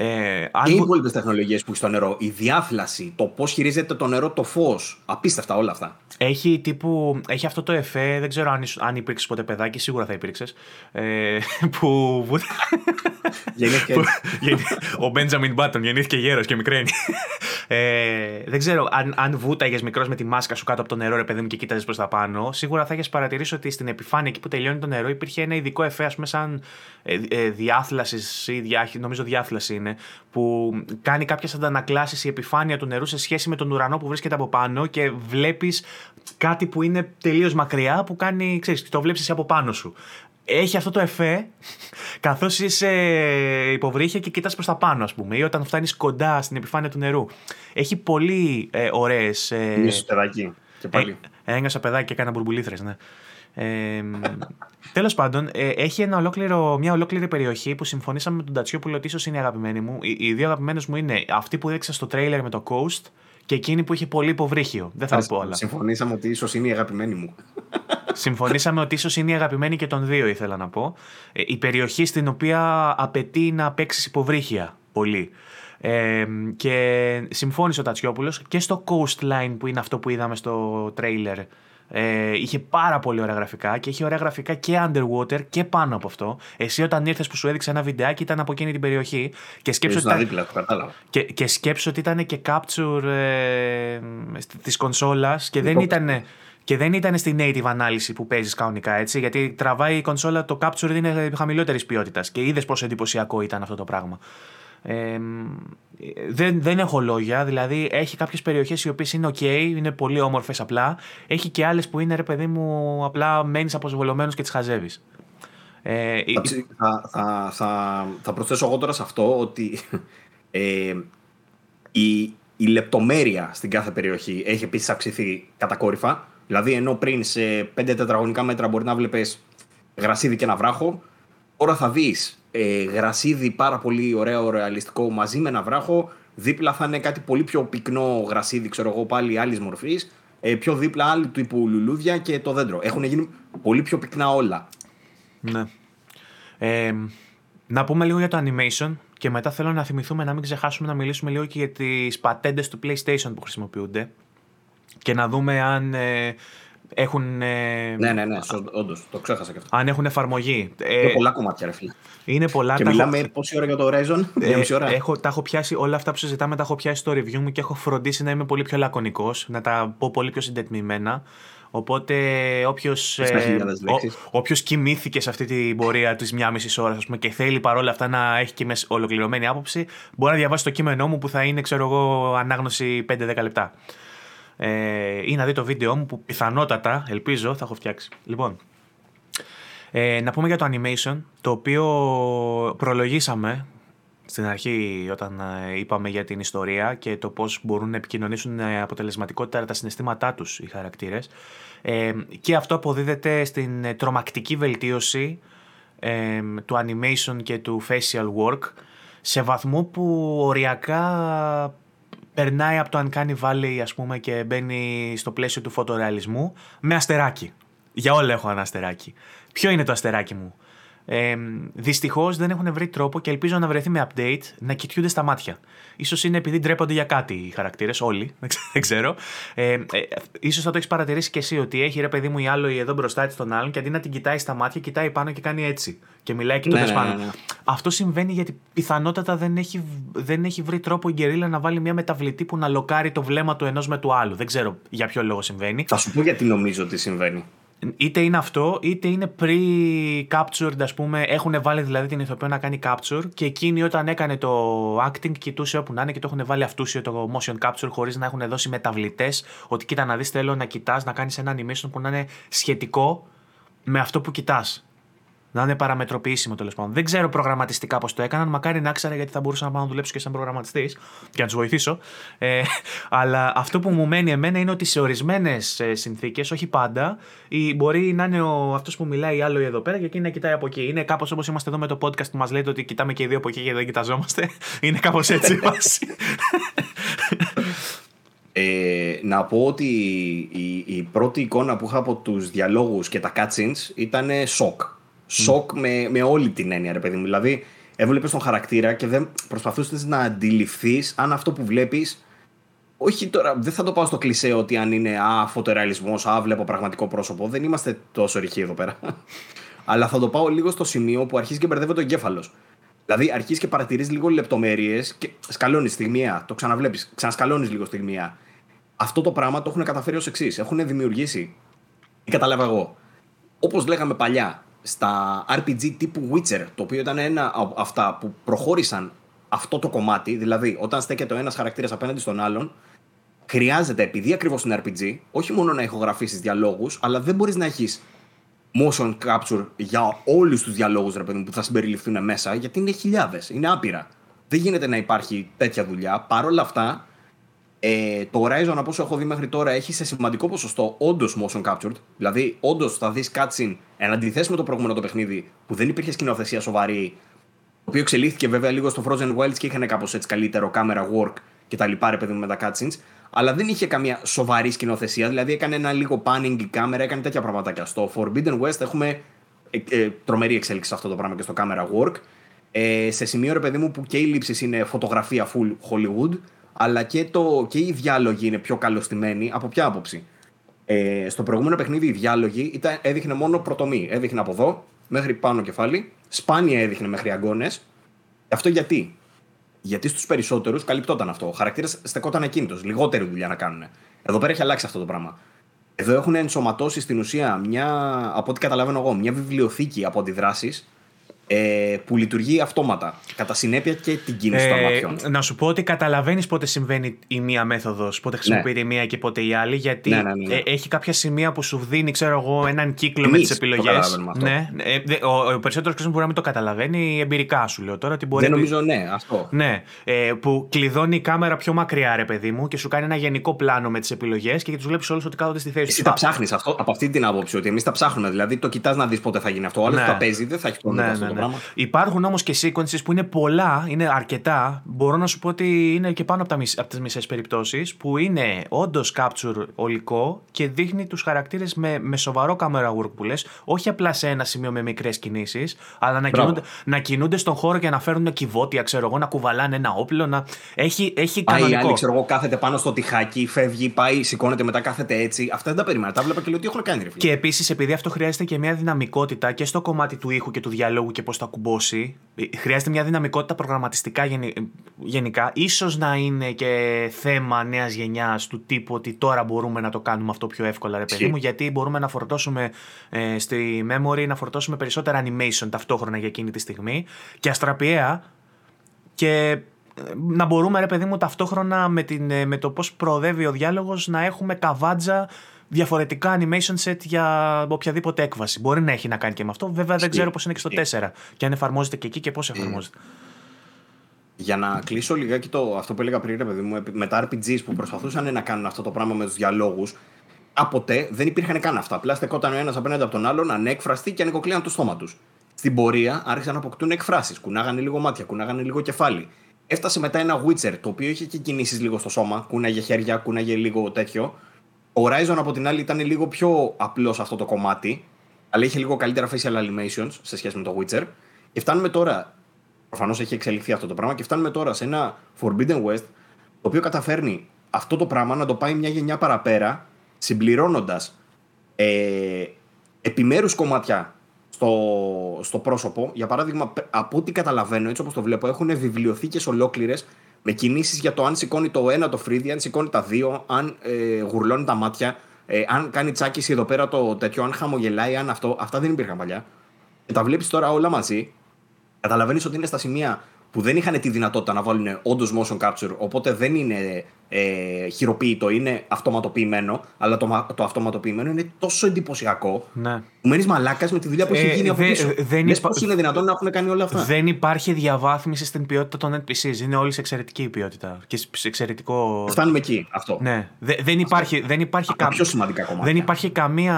Ε, και οι υπόλοιπες τεχνολογίες που έχει στο νερό, η διάφλαση, το πώς χειρίζεται το νερό το φως. Απίστευτα όλα αυτά. Έχει, τύπου, έχει αυτό το εφέ, δεν ξέρω αν, αν υπήρξες ποτέ παιδάκι, σίγουρα θα υπήρξες. Ε, [LAUGHS] που. [LAUGHS] γεννήθηκε. ο Μπέντζαμιν Μπάτον γεννήθηκε γέρος και μικραίνει. [LAUGHS] Ε, δεν ξέρω αν, αν βούταγες μικρός με τη μάσκα σου κάτω από το νερό, ρε παιδί μου, και κοίταζες προς τα πάνω. Σίγουρα θα έχει παρατηρήσει ότι στην επιφάνεια εκεί που τελειώνει το νερό υπήρχε ένα ειδικό εφέ, ας πούμε, σαν ε, ε, διάθλασης ή διάχυ, νομίζω διάθλαση είναι, που κάνει κάποιες αντανακλάσεις η επιφάνεια του νερού σε σχέση με τον ουρανό που βρίσκεται από πάνω και βλέπεις κάτι που είναι τελείως μακριά που κάνει, ξέρεις, το βλέπεις από πάνω σου έχει αυτό το εφέ [LAUGHS] καθώς είσαι υποβρύχια και κοιτάς προς τα πάνω, ας πούμε, ή όταν φτάνεις κοντά στην επιφάνεια του νερού. Έχει πολύ ε, ωραίες. Ε, παιδάκι. Και πάλι. Ε, ένιωσα παιδάκι και έκανα μπουρμπουλήθρες, ναι. Ε, Τέλος πάντων, ε, έχει ένα ολόκληρο, μια ολόκληρη περιοχή που συμφωνήσαμε με τον Τατσιόπουλο ότι ίσως είναι η αγαπημένη μου. Οι, οι δύο αγαπημένες μου είναι αυτή που έδειξα στο τρέιλερ με το Coast και εκείνη που είχε πολύ υποβρύχιο. Δεν θα πω όλα. Συμφωνήσαμε ότι ίσως είναι η αγαπημένη μου. Συμφωνήσαμε ότι ίσως είναι η αγαπημένη και των δύο, ήθελα να πω. Ε, η περιοχή στην οποία απαιτεί να παίξεις υποβρύχια πολύ. Ε, και συμφώνησε ο Τατσιόπουλος και στο coastline που είναι αυτό που είδαμε στο τρέιλερ ε, είχε πάρα πολύ ωραία γραφικά και είχε ωραία γραφικά και underwater και πάνω από αυτό. Εσύ όταν ήρθες που σου έδειξε ένα βιντεάκι ήταν από εκείνη την περιοχή. Και σκέψω, ότι, ήταν, και, και σκέψω ότι ήταν και capture ε, της κονσόλας και δεν ήταν. Και δεν ήταν στη native ανάλυση που παίζεις κανονικά έτσι, γιατί τραβάει η κονσόλα, το capture είναι χαμηλότερης ποιότητας. Και είδες πόσο εντυπωσιακό ήταν αυτό το πράγμα. Ε, δεν, δεν έχω λόγια, δηλαδή έχει κάποιες περιοχές οι οποίες είναι ok, είναι πολύ όμορφες απλά, έχει και άλλες που είναι ρε παιδί μου απλά μένεις αποσβολωμένος και τις χαζεύεις. Ε, θα, θα, θα, θα, προσθέσω εγώ τώρα σε αυτό ότι [LAUGHS] ε, η, η λεπτομέρεια στην κάθε περιοχή έχει επίσης αυξηθεί κατακόρυφα. Δηλαδή ενώ πριν σε 5 τετραγωνικά μέτρα μπορεί να βλέπεις γρασίδι και ένα βράχο, τώρα θα δεις ε, γρασίδι πάρα πολύ ωραίο, ρεαλιστικό μαζί με ένα βράχο. Δίπλα θα είναι κάτι πολύ πιο πυκνό γρασίδι, ξέρω εγώ πάλι άλλης μορφής. Ε, πιο δίπλα άλλη τύπου λουλούδια και το δέντρο. Έχουν γίνει πολύ πιο πυκνά όλα. Ναι. Ε, να πούμε λίγο για το animation και μετά θέλω να θυμηθούμε να μην ξεχάσουμε να μιλήσουμε λίγο και για τις πατέντες του PlayStation που χρησιμοποιούνται και να δούμε αν ε, Έχουν, ε, ναι, ναι, ναι, όντως. Το ξέχασα και αυτό. Αν έχουν εφαρμογή. Είναι ε, πολλά κομμάτια, ρε φίλε. Είναι πολλά. Και μιλάμε έχω... πόση ώρα για το Horizon, ε, μισή ώρα. Έχω, τα έχω πιάσει, όλα αυτά που συζητάμε τα έχω πιάσει στο review μου και έχω φροντίσει να είμαι πολύ πιο λακωνικός, να τα πω πολύ πιο συντετμημένα. Οπότε όποιος όποιος κοιμήθηκε σε αυτή την πορεία της μία μισής ώρας και θέλει παρόλα αυτά να έχει και μες ολοκληρωμένη άποψη, μπορεί να διαβάσει το κείμενό μου που θα είναι, ξέρω εγώ, ανάγνωση 5-10 λεπτά. Ε, ή να δει το βίντεο μου που πιθανότατα, ελπίζω, θα έχω φτιάξει. Λοιπόν, ε, να πούμε για το animation, το οποίο προλογίσαμε στην αρχή όταν ε, είπαμε για την ιστορία και το πώς μπορούν να επικοινωνήσουν ε, αποτελεσματικότερα τα συναισθήματά τους οι χαρακτήρες. Ε, και αυτό αποδίδεται στην ε, τρομακτική βελτίωση ε, του animation και του facial work σε βαθμό που οριακά περνάει από το Uncanny Valley ας πούμε και μπαίνει στο πλαίσιο του φωτορεαλισμού με αστεράκι. Για όλα έχω ένα αστεράκι. Ποιο είναι το αστεράκι μου; Ε, Δυστυχώς δεν έχουν βρει τρόπο και ελπίζω να βρεθεί με update να κοιτιούνται στα μάτια. σω είναι επειδή ντρέπονται για κάτι οι χαρακτήρες, όλοι, [LAUGHS] δεν ξέρω. Ε, ε, ίσως θα το έχεις παρατηρήσει και εσύ ότι έχει ρε παιδί μου η άλλο εδώ μπροστά της τον άλλον και αντί να την κοιτάει στα μάτια, κοιτάει πάνω και κάνει έτσι. Και μιλάει κοιτώντας ναι, ναι, πάνω. Ναι, ναι. Αυτό συμβαίνει γιατί πιθανότατα δεν έχει, δεν έχει βρει τρόπο η Γκερίλα να βάλει μια μεταβλητή που να λοκάρει το βλέμμα του ενός με του άλλου. Δεν ξέρω για ποιο λόγο συμβαίνει. Θα σου πω γιατί νομίζω ότι συμβαίνει. Είτε είναι αυτό, είτε είναι pre-captured, ας πούμε. Έχουν βάλει δηλαδή την ηθοποιό να κάνει capture και εκείνη όταν έκανε το acting κοιτούσε όπου να είναι και το έχουν βάλει αυτούσιο το motion capture χωρίς να έχουν δώσει μεταβλητές. Ότι κοίτα να δεις, θέλω να κοιτάς, να κάνεις ένα animation που να είναι σχετικό με αυτό που κοιτάς να είναι παραμετροποιήσιμο τέλος πάντων. Δεν ξέρω προγραμματιστικά πώς το έκαναν. Μακάρι να ξέρα γιατί θα μπορούσα να πάω να δουλέψω και σαν προγραμματιστής και να τους βοηθήσω. Ε, αλλά αυτό που μου μένει εμένα είναι ότι σε ορισμένες συνθήκες, όχι πάντα, η, μπορεί να είναι αυτός που μιλάει άλλο εδώ πέρα και εκείνη να κοιτάει από εκεί. Είναι κάπως όπως είμαστε εδώ με το podcast που μας λέτε ότι κοιτάμε και οι δύο από εκεί και δεν κοιταζόμαστε. [LAUGHS] είναι κάπως έτσι η [LAUGHS] βάση. Ε, να πω ότι η, η, πρώτη εικόνα που είχα από τους διαλόγους και τα cutscenes ήταν σοκ σοκ με, με όλη την έννοια, ρε παιδί μου. Δηλαδή, έβλεπες τον χαρακτήρα και δεν προσπαθούσες να αντιληφθείς αν αυτό που βλέπεις. Όχι τώρα, δεν θα το πάω στο κλισέ ότι αν είναι α, φωτερεαλισμό, α, βλέπω πραγματικό πρόσωπο. Δεν είμαστε τόσο ρηχοί εδώ πέρα. [LAUGHS] Αλλά θα το πάω λίγο στο σημείο που αρχίζει και μπερδεύεται ο εγκέφαλος. Δηλαδή, αρχίζεις και παρατηρείς λίγο λεπτομέρειες και σκαλώνεις στιγμιαία. Το ξαναβλέπεις, ξανασκαλώνεις λίγο στιγμιαία. Αυτό το πράγμα το έχουν καταφέρει ως εξής. Έχουν δημιουργήσει. Τι κατάλαβα εγώ. Όπως λέγαμε παλιά, στα RPG τύπου Witcher, το οποίο ήταν ένα από αυτά που προχώρησαν αυτό το κομμάτι, δηλαδή όταν στέκεται ο ένας χαρακτήρας απέναντι στον άλλον, χρειάζεται, επειδή ακριβώς είναι RPG, όχι μόνο να ηχογραφήσεις διαλόγους, αλλά δεν μπορείς να έχεις motion capture για όλους τους διαλόγους που θα συμπεριληφθούν μέσα, γιατί είναι χιλιάδες, είναι άπειρα. Δεν γίνεται να υπάρχει τέτοια δουλειά. Παρ' όλα αυτά, ε, το Horizon, από όσο έχω δει μέχρι τώρα, έχει σε σημαντικό ποσοστό όντως motion captured. Δηλαδή, όντως θα δεις cutscene εν αντιθέσει με το προηγούμενο το παιχνίδι που δεν υπήρχε σκηνοθεσία σοβαρή. Το οποίο εξελίχθηκε βέβαια λίγο στο Frozen Wilds και είχαν κάπως έτσι καλύτερο camera work και τα λοιπά, ρε παιδί μου, με τα cutscenes. Αλλά δεν είχε καμία σοβαρή σκηνοθεσία. Δηλαδή, έκανε ένα λίγο panning η κάμερα, έκανε τέτοια πραγματάκια. Στο Forbidden West έχουμε ε, ε, τρομερή εξέλιξη σε αυτό το πράγμα και στο camera work. Ε, σε σημείο, ρε παιδί μου, που και η λήψη είναι φωτογραφία full Hollywood αλλά και, το, και οι διάλογοι είναι πιο καλωστημένοι. Από ποια άποψη. Ε, στο προηγούμενο παιχνίδι οι διάλογοι ήταν, έδειχνε μόνο πρωτομή. Έδειχνε από εδώ μέχρι πάνω κεφάλι. Σπάνια έδειχνε μέχρι αγκώνε. Αυτό γιατί; Γιατί στους περισσότερους καλυπτόταν αυτό. Ο χαρακτήρας στεκόταν ακίνητος. Λιγότερη δουλειά να κάνουν. Εδώ πέρα έχει αλλάξει αυτό το πράγμα. Εδώ έχουν ενσωματώσει στην ουσία μια, από ό,τι καταλαβαίνω εγώ, μια βιβλιοθήκη από αντιδράσεις ε, που λειτουργεί αυτόματα. Κατά συνέπεια και την κίνηση ε, των ματιών. Να σου πω ότι καταλαβαίνεις πότε συμβαίνει η μία μέθοδος, πότε χρησιμοποιείται ναι. η μία και πότε η άλλη, γιατί ναι, ναι, ναι, ε, έχει κάποια σημεία που σου δίνει, ξέρω εγώ, έναν κύκλο Εμείς με τις επιλογές. Ναι, ε, ο, ο περισσότερος κόσμος μπορεί να μην το καταλαβαίνει εμπειρικά, σου λέω τώρα. Ότι μπορεί Δεν νομίζω, ναι, αυτό. Ναι, ε, που κλειδώνει η κάμερα πιο μακριά, ρε παιδί μου, και σου κάνει ένα γενικό πλάνο με τις επιλογές και τους βλέπεις όλους ότι κάθονται στη θέση Εσύ τα ψάχνεις αυτό από αυτή την άποψη, ότι εμείς τα ψάχνουμε. Δηλαδή το κοιτάς να δεις πότε θα γίνει αυτό. Ο άλλος ναι. τα παίζει, δεν θα έχει το ναι, ναι, ναι. Υπάρχουν όμως και sequences που είναι πολλά, είναι αρκετά. Μπορώ να σου πω ότι είναι και πάνω από, τα, από τις μισές περιπτώσεις που είναι όντως capture ολικό και δείχνει τους χαρακτήρες με, με σοβαρό camera work που λες, όχι απλά σε ένα σημείο με μικρές κινήσεις, αλλά να κινούνται, να κινούνται στον χώρο και να φέρουν κυβότια, ξέρω εγώ, να κουβαλάνε ένα όπλο. Να... Έχει, έχει πάει κανονικό. Άλλη, ξέρω εγώ, κάθεται πάνω στο τυχάκι, φεύγει, πάει, σηκώνεται μετά, κάθεται έτσι. Αυτά δεν τα περίμενα. Τα βλέπα και λέω τι έχουν κάνει. Ρε, και επίσης, επειδή αυτό χρειάζεται και μια δυναμικότητα και στο κομμάτι του ήχου και του διαλόγου και πώς θα κουμπώσει, χρειάζεται μια δυναμικότητα προγραμματιστικά γενικά. σω να είναι και θέμα νέας γενιάς του τύπου ότι τώρα μπορούμε να το κάνουμε αυτό πιο εύκολα, ρε παιδί μου, γιατί μπορούμε να φορτώσουμε ε, στη memory, να φορτώσουμε περισσότερα animation ταυτόχρονα για εκείνη τη στιγμή και αστραπιαία και ε, να μπορούμε ρε παιδί μου ταυτόχρονα με, την, ε, με το πώς προοδεύει ο διάλογος να έχουμε καβάτζα διαφορετικά animation set για οποιαδήποτε έκβαση. Μπορεί να έχει να κάνει και με αυτό. Βέβαια δεν ξέρω πώς είναι και στο 4 και αν εφαρμόζεται και εκεί και πώς εφαρμόζεται. Για να κλείσω λιγάκι το, αυτό που έλεγα πριν, ρε παιδί μου, με τα RPGs που προσπαθούσαν να κάνουν αυτό το πράγμα με τους διαλόγους, από δεν υπήρχαν καν αυτά. Απλά στεκόταν ο ένας απέναντι από τον άλλον, ανέκφραστοι και ανοικοκλείαν το στόμα τους. Στην πορεία άρχισαν να αποκτούν εκφράσεις. Κουνάγανε λίγο μάτια, κουνάγανε λίγο κεφάλι. Έφτασε μετά ένα Witcher το οποίο είχε και κινήσεις λίγο στο σώμα, κούναγε χέρια, κούναγε λίγο τέτοιο. Ο Horizon από την άλλη ήταν λίγο πιο απλός σε αυτό το κομμάτι, αλλά είχε λίγο καλύτερα facial animations σε σχέση με το Witcher. Και φτάνουμε τώρα, προφανώς έχει εξελιχθεί αυτό το πράγμα, και φτάνουμε τώρα σε ένα Forbidden West το οποίο καταφέρνει αυτό το πράγμα να το πάει μια γενιά παραπέρα, συμπληρώνοντας ε, επιμέρους κομμάτια στο, στο πρόσωπο. Για παράδειγμα, από ό,τι καταλαβαίνω, έτσι όπως το βλέπω, έχουν βιβλιοθήκες ολόκληρες με κινήσεις για το αν σηκώνει το ένα το φρύδι, αν σηκώνει τα δύο, αν ε, γουρλώνει τα μάτια, ε, αν κάνει τσάκιση εδώ πέρα το τέτοιο, αν χαμογελάει, αν αυτό. Αυτά δεν υπήρχαν παλιά. Και τα βλέπεις τώρα όλα μαζί. Καταλαβαίνεις ότι είναι στα σημεία που δεν είχαν τη δυνατότητα να βάλουν όντως motion capture, οπότε δεν είναι ε, χειροποίητο, είναι αυτοματοποιημένο, αλλά το, το αυτοματοποιημένο είναι τόσο εντυπωσιακό ναι. που μένεις μαλάκας με τη δουλειά που έχει ε, γίνει από πίσω. Δεν υπά... πώς είναι δυνατόν να έχουν κάνει όλα αυτά; Δεν υπάρχει διαβάθμιση στην ποιότητα των NPCs. Είναι όλη σε εξαιρετική η ποιότητα. Και σε εξαιρετικό. Φτάνουμε εκεί. Αυτό. Ναι. δεν υπάρχει, δεν υπάρχει κα... πιο σημαντικά κομμάτια. Δεν υπάρχει καμία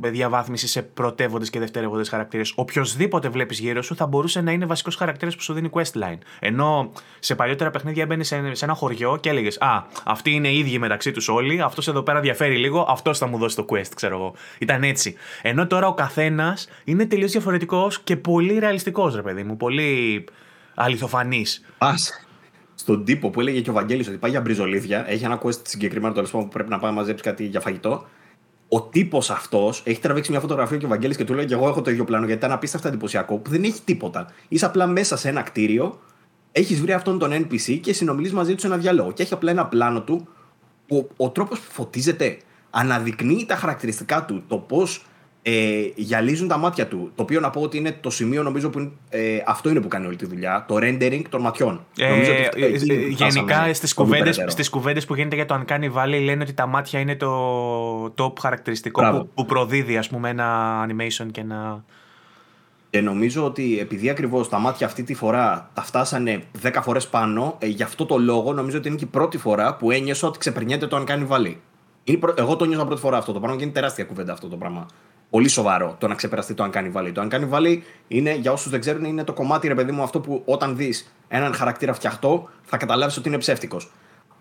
διαβάθμιση σε πρωτεύοντες και δευτερεύοντες χαρακτήρες. Οποιοδήποτε βλέπεις γύρω σου θα μπορούσε να είναι βασικός χαρακτήρας που σου δίνει questline. Ενώ σε παλιότερα παιχνίδια μπαίνεις σε, σε ένα χωριό και έλεγες Α, αυτοί είναι ίδιοι μεταξύ τους όλοι. Αυτός εδώ πέρα διαφέρει λίγο. Αυτός θα μου δώσει το quest, ξέρω εγώ. Ήταν έτσι. Ενώ τώρα ο καθένας είναι τελείως διαφορετικός και πολύ ρεαλιστικός, ρε παιδί μου. Πολύ αληθοφανής. Πας στον τύπο που έλεγε και ο Βαγγέλης ότι πάει για μπριζολίδια, έχει ένα quest συγκεκριμένο τέλος που πρέπει να πάει να μαζέψει κάτι για φαγητό. Ο τύπος αυτός έχει τραβήξει μια φωτογραφία και ο Βαγγέλης και του λέει: Και εγώ έχω το ίδιο πλάνο γιατί ήταν απίστευτα εντυπωσιακό που δεν έχει τίποτα. Είσαι απλά μέσα σε ένα κτίριο έχεις βρει αυτόν τον NPC και συνομιλείς μαζί του σε ένα διάλογο. Και έχει απλά ένα πλάνο του που ο τρόπος που φωτίζεται αναδεικνύει τα χαρακτηριστικά του, το πώς ε, γυαλίζουν τα μάτια του. Το οποίο να πω ότι είναι το σημείο νομίζω που ε, αυτό είναι που κάνει όλη τη δουλειά. Το rendering των ματιών. Ε, νομίζω ότι ε, ε, γενικά στις κουβέντε στις κουβέντες που γίνεται για το αν κάνει Valley λένε ότι τα μάτια είναι το top χαρακτηριστικό που, που προδίδει ας πούμε ένα animation και ένα. Και νομίζω ότι επειδή ακριβώς τα μάτια αυτή τη φορά τα φτάσανε 10 φορές πάνω, ε, γι' αυτό το λόγο νομίζω ότι είναι και η πρώτη φορά που ένιωσα ότι ξεπερνιέται το αν κάνει βαλή. Εγώ το νιώσα πρώτη φορά αυτό το πράγμα και είναι τεράστια κουβέντα αυτό το πράγμα. Πολύ σοβαρό το να ξεπεραστεί το αν κάνει βαλή. Το αν κάνει βαλή είναι, για όσους δεν ξέρουν, είναι το κομμάτι, ρε παιδί μου, αυτό που όταν δεις έναν χαρακτήρα φτιαχτό θα καταλάβεις ότι είναι ψεύτικος.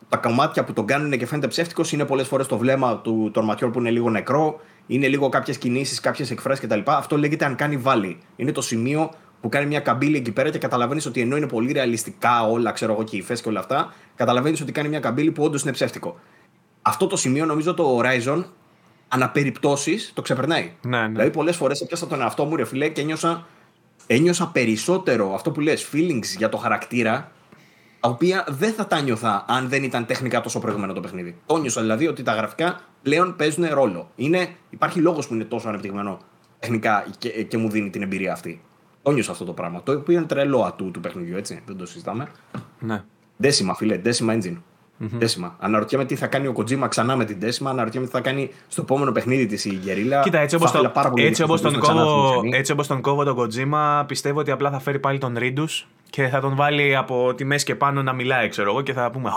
Τα κομμάτια που τον κάνουν και φαίνεται ψεύτικος είναι πολλές φορές το βλέμμα του, των ματιών που είναι λίγο νεκρό, είναι λίγο κάποιες κινήσεις, κάποιες εκφράσεις κτλ. Αυτό λέγεται αν κάνει βάλει. Είναι το σημείο που κάνει μια καμπύλη εκεί πέρα και καταλαβαίνεις ότι ενώ είναι πολύ ρεαλιστικά όλα, ξέρω εγώ και οι και όλα αυτά, καταλαβαίνεις ότι κάνει μια καμπύλη που όντως είναι ψεύτικο. Αυτό το σημείο νομίζω το Horizon αναπεριπτώσει το ξεπερνάει. Ναι, ναι. Δηλαδή πολλές φορές έπιασα τον εαυτό μου ρε φιλέ και ένιωσα, ένιωσα περισσότερο αυτό που λες feelings για το χαρακτήρα τα οποία δεν θα τα νιώθα αν δεν ήταν τεχνικά τόσο προηγούμενο το παιχνίδι. Το νιώσα δηλαδή ότι τα γραφικά πλέον παίζουν ρόλο. Είναι, υπάρχει λόγος που είναι τόσο ανεπτυγμένο τεχνικά και, και μου δίνει την εμπειρία αυτή. Το νιώσα αυτό το πράγμα. Το οποίο είναι τρελό ατού του παιχνιδιού, έτσι. Δεν το συζητάμε. Ναι. Δέσιμα, φίλε, δέσιμα engine. Mm-hmm. Αναρωτιέμαι τι θα κάνει ο Kojima ξανά με την Δέσιμα. Αναρωτιέμαι τι θα κάνει στο επόμενο παιχνίδι της η Γερίλα. Κοίτα, έτσι όπως τον, έτσι όπως τον, κόβω, έτσι όπως τον κόβω τον Kojima, πιστεύω ότι απλά θα φέρει πάλι τον Ρίντους και θα τον βάλει από τη μέση και πάνω να μιλάει, ξέρω εγώ, και θα πούμε.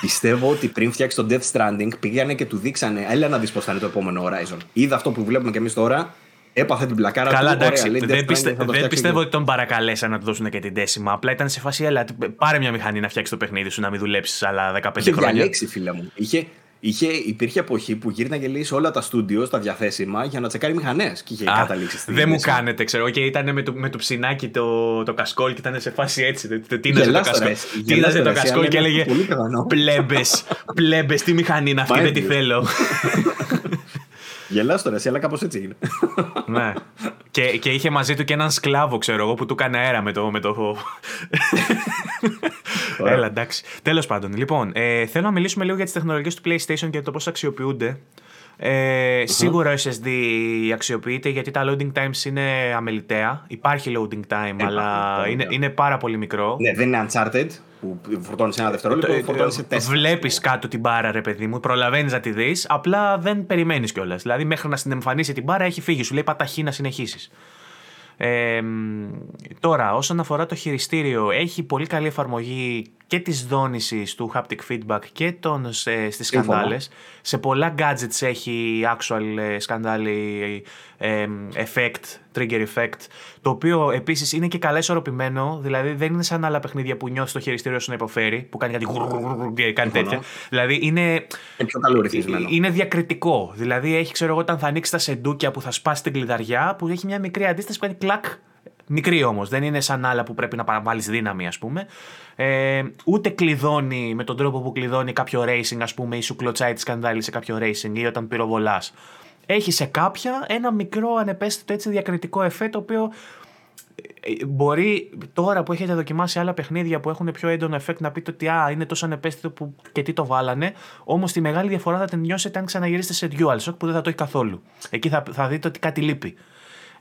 Πιστεύω ότι πριν φτιάξει τον Death Stranding πήγανε και του δείξανε. Έλα να δεις πώς θα είναι το επόμενο Horizon. Είδα αυτό που βλέπουμε κι εμείς τώρα έπαθε την πλακάρα Καλά, του. εντάξει. Ωραία, λέει, δεν Death πιστε- Stranding θα το δεν φτιάξει πιστεύω και- ότι τον παρακαλέσαν να του δώσουν και την τέσιμα. Απλά ήταν σε φάση, έλα, πάρε μια μηχανή να φτιάξει το παιχνίδι σου να μην δουλέψεις άλλα 15 Είχε χρόνια. διαλέξει, φίλε μου. Είχε, είχε, υπήρχε εποχή που γύρναγε λέει, σε όλα τα στούντιο, στα διαθέσιμα, για να τσεκάρει μηχανές. Και είχε Α, καταλήξει στη δεν μου λύση. κάνετε, ξέρω. Και ήταν με το, με το ψινάκι το, το κασκόλ και ήταν σε φάση έτσι. το- το- Τίναζε το Γελάς τώρα, κασκόλ. εσύ. Τίναζε Γελάς το τώρα, εσύ, κασκόλ αλλά και είναι έλεγε πολύ πιθανό. Πλέμπες, πλέμπες, τι μηχανή είναι αυτή, Mind δεν τη you. θέλω. [LAUGHS] Γελάς τώρα, εσύ, αλλά κάπως έτσι έγινε. ναι. Και, και είχε μαζί του και έναν σκλάβο, ξέρω εγώ, που του έκανε αέρα με το. Με το... Ωραία. Έλα, εντάξει. Τέλος πάντων, λοιπόν, ε, θέλω να μιλήσουμε λίγο για τις τεχνολογίες του PlayStation και το πώς αξιοποιούνται. Ε, Σίγουρα ο SSD αξιοποιείται γιατί τα loading times είναι αμεληταία. Υπάρχει loading time, αλλά loading είναι, time. είναι πάρα πολύ μικρό. ναι, δεν είναι Uncharted, που φορτώνεις ένα δευτερόλεπτο, φορτώνεις σε τέσσερα. Βλέπεις κάτω την μπάρα, ρε παιδί μου, προλαβαίνεις να τη δεις, απλά δεν περιμένεις κιόλας. Δηλαδή, μέχρι να συνεμφανίσει την μπάρα έχει φύγει. Σου λέει παταχή να συνεχίσεις. Ε, μ, τώρα, όσον αφορά το χειριστήριο, έχει πολύ καλή εφαρμογή και της δόνησης του haptic feedback και των, ε, στις Σύμφωνα. σκανδάλες. Σε πολλά gadgets έχει actual ε, σκανδάλι ε, effect, trigger effect, το οποίο επίσης είναι και καλά ισορροπημένο, δηλαδή δεν είναι σαν άλλα παιχνίδια που νιώθεις το χειριστήριο σου να υποφέρει, που κάνει κάτι γουρουρουρουρ και κάνει Συμφωνώ. τέτοια. Δηλαδή είναι, Είναι πιο καλό ρυθμισμένο. είναι διακριτικό. Δηλαδή έχει, ξέρω εγώ, όταν θα ανοίξεις τα σεντούκια που θα σπάσεις την κλειδαριά, που έχει μια μικρή αντίσταση που κάνει κλακ. Μικρή όμως, δεν είναι σαν άλλα που πρέπει να παραβάλεις δύναμη, ας πούμε. Ε, ούτε κλειδώνει με τον τρόπο που κλειδώνει κάποιο racing, ας πούμε, ή σου κλωτσάει τη σκανδάλη σε κάποιο racing ή όταν πυροβολάς. Έχει σε κάποια ένα μικρό ανεπαίσθητο έτσι διακριτικό εφέ το οποίο ε, μπορεί τώρα που έχετε δοκιμάσει άλλα παιχνίδια που έχουν πιο έντονο effect να πείτε ότι α, είναι τόσο ανεπαίσθητο που και τι το βάλανε. Όμως τη μεγάλη διαφορά θα την νιώσετε αν ξαναγυρίσετε σε DualShock που δεν θα το έχει καθόλου. Εκεί θα, θα δείτε ότι κάτι λείπει.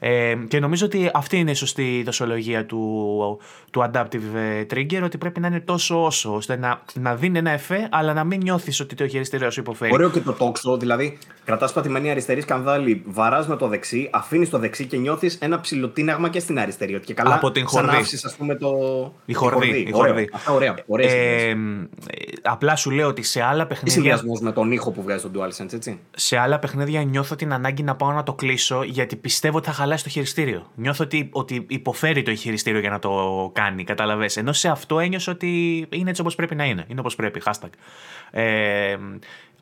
Ε, και νομίζω ότι αυτή είναι η σωστή δοσολογία του, του Adaptive ε, Trigger, ότι πρέπει να είναι τόσο όσο, ώστε να, να δίνει ένα εφέ, αλλά να μην νιώθεις ότι το χειριστήριο σου υποφέρει. Ωραίο και το τόξο, δηλαδή κρατάς πατημένη αριστερή σκανδάλη, βαράς με το δεξί, αφήνεις το δεξί και νιώθεις ένα ψηλοτίναγμα και στην αριστερή. Ότι και καλά Από την σαν να χορδή. άφησες, ας πούμε, το. Η χορδή. τη η Ωραίο. χορδή. Αυτά ωραία. Ωραίες ιδέες. ε, ε, απλά σου λέω ότι σε άλλα Τι παιχνίδια. συνδυασμός με τον ήχο που βγάζει το DualSense, έτσι; σε άλλα παιχνίδια νιώθω την ανάγκη να πάω να το κλείσω γιατί πιστεύω ότι θα χαλάσει το χειριστήριο. Νιώθω ότι, ότι υποφέρει το χειριστήριο για να το κάνει, καταλαβες. Ενώ σε αυτό ένιωσα ότι είναι έτσι όπως πρέπει να είναι. Είναι όπως πρέπει, hashtag. Ε,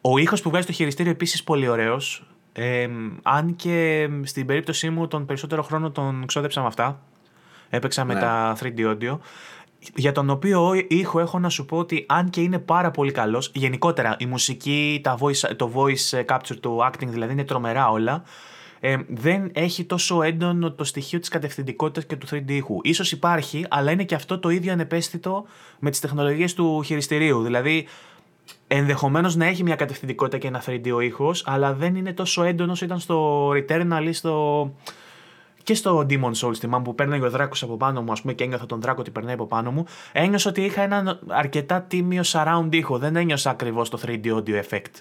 ο ήχος που βγάζει το χειριστήριο επίσης πολύ ωραίος. Ε, αν και στην περίπτωσή μου τον περισσότερο χρόνο τον ξόδεψα με αυτά. Έπαιξα με Ναι. τα 3D audio. Για τον οποίο ήχο έχω να σου πω ότι αν και είναι πάρα πολύ καλός, γενικότερα η μουσική, τα voice, το voice capture, το acting δηλαδή είναι τρομερά όλα, ε, δεν έχει τόσο έντονο το στοιχείο της κατευθυντικότητας και του 3D ήχου. Ίσως υπάρχει, αλλά είναι και αυτό το ίδιο ανεπαίσθητο με τις τεχνολογίες του χειριστηρίου. Δηλαδή, ενδεχομένως να έχει μια κατευθυντικότητα και ένα 3D ο ήχος, αλλά δεν είναι τόσο έντονος όσο ήταν στο Returnal ή στο, και στο Demon Souls θυμάμαι που παίρνει ο δράκος από πάνω μου, ας πούμε, και ένιωθα τον δράκο ότι περνάει από πάνω μου. Ένιωσα ότι είχα έναν αρκετά τίμιο surround ήχο. Δεν ένιωσα ακριβώς το 3D audio effect.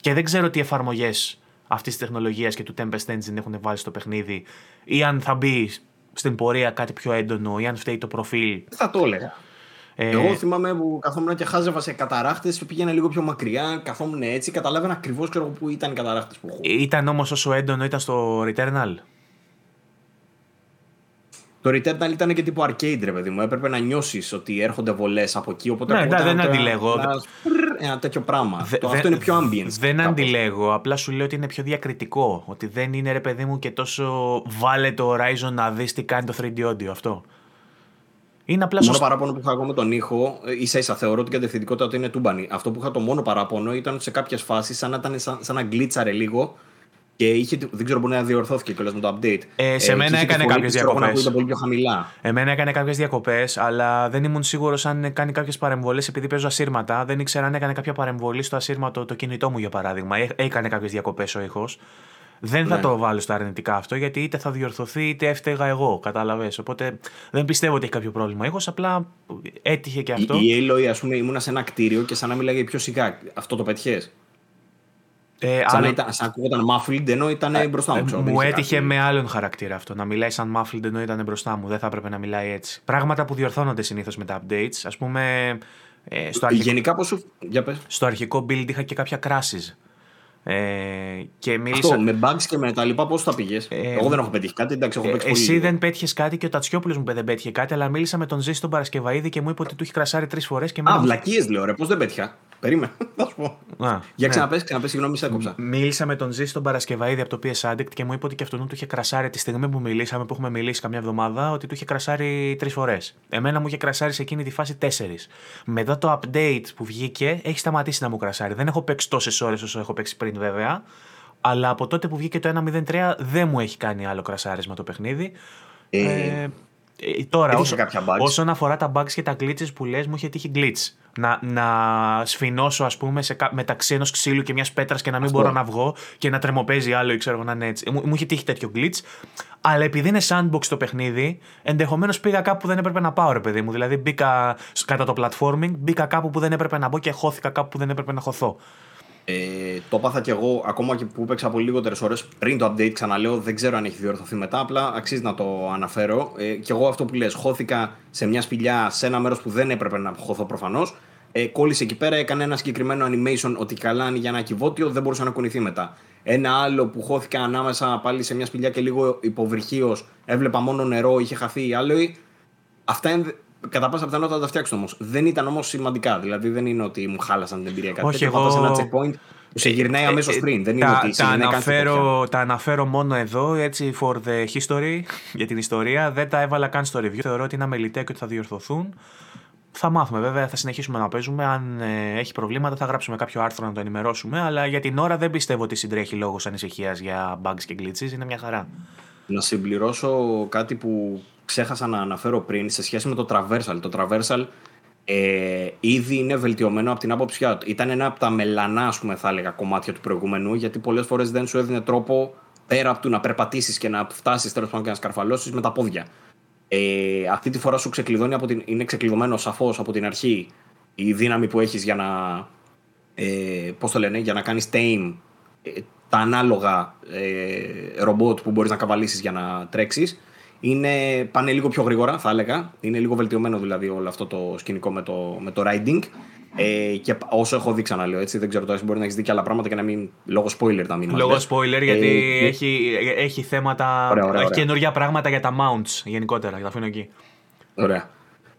Και δεν ξέρω τι εφαρμογές αυτής της τεχνολογίας και του Tempest Engine έχουν βάλει στο παιχνίδι, ή αν θα μπει στην πορεία κάτι πιο έντονο, ή αν φταίει το προφίλ. Δεν θα το έλεγα. Ε, Εγώ θυμάμαι που καθόμουν και χάζευα σε καταράχτες, πήγαινα λίγο πιο μακριά, καθόμουν έτσι, καταλάβαινα ακριβώς που ήταν οι καταράχτες που έχω. Ήταν όμως όσο έντονο ήταν στο Returnal. Το Returnal ήταν και τύπου arcade, ρε παιδί μου. Έπρεπε να νιώσεις ότι έρχονται βολές από εκεί. Οπότε Ναι, ακούγονταν δεν το- αντιλέγω. Ένα, σπρρ, ένα τέτοιο πράγμα. Δε- το, δε- αυτό είναι πιο ambience. Δεν κάπως. αντιλέγω. Απλά σου λέω ότι είναι πιο διακριτικό. Ότι δεν είναι ρε παιδί μου και τόσο βάλε το Horizon να δεις τι κάνει το 3D audio αυτό. Είναι απλά Το μόνο σωστό. παράπονο που είχα εγώ με τον ήχο, ίσα ίσα θεωρώ την κατευθυντικότητα ότι είναι τούμπανη. Αυτό που είχα το μόνο παράπονο ήταν ότι σε κάποιες φάσεις σαν να, ήταν, σαν, σαν να γκλίτσαρε λίγο και είχε, δεν ξέρω μπορεί να διορθώθηκε κιόλας με το update. Ε, σε μένα και είχε τη έκανε φωνή κάποιες της, ξέρω εγώ, να διακοπές. ακούγεται πολύ πιο χαμηλά. Εμένα έκανε κάποιες διακοπές, αλλά δεν ήμουν σίγουρος αν κάνει κάποιες παρεμβολές επειδή παίζω ασύρματα. Δεν ήξερα αν έκανε κάποια παρεμβολή στο ασύρματο το κινητό μου, για παράδειγμα. Ε- Έκανε κάποιες διακοπές ο ήχος. Δεν θα Ναι. το βάλω στα αρνητικά αυτό, γιατί είτε θα διορθωθεί είτε έφταιγα εγώ. Κατάλαβες. Οπότε δεν πιστεύω ότι έχει κάποιο πρόβλημα. ήχος, απλά έτυχε και αυτό. Η, η Aloy, ας πούμε, ήμουνα σε ένα κτίριο και σαν να μιλάγε πιο σιγά. Αυτό το πετυχέ. Ε, Σαν να άλλο- ήταν, σαν να ακούγονταν muffled ενώ ήταν μπροστά μου. ξέρω, δεν Μου είχε έτυχε κάτι. με άλλον χαρακτήρα αυτό. Να μιλάει σαν muffled ενώ ήταν μπροστά μου. Δεν θα έπρεπε να μιλάει έτσι. Πράγματα που διορθώνονται συνήθως με τα updates. Α πούμε, ε, στο, αρχικό, Γενικά πώς σου. Για πες. στο αρχικό build είχα και κάποια crashes. Ε, και μίλησα... Αυτό, με bugs και με τα λοιπά, πώς θα πήγες; Ε, Εγώ δεν έχω πετύχει κάτι. Εντάξει, έχω ε, εσύ δεν πέτυχες κάτι και ο Τατσιόπουλος μου δεν πέτυχε κάτι, αλλά μίλησα με τον Ζήση τον Παρασκευαίδη και μου είπε ότι του έχει κρασάρει τρεις φορές. Και Α, βλακίες λέω, ρε, πώς δεν πέτυχα; Περίμενε, θα σου πω. Α, Για ξαναπε, ναι. ξαναπες, συγγνώμη, σε έκοψα. Μίλησα με τον Ζήση τον Παρασκευαίδη από το PS Addict και μου είπε ότι και αυτόν του είχε κρασάρει τη στιγμή που μιλήσαμε, που έχουμε μιλήσει καμιά εβδομάδα, ότι του είχε κρασάρει τρεις φορές. Εμένα μου είχε κρασάρει σε εκείνη τη φάση τέσσερις. Μετά το update που βγήκε, έχει σταματήσει να μου κρασάρει. Δεν έχω παίξει τόσες ώρες όσο έχω παίξει πριν βέβαια. Αλλά από τότε που βγήκε το 1.03 δεν μου έχει κάνει άλλο κρασάρισμα το παιχνίδι. Ε, ε, ε τώρα, όσο, όσον αφορά τα bugs και τα glitches που λες, μου είχε τύχει glitch. Να, να σφινώσω, ας πούμε, σε, μεταξύ ενός ξύλου και μιας πέτρας και να μην μπορώ να βγω και να τρεμοπαίζει άλλο ή ξέρω να είναι έτσι. Μου, μου είχε τύχει τέτοιο glitch. Αλλά επειδή είναι sandbox το παιχνίδι, ενδεχομένως πήγα κάπου που δεν έπρεπε να πάω, ρε παιδί μου. Δηλαδή μπήκα κατά το platforming, μπήκα κάπου που δεν έπρεπε να μπω και χώθηκα κάπου που δεν έπρεπε να χωθώ. Ε, το έπαθα κι εγώ ακόμα και που παίξα πολύ λιγότερες ώρες πριν το update. Ξαναλέω, δεν ξέρω αν έχει διορθωθεί μετά. Απλά αξίζει να το αναφέρω. Ε, κι εγώ αυτό που λες, χώθηκα σε μια σπηλιά σε ένα μέρος που δεν έπρεπε να χωθώ προφανώς. Ε, κόλλησε εκεί πέρα, έκανε ένα συγκεκριμένο animation ότι καλά για ένα κυβότιο, δεν μπορούσε να κουνηθεί μετά. Ένα άλλο που χώθηκα ανάμεσα πάλι σε μια σπηλιά και λίγο υποβρυχίως, έβλεπα μόνο νερό, είχε χαθεί η άλοη. Αυτά κατά πάσα πιθανότητα θα τα φτιάξουν όμως. Δεν ήταν όμως σημαντικά. Δηλαδή δεν είναι ότι μου χάλασαν την εμπειρία κάτι Όχι, εγώ... σε ένα checkpoint που σε γυρνάει αμέσως πριν. Δεν είναι τα, ότι τα αναφέρω, τα αναφέρω μόνο εδώ έτσι for the history, για την ιστορία. Δεν τα έβαλα καν στο review. Θεωρώ ότι είναι αμεληταία και ότι θα διορθωθούν. Θα μάθουμε βέβαια, θα συνεχίσουμε να παίζουμε. Αν ε, έχει προβλήματα, θα γράψουμε κάποιο άρθρο να το ενημερώσουμε. Αλλά για την ώρα δεν πιστεύω ότι συντρέχει λόγος ανησυχίας για bugs και glitches. Είναι μια χαρά. Να συμπληρώσω κάτι που ξέχασα να αναφέρω πριν σε σχέση με το Traversal. Το Traversal ε, ήδη είναι βελτιωμένο από την άποψη ότι ήταν ένα από τα μελανά, ας πούμε, θα έλεγα, κομμάτια του προηγούμενου, γιατί πολλές φορές δεν σου έδινε τρόπο πέρα από το να περπατήσεις και να φτάσεις τέλος πάντων και να σκαρφαλώσεις με τα πόδια. Ε, αυτή τη φορά σου ξεκλειδώνει από την, είναι ξεκλειδωμένο σαφώς από την αρχή η δύναμη που έχεις για να. Ε, πώς το λένε, για να κάνεις tame ε, τα ανάλογα ε, ρομπότ που μπορείς να καβαλήσεις για να τρέξεις. Είναι, πάνε λίγο πιο γρήγορα, θα έλεγα. Είναι λίγο βελτιωμένο δηλαδή όλο αυτό το σκηνικό με το, με το riding. Ε, και όσο έχω δει, ξαναλέω έτσι, δεν ξέρω τώρα μπορεί να έχεις δει και άλλα πράγματα και να μην. λόγω spoiler να μην Λόγω spoiler, γιατί ε, έχει, έχει θέματα. Ωραία, ωραία, έχει καινούργια πράγματα για τα mounts γενικότερα, για τα αφήνω εκεί. Ωραία.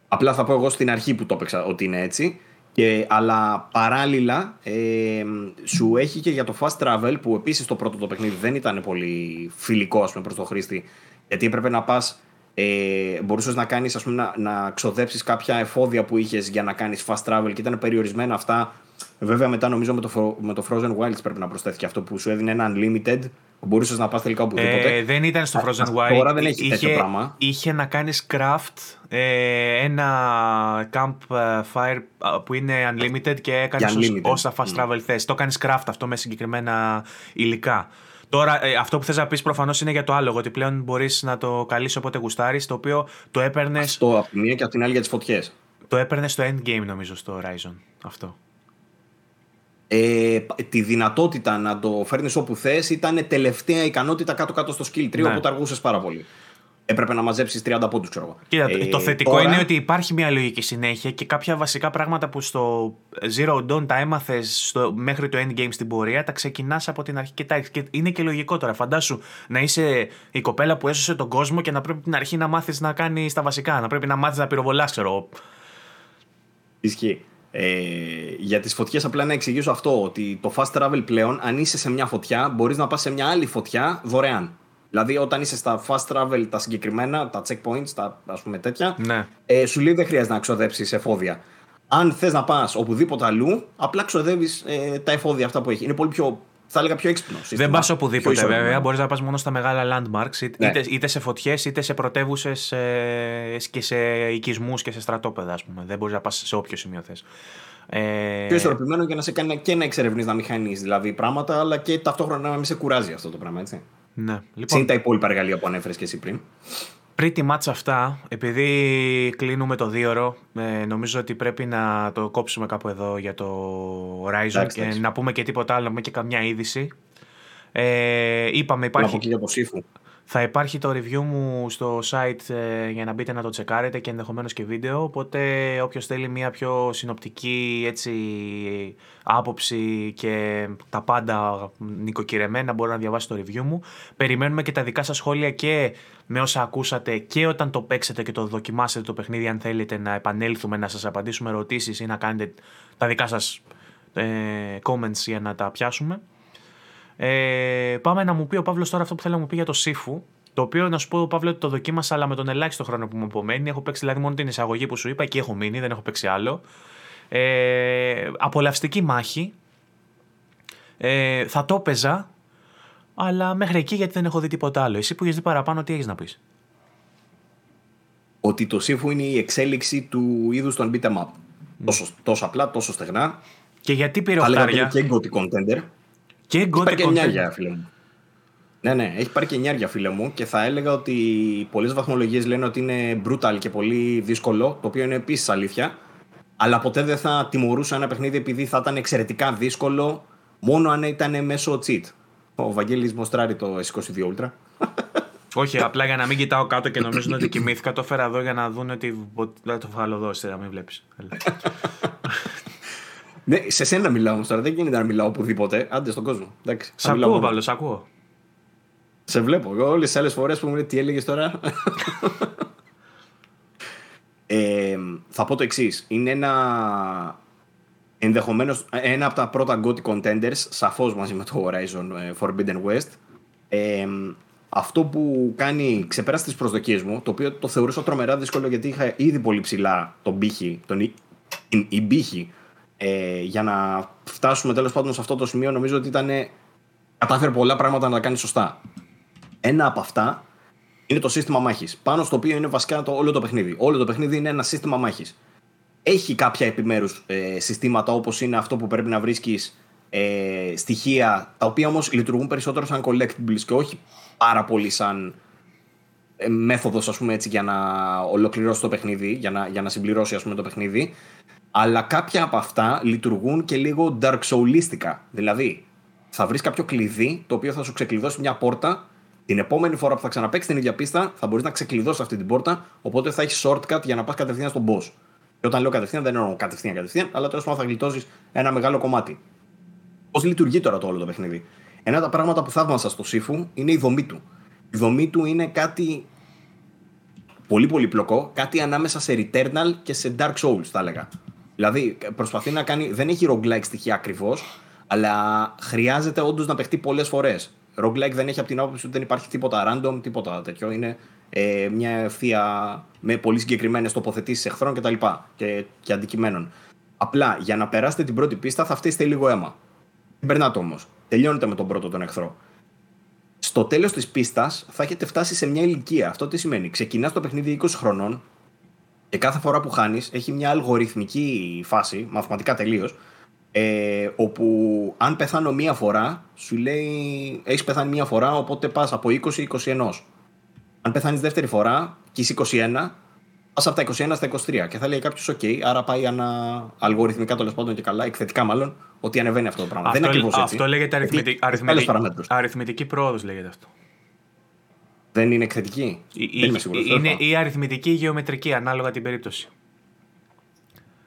Απλά θα πω εγώ στην αρχή που το έπαιξα ότι είναι έτσι. Και, αλλά παράλληλα ε, σου έχει και για το fast travel που επίσης το πρώτο το παιχνίδι δεν ήταν πολύ φιλικό ας πούμε, προς το χρήστη γιατί έπρεπε να πας. Ε, μπορούσες να κάνεις, ας πούμε, να, να ξοδέψεις κάποια εφόδια που είχες για να κάνεις fast travel και ήταν περιορισμένα αυτά. Βέβαια, μετά νομίζω με το, με το Frozen Wilds πρέπει να προσθέθηκε αυτό που σου έδινε ένα unlimited που μπορούσες να πας τελικά οπουδήποτε. Ε, δεν ήταν στο Frozen Wilds. Τώρα δεν έχει είχε, τέτοιο πράγμα. Είχε να κάνεις craft ε, ένα campfire που είναι unlimited και έκανες όσα fast travel mm. θες. Το κάνεις craft αυτό με συγκεκριμένα υλικά. Τώρα, ε, αυτό που θες να πεις προφανώς είναι για το άλογο, ότι πλέον μπορείς να το καλεί όποτε γουστάρεις, το οποίο το έπαιρνε. Αυτό από τη μία και από την άλλη για τις φωτιές. Το έπαιρνες στο endgame, νομίζω, στο Horizon. Αυτό. Ε, τη δυνατότητα να το φέρνεις όπου θες ήταν τελευταία ικανότητα κάτω-κάτω στο skill 3, ναι. οπότε αργούσες πάρα πολύ έπρεπε να μαζέψεις 30 πόντους, ξέρω εγώ. Κοίτα, ε, το θετικό είναι ότι υπάρχει μια λογική συνέχεια και κάποια βασικά πράγματα που στο Zero Dawn τα έμαθες μέχρι το endgame στην πορεία, τα ξεκινάς από την αρχή. Και, και είναι και λογικό τώρα. Φαντάσου να είσαι η κοπέλα που έσωσε τον κόσμο και να πρέπει την αρχή να μάθεις να κάνεις τα βασικά. Να πρέπει να μάθεις να πυροβολάς, ξέρω Ισχύει. Ε, για τις φωτιές, απλά να εξηγήσω αυτό: Ότι το fast travel πλέον, αν είσαι σε μια φωτιά, μπορείς να πας σε μια άλλη φωτιά δωρεάν. Δηλαδή, όταν είσαι στα fast travel, τα συγκεκριμένα, τα checkpoints, τα ας πούμε τέτοια, ναι. ε, σου λέει δεν χρειάζεται να ξοδέψεις εφόδια. Αν θες να πας οπουδήποτε αλλού, απλά ξοδεύεις ε, τα εφόδια αυτά που έχει. Είναι πολύ πιο θα έλεγα πιο έξυπνο. Δεν πας οπουδήποτε βέβαια. Μπορείς να πας μόνο στα μεγάλα landmarks, είτε, ναι. είτε σε φωτιές είτε σε πρωτεύουσες ε, και σε οικισμούς και σε στρατόπεδα, ας πούμε. Δεν μπορείς να πας σε όποιο σημείο θες. Ε... Πιο ισορροπημένο για να σε κάνει και να εξερευνείς να μηχανεί δηλαδή πράγματα, αλλά και ταυτόχρονα να μην σε κουράζει αυτό το πράγμα, έτσι. Ναι. Λοιπόν, τα υπόλοιπα εργαλεία που ανέφερες και εσύ πριν. Πριν τη μάτσα αυτά, επειδή κλείνουμε το δύο ε, νομίζω ότι πρέπει να το κόψουμε κάπου εδώ για το Horizon και να πούμε και τίποτα άλλο, με και καμιά είδηση. Ε, είπαμε υπάρχει... Να πω και για το Σύφου. Θα υπάρχει το review μου στο site ε, για να μπείτε να το τσεκάρετε και ενδεχομένως και βίντεο, οπότε όποιος θέλει μια πιο συνοπτική έτσι, άποψη και τα πάντα νοικοκυρεμένα μπορεί να διαβάσει το review μου. Περιμένουμε και τα δικά σας σχόλια και με όσα ακούσατε και όταν το παίξετε και το δοκιμάσετε το παιχνίδι αν θέλετε να επανέλθουμε να σας απαντήσουμε ερωτήσεις ή να κάνετε τα δικά σας ε, comments για να τα πιάσουμε. Ε, πάμε να μου πει ο Παύλος τώρα αυτό που θέλει να μου πει για το Σύφου. Το οποίο να σου πω, Παύλο, ότι το δοκίμασα, αλλά με τον ελάχιστο χρόνο που μου απομένει. Έχω παίξει δηλαδή μόνο την εισαγωγή που σου είπα, εκεί έχω μείνει, δεν έχω παίξει άλλο. Ε, απολαυστική μάχη. Ε, θα το έπαιζα, αλλά μέχρι εκεί γιατί δεν έχω δει τίποτα άλλο. Εσύ που έχεις δει παραπάνω, τι έχεις να πεις; Ότι το Σύφου είναι η εξέλιξη του είδους των beat'em up. Τόσο, τόσο απλά, τόσο στεγνά. Και γιατί πήρε οχτάρια. Και Gothic Contender. Και Gothic και νιάρια, φίλε μου. Ναι, ναι, έχει πάρει και νιάρια, φίλε μου. Και θα έλεγα ότι πολλές βαθμολογίες λένε ότι είναι brutal και πολύ δύσκολο, το οποίο είναι επίσης αλήθεια. Αλλά ποτέ δεν θα τιμωρούσα ένα παιχνίδι επειδή θα ήταν εξαιρετικά δύσκολο μόνο αν ήταν μέσω cheat. Ο Βαγγέλης μοστράρει το S22 Ultra. Όχι, απλά για να μην κοιτάω κάτω και νομίζουν ότι κοιμήθηκα, το έφερα εδώ για να δουν ότι δεν το βγάλω εδώ, να μην βλέπεις. Ναι, σε σένα μιλάω όμως τώρα. Δεν γίνεται να μιλάω οπουδήποτε. Άντε στον κόσμο. Εντάξει, σ' ακούω, Παύλο, σ' ακούω. Σε βλέπω. Εγώ όλες τις άλλες φορές που μου λέει τι έλεγες τώρα; ε, θα πω το εξής. Είναι ένα. Ενδεχομένως ένα από τα πρώτα Gothic Contenders, σαφώς μαζί με το Horizon ε, Forbidden West. Ε, αυτό που κάνει, ξεπέρασε τις προσδοκίες μου, το οποίο το θεωρούσα τρομερά δύσκολο γιατί είχα ήδη πολύ ψηλά τον πύχη, τον, η, η πύχη ε, για να φτάσουμε τέλος πάντων σε αυτό το σημείο, νομίζω ότι ήταν. Κατάφερε πολλά πράγματα να τα κάνει σωστά. Ένα από αυτά είναι το σύστημα μάχης. Πάνω στο οποίο είναι βασικά το, όλο το παιχνίδι. Όλο το παιχνίδι είναι ένα σύστημα μάχης. Έχει κάποια επιμέρους ε, συστήματα όπως είναι αυτό που πρέπει να βρίσκεις ε, στοιχεία, τα οποία όμως λειτουργούν περισσότερο σαν collectibles και όχι πάρα πολύ σαν ε, μέθοδος ας πούμε έτσι για να ολοκληρώσει το παιχνίδι, για να, για να συμπληρώσει ας πούμε το παιχνίδι αλλά κάποια από αυτά λειτουργούν και λίγο dark soulistικά. Δηλαδή, θα βρεις κάποιο κλειδί το οποίο θα σου ξεκλειδώσει μια πόρτα. Την επόμενη φορά που θα ξαναπέξει την ίδια πίστα, θα μπορείς να ξεκλειδώσεις αυτή την πόρτα. Οπότε θα έχεις shortcut για να πας κατευθείαν στον boss. Και όταν λέω κατευθείαν, δεν εννοώ κατευθείαν κατευθείαν, αλλά τέλος πάντων θα γλιτώσεις ένα μεγάλο κομμάτι. Πώς λειτουργεί τώρα το όλο το παιχνίδι; Ένα από τα πράγματα που θαύμασα στο Σύφου είναι η δομή του. Η δομή του είναι κάτι πολύ πολύπλοκο, κάτι ανάμεσα σε Returnal και σε Dark Souls, θα έλεγα. Δηλαδή προσπαθεί να κάνει. Δεν έχει roguelike στοιχεία ακριβώς, αλλά χρειάζεται όντως να παιχτεί πολλές φορές. Roguelike δεν έχει από την άποψη ότι δεν υπάρχει τίποτα random, τίποτα τέτοιο. Είναι ε, μια ευθεία με πολύ συγκεκριμένες τοποθετήσεις εχθρών κτλ. Και, και αντικειμένων. Απλά για να περάσετε την πρώτη πίστα θα φτύσετε λίγο αίμα. Δεν περνάτε όμως. Τελειώνετε με τον πρώτο τον εχθρό. Στο τέλος της πίστας θα έχετε φτάσει σε μια ηλικία. Αυτό τι σημαίνει. Ξεκινάς το παιχνίδι 20 χρονών και κάθε φορά που χάνεις έχει μια αλγοριθμική φάση, μαθηματικά τελείως, ε, όπου αν πεθάνω μία φορά, σου λέει έχεις πεθάνει μία φορά, οπότε πας από 20-21. Αν πεθάνεις δεύτερη φορά και είσαι 21, πας από τα 21 στα 23. Και θα λέει κάποιος: OK, άρα πάει ανα... αλγοριθμικά τέλος πάντων και καλά, εκθετικά μάλλον, ότι ανεβαίνει αυτό το πράγμα. Αυτό, Δεν είναι ακριβώς έτσι. Αυτό λέγεται αριθμητική, αριθμητική, αριθμητική πρόοδος, λέγεται αυτό. Δεν είναι εκθετική. δεν είμαι σίγουρος, είναι ή αριθμητική ή γεωμετρική, ανάλογα την περίπτωση.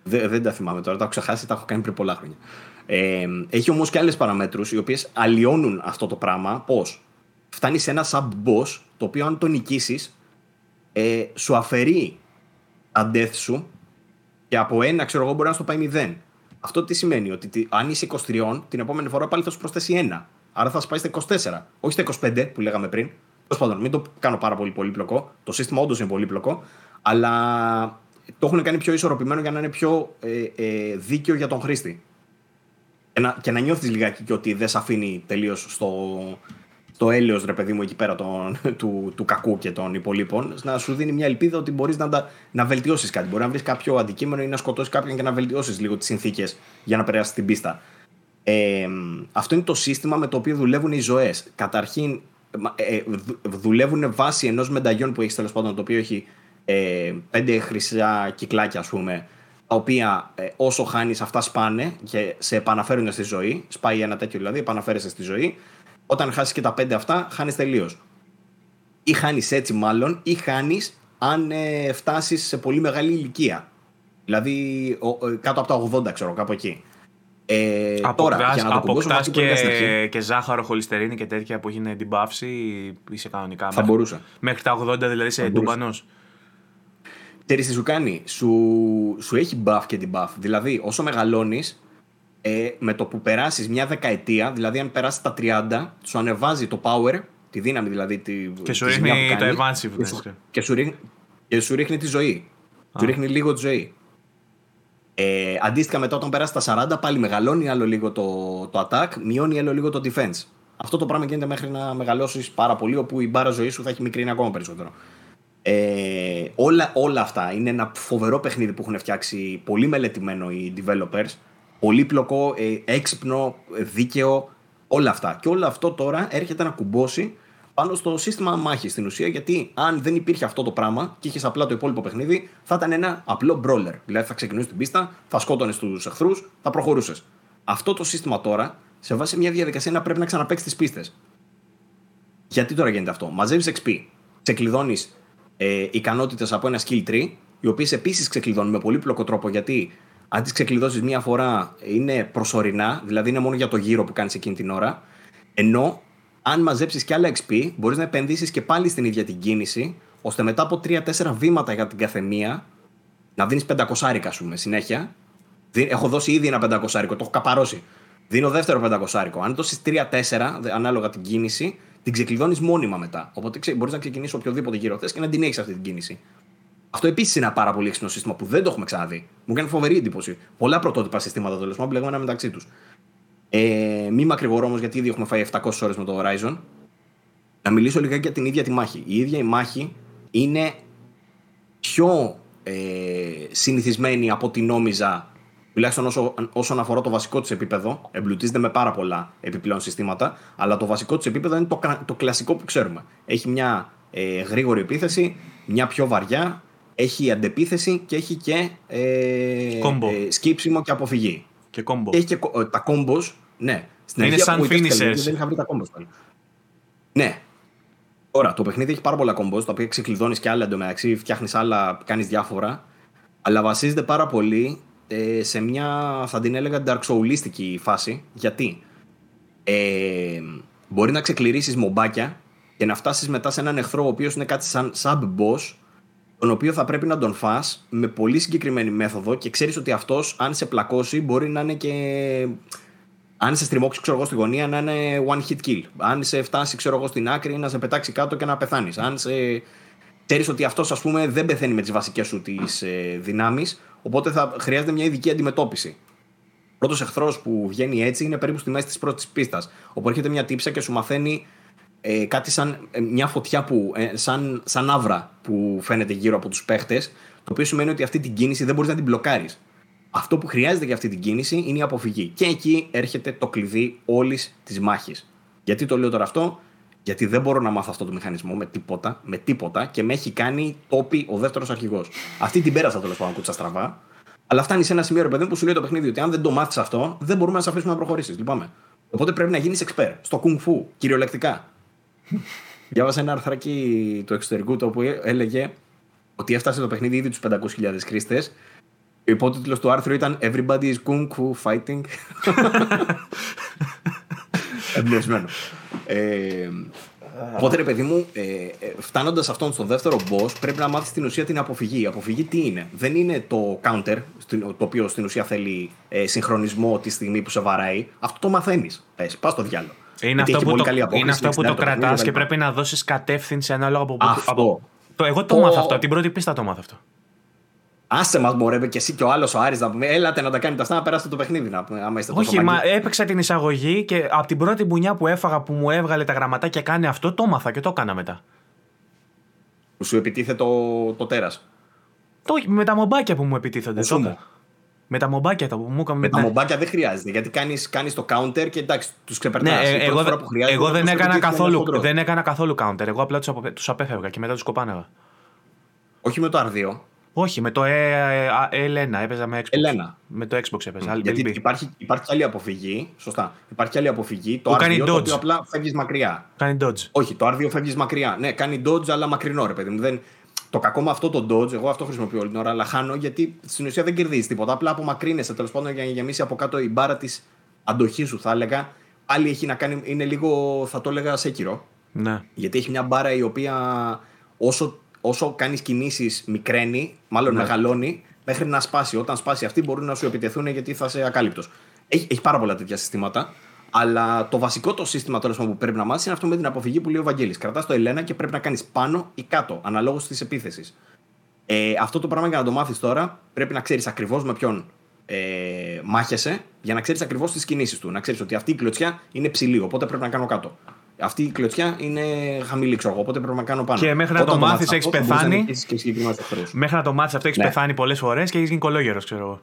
Δεν, δεν τα θυμάμαι τώρα, τα έχω ξεχάσει, τα έχω κάνει πριν πολλά χρόνια. Ε, έχει όμως και άλλες παραμέτρους οι οποίες αλλοιώνουν αυτό το πράγμα. Πώς; Φτάνεις σε ένα sub-boss, το οποίο αν το νικήσεις, ε, σου αφαιρεί τα death σου και από ένα, ξέρω εγώ, μπορεί να στο πάει 0. Αυτό τι σημαίνει, ότι αν είσαι 23, την επόμενη φορά πάλι θα σου προσθέσει 1. Άρα θα σου πάει στα 24. Όχι στα 25 που λέγαμε πριν. Τέλος πάντων, μην το κάνω πάρα πολύ πολύπλοκο. Το σύστημα όντως είναι πολύπλοκο, αλλά το έχουν κάνει πιο ισορροπημένο για να είναι πιο ε, ε, δίκαιο για τον χρήστη. Και να, και να νιώθεις λιγάκι και ότι δεν σε αφήνει τελείως στο, στο έλεος, ρε παιδί μου, εκεί πέρα τον, [LAUGHS] του, του κακού και των υπολείπων, να σου δίνει μια ελπίδα ότι μπορείς να, να βελτιώσεις κάτι. Μπορεί να βρεις κάποιο αντικείμενο ή να σκοτώσεις κάποιον και να βελτιώσεις λίγο τις συνθήκες για να περάσει την πίστα. Ε, αυτό είναι το σύστημα με το οποίο δουλεύουν οι ζωές. Καταρχήν, ε, δουλεύουν βάσει ενός μενταγιών που έχεις τέλος πάντων, το οποίο έχει ε, πέντε χρυσά κυκλάκια, ας πούμε, τα οποία ε, όσο χάνεις, αυτά σπάνε και σε επαναφέρουν στη ζωή. Σπάει ένα τέτοιο δηλαδή, επαναφέρεσαι στη ζωή. Όταν χάσεις και τα πέντε αυτά, χάνεις τελείως. Ή χάνεις έτσι μάλλον, ή χάνεις αν ε, φτάσεις σε πολύ μεγάλη ηλικία. Δηλαδή ο, ε, κάτω από τα 80, ξέρω, κάπου εκεί. Ε, αποκτάς, τώρα, για να το αποκτάς και, και ζάχαρο, χολυστερίνη και τέτοια που έχεις εντυμπαύσει ή είσαι κανονικά. Θα μπορούσα. Μέχρι τα 80 δηλαδή σε ντούμπανος. Ξέρεις τι σου κάνει, σου, σου έχει buff και την buff. Δηλαδή όσο μεγαλώνεις, ε, με το που περάσεις μια δεκαετία, δηλαδή αν περάσεις τα 30, σου ανεβάζει το power, τη δύναμη δηλαδή. Τη, και σου ρίχνει το advanced. Και, σου, και, σου ρίχνει, και σου ρίχνει τη ζωή. Α. Σου ρίχνει λίγο τη ζωή. Ε, αντίστοιχα μετά όταν περάσει τα 40 πάλι μεγαλώνει άλλο λίγο το, το attack, μειώνει άλλο λίγο το defense. Αυτό το πράγμα γίνεται μέχρι να μεγαλώσεις πάρα πολύ, όπου η μπάρα ζωής σου θα έχει μικρύνει ακόμα περισσότερο. Ε, όλα, όλα αυτά είναι ένα φοβερό παιχνίδι που έχουν φτιάξει πολύ μελετημένο οι developers. Πολύπλοκο, ε, έξυπνο, δίκαιο, όλα αυτά. Και όλο αυτό τώρα έρχεται να κουμπώσει πάνω στο σύστημα μάχης στην ουσία, γιατί αν δεν υπήρχε αυτό το πράγμα και είχες απλά το υπόλοιπο παιχνίδι, θα ήταν ένα απλό brawler. Δηλαδή θα ξεκινούσες την πίστα, θα σκότωνες τους εχθρούς, θα προχωρούσες. Αυτό το σύστημα τώρα σε βάζει μια διαδικασία να πρέπει να ξαναπέξει τις πίστες. Γιατί τώρα γίνεται αυτό; Μαζεύεις XP, ξεκλειδώνεις ε, ικανότητες από ένα skill tree, οι οποίες επίσης ξεκλειδώνουν με πολύπλοκο τρόπο γιατί αν τις ξεκλειδώσεις μία φορά είναι προσωρινά, δηλαδή είναι μόνο για το γύρο που κάνεις εκείνη την ώρα. Ενώ αν μαζέψεις και άλλα XP, μπορείς να επενδύσεις και πάλι στην ίδια την κίνηση, ώστε μετά από 3-4 βήματα για την καθεμία να δίνεις 500 άρικα, ας πούμε, συνέχεια. Έχω δώσει ήδη ένα 500 άρικο, το έχω καπαρώσει. Δίνω δεύτερο 500 άρικο. Αν δώσεις 3-4, ανάλογα την κίνηση, την ξεκλειδώνεις μόνιμα μετά. Οπότε μπορείς να ξεκινήσεις οποιοδήποτε γύρο θες και να την έχεις αυτή την κίνηση. Αυτό επίσης είναι ένα πάρα πολύ έξυπνο σύστημα που δεν το έχουμε ξαναδεί. Μου κάνει φοβερή εντύπωση. Πολλά πρωτότυπα συστήματα τέλο πάντων μπλεγμένα μεταξύ τους. Ε, μη μακρηγορώ όμως, γιατί ήδη έχουμε φάει 700 ώρες με το Horizon. Να μιλήσω λιγάκι για την ίδια τη μάχη. Η ίδια η μάχη είναι πιο ε, συνηθισμένη από ό,τι νόμιζα, τουλάχιστον όσο, όσον αφορά το βασικό της επίπεδο. Εμπλουτίζεται με πάρα πολλά επιπλέον συστήματα, αλλά το βασικό της επίπεδο είναι το, το κλασικό που ξέρουμε. Έχει μια ε, γρήγορη επίθεση, μια πιο βαριά, έχει αντεπίθεση και έχει και ε, ε σκύψιμο και αποφυγή. Και κόμπο. Έχει και ε, τα κόμπος ναι. Στην είναι σαν finishers. Δεν είχα βρει τα κόμπος Ναι. Τώρα, το παιχνίδι έχει πάρα πολλά κόμπος, τα οποία ξεκλειδώνεις και άλλα εντωμεταξύ, φτιάχνεις άλλα, κάνεις διάφορα. Αλλά βασίζεται πάρα πολύ ε, σε μια, θα την έλεγα, dark soulistική φάση. Γιατί; Ε, μπορεί να ξεκληρίσει μομπάκια και να φτάσεις μετά σε έναν εχθρό ο οποίος είναι κάτι σαν sub-boss, τον οποίο θα πρέπει να τον φας με πολύ συγκεκριμένη μέθοδο και ξέρεις ότι αυτός, αν σε πλακώσει, μπορεί να είναι και αν σε στριμώξει ξέρω εγώ, στη γωνία να είναι one hit kill. Αν σε φτάσει ξέρω εγώ, στην άκρη να σε πετάξει κάτω και να πεθάνεις. Αν σε... ξέρεις ότι αυτός ας πούμε δεν πεθαίνει με τις βασικές σου τις ε, δυνάμεις, οπότε θα χρειάζεται μια ειδική αντιμετώπιση. Ο πρώτος εχθρός που βγαίνει έτσι είναι περίπου στη μέση της πρώτης πίστας. Όπου έρχεται μια τύψα και σου μαθαίνει ε, κάτι σαν ε, μια φωτιά που, ε, σαν, σαν άβρα που φαίνεται γύρω από τους παίχτες, το οποίο σημαίνει ότι αυτή την κίνηση δεν μπορείς να την μπλοκάρεις. Αυτό που χρειάζεται για αυτή την κίνηση είναι η αποφυγή. Και εκεί έρχεται το κλειδί όλης της μάχης. Γιατί το λέω τώρα αυτό, Γιατί δεν μπορώ να μάθω αυτό το μηχανισμό με τίποτα, με τίποτα και με έχει κάνει τόπι ο δεύτερος αρχηγός. Αυτή την πέρασα τέλος πάντων κούτσα στραβά. Αλλά φτάνει σε ένα σημείο, ρε παιδί που σου λέει το παιχνίδι ότι αν δεν το μάθεις αυτό, δεν μπορούμε να σε αφήσουμε να προχωρήσεις. Λυπάμαι. Οπότε πρέπει να γίνεις expert στο kung fu, κυριολεκτικά. Διάβασα ένα αρθράκι του εξωτερικού το οποίο έλεγε ότι έφτασε το παιχνίδι ήδη τους 500.000 χρήστες ο υπότιτλος του άρθρου ήταν Everybody is kung fu fighting. [LAUGHS] Εμπνευσμένο. Ε, οπότε ρε παιδί μου, ε, ε φτάνοντας αυτόν στον δεύτερο boss, πρέπει να μάθεις στην ουσία την αποφυγή. Η αποφυγή τι είναι, δεν είναι το counter, το οποίο στην ουσία θέλει ε, συγχρονισμό τη στιγμή που σε βαράει. Αυτό το μαθαίνεις. Πες, πας στο διάλογο. Είναι αυτό που το, είναι αυτό που το κρατάς και πρέπει να δώσεις κατεύθυνση ανάλογα από. Αυτό. Από, το, εγώ το μάθα αυτό, την πρώτη πίστα το μάθα αυτό. Άσε μας, μπορεί και εσύ και ο άλλος ο Άρης να πούμε: Έλατε να τα κάνετε αυτά, να περάσετε το παιχνίδι. Να, άμα είστε Όχι, μα έπαιξα την εισαγωγή και από την πρώτη μπουνιά που έφαγα που μου έβγαλε τα γραμματάκια και κάνει αυτό, το έμαθα και το έκανα μετά. Που σου επιτίθεται το, το τέρας. Το, με τα μομπάκια που μου επιτίθενται. Τότε. Με τα μομπάκια που μου έκανα. Με τα μομπάκια δεν χρειάζεται. Γιατί κάνεις κάνεις το counter και εντάξει, τους ξεπερνάς. Ναι, ε, εγώ, εγώ δεν, έκανα καθόλου, δεν έκανα καθόλου counter. Εγώ απλά τους απέφευγα και μετά τους κοπάνευα. Όχι με το R2. Όχι, με το ε, ε, Ελένα έπαιζα με Xbox. Ελένα. Με το Xbox έπαιζα. Γιατί υπάρχει, υπάρχει άλλη αποφυγή. Σωστά. Υπάρχει άλλη αποφυγή. Το Που R2 κάνει το dodge. οποίο απλά φεύγεις μακριά. Κάνει dodge. Όχι, το R2 φεύγεις μακριά. Ναι, κάνει dodge, αλλά μακρινό ρε παιδί μου. Δεν... Το κακό με αυτό το dodge, εγώ αυτό χρησιμοποιώ όλη την ώρα, αλλά χάνω γιατί στην ουσία δεν κερδίζεις τίποτα. Απλά απομακρύνεσαι τέλος πάντων για να γεμίσει από κάτω η μπάρα της αντοχής σου, θα έλεγα. Άλλη έχει να κάνει, είναι λίγο, θα το έλεγα, σέκυρο. Ναι. Γιατί έχει μια μπάρα η οποία όσο, όσο κάνεις κινήσεις μικραίνει, μάλλον Ναι. μεγαλώνει, μέχρι να σπάσει. Όταν σπάσει αυτή μπορούν να σου επιτεθούν γιατί θα είσαι ακάλυπτος. Έχει, έχει πάρα πολλά τέτοια συστήματα. Αλλά το βασικό το σύστημα τέλος πάντων που πρέπει να μάθεις είναι αυτό με την αποφυγή που λέει ο Βαγγέλης. Κρατάς το Ελένα και πρέπει να κάνεις πάνω ή κάτω, αναλόγως της επίθεσης. Ε, αυτό το πράγμα για να το μάθεις τώρα πρέπει να ξέρεις ακριβώς με ποιον ε, μάχεσαι για να ξέρεις ακριβώς τις κινήσεις του. Να ξέρεις ότι αυτή η κλωτσιά είναι ψηλή, οπότε πρέπει να κάνω κάτω. Αυτή η κλωτσιά είναι χαμηλή, ξέρω εγώ, οπότε πρέπει να κάνω πάνω. Και μέχρι να Όταν το μάθεις μάθεις, αυτό, έχεις θα μπορείς να πεθάνει. νικήσεις και συγκεκριμένους εχθρούς. Μέχρι να το μάθεις αυτό, έχεις Ναι. πεθάνει πολλές φορές και έχεις γίνει κολόγερος, ξέρω εγώ.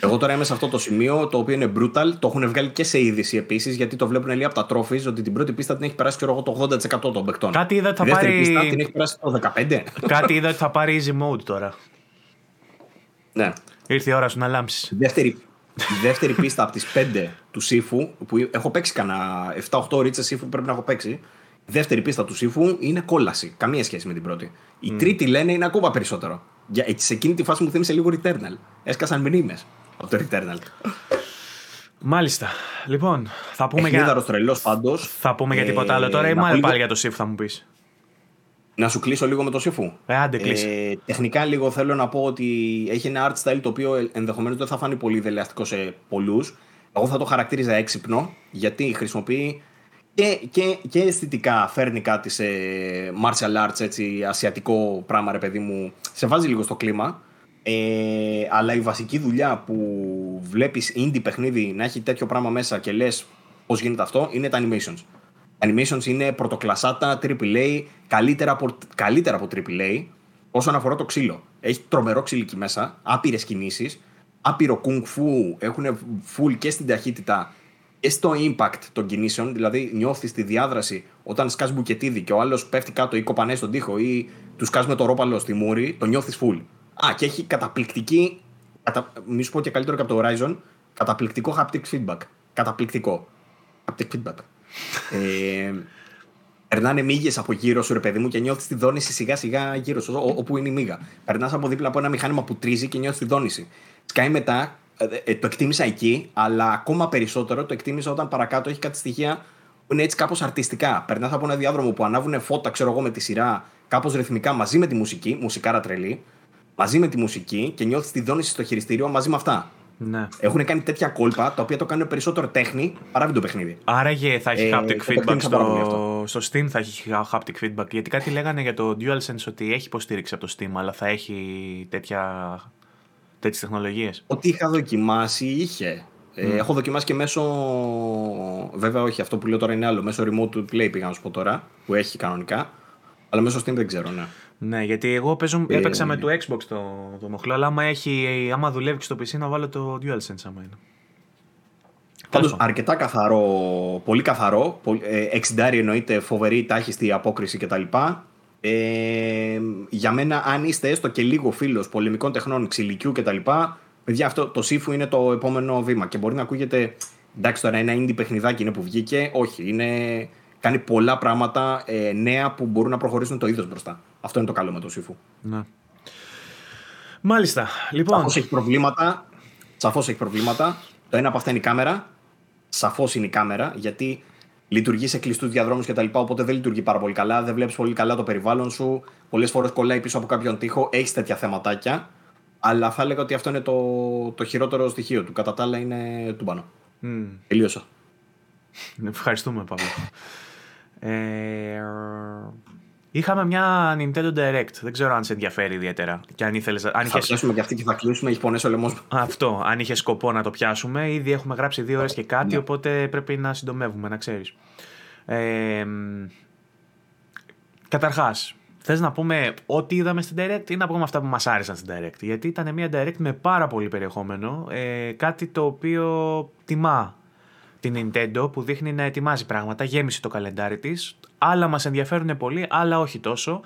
Εγώ τώρα είμαι σε αυτό το σημείο το οποίο είναι brutal. Το έχουν βγάλει και σε είδηση επίσης γιατί το βλέπουν λίγο από τα trophies ότι την πρώτη πίστα την έχει περάσει ξέρω εγώ, το 80% των παικτών. Κάτι είδα ότι θα Τη δεύτερη πάρει- πίστα την έχει περάσει το 15%. Κάτι είδα ότι θα πάρει easy mode τώρα. ναι. Ήρθε η ώρα σου να λάμψεις. Η δεύτερη, η δεύτερη πίστα από τις 5 του Σύφου, που έχω παίξει κανένα 7-8 ρίτσε Σύφου που πρέπει να έχω παίξει. Η δεύτερη πίστα του Σύφου είναι κόλαση. Καμία σχέση με την πρώτη. Η τρίτη λένε είναι ακόμα περισσότερο. Για, σε εκείνη τη φάση μου θύμισε λίγο Returnal. Έσκασαν μνήμες από το Returnal. Μάλιστα. Λοιπόν, θα πούμε, για... Παιχνίδαρο τρελός πάντως. θα πούμε για τίποτα άλλο τώρα ή μάλλον πάλι για το SIF θα μου πεις; Να σου κλείσω λίγο με το Σύφου. Ε, άντε, κλείσει. Ε, τεχνικά λίγο θέλω να πω ότι έχει ένα art style το οποίο ενδεχομένως δεν θα φάνει πολύ δελεαστικό σε πολλούς. Εγώ θα το χαρακτήριζα έξυπνο γιατί χρησιμοποιεί και, και, και αισθητικά φέρνει κάτι σε martial arts, έτσι, ασιατικό πράγμα ρε παιδί μου, σε βάζει λίγο στο κλίμα. Ε, αλλά η βασική δουλειά που βλέπεις indie παιχνίδι να έχει τέτοιο πράγμα μέσα και λες πώς γίνεται αυτό είναι τα animations. Animations είναι πρωτοκλασάτα, AAA, καλύτερα από, καλύτερα από AAA όσον αφορά το ξύλο. Έχει τρομερό ξύλο εκεί μέσα, άπειρες κινήσεις, άπειρο kung fu, έχουν full και στην ταχύτητα και στο impact των κινήσεων. Δηλαδή νιώθεις τη διάδραση όταν σκάς μπουκετίδι και ο άλλος πέφτει κάτω ή κοπανές στον τοίχο ή τους σκάς με το ρόπαλο στη μούρη, το νιώθεις full. Α, και έχει καταπληκτική. Κατα... Μη σου πω και καλύτερο και από το Horizon, καταπληκτικό haptic feedback. Καταπληκτικό. Haptic feedback. ε, περνάνε μύγες από γύρω σου, ρε παιδί μου, και νιώθεις τη δόνηση σιγά σιγά γύρω σου, ό- όπου είναι η μύγα. Περνάς από δίπλα από ένα μηχάνημα που τρίζει και νιώθεις τη δόνηση. Σκάει μετά, ε, ε, το εκτίμησα εκεί, αλλά ακόμα περισσότερο το εκτίμησα όταν παρακάτω έχει κάτι στοιχεία που είναι έτσι κάπως αρτιστικά. Περνάς από ένα διάδρομο που ανάβουν φώτα, ξέρω εγώ, με τη σειρά, κάπως ρυθμικά μαζί με τη μουσική, μουσικάρα τρελή, μαζί με τη μουσική και νιώθεις τη δόνηση στο χειριστήριο μαζί με αυτά. Ναι. Έχουν κάνει τέτοια κόλπα τα οποία το κάνουν περισσότερο τέχνη παρά βιντεοπαιχνίδι. Άραγε θα έχει Ε, haptic το feedback εκτίμησα πάρα πολύ στο, στο Steam θα έχει haptic feedback γιατί κάτι λέγανε για το DualSense ότι έχει υποστήριξη από το Steam αλλά θα έχει τέτοια, τέτοιες τεχνολογίες. Ό,τι είχα δοκιμάσει είχε. Ε, έχω δοκιμάσει και μέσω. Βέβαια, όχι, αυτό που λέω τώρα είναι άλλο. Μέσω remote play πήγα να σου πω τώρα, που έχει κανονικά. Αλλά μέσω Steam δεν ξέρω, ναι. Ναι, γιατί εγώ παίζω, Ε, έπαιξα με το Xbox το, το μοχλό, αλλά άμα, έχει, άμα δουλεύει και στο PC να βάλω το DualSense άμα είναι. Πάντως πάντων. αρκετά καθαρό, πολύ καθαρό. πολ- Ε, 60 εννοείται, φοβερή τάχιστη απόκριση κτλ. Ε, για μένα, αν είστε έστω και λίγο φίλος πολεμικών τεχνών, ξυλικιού κτλ., παιδιά, αυτό το σύφου είναι το επόμενο βήμα. Και μπορεί να ακούγεται, εντάξει, τώρα ένα indie παιχνιδάκι είναι που βγήκε. Όχι, είναι, κάνει πολλά πράγματα ε, νέα που μπορούν να προχωρήσουν το είδος μπροστά. Αυτό είναι το καλό με το σύφου. Ναι. Μάλιστα. Λοιπόν, Σαφώς έχει προβλήματα. Σαφώς έχει προβλήματα. Το ένα από αυτά είναι η κάμερα. Σαφώς είναι η κάμερα, γιατί λειτουργείς σε κλειστούς διαδρόμους κτλ. Οπότε δεν λειτουργεί πάρα πολύ καλά. Δεν βλέπεις πολύ καλά το περιβάλλον σου. Πολλές φορές κολλάει πίσω από κάποιον τοίχο. Έχεις τέτοια θεματάκια. Αλλά θα έλεγα ότι αυτό είναι το, το χειρότερο στοιχείο του. Κατά τα άλλα είναι τούμπανο. μ, Τελείωσα. ευχαριστούμε Παύλο. Ε, είχαμε μια Nintendo Direct. Δεν ξέρω αν σε ενδιαφέρει ιδιαίτερα. Και αν ήθελες, αν Θα είχες, πιάσουμε και αυτή και θα κλείσουμε. Έχει πονέσει ο λαιμός. αυτό, αν είχες σκοπό να το πιάσουμε. Ήδη έχουμε γράψει δύο ώρες και κάτι, Ναι. οπότε πρέπει να συντομεύουμε, να ξέρεις. Ε, μ, καταρχάς, θες να πούμε ό,τι είδαμε στην Direct ή να πούμε αυτά που μας άρεσαν στην Direct; Γιατί ήταν μια Direct με πάρα πολύ περιεχόμενο. Ε, κάτι το οποίο τιμά την Nintendo που δείχνει να ετοιμάζει πράγματα, γέμισε το καλεντάρι της. Άλλα μας ενδιαφέρουν πολύ, άλλα όχι τόσο.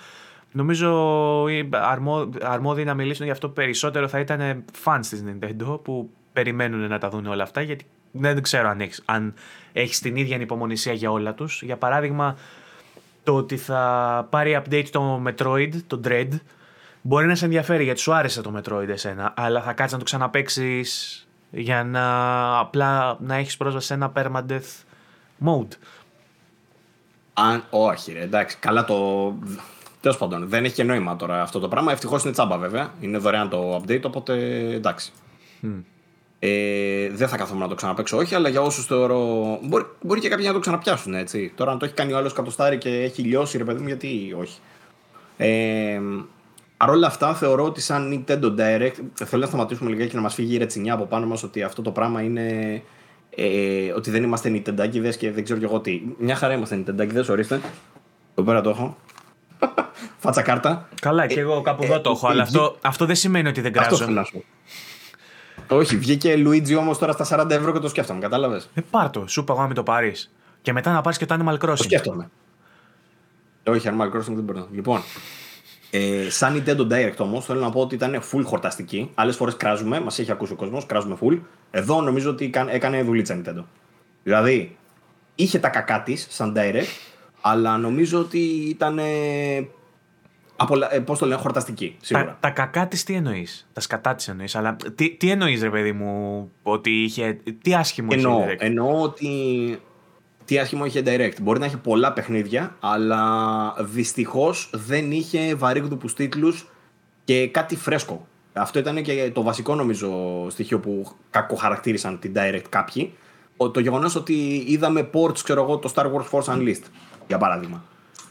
Νομίζω οι αρμό, αρμόδιοι να μιλήσουν γι' αυτό περισσότερο θα ήταν fans της Nintendo που περιμένουν να τα δουν όλα αυτά γιατί δεν ξέρω αν έχεις, αν έχεις την ίδια ανυπομονησία για όλα τους. Για παράδειγμα, το ότι θα πάρει update το Metroid, το Dread, μπορεί να σε ενδιαφέρει γιατί σου άρεσε το Metroid εσένα, αλλά θα κάτσεις να το ξαναπέξεις για να απλά να έχεις πρόσβαση σε ένα permadeath mode. Αν, όχι, ρε, εντάξει, καλά το. Τέλος πάντων, δεν έχει και νόημα τώρα αυτό το πράγμα. Ευτυχώς είναι τσάμπα βέβαια. Είναι δωρεάν το update, οπότε εντάξει. Ε, δεν θα καθόμουν να το ξαναπέξω, όχι, αλλά για όσους θεωρώ. Μπορεί, μπορεί και κάποιοι να το ξαναπιάσουν έτσι. Τώρα, αν το έχει κάνει ο άλλος κατοστάρι και έχει λιώσει, ρε παιδί μου, γιατί όχι. Ε, Παρ' όλα αυτά, θεωρώ ότι σαν Nintendo Direct. Θέλω να σταματήσουμε λιγάκι και να μας φύγει η ρετσινιά από πάνω μας ότι αυτό το πράγμα είναι. Ε, ότι δεν είμαστε Nintendo και δεν ξέρω κι εγώ τι. Μια χαρά είμαστε Nintendo ορίστε. Εδώ πέρα το έχω. [LAUGHS] Φάτσα κάρτα. Καλά, και εγώ κάπου εδώ ε, το έχω, αλλά αυτό, αυτό δεν σημαίνει ότι δεν κράζω. Όχι, βγήκε Luigi όμως τώρα στα 40 ευρώ και το σκέφτομαι, κατάλαβες; Ε, πάρ το, σου είπα να μην το πάρεις. Και μετά να πάρεις και το Animal Crossing. Το σκέφτομαι. Όχι, Animal Crossing δεν μπορώ. Λοιπόν, ε, σαν Nintendo Direct όμως, θέλω να πω ότι ήταν full χορταστική. Άλλες φορές κράζουμε, μας έχει ακούσει ο κόσμος, κράζουμε full. Εδώ νομίζω ότι έκανε δουλίτσα Nintendo. Δηλαδή, είχε τα κακά της σαν Direct, αλλά νομίζω ότι ήταν. Ε, Πώς το λένε, χορταστική. Σίγουρα. Τα, τα κακά της τι εννοείς; Τα σκατά της εννοείς; Αλλά τι, τι εννοείς, ρε παιδί μου, ότι είχε. Τι άσχημο εννοώ, είχε. Εννοώ ότι τι άσχημο είχε Direct. Μπορεί να έχει πολλά παιχνίδια, αλλά δυστυχώς δεν είχε βαρύγδουπου τίτλους και κάτι φρέσκο. Αυτό ήταν και το βασικό νομίζω στοιχείο που κακοχαρακτήρισαν την Direct κάποιοι. Το γεγονός ότι είδαμε ports, ξέρω εγώ, το Star Wars Force Unleashed, για παράδειγμα.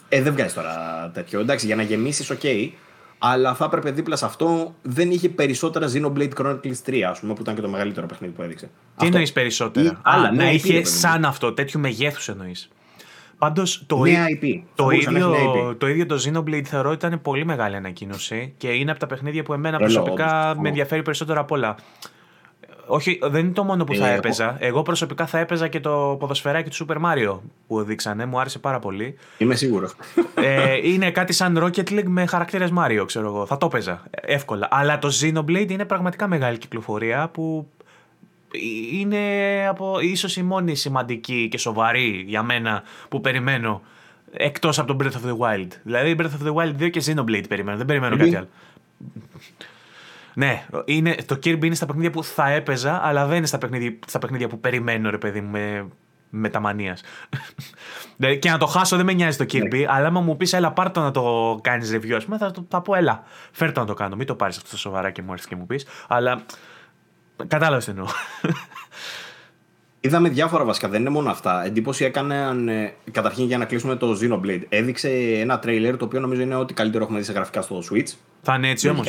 Ε, δεν βγάζει τώρα τέτοιο. Εντάξει, για να γεμίσεις, OK, αλλά θα έπρεπε δίπλα σε αυτό δεν είχε περισσότερα Xenoblade Chronicles 3, ας πούμε, που ήταν και το μεγαλύτερο παιχνίδι που έδειξε. Τι εννοείς περισσότερα; Ή, άλλα, να είχε σαν αυτό, τέτοιου μεγέθους εννοείς. Πάντως το, IP. Το, ίδιο, το ίδιο το Xenoblade θεωρώ ότι ήταν πολύ μεγάλη ανακοίνωση και είναι από τα παιχνίδια που εμένα προσωπικά με ενδιαφέρει περισσότερο απ' όλα. Όχι, δεν είναι το μόνο που θα ε, έπαιζα. Εγώ προσωπικά θα έπαιζα και το ποδοσφαιράκι του Super Mario που δείξανε. Μου άρεσε πάρα πολύ. Είμαι σίγουρος. Ε, είναι κάτι σαν Rocket League με χαρακτήρες Mario, ξέρω εγώ. Θα το έπαιζα εύκολα. Αλλά το Xenoblade είναι πραγματικά μεγάλη κυκλοφορία που είναι από ίσως η μόνη σημαντική και σοβαρή για μένα που περιμένω εκτός από το Breath of the Wild. Δηλαδή Breath of the Wild 2 και Xenoblade περιμένω, δεν περιμένω κάτι άλλο. Ναι, είναι, το Kirby είναι στα παιχνίδια που θα έπαιζα, αλλά δεν είναι στα παιχνίδια, στα παιχνίδια που περιμένω, ρε παιδί μου, με, με τα μανίας. Δηλαδή, [LAUGHS] και να το χάσω δεν με νοιάζει το Kirby, ναι. αλλά άμα μου πεις, έλα, πάρ το να το κάνεις review, ας πούμε, θα, θα πω, έλα, φέρ να το κάνω. Μην το πάρεις αυτό σοβαρά και μου έρθεις και μου πεις. Αλλά κατάλαβες τι εννοώ. [LAUGHS] Είδαμε διάφορα βασικά, δεν είναι μόνο αυτά. Εντύπωση έκαναν, ε, καταρχήν για να κλείσουμε το Xenoblade. Έδειξε ένα τρέιλερ το οποίο νομίζω είναι ό,τι καλύτερο έχουμε δει σε γραφικά στο Switch. Θα είναι έτσι όμως.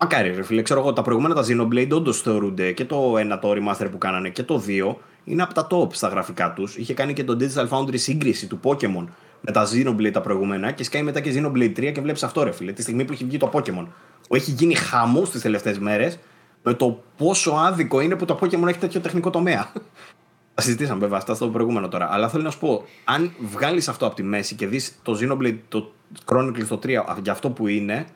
Μακάρι, ρε φίλε. Ξέρω εγώ, τα προηγούμενα τα Xenoblade όντως θεωρούνται και το ένα το remaster που κάνανε και το 2 είναι από τα top στα γραφικά τους. Είχε κάνει και το Digital Foundry σύγκριση του Pokémon με τα Xenoblade τα προηγούμενα και σκάει μετά και Xenoblade 3 και βλέπεις αυτό, ρε φίλε. Τη στιγμή που έχει βγει το Pokémon. Που έχει γίνει χαμός τις τελευταίες μέρες με το πόσο άδικο είναι που το Pokémon έχει τέτοιο τεχνικό τομέα. [LAUGHS] Τα συζητήσαμε βέβαια αυτά στο προηγούμενο τώρα. Αλλά θέλω να σου πω, αν βγάλεις αυτό από τη μέση και δεις το Xenoblade, το Chronicles το 3 για αυτό που είναι,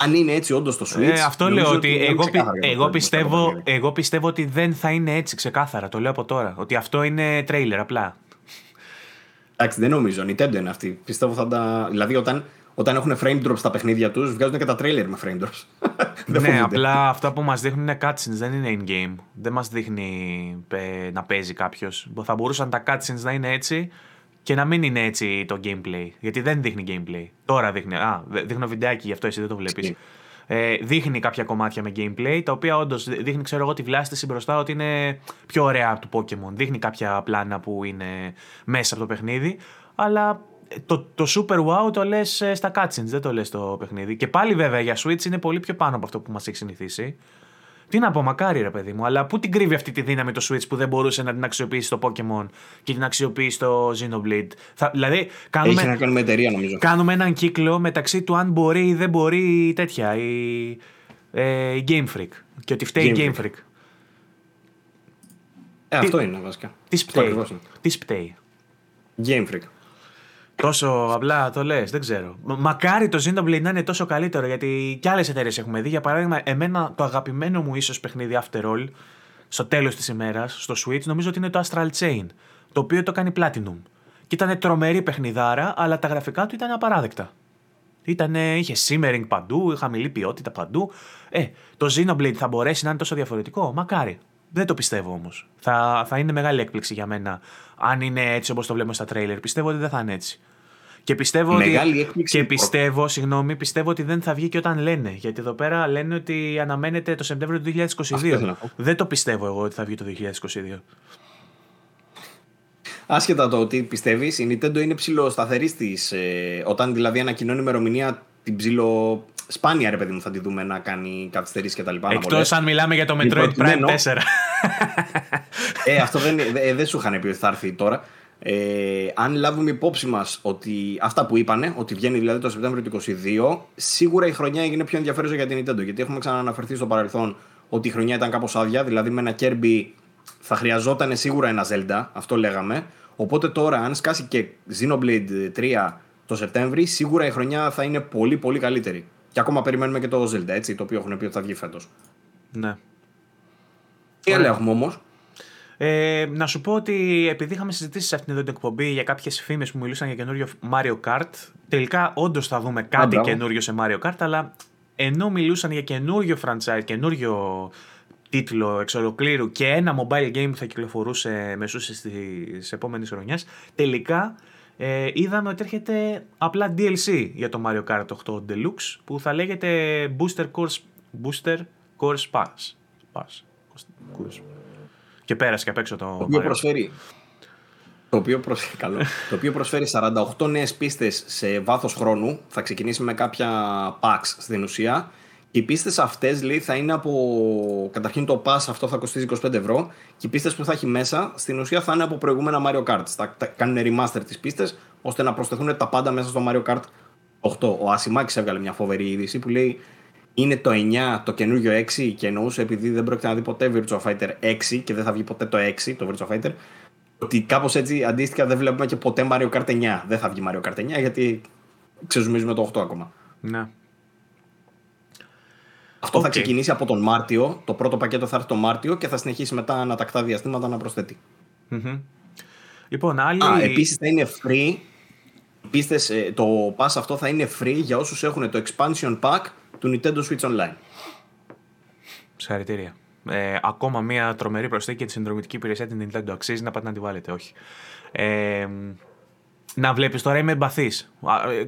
αν είναι έτσι όντως το Switch. Ε, αυτό λέω ότι εγώ, εγώ, πιστεύω, εγώ πιστεύω ότι δεν θα είναι έτσι ξεκάθαρα. Το λέω από τώρα. Ότι αυτό είναι τρέιλερ απλά. Εντάξει, δεν νομίζω. Nintendo είναι αυτή. Πιστεύω θα τα. Δηλαδή, όταν, όταν έχουν frame drops στα παιχνίδια τους, βγάζουν και τα τρέιλερ με frame drops. [LAUGHS] ναι, απλά αυτά που μας δείχνουν είναι cutscenes, δεν είναι in-game. Δεν μας δείχνει να παίζει κάποιος. Θα μπορούσαν τα cutscenes να είναι έτσι και να μην είναι έτσι το gameplay. Γιατί δεν δείχνει gameplay. Τώρα δείχνει. Α, δείχνω βιντεάκι, γι' αυτό εσύ δεν το βλέπεις. Ε, δείχνει κάποια κομμάτια με gameplay, τα οποία όντως δείχνει, ξέρω εγώ, τη βλάστηση μπροστά ότι είναι πιο ωραία από το Pokémon. Δείχνει κάποια πλάνα που είναι μέσα από το παιχνίδι, αλλά το, το super wow το λες ε, στα cutscenes, δεν το λες στο παιχνίδι. Και πάλι βέβαια για Switch είναι πολύ πιο πάνω από αυτό που μας έχει συνηθίσει. Τι να πω, μακάρι ρε παιδί μου, αλλά πού την κρύβει αυτή τη δύναμη το Switch που δεν μπορούσε να την αξιοποιήσει το Pokémon και την αξιοποιήσει το Xenoblade; Θα, δηλαδή, κάνουμε, Έχει να κάνει με εταιρεία νομίζω. Κάνουμε έναν κύκλο μεταξύ του αν μπορεί ή δεν μπορεί τέτοια, η, ε, η Game Freak. Και ότι φταίει η Game Freak. Ε, αυτό είναι βασικά. Τις σπταίει. Τις σπταίει. Game Freak. Τόσο απλά το λες, δεν ξέρω. Μακάρι το Xenoblade να είναι τόσο καλύτερο γιατί κι άλλες εταιρείες έχουμε δει. Για παράδειγμα, εμένα το αγαπημένο μου ίσως παιχνίδι After All, στο τέλος της ημέρας, στο Switch, νομίζω ότι είναι το Astral Chain. Το οποίο το κάνει Platinum. Και ήταν τρομερή παιχνιδάρα, αλλά τα γραφικά του ήταν απαράδεκτα. Ήτανε, είχε simmering παντού, χαμηλή ποιότητα παντού. Ε, το Xenoblade θα μπορέσει να είναι τόσο διαφορετικό; Μακάρι. Δεν το πιστεύω όμως. Θα, θα είναι μεγάλη έκπληξη για μένα αν είναι έτσι όπως το βλέπουμε στα τρέιλερ. Πιστεύω ότι δεν θα είναι έτσι. Και πιστεύω, Μεγάλη ότι, και πιστεύω, συγγνώμη, πιστεύω ότι δεν θα βγει και όταν λένε. Γιατί εδώ πέρα λένε ότι αναμένεται το Σεπτέμβριο του 2022. Δεν το πιστεύω εγώ ότι θα βγει το 2022. Άσχετα το ότι πιστεύεις, η Nintendo είναι ψηλοσταθερής της. Ε, όταν δηλαδή ανακοινώνει ημερομηνία την ψηλο. Σπάνια ρε παιδί μου θα τη δούμε να κάνει καθυστερήσεις και τα λοιπά. Εκτός αν μιλάμε για το Metroid Prime 4. ε, αυτό δεν, ε, δεν σου είχαν πει ότι θα έρθει τώρα. Ε, αν λάβουμε υπόψη μας ότι αυτά που είπανε, ότι βγαίνει δηλαδή το Σεπτέμβριο του 2022, σίγουρα η χρονιά έγινε πιο ενδιαφέρουσα για την Nintendo. Γιατί έχουμε ξανααναφερθεί στο παρελθόν ότι η χρονιά ήταν κάπως άδεια, δηλαδή με ένα Kirby θα χρειαζόταν σίγουρα ένα Zelda, αυτό λέγαμε. Οπότε τώρα, αν σκάσει και Xenoblade 3 το Σεπτέμβρη, σίγουρα η χρονιά θα είναι πολύ πολύ καλύτερη. Και ακόμα περιμένουμε και το Zelda, έτσι, το οποίο έχουν πει ότι θα βγει φέτος. Ναι. Τι άλλο έχουμε όμως; Ε, να σου πω ότι επειδή είχαμε συζητήσει σε αυτήν εδώ την εκπομπή για κάποιες φήμες που μιλούσαν για καινούριο Mario Kart, τελικά όντως θα δούμε κάτι καινούριο σε Mario Kart, αλλά ενώ μιλούσαν για καινούριο franchise, καινούριο τίτλο εξ ολοκλήρου και ένα mobile game που θα κυκλοφορούσε μεσούσε της επόμενης χρονιάς, τελικά ε, είδαμε ότι έρχεται απλά DLC για το Mario Kart 8 Deluxe που θα λέγεται Booster Course, Booster Course Pass. Pass. Και πέρασε και απ' έξω το. Το οποίο προσφέρει. Το οποίο, προσφέρει, [LAUGHS] καλό, το οποίο προσφέρει 48 νέες πίστες σε βάθος χρόνου. Θα ξεκινήσει με κάποια packs στην ουσία οι πίστες αυτές λέει θα είναι από. Καταρχήν το pass αυτό θα κοστίζει 25 ευρώ. Και οι πίστες που θα έχει μέσα στην ουσία θα είναι από προηγούμενα Mario Kart. Θα κάνουν remaster τις πίστες ώστε να προσθεθούν τα πάντα μέσα στο Mario Kart 8. Ο Ασημάκη έβγαλε μια φοβερή είδηση που λέει είναι το 9 το καινούριο 6 και εννοούσε επειδή δεν πρόκειται να δει ποτέ Virtua Fighter 6 και δεν θα βγει ποτέ το 6 το Virtua Fighter. Ότι κάπως έτσι αντίστοιχα δεν βλέπουμε και ποτέ Mario Kart 9. Δεν θα βγει Mario Kart 9 γιατί ξεζουμίζουμε το 8 ακόμα. Ναι. Αυτό θα ξεκινήσει από τον Μάρτιο. Το πρώτο πακέτο θα έρθει τον Μάρτιο και θα συνεχίσει μετά ανατακτά διαστήματα να προσθέτει. Mm-hmm. Λοιπόν, άλλοι... Α, επίσης θα είναι free. Πίστες, ε, το pass αυτό θα είναι free για όσους έχουν το expansion pack του Nintendo Switch Online. Συγχαρητήρια. Ε, ακόμα μια τρομερή προσθήκη για τη συνδρομητική υπηρεσία την Nintendo. Αξίζει να πάτε να τη βάλετε, όχι. Ε, να βλέπεις τώρα είμαι εμπαθής.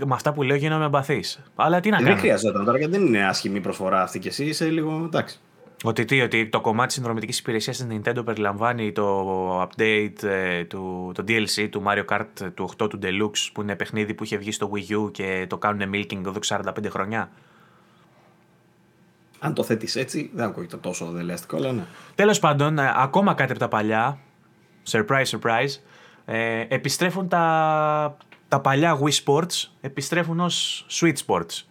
Με αυτά που λέω γίνομαι εμπαθής. Αλλά τι να κάνω; Δεν χρειαζόταν τώρα γιατί δεν είναι άσχημη προσφορά αυτή και εσύ είσαι λίγο εντάξει. Ότι τι, ότι το κομμάτι της συνδρομητικής υπηρεσίας της Nintendo περιλαμβάνει το update ε, του το DLC του Mario Kart του 8 του Deluxe που είναι παιχνίδι που είχε βγει στο Wii U και το κάνουν milking εδώ 45 χρονιά. Αν το θέτεις έτσι, δεν ακούγεται τόσο δελεαστικό, αλλά ναι. Τέλος πάντων, ε, ακόμα κάτι από τα παλιά. Surprise, surprise. Ε, επιστρέφουν τα, τα παλιά Wii Sports, επιστρέφουν ως Switch Sports.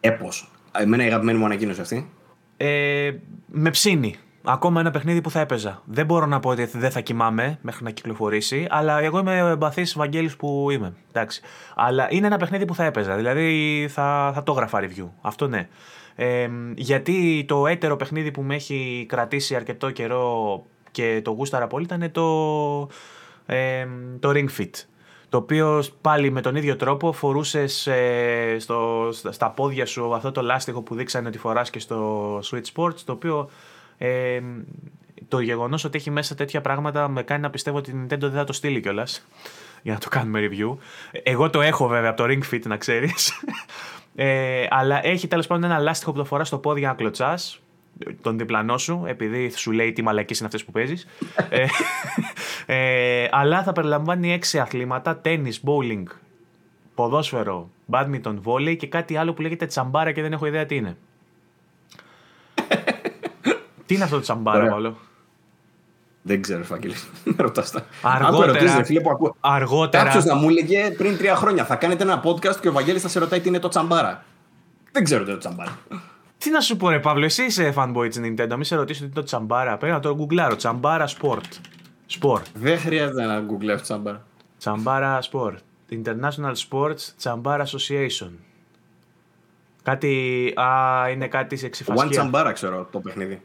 Έπως. Εμένα η αγαπημένη μου ανακοίνωση αυτή. Ε, με ψήνει. Ακόμα ένα παιχνίδι που θα έπαιζα. Δεν μπορώ να πω ότι δεν θα κοιμάμαι μέχρι να κυκλοφορήσει, αλλά εγώ είμαι ο εμπαθής Βαγγέλης που είμαι. Εντάξει. Αλλά είναι ένα παιχνίδι που θα έπαιζα. Δηλαδή θα, θα το έγραφα review. Αυτό ναι. Ε, γιατί το έτερο παιχνίδι που με έχει κρατήσει αρκετό καιρό και το γούσταρα πολύ ήταν το το Ring Fit. Το οποίο πάλι με τον ίδιο τρόπο φορούσες ε, στα πόδια σου αυτό το λάστιχο που δείξανε ότι φοράς και στο Switch Sports. Το οποίο ε, το γεγονός ότι έχει μέσα τέτοια πράγματα με κάνει να πιστεύω ότι η Nintendo δεν θα το στείλει κιόλας για να το κάνουμε review. Εγώ το έχω βέβαια από το Ring Fit να ξέρεις. [LAUGHS] Ε, αλλά έχει τέλος πάντων ένα λάστιχο που το φοράς στο πόδι για να κλωτσάς τον διπλανό σου, επειδή σου λέει τι μαλακίες είναι αυτές που παίζεις. ε, ε, αλλά θα περιλαμβάνει έξι αθλήματα: τέννη, bowling, ποδόσφαιρο, badminton, volley και κάτι άλλο που λέγεται τσαμπάρα και δεν έχω ιδέα τι είναι. τι είναι αυτό το τσαμπάρα, Παύλο; Δεν ξέρω, Φάκελ. [LAUGHS] Με ρωτάς τα. Αργότερα. φίλε, που ακού... Αργότερα. Κάποιος να μου έλεγε πριν τρία χρόνια θα κάνετε ένα podcast και ο Βαγγέλης θα σε ρωτάει τι είναι το τσαμπάρα. Δεν ξέρω τι είναι το τσαμπάρα. Τι να σου πω, ρε Παύλο, εσύ είσαι fanboy της Nintendo. Μην σε ρωτήσω τι είναι το τσαμπάρα. Πρέπει να το γκουγκλάρω. Τσαμπάρα sport. Sport. Δεν χρειάζεται να γκουγκλάρω τσαμπάρα. Τσαμπάρα sport. International Sports Chambar Association. Κάτι. Α, είναι κάτι σε One ξυφασκία. Τσαμπάρα ξέρω το παιχνίδι.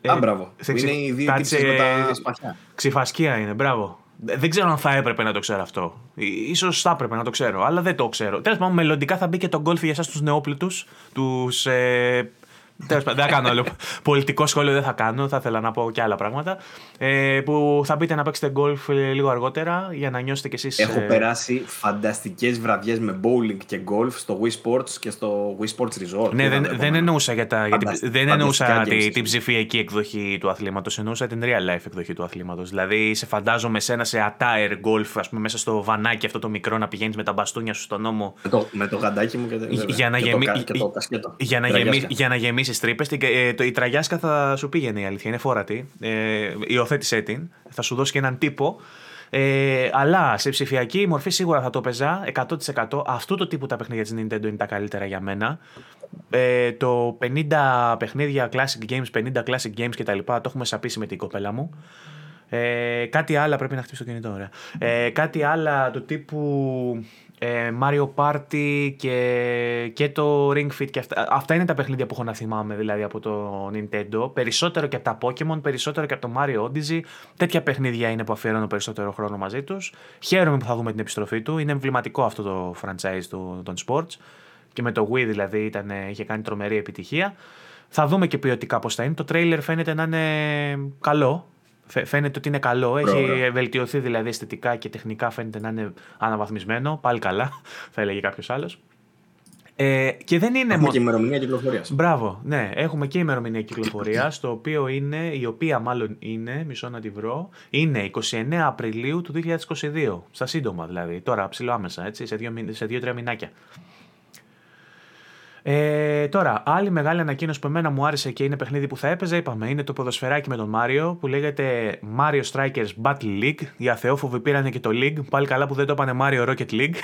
Ε, Α, μπράβο. σε Είναι ξυ- οι δύο κάτι τύψεις σε- με τα σπαθιά. Ξυφασκία είναι, μπράβο. Ε, Δεν ξέρω αν θα έπρεπε να το ξέρω αυτό. Ι- Ίσως θα έπρεπε να το ξέρω, αλλά δεν το ξέρω. Τέλος πάντων, μελλοντικά θα μπει και το γκολφ για εσάς τους νεόπλουτους. Τους. Ε, τέλος πάντων, δεν θα κάνω άλλο. Πολιτικό σχόλιο δεν θα κάνω. Θα ήθελα να πω και άλλα πράγματα. Ε, που θα μπείτε να παίξετε γκολφ ε, λίγο αργότερα για να νιώσετε κι εσείς. Έχω περάσει φανταστικές βραδιές με bowling και golf στο Wii Sports και στο Wii Sports Resort. Ναι, Ήταν δεν, το δεν επόμενο. εννοούσα, για τα, για την- Φαντασ- δεν εννοούσα φανταστικά τη, games. την ψηφιακή εκδοχή του αθλήματος, εννοούσα την real life εκδοχή του αθλήματος. Δηλαδή, σε φαντάζομαι σένα σε attire golf, ας πούμε, μέσα στο βανάκι αυτό το μικρό να πηγαίνεις με τα μπαστούνια σου στον νόμο Με το, με το γαντάκι μου και, βέβαια, για να, και, γεμί... το, κα- και το κασκέτο. για να, Τραγιάσκα. Γεμί... για να γεμίσει τρύπε. η τραγιάσκα θα σου πήγαινε η αλήθεια. Είναι φόρατη. Ε, υιοθέτησέ την. Θα σου δώσει και έναν τύπο. Ε, αλλά σε ψηφιακή μορφή σίγουρα θα το παίζα 100%. Αυτού το τύπου τα παιχνίδια της Nintendo είναι τα καλύτερα για μένα. Ε, το 50 παιχνίδια classic games, 50 classic games κτλ. Το έχουμε σαπίσει με την κοπέλα μου. Ε, κάτι άλλο πρέπει να χτυπήσω το κινητό, ωραία. Ε, κάτι άλλα του τύπου ε, Mario Party και, και το Ring Fit και αυτά. Αυτά είναι τα παιχνίδια που έχω να θυμάμαι δηλαδή από το Nintendo. Περισσότερο και από τα Pokemon, περισσότερο και από το Mario Odyssey. Τέτοια παιχνίδια είναι που αφιερώνω περισσότερο χρόνο μαζί τους. Χαίρομαι που θα δούμε την επιστροφή του. Είναι εμβληματικό αυτό το franchise του, των sports. Και με το Wii δηλαδή ήταν, είχε κάνει τρομερή επιτυχία. Θα δούμε και ποιοτικά πώς θα είναι. Το τρέιλερ φαίνεται να είναι καλό. Φαι- Φαίνεται ότι είναι καλό. Έχει Ωραία. βελτιωθεί δηλαδή αισθητικά και τεχνικά φαίνεται να είναι αναβαθμισμένο. Πάλι καλά, [LAUGHS] θα έλεγε κάποιος άλλος. Ε, και δεν είναι Έχουμε μόνο. και ημερομηνία κυκλοφορίας. Μπράβο, ναι, έχουμε και ημερομηνία κυκλοφορίας, [CLEARS THROAT] το οποίο είναι, η οποία μάλλον είναι, μισό να τη βρω, είναι 29 Απριλίου του 2022. Στα σύντομα δηλαδή, τώρα ψηλό άμεσα, έτσι, σε δύο, μη- σε δύο-τρία μηνάκια. Ε, τώρα, άλλη μεγάλη ανακοίνωση που εμένα μου άρεσε και είναι παιχνίδι που θα έπαιζα, είπαμε, είναι το ποδοσφαιράκι με τον Μάριο που λέγεται Mario Strikers Battle League. Οι αθεόφοβοι πήραν και το League. Πάλι καλά που δεν το είπανε Mario Rocket League.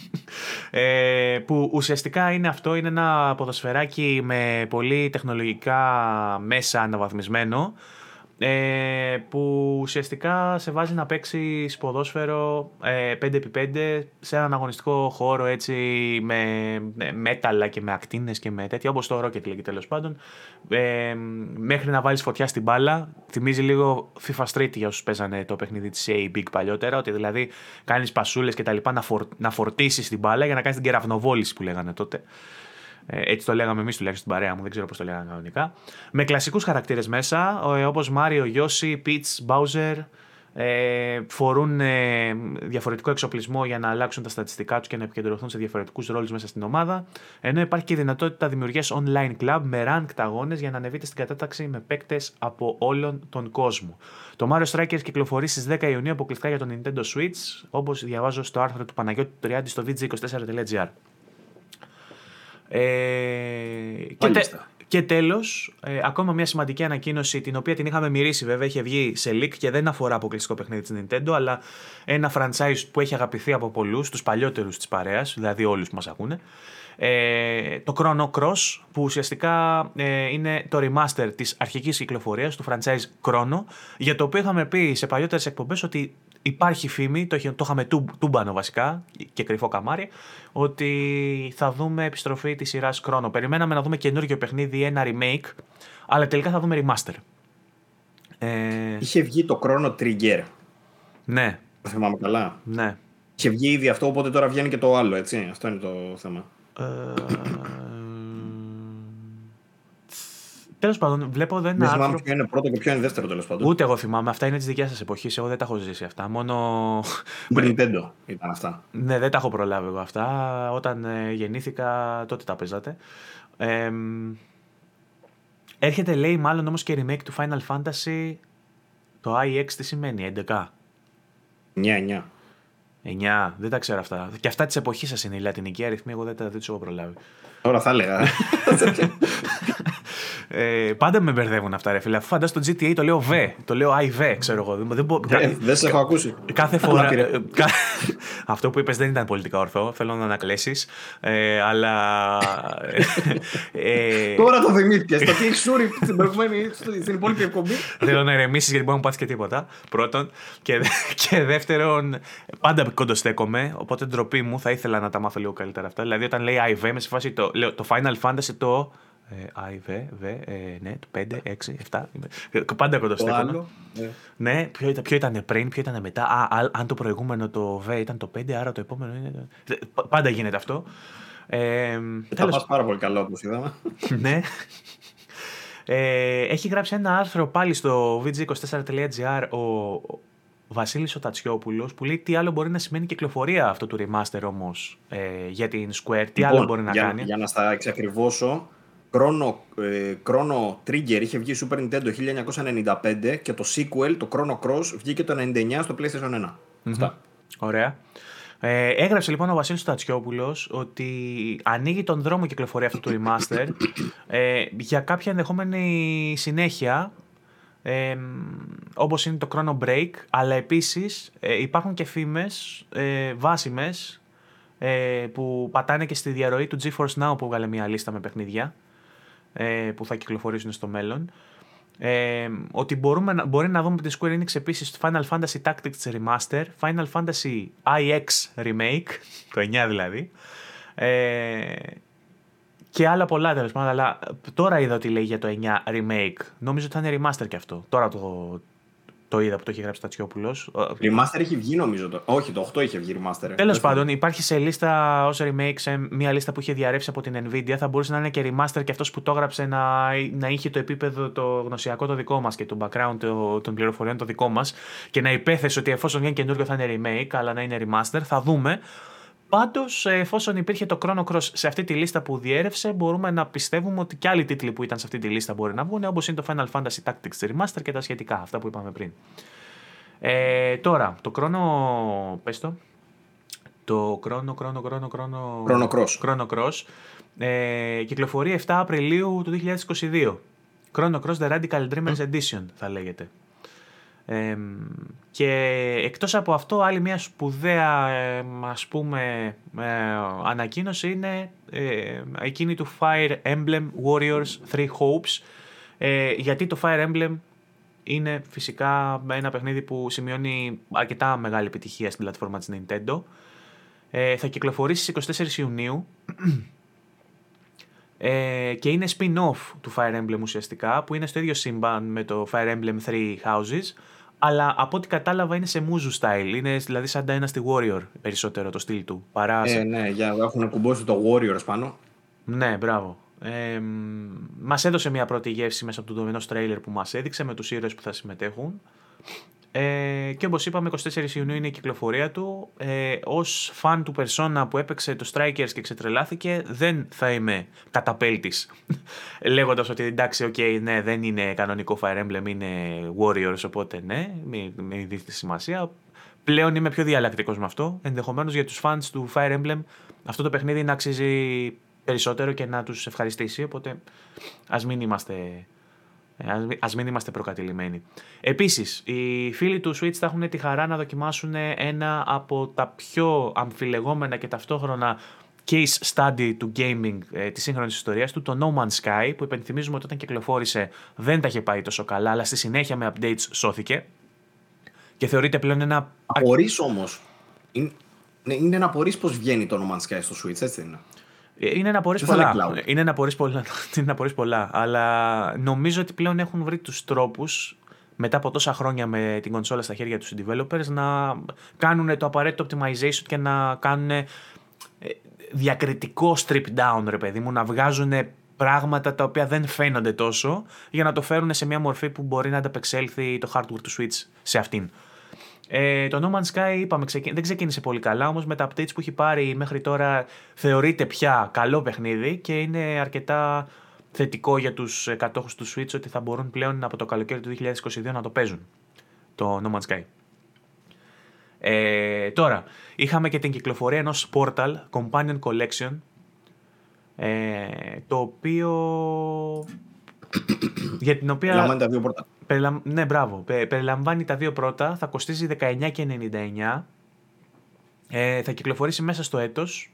[LAUGHS] ε, που ουσιαστικά είναι αυτό, είναι ένα ποδοσφαιράκι με πολύ τεχνολογικά μέσα αναβαθμισμένο ε, που ουσιαστικά σε βάζει να παίξει ποδόσφαιρο ε, 5x5 σε έναν αγωνιστικό χώρο έτσι με με μέταλλα και με ακτίνες και με τέτοια όπως το Rocket League τέλος πάντων. Ε, μέχρι να βάλεις φωτιά στην μπάλα θυμίζει λίγο FIFA Street για όσους παίζανε το παιχνίδι της EA Big παλιότερα ότι δηλαδή κάνεις πασούλες και τα λοιπά να, φορ, να φορτίσεις την μπάλα για να κάνεις την κεραυνοβόληση που λέγανε τότε. ε, έτσι το λέγαμε εμείς τουλάχιστον στην παρέα μου, δεν ξέρω πώς το λέγανε κανονικά. Με κλασικούς χαρακτήρες μέσα, όπως Μάριο, Γιώση, Peach, Bowser. Ε, φορούν ε, διαφορετικό εξοπλισμό για να αλλάξουν τα στατιστικά τους και να επικεντρωθούν σε διαφορετικούς ρόλους μέσα στην ομάδα. Ενώ υπάρχει και η δυνατότητα δημιουργίας online club με ranked αγώνες για να ανεβείτε στην κατάταξη με παίκτες από όλον τον κόσμο. Το Mario Strikers κυκλοφορεί στις 10 Ιουνίου αποκλειστικά για το Nintendo Switch, όπως διαβάζω στο άρθρο του Παναγιώτη Τριάντη στο vg24.gr. Ε, και, τε, Μάλιστα. και τέλος, ε, ακόμα μια σημαντική ανακοίνωση την οποία την είχαμε μυρίσει βέβαια, είχε βγει σε leak και δεν αφορά αποκλειστικό παιχνίδι της Nintendo αλλά ένα franchise που έχει αγαπηθεί από πολλούς, τους παλιότερους της παρέας, δηλαδή όλους που μας ακούνε. Ε, το Chrono Cross που ουσιαστικά ε, είναι το remaster της αρχικής κυκλοφορίας του franchise Chrono για το οποίο είχαμε πει σε παλιότερες εκπομπές ότι υπάρχει φήμη, το, είχε- το είχαμε τού, τούμπανο βασικά και κρυφό καμάρι, ότι θα δούμε επιστροφή της σειράς Chrono. Περιμέναμε να δούμε καινούργιο παιχνίδι, ένα remake, αλλά τελικά θα δούμε remaster. Ε, Είχε βγει το Chrono Trigger. ναι, Δεν θυμάμαι καλά. ναι. Είχε βγει ήδη αυτό, οπότε τώρα βγαίνει και το άλλο, έτσι. Αυτό είναι το θέμα. Ε, Τέλος πάντων, βλέπω δεν είναι Δεν θυμάμαι άρθρο. ποιο είναι πρώτο και ποιο είναι δεύτερο τέλος πάντων. Ούτε εγώ θυμάμαι. Αυτά είναι της δικιάς σας εποχής. Εγώ δεν τα έχω ζήσει αυτά. Μόνο. Super Nintendo ήταν αυτά. Ναι, δεν τα έχω προλάβει εγώ αυτά. Όταν ε, γεννήθηκα, τότε τα παίζατε. Ε, έρχεται, λέει, μάλλον όμως και remake του Final Fantasy. Το IX τι σημαίνει, 11. 9-9. 9, δεν τα ξέρω αυτά. Και αυτά της εποχής σας είναι οι λατινικοί αριθμοί, εγώ δεν τα δεν τους έχω προλάβει. Τώρα θα έλεγα. [LAUGHS] Ε, πάντα με μπερδεύουν αυτά, ρε φίλε. Αφού φαντάζομαι το GTA το λέω V, το λέω IV, ξέρω εγώ. Δεν, δεν, δεν σε έχω ακούσει. Κάθε φορά. αυτό που είπες δεν ήταν πολιτικά ορθό. Θέλω να ανακλέσεις. Ε, αλλά. [LAUGHS] ε, Τώρα το θυμήθηκες. Το τι έχει σούρι στην προηγούμενη. στην υπόλοιπη εκπομπή. Θέλω να ηρεμήσεις γιατί μπορεί να μου πάθεις και τίποτα. Πρώτον. Και, και δεύτερον, πάντα κοντοστέκομαι. Οπότε ντροπή μου θα ήθελα να τα μάθω λίγο καλύτερα αυτά. Δηλαδή, όταν λέει IV, με σε φάση το, λέω, το Final Fantasy το I, V, V, ναι, το 5, 6, 7. Πάντα κοντοστέκομαι. Ναι, ποιο ήταν, ποιο ήταν πριν, ποιο ήταν μετά. Α, αν το προηγούμενο το V ήταν το 5, άρα το επόμενο είναι. Πάντα γίνεται αυτό. Ε, θα πας πάρα πολύ καλό όπως είδαμε. ναι. Ε, έχει γράψει ένα άρθρο πάλι στο vg24.gr ο, Βασίλης ο Τατσιόπουλος που λέει τι άλλο μπορεί να σημαίνει κυκλοφορία αυτό του remaster όμως ε, για την Square, τι άλλο λοιπόν, μπορεί να για, κάνει. Για να στα εξακριβώσω, Chrono, ε, Chrono Trigger είχε βγει Super Nintendo 1995 και το sequel, το Chrono Cross, βγήκε το 99 στο PlayStation 1. Αυτά. Ωραία. Ε, έγραψε λοιπόν ο Βασίλης Τατσιόπουλος ότι ανοίγει τον δρόμο κυκλοφορία αυτού του remaster ε, για κάποια ενδεχόμενη συνέχεια ε, όπως είναι το Chrono Break αλλά επίσης ε, υπάρχουν και φήμες ε, βάσιμες ε, που πατάνε και στη διαρροή του GeForce Now που βγάλε μια λίστα με παιχνίδια ε, που θα κυκλοφορήσουν στο μέλλον. Ε, ότι μπορούμε, μπορεί να δούμε τη Square Enix επίσης Final Fantasy Tactics Remaster, Final Fantasy IX Remake, [LAUGHS] το 9 δηλαδή, ε, και άλλα πολλά τέλος πάντων. Αλλά τώρα είδα ότι λέει για το 9 remake. Νομίζω ότι θα είναι remaster και αυτό. Τώρα το, το είδα που το έχει γράψει Τατσιόπουλο. Remaster έχει βγει νομίζω. Το... Όχι, το 8 είχε βγει remaster. Τέλος πάντων, υπάρχει σε λίστα ω remake, σε μια λίστα που είχε διαρρεύσει από την Nvidia. Θα μπορούσε να είναι και remaster και αυτός που το έγραψε να, να είχε το επίπεδο το γνωσιακό το δικό μας και το background το, των πληροφοριών το δικό μας και να υπέθεσε ότι εφόσον βγαίνει καινούριο θα είναι remake, αλλά να είναι remaster. Θα δούμε. Πάντως, εφόσον υπήρχε το Chrono Cross σε αυτή τη λίστα που διέρευσε, μπορούμε να πιστεύουμε ότι και άλλοι τίτλοι που ήταν σε αυτή τη λίστα μπορεί να βγουν, όπως είναι το Final Fantasy Tactics Remaster και τα σχετικά, αυτά που είπαμε πριν. Ε, τώρα, το Chrono. Πες το. Το Chrono, Chrono, Chrono, Chrono. Chrono Cross. Chrono Cross. Ε, κυκλοφορεί 7 Απριλίου του 2022. Chrono Cross The Radical Dreamers Edition θα λέγεται και εκτός από αυτό άλλη μια σπουδαία ας πούμε ε, ανακοίνωση είναι ε, εκείνη του Fire Emblem Warriors 3 Hopes. Ε, γιατί το Fire Emblem είναι φυσικά ένα παιχνίδι που σημειώνει αρκετά μεγάλη επιτυχία στην πλατφόρμα της Nintendo. Ε, θα κυκλοφορήσει στις 24 Ιουνίου ε, και είναι spin-off του Fire Emblem ουσιαστικά που είναι στο ίδιο σύμπαν με το Fire Emblem 3 Houses αλλά από ό,τι κατάλαβα είναι σε μουζου style. Είναι δηλαδή σαν Dynasty Warrior περισσότερο το στυλ του. Παρά ε, ναι, για, έχουν κουμπώσει το Warriors πάνω. Ναι, μπράβο. Ε, μας έδωσε μια πρώτη γεύση μέσα από το τομινό τρέιλερ που μας έδειξε με τους ήρωες που θα συμμετέχουν. Ε, και όπως είπαμε, 24 Ιουνίου είναι η κυκλοφορία του. Ε, Ω φαν του Persona που έπαιξε το Strikers και ξετρελάθηκε, δεν θα είμαι καταπέλτης. [LAUGHS] Λέγοντας ότι εντάξει, okay, ναι, δεν είναι κανονικό Fire Emblem, είναι Warriors, οπότε ναι, μην, μην δείτε σημασία. Πλέον είμαι πιο διαλλακτικός με αυτό. Ενδεχομένως για τους fans του Fire Emblem αυτό το παιχνίδι να αξίζει περισσότερο και να τους ευχαριστήσει. Οπότε ας μην είμαστε Α μην είμαστε προκατηλημένοι. Επίσης, οι φίλοι του Switch θα έχουν τη χαρά να δοκιμάσουν ένα από τα πιο αμφιλεγόμενα και ταυτόχρονα case study του gaming ε, της σύγχρονης ιστορίας του, το No Man's Sky, που υπενθυμίζουμε ότι όταν κυκλοφόρησε δεν τα είχε πάει τόσο καλά, αλλά στη συνέχεια με updates σώθηκε. Και θεωρείται πλέον ένα... Απορείς όμως. Είναι, ναι, είναι να απορείς πώς βγαίνει το No Man's Sky στο Switch, έτσι είναι; Είναι να πολλά. Είναι να πολλά. [LAUGHS] είναι να πολλά. Αλλά νομίζω ότι πλέον έχουν βρει τους τρόπους μετά από τόσα χρόνια με την κονσόλα στα χέρια τους οι developers να κάνουν το απαραίτητο optimization και να κάνουν ε, διακριτικό strip down, ρε παιδί μου, να βγάζουν πράγματα τα οποία δεν φαίνονται τόσο για να το φέρουν σε μια μορφή που μπορεί να ανταπεξέλθει το hardware του Switch σε αυτήν. Ε, το No Man's Sky είπαμε, δεν ξεκίνησε πολύ καλά, όμως με τα updates που έχει πάρει μέχρι τώρα θεωρείται πια καλό παιχνίδι και είναι αρκετά θετικό για τους κατόχους του Switch ότι θα μπορούν πλέον από το καλοκαίρι του 2022 να το παίζουν το No Man's Sky. Ε, τώρα, είχαμε και την κυκλοφορία ενός Portal Companion Collection ε, το οποίο [COUGHS] για την οποία. Περιλαμβάνει τα δύο πρώτα. Περιλαμ... Ναι, μπράβο. Περιλαμβάνει τα δύο πρώτα. Θα κοστίζει 19,99. Ε, θα κυκλοφορήσει μέσα στο έτος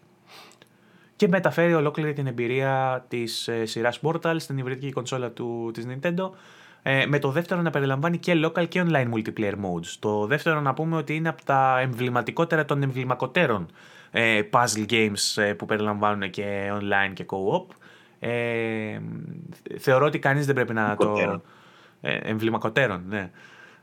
και μεταφέρει ολόκληρη την εμπειρία της ε, σειράς Portal στην υβριδική κονσόλα του, της Nintendo ε, με το δεύτερο να περιλαμβάνει και local και online multiplayer modes. Το δεύτερο να πούμε ότι είναι από τα εμβληματικότερα των εμβληματικότερων ε, puzzle games ε, που περιλαμβάνουν και online και co-op. Ε, θεωρώ ότι κανείς δεν πρέπει να το... Ε, εμβληματικότερων, ναι.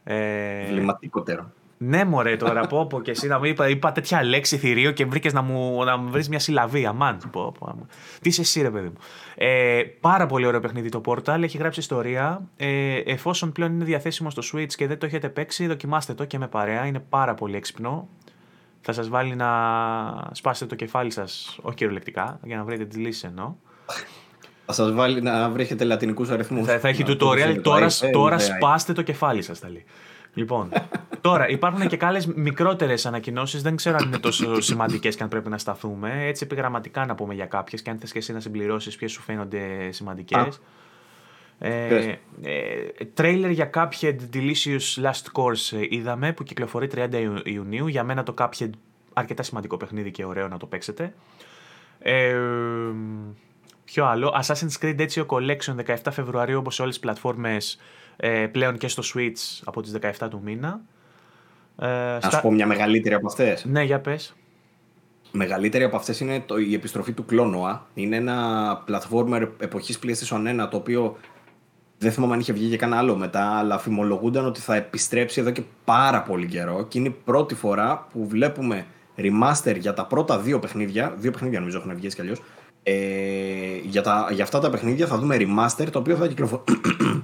Ε, Εμβληματικότερων. Ναι, μωρέ τώρα, πω, πω και εσύ να μου είπα, είπα τέτοια λέξη θηρίο και βρήκες να μου, να μου βρεις μια συλλαβή. Αμάν. Πω, πω, Τι είσαι εσύ, ρε παιδί μου. Ε, πάρα πολύ ωραίο παιχνίδι το Portal, έχει γράψει ιστορία. Ε, εφόσον πλέον είναι διαθέσιμο στο Switch και δεν το έχετε παίξει, δοκιμάστε το και με παρέα. Είναι πάρα πολύ έξυπνο. Θα σας βάλει να σπάσετε το κεφάλι σας, όχι κυριολεκτικά, για να βρείτε τις λύσεις ενώ. Θα σας βάλει να βρέχετε λατινικούς αριθμούς. Θα, θα έχει tutorial. Τώρα, τώρα σπάστε το κεφάλι σας, θα λέει. Λοιπόν, [LAUGHS] τώρα υπάρχουν και άλλες μικρότερες ανακοινώσεις. Δεν ξέρω αν είναι τόσο σημαντικές και αν πρέπει να σταθούμε. Έτσι, επιγραμματικά να πούμε για κάποιες και αν θες και εσύ να συμπληρώσεις ποιες σου φαίνονται σημαντικές. Ε, ε, τρέιλερ για Cuphead Delicious Last Course ε, είδαμε που κυκλοφορεί 30 Ιουνίου. Για μένα το Cuphead αρκετά σημαντικό παιχνίδι και ωραίο να το παίξετε. Ε, ποιο άλλο. Assassin's Creed Ezio Collection 17 Φεβρουαρίου όπως σε όλες τις πλατφόρμες ε, πλέον και στο Switch από τις 17 του μήνα. Ε, Να σου πω μια μεγαλύτερη από αυτές. Ναι, για πες. Μεγαλύτερη από αυτές είναι το, η επιστροφή του Klonoa. Είναι ένα platformer εποχής PlayStation 1 το οποίο δεν θυμάμαι αν είχε βγει και κανένα άλλο μετά, αλλά φημολογούνταν ότι θα επιστρέψει εδώ και πάρα πολύ καιρό και είναι η πρώτη φορά που βλέπουμε remaster για τα πρώτα δύο παιχνίδια. Δύο παιχνίδια νομίζω έχουν βγει κι αλλιώς. Ε, για, τα, για αυτά τα παιχνίδια θα δούμε remaster το οποίο θα, κυκλοφο...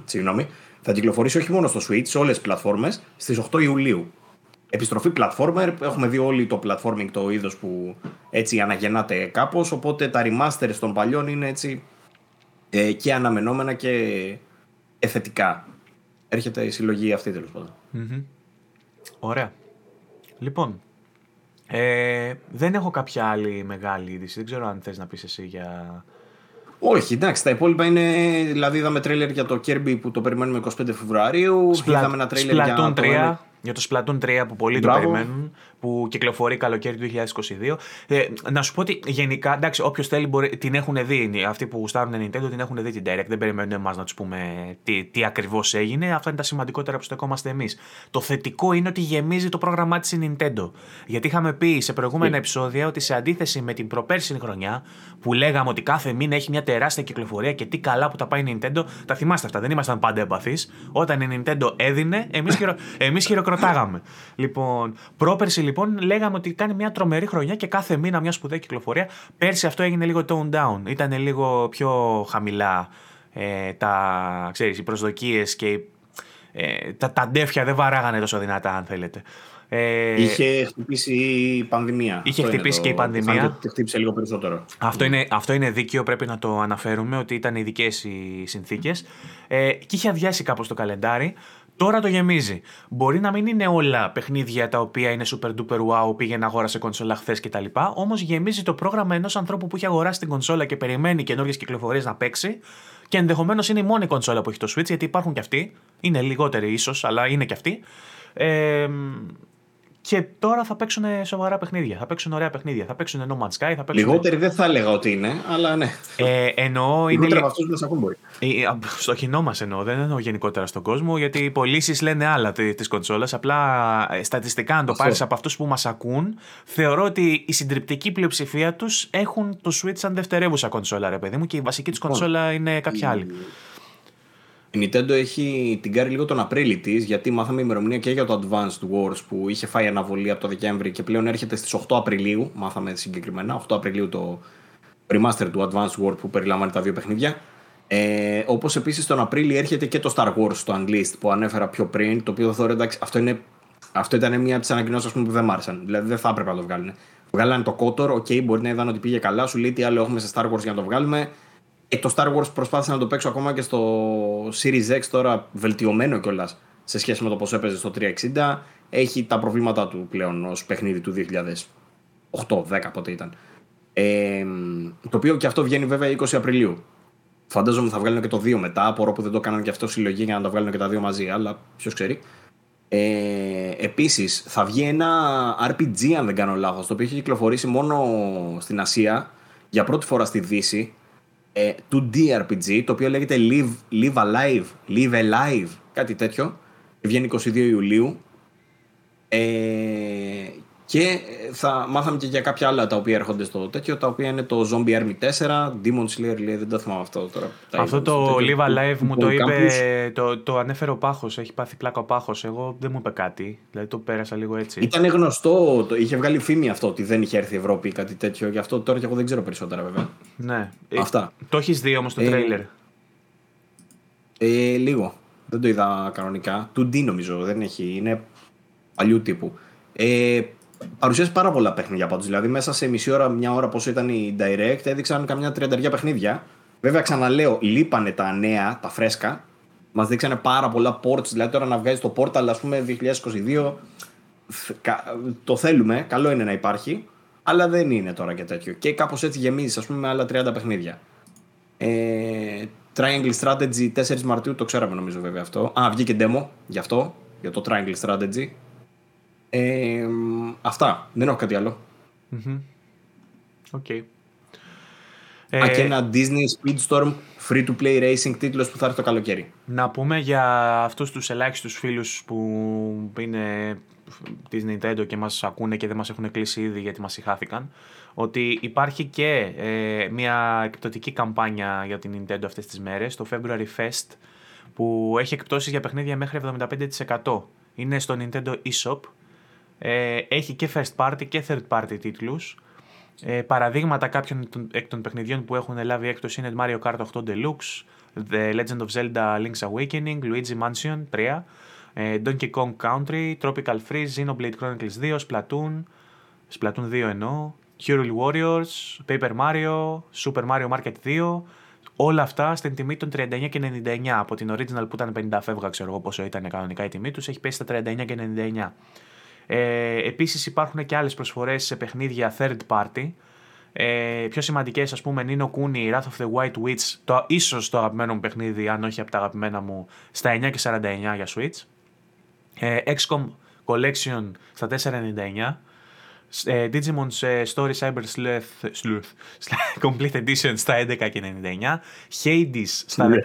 [CLEARS THROAT] θα κυκλοφορήσει όχι μόνο στο Switch, σε όλες τις πλατφόρμες στις 8 Ιουλίου. Επιστροφή platformer, έχουμε δει όλοι το platforming το είδος που έτσι αναγεννάται κάπως. Οπότε τα remasters των παλιών είναι έτσι ε, και αναμενόμενα και εθετικά. Έρχεται η συλλογή αυτή τέλος πάντων. Ωραία. Λοιπόν, ε, δεν έχω κάποια άλλη μεγάλη είδηση. Δεν ξέρω αν θες να πεις εσύ για... Όχι, εντάξει, τα υπόλοιπα είναι. Δηλαδή, είδαμε τρέλερ για το Kirby που το περιμένουμε 25 Φεβρουαρίου. Σπλα... Είδαμε ένα τρέλερ για το για το Splatoon 3 που πολλοί Μπράβο. το περιμένουν, που κυκλοφορεί καλοκαίρι του 2022. Ε, να σου πω ότι γενικά, εντάξει, όποιος θέλει μπορεί, την έχουν δει. Αυτοί που γουστάρουν Nintendo την έχουν δει την Direct. Δεν περιμένουν εμάς να τους πούμε τι, τι ακριβώς έγινε. Αυτά είναι τα σημαντικότερα που στεκόμαστε εμείς. Το θετικό είναι ότι γεμίζει το πρόγραμμά της η Nintendo. Γιατί είχαμε πει σε προηγούμενα yeah. επεισόδια ότι σε αντίθεση με την προπέρσινη χρονιά που λέγαμε ότι κάθε μήνα έχει μια τεράστια κυκλοφορία και τι καλά που τα πάει η Nintendo. Τα θυμάστε αυτά, δεν ήμασταν πάντα εμπαθείς. Όταν η Nintendo έδινε, εμείς χειρο... χειροκροτάγαμε. λοιπόν, πρόπερση λοιπόν λέγαμε ότι κάνει μια τρομερή χρονιά και κάθε μήνα μιας σπουδαία κυκλοφορία. Πέρσι αυτό έγινε λίγο tone down. Ήταν λίγο πιο χαμηλά ε, τα, ξέρεις, οι προσδοκίες και ε, τα, τα ντέφια δεν βαράγανε τόσο δυνατά αν θέλετε. Ε, είχε χτυπήσει η πανδημία. Είχε αυτό χτυπήσει και η πανδημία. Και χτύπησε λίγο περισσότερο. Αυτό, είναι, αυτό είναι δίκαιο, πρέπει να το αναφέρουμε ότι ήταν ειδικές οι συνθήκες. Ε, και είχε αδειάσει κάπως το καλεντάρι. Τώρα το γεμίζει. Μπορεί να μην είναι όλα παιχνίδια τα οποία είναι super duper wow, πήγαινε αγόρασε κονσόλα χθες κτλ. Όμως γεμίζει το πρόγραμμα ενός ανθρώπου που έχει αγοράσει την κονσόλα και περιμένει καινούριε κυκλοφορίες να παίξει. Και ενδεχομένως είναι η μόνη κονσόλα που έχει το Switch, γιατί υπάρχουν και αυτοί. Είναι λιγότεροι ίσως, αλλά είναι και αυτοί. Ε, και τώρα θα παίξουν σοβαρά παιχνίδια. Θα παίξουν ωραία παιχνίδια. Θα παίξουν No Man's Sky. Θα παίξουν... Λιγότεροι δεν θα έλεγα ότι είναι, αλλά ναι. Ε, εννοώ. Είναι... Λιγότεροι από αυτούς μα ακούν μπορεί. Ε, στο κοινό μας εννοώ. Δεν εννοώ γενικότερα στον κόσμο, γιατί οι πωλήσεις λένε άλλα τη κονσόλας. Απλά ε, στατιστικά, αν το πάρεις από αυτούς που μας ακούν, θεωρώ ότι η συντριπτική πλειοψηφία τους έχουν το Switch σαν δευτερεύουσα κονσόλα, ρε παιδί μου, και η βασική τους λοιπόν, κονσόλα είναι κάποια άλλη. Η Nintendo έχει την κάρει λίγο τον Απρίλη της, γιατί μάθαμε ημερομηνία και για το Advanced Wars που είχε φάει αναβολή από το Δεκέμβρη και πλέον έρχεται στις 8 Απριλίου. Μάθαμε συγκεκριμένα, 8 Απριλίου το remaster του Advanced Wars που περιλαμβάνει τα δύο παιχνίδια. Ε, Όπως επίσης τον Απρίλιο έρχεται και το Star Wars το Unleashed που ανέφερα πιο πριν, το οποίο θεωρώ εντάξει, αυτό, είναι, αυτό ήταν μια από τις ανακοινώσεις που δεν μ' άρεσαν. Δηλαδή δεν θα έπρεπε να το βγάλουν. Βγάλανε το Kotor, ok, okay, μπορεί να είδαν ότι πήγε καλά, σου λέει τι άλλο έχουμε σε Star Wars για να το βγάλουμε. Ε, το Star Wars προσπάθησα να το παίξω ακόμα και στο Series X τώρα βελτιωμένο κιόλας σε σχέση με το πώς έπαιζε στο 360. Έχει τα προβλήματά του πλέον ως παιχνίδι του 2008-10 πότε ήταν. Ε, το οποίο και αυτό βγαίνει βέβαια 20 Απριλίου. Φαντάζομαι θα βγάλουν και το 2 μετά. Απορώ που δεν το κάνανε και αυτό συλλογή για να τα βγάλουν και τα δύο μαζί, αλλά ποιος ξέρει. Ε, Επίσης, θα βγει ένα RPG, αν δεν κάνω λάθος, το οποίο έχει κυκλοφορήσει μόνο στην Ασία για πρώτη φορά στη Δύση. Ε, 2D RPG, το οποίο λέγεται Live, Live Alive, Live Alive, κάτι τέτοιο. Βγαίνει 22 Ιουλίου. Ε, και θα μάθαμε και για κάποια άλλα τα οποία έρχονται στο τέτοιο, τα οποία είναι το Zombie Army 4, Demon Slayer, λέει, δεν το θυμάμαι αυτό τώρα. Αυτό το Live Alive μου το είπε, το, το ανέφερε ο Πάχος, έχει πάθει πλάκα ο Πάχος. Εγώ δεν μου είπε κάτι, δηλαδή το πέρασα λίγο έτσι. Ήταν γνωστό, το, είχε βγάλει φήμη αυτό ότι δεν είχε έρθει η Ευρώπη ή κάτι τέτοιο, γι' αυτό τώρα και εγώ δεν ξέρω περισσότερα βέβαια. Ναι. Αυτά. Το έχεις δει όμως το ε, τρέιλερ; Ε, λίγο. Δεν το είδα κανονικά. 2D νομίζω, δεν έχει, είναι παλιού τύπου. Ε, παρουσίασε πάρα πολλά παιχνίδια πάντως. Δηλαδή, μέσα σε μισή ώρα, μια ώρα πόσο ήταν η Direct, έδειξαν καμιά τριανταριά παιχνίδια. Βέβαια, ξαναλέω, λείπανε τα νέα, τα φρέσκα. Μας δείξανε πάρα πολλά ports. Δηλαδή, τώρα να βγάζει το Portal, ας πούμε, 2022. Το θέλουμε, καλό είναι να υπάρχει. Αλλά δεν είναι τώρα και τέτοιο. Και κάπως έτσι γεμίζεις, ας πούμε, με άλλα 30 παιχνίδια. Ε, Triangle Strategy 4 Μαρτίου, το ξέραμε νομίζω βέβαια αυτό. Α, βγήκε demo γι' αυτό, για το Triangle Strategy. Ε, αυτά. Δεν έχω κάτι άλλο. Ok. Okay. Α, και ε, ένα Disney Speedstorm free to play racing τίτλος που θα έρθει το καλοκαίρι. Να πούμε για αυτούς τους ελάχιστους φίλους που είναι της Nintendo και μας ακούνε και δεν μας έχουν κλείσει ήδη γιατί μας συχάθηκαν ότι υπάρχει και ε, μια εκπτωτική καμπάνια για την Nintendo αυτές τις μέρες το February Fest που έχει εκπτώσεις για παιχνίδια μέχρι 75% είναι στο Nintendo eShop ε, έχει και first party και third party titles. Ε, παραδείγματα κάποιων εκ των παιχνιδιών που έχουν λάβει έκπτωση είναι Mario Kart 8 Deluxe, The Legend of Zelda Link's Awakening, Luigi Mansion 3, ε, Donkey Kong Country, Tropical Freeze, Xenoblade Chronicles 2, Splatoon, Splatoon 2 εννοώ, Hyrule Warriors, Paper Mario, Super Mario Market 2, όλα αυτά στην τιμή των 39 και 99 από την original που ήταν 50 φεύγα ξέρω εγώ πόσο ήταν κανονικά η τιμή τους, έχει πέσει στα 39 και 99. Ε, επίσης υπάρχουν και άλλες προσφορές σε παιχνίδια third party. Ε, πιο σημαντικές ας πούμε είναι ο Kuni, Wrath of the White Witch, το, ίσως το αγαπημένο μου παιχνίδι, αν όχι από τα αγαπημένα μου, στα 9 και 49 για Switch. Ε, XCOM Collection στα 4,99. Ε, Digimon's Story Cyber Sleuth, Sleuth [LAUGHS] Complete Edition στα 11 και 99. Hades στα, ναι.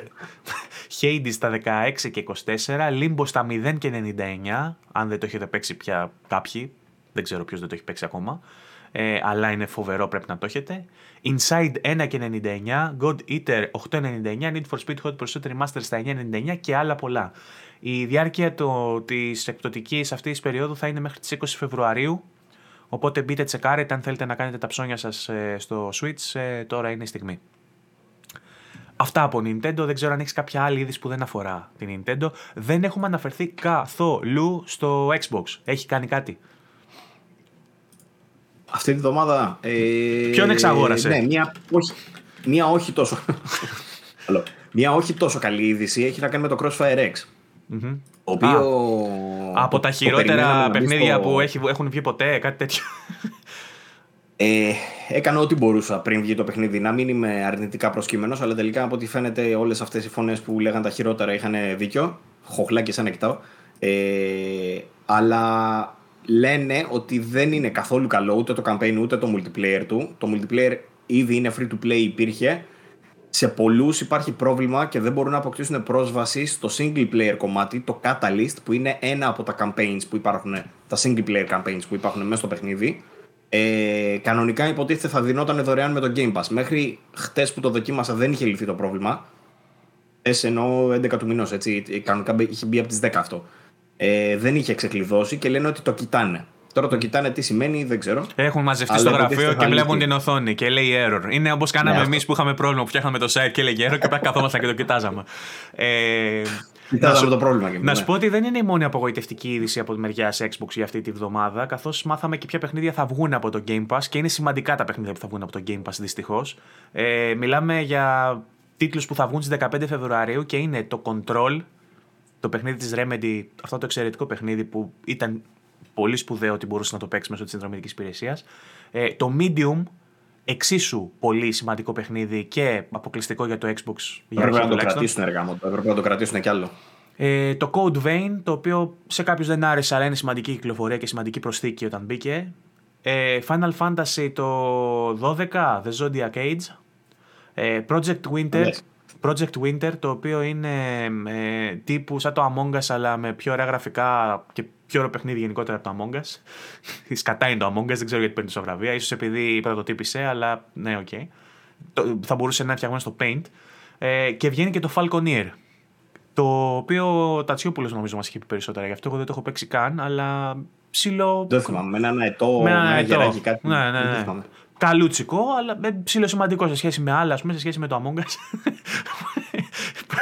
Hades στα 16 και 24. Limbo στα 0 και 99. Αν δεν το έχετε παίξει πια κάποιοι. Δεν ξέρω ποιος δεν το έχει παίξει ακόμα. Ε, αλλά είναι φοβερό πρέπει να το έχετε. Inside 1 και 99. God Eater 8,99. Need for Speed Hot Pursuit Remaster στα 9,99 και άλλα πολλά. Η διάρκεια το, της εκπτωτικής αυτής περίοδου θα είναι μέχρι τις 20 Φεβρουαρίου Οπότε μπείτε τσεκάρετε αν θέλετε να κάνετε τα ψώνια σας ε, στο Switch, ε, τώρα είναι η στιγμή. Αυτά από Nintendo. Δεν ξέρω αν έχεις κάποια άλλη είδηση που δεν αφορά την Nintendo. Δεν έχουμε αναφερθεί καθόλου στο Xbox. Έχει κάνει κάτι; Αυτή τη βδομάδα. Ε, Ποιον εξαγόρασε; Ναι, μια όχι, μια όχι τόσο. [LAUGHS] μια όχι τόσο καλή είδηση έχει να κάνει με το Crossfire X. Mm-hmm. Οποίο... από τα χειρότερα παιχνίδια που έχουν βγει ποτέ, κάτι τέτοιο. Ε, έκανα ό,τι μπορούσα πριν βγει το παιχνίδι. Να μην είμαι αρνητικά προσκύμενο, αλλά τελικά από ό,τι φαίνεται όλες αυτές οι φωνές που λέγαν τα χειρότερα είχαν δίκιο. Χοχλάκι σαν εκτάω. Ε, αλλά λένε ότι δεν είναι καθόλου καλό ούτε το campaign ούτε το multiplayer του. Το multiplayer ήδη είναι free to play, υπήρχε σε πολλούς υπάρχει πρόβλημα και δεν μπορούν να αποκτήσουν πρόσβαση στο single player κομμάτι, το Catalyst, που είναι ένα από τα campaigns που υπάρχουν, τα single player campaigns που υπάρχουν μέσα στο παιχνίδι. Ε, κανονικά υποτίθεται θα δινόταν δωρεάν με το Game Pass. Μέχρι χτες που το δοκίμασα δεν είχε λυθεί το πρόβλημα. Θε εννοώ 11 του μηνός, έτσι. Κανονικά είχε μπει από τις 10 αυτό. Ε, δεν είχε ξεκλειδώσει και λένε ότι το κοιτάνε. Τώρα το κοιτάνε τι σημαίνει, δεν ξέρω. Έχουν μαζευτεί στο γραφείο και βλέπουν την οθόνη και λέει error. Είναι όπως κάναμε ναι, εμείς που είχαμε πρόβλημα που φτιάχναμε το site και έλεγε error και πέρα καθόμασταν και το κοιτάζαμε. Ε, Κοιτάζαμε το πρόβλημα και Να σου ναι. πω ότι δεν είναι η μόνη απογοητευτική είδηση από τη μεριά Xbox για αυτή τη βδομάδα, καθώς μάθαμε και ποια παιχνίδια θα βγουν από το Game Pass και είναι σημαντικά τα παιχνίδια που θα βγουν από το Game Pass δυστυχώς. Ε, μιλάμε για τίτλους που θα βγουν στις 15 Φεβρουαρίου και είναι το Control, το παιχνίδι της Remedy, αυτό το εξαιρετικό παιχνίδι που ήταν πολύ σπουδαίο ότι μπορούσες να το παίξεις μέσω της συνδρομητικής υπηρεσίας. Ε, το Medium, εξίσου πολύ σημαντικό παιχνίδι και αποκλειστικό για το Xbox. Για Πρέπει να το κρατήσουν έργα μου, πρέπει να το κρατήσουν κι άλλο. Ε, το Code Vein, το οποίο σε κάποιους δεν άρεσε, αλλά είναι σημαντική κυκλοφορία και σημαντική προσθήκη όταν μπήκε. Ε, Final Fantasy το 12, The Zodiac Age. Ε, Project Winter, Project Winter, το οποίο είναι ε, τύπου σαν το Among Us, αλλά με πιο ωραία γραφικά και πιο ωραίο παιχνίδι γενικότερα από το Among Us. Σκατά είναι το Among Us, δεν ξέρω γιατί παίρνει τόσο βραβεία. Ίσως επειδή πρωτοτύπησε, αλλά ναι, ok. Okay. Θα μπορούσε να φτιαγμένο στο Paint. Ε, και βγαίνει και το Falconeer. Το οποίο ο Τατσιόπουλος νομίζω μας έχει πει περισσότερα γι' αυτό. Εγώ δεν το έχω παίξει καν, αλλά ψηλό. Δεν θυμάμαι. Με έναν αετό, με έναν αετό. Κάτι... Ναι, ναι, ναι. Καλούτσικο, αλλά ψηλό σημαντικό σε σχέση με άλλα, ας πούμε, σε σχέση με το Among Us.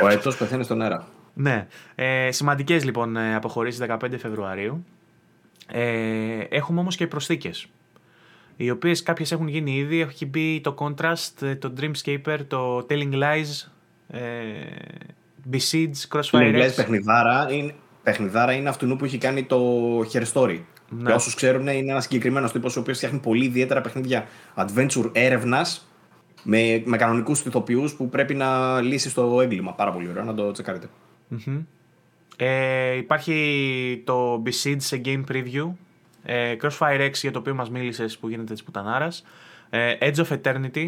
Ο έτο πεθαίνει στον αέρα. Ναι. Ε, Σημαντικές λοιπόν ε, αποχωρήσεις 15 Φεβρουαρίου. Ε, έχουμε όμως και προσθήκες. Οι οποίες κάποιες έχουν γίνει ήδη. Έχει μπει το Contrast, ε, το Dreamscaper, το Telling Lies, ε, Besiege, Crossfire. Telling Lies παιχνιδάρα είναι, παιχνιδάρα είναι αυτού που έχει κάνει το Hair Story. Ναι. Για όσους ξέρουν, είναι ένας συγκεκριμένος τύπος ο οποίος φτιάχνει πολύ ιδιαίτερα παιχνίδια adventure έρευνας με, με κανονικούς ηθοποιού που πρέπει να λύσει το έγκλημα. Πάρα πολύ ωραίο, να το τσεκαρετε Ε, υπάρχει το Besiege σε game preview. Ε, Crossfire X για το οποίο μας μίλησες που γίνεται της πουτανάρας. Ε, Edge of Eternity.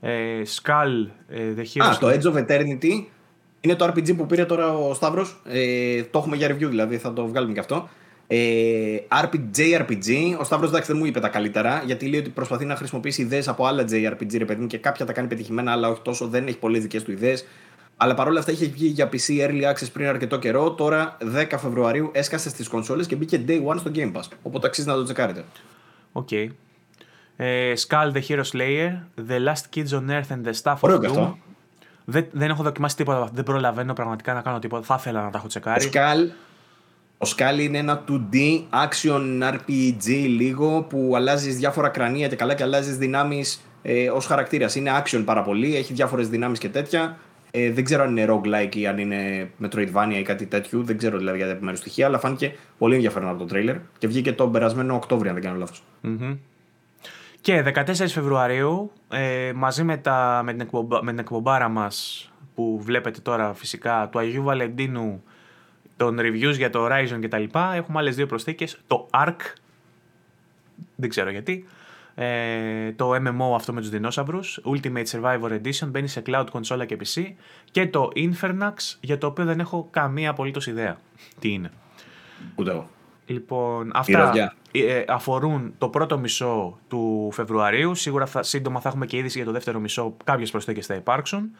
Ε, Skull, ε, The Heroes. Α, το Edge of Eternity είναι το RPG που πήρε τώρα ο Σταύρος. Ε, το έχουμε για review δηλαδή, θα το βγάλουμε και αυτό. Ε, JRPG, ο Σταύρος εντάξει δεν μου είπε τα καλύτερα, γιατί λέει ότι προσπαθεί να χρησιμοποιήσει ιδέες από άλλα JRPG, ρε παιδί μου, και κάποια τα κάνει πετυχημένα, αλλά όχι τόσο, δεν έχει πολλές δικές του ιδέες. Αλλά παρόλα αυτά είχε βγει για PC Early Access πριν αρκετό καιρό. Τώρα 10 Φεβρουαρίου έσκασε στις κονσόλες και μπήκε Day One στο Game Pass. Οπότε αξίζει να το τσεκάρετε. Ok. Okay. Ε, Skul the Hero Slayer, The Last Kids on Earth and the Stuff of Doom. Δεν, δεν έχω δοκιμάσει τίποτα. Δεν προλαβαίνω πραγματικά να κάνω τίποτα. Θα ήθελα να τα έχω τσεκάρει. Skull ο Σκάλι είναι ένα 2D action RPG λίγο που αλλάζεις διάφορα κρανία και καλά και αλλάζεις δυνάμεις ε, ως χαρακτήρας. Είναι action πάρα πολύ, έχει διάφορες δυνάμεις και τέτοια. Ε, δεν ξέρω αν είναι roguelike ή αν είναι Metroidvania ή κάτι τέτοιο. Δεν ξέρω δηλαδή για τα επιμέρους στοιχεία, αλλά φάνηκε πολύ ενδιαφέρον από το τρέιλερ και βγήκε τον περασμένο Οκτώβριο, αν δεν κάνω λάθος. Mm-hmm. Και 14 Φεβρουαρίου, ε, μαζί με, τα, με, την εκπομπά, με την εκπομπάρα μας που βλέπετε τώρα φυσικά του Αγίου Βαλεντίνου των reviews για το Horizon και τα λοιπά, έχουμε άλλες δύο προσθήκες. Το ARK, δεν ξέρω γιατί, ε, το MMO αυτό με τους δεινόσαυρους, Ultimate Survivor Edition, μπαίνει σε cloud console και PC και το Infernax, για το οποίο δεν έχω καμία απολύτως ιδέα τι είναι. Ούτε εγώ. Λοιπόν, αυτά ε, αφορούν το πρώτο μισό του Φεβρουαρίου. Σίγουρα θα, σύντομα θα έχουμε και είδηση για το δεύτερο μισό. Κάποιες προσθήκες θα υπάρξουν.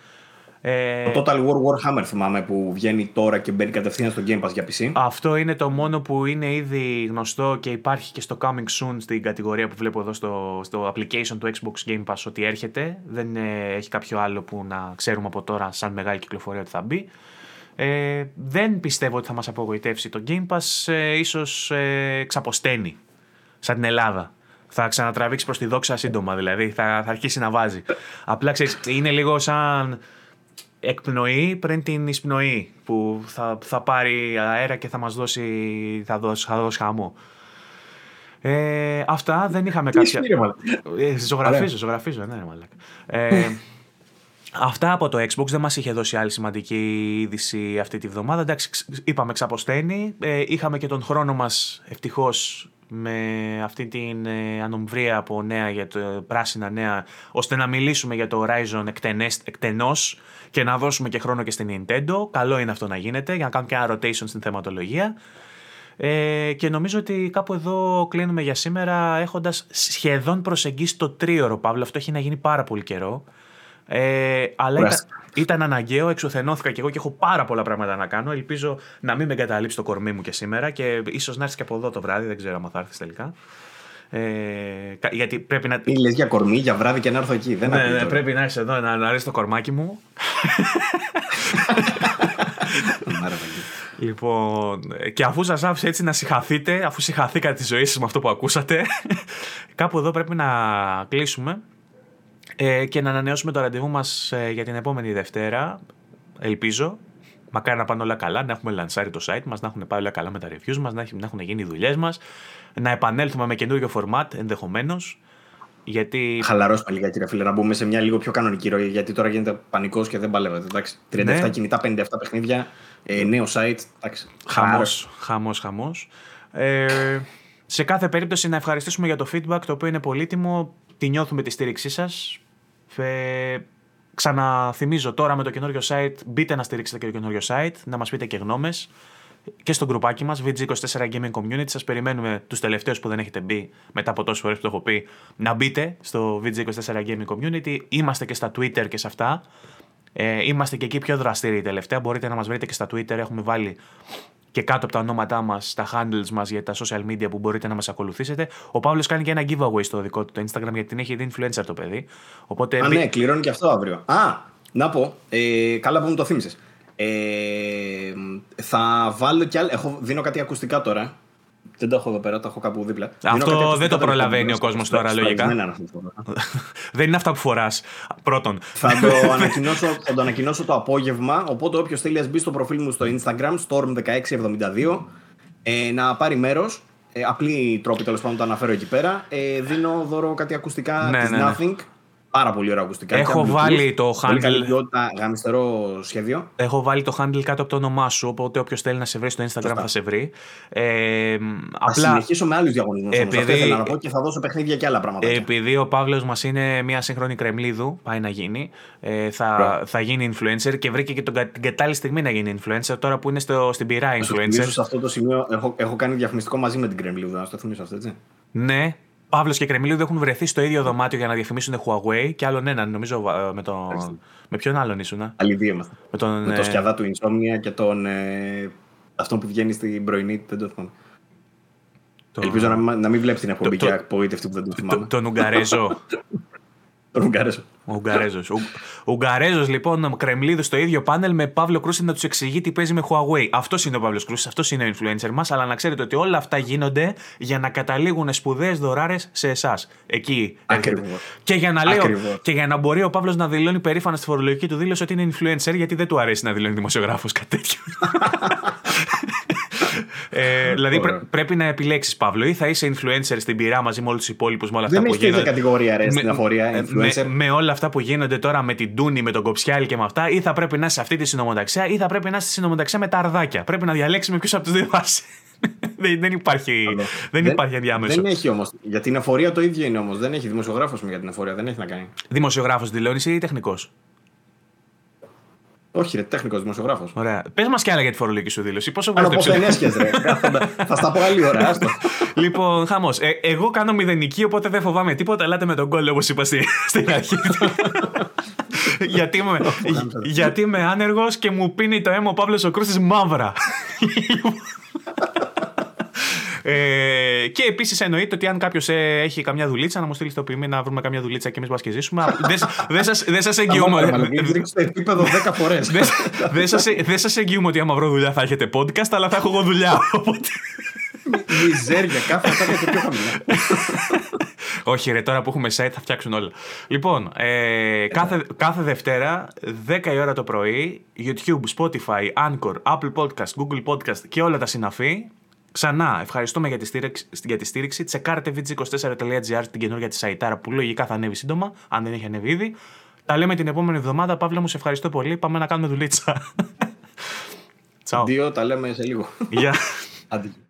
Ε, το Total War Warhammer θυμάμαι που βγαίνει τώρα και μπαίνει κατευθείαν στο Game Pass για PC. Αυτό είναι το μόνο που είναι ήδη γνωστό και υπάρχει και στο Coming Soon στην κατηγορία που βλέπω εδώ στο, στο application του Xbox Game Pass ότι έρχεται. Δεν ε, έχει κάποιο άλλο που να ξέρουμε από τώρα σαν μεγάλη κυκλοφορία ότι θα μπει. Ε, δεν πιστεύω ότι θα μας απογοητεύσει το Game Pass, ε, ίσως ε, ξαποσταίνει σαν την Ελλάδα. Θα ξανατραβήξει προς τη δόξα σύντομα δηλαδή, θα, θα αρχίσει να βάζει. Απλά ξέρεις, είναι λίγο σαν εκπνοή πριν την εισπνοή που θα, θα πάρει αέρα και θα μας δώσει, θα δώσει, θα δώσει χαμό. Ε, αυτά δεν είχαμε κάποια... Ε, ζωγραφίζω, ζωγραφίζω, ναι, μαλάκα. Ε, αυτά από το Xbox δεν μας είχε δώσει άλλη σημαντική είδηση αυτή τη βδομάδα. Εντάξει, είπαμε ξαποσταίνει. Ε, είχαμε και τον χρόνο μας ευτυχώς με αυτή την ε, ανομβρία από νέα για το πράσινα νέα ώστε να μιλήσουμε για το Horizon εκτενές, εκτενώς και να δώσουμε και χρόνο και στην Nintendo. Καλό είναι αυτό να γίνεται για να κάνουμε και ένα rotation στην θεματολογία. Ε, και νομίζω ότι κάπου εδώ κλείνουμε για σήμερα έχοντας σχεδόν προσεγγίσει το τρίωρο, Παύλο. Αυτό έχει να γίνει πάρα πολύ καιρό. Ε, αλλά ήταν, ήταν, αναγκαίο, εξουθενώθηκα και εγώ και έχω πάρα πολλά πράγματα να κάνω. Ελπίζω να μην με εγκαταλείψει το κορμί μου και σήμερα και ίσως να έρθεις και από εδώ το βράδυ, δεν ξέρω αν θα έρθεις τελικά. Ε, γιατί πρέπει να. Ή για κορμί, για βράδυ και να έρθω εκεί. Δεν ναι, ναι, πρέπει να έρθεις εδώ να, να αρέσεις το κορμάκι μου. λοιπόν, και αφού σας άφησα έτσι να συγχαθείτε, αφού συγχαθήκατε τη ζωή σας με αυτό που ακούσατε, κάπου εδώ πρέπει να κλείσουμε ε, και να ανανεώσουμε το ραντεβού μας ε, για την επόμενη Δευτέρα. Ελπίζω. Μακάρι να πάνε όλα καλά, να έχουμε λανσάρει το site μας, να έχουν πάει όλα καλά με τα reviews μας, να, έχουν γίνει οι δουλειές μας, να επανέλθουμε με καινούριο format ενδεχομένως Γιατί... Χαλαρός με λίγα, κύριε φίλε, να μπούμε σε μια λίγο πιο κανονική ροή. Γιατί τώρα γίνεται πανικός και δεν παλεύεται. Εντάξει. 37 ναι. κινητά, 57 παιχνίδια, ε, νέο site. Χαμός, χαμός, χαμός. Ε, σε κάθε περίπτωση να ευχαριστήσουμε για το feedback το οποίο είναι πολύτιμο. Τη νιώθουμε τη στήριξή σας. Ε, ξαναθυμίζω τώρα με το καινούριο site, μπείτε να στηρίξετε και το καινούριο site, να μας πείτε και γνώμες και στο γκρουπάκι μας, VG24 Gaming Community. Σας περιμένουμε τους τελευταίους που δεν έχετε μπει μετά από τόσες φορές που το έχω πει να μπείτε στο VG24 Gaming Community. Είμαστε και στα Twitter και σε αυτά. Ε, είμαστε και εκεί πιο δραστήριοι τελευταία. Μπορείτε να μας βρείτε και στα Twitter. Έχουμε βάλει και κάτω από τα ονόματά μας, τα handles μας για τα social media που μπορείτε να μας ακολουθήσετε. Ο Παύλος κάνει και ένα giveaway στο δικό του το Instagram γιατί την έχει δει influencer το παιδί. Οπότε... Α, ναι, κληρώνει και αυτό αύριο. Α, να πω. Ε, καλά που μου το θύμισες. Ε, θα βάλω κι άλλο. Έχω, δίνω κάτι ακουστικά τώρα. Δεν το έχω εδώ πέρα, το έχω κάπου δίπλα. Αυτό δεν το προλαβαίνει ο κόσμος τώρα, λογικά. [LAUGHS] δεν είναι αυτά που φοράς. Πρώτον. Θα το, [LAUGHS] ανακοινώσω, θα το ανακοινώσω το απόγευμα. Οπότε όποιος θέλει, ας μπει στο προφίλ μου στο Instagram, storm1672, ε, να πάρει μέρος. Ε, απλή τρόπη τέλος πάντων το αναφέρω εκεί πέρα. Ε, δίνω δώρο κάτι ακουστικά ναι, της ναι, ναι. Nothing πάρα πολύ ωραία ακουστικά. Έχω βάλει το handle. Πολύ καλή ποιότητα, γαμιστερό σχέδιο. Έχω βάλει το handle κάτω από το όνομά σου, οπότε όποιος θέλει να σε βρει στο Instagram θα σε βρει. Ε, απλά... Θα συνεχίσω με άλλους διαγωνισμούς. Επειδή... Αυτό ήθελα να πω και θα δώσω παιχνίδια και άλλα πράγματα. Επειδή ο Παύλος μας είναι μια σύγχρονη κρεμλίδου, πάει να γίνει. Ε, θα, θα γίνει influencer και βρήκε και τον, την κατάλληλη στιγμή να γίνει influencer τώρα που είναι στο, στην πυρά influencer. Σε αυτό το σημείο έχω, έχω κάνει διαφημιστικό μαζί με την κρεμλίδου, να το θυμίσω αυτό έτσι. Ναι, Παύλος και Κρεμίλιο έχουν βρεθεί στο ίδιο δωμάτιο για να διαφημίσουν Huawei και άλλον έναν, νομίζω. Ε, με, τον... με ποιον άλλον ήσουν. Άλλοι δύο είμαστε. Με τον, με το ε, σκιαδά του Insomnia και τον. Ε, αυτό που βγαίνει στην πρωινή. Δεν το θυμάμαι. Το... Ελπίζω να, μην, να μην βλέπεις την εκπομπή και απογοήτευτη που δεν το θυμάμαι. Τον Ουγγαρέζο. [LAUGHS] Τον Ουγγαρέζος. Ο Ουγγαρέζος. Ο Ουγγαρέζος λοιπόν, Κρεμλίδο στο ίδιο πάνελ με Παύλο Κρούση να τους εξηγεί τι παίζει με Huawei. Αυτός είναι ο Παύλος Κρούση, αυτός είναι ο influencer μας. Αλλά να ξέρετε ότι όλα αυτά γίνονται για να καταλήγουν σπουδαίες δωράρες σε εσάς. Εκεί. Και για, να λέω, και για να μπορεί ο Παύλος να δηλώνει περήφανα στη φορολογική του δήλωση ότι είναι influencer, γιατί δεν του αρέσει να δηλώνει δημοσιογράφος κάτι τέτοιο. [LAUGHS] ε, δηλαδή πρέ, πρέπει να επιλέξεις, Παύλο, ή θα είσαι influencer στην πυρά μαζί με όλους τους υπόλοιπους με όλα αυτά δεν που γίνονται; Δεν έχει κατηγορία ρε, στην αφορία influencer. Με, με, όλα αυτά που γίνονται τώρα με την Τούνη, με τον Κοψιάλ και με αυτά, ή θα πρέπει να είσαι σε αυτή τη συνομοταξία, ή θα πρέπει να είσαι στη συνομοταξία με τα αρδάκια; Πρέπει να διαλέξεις με ποιους από τους δύο βάσει. [LAUGHS] δεν, δεν, υπάρχει, δεν, δεν υπάρχει ενδιάμεσο. Δεν έχει όμω. Για την εφορία το ίδιο είναι όμως. Δεν έχει δημοσιογράφος για την εφορία. Δεν έχει να κάνει. Δημοσιογράφος δηλώνεις ή τεχνικός; Όχι, ρε, τέχνικος δημοσιογράφος. Ωραία. Πες μας κι άλλα για τη φορολογική σου δήλωση. Πόσο βγάζει το ρε. [LAUGHS] Θα στα πω άλλη ώρα. λοιπόν, χαμός. Ε, εγώ κάνω μηδενική, οπότε δεν φοβάμαι τίποτα. Ελάτε με τον κόλλο, όπως είπα [LAUGHS] στην αρχή. [LAUGHS] γιατί, είμαι, γιατί είμαι άνεργος και μου πίνει το αίμα ο Παύλος ο Κρούστης μαύρα. Ε, και επίσης εννοείται ότι αν κάποιος ε, έχει καμιά δουλίτσα, να μου στείλει το ποιμή να βρούμε καμιά δουλίτσα και εμείς μα και ζήσουμε. Δεν σας εγγυούμε. επίπεδο 10 φορές. Δεν σας εγγυούμε ότι άμα βρω δουλειά θα έχετε podcast, αλλά θα έχω εγώ δουλειά. Μιζέρια, κάθε αυτά και πιο χαμηλά. Όχι, ρε, τώρα που έχουμε site θα φτιάξουν όλα. Λοιπόν, ε, κάθε, κάθε Δευτέρα, 10 η ώρα το πρωί, YouTube, Spotify, Anchor, Apple Podcast, Google Podcast και όλα τα συναφή Ξανά, ευχαριστούμε για τη στήριξη. Για τη στήριξη. Τσεκάρετε vg24.gr την καινούργια της σαϊτάρα που λογικά θα ανέβει σύντομα, αν δεν έχει ανέβει ήδη. Τα λέμε την επόμενη εβδομάδα. Παύλα μου, σε ευχαριστώ πολύ. Πάμε να κάνουμε δουλίτσα. [LAUGHS] Τσαου. Δύο, τα λέμε σε λίγο. Γεια. [LAUGHS] Yeah.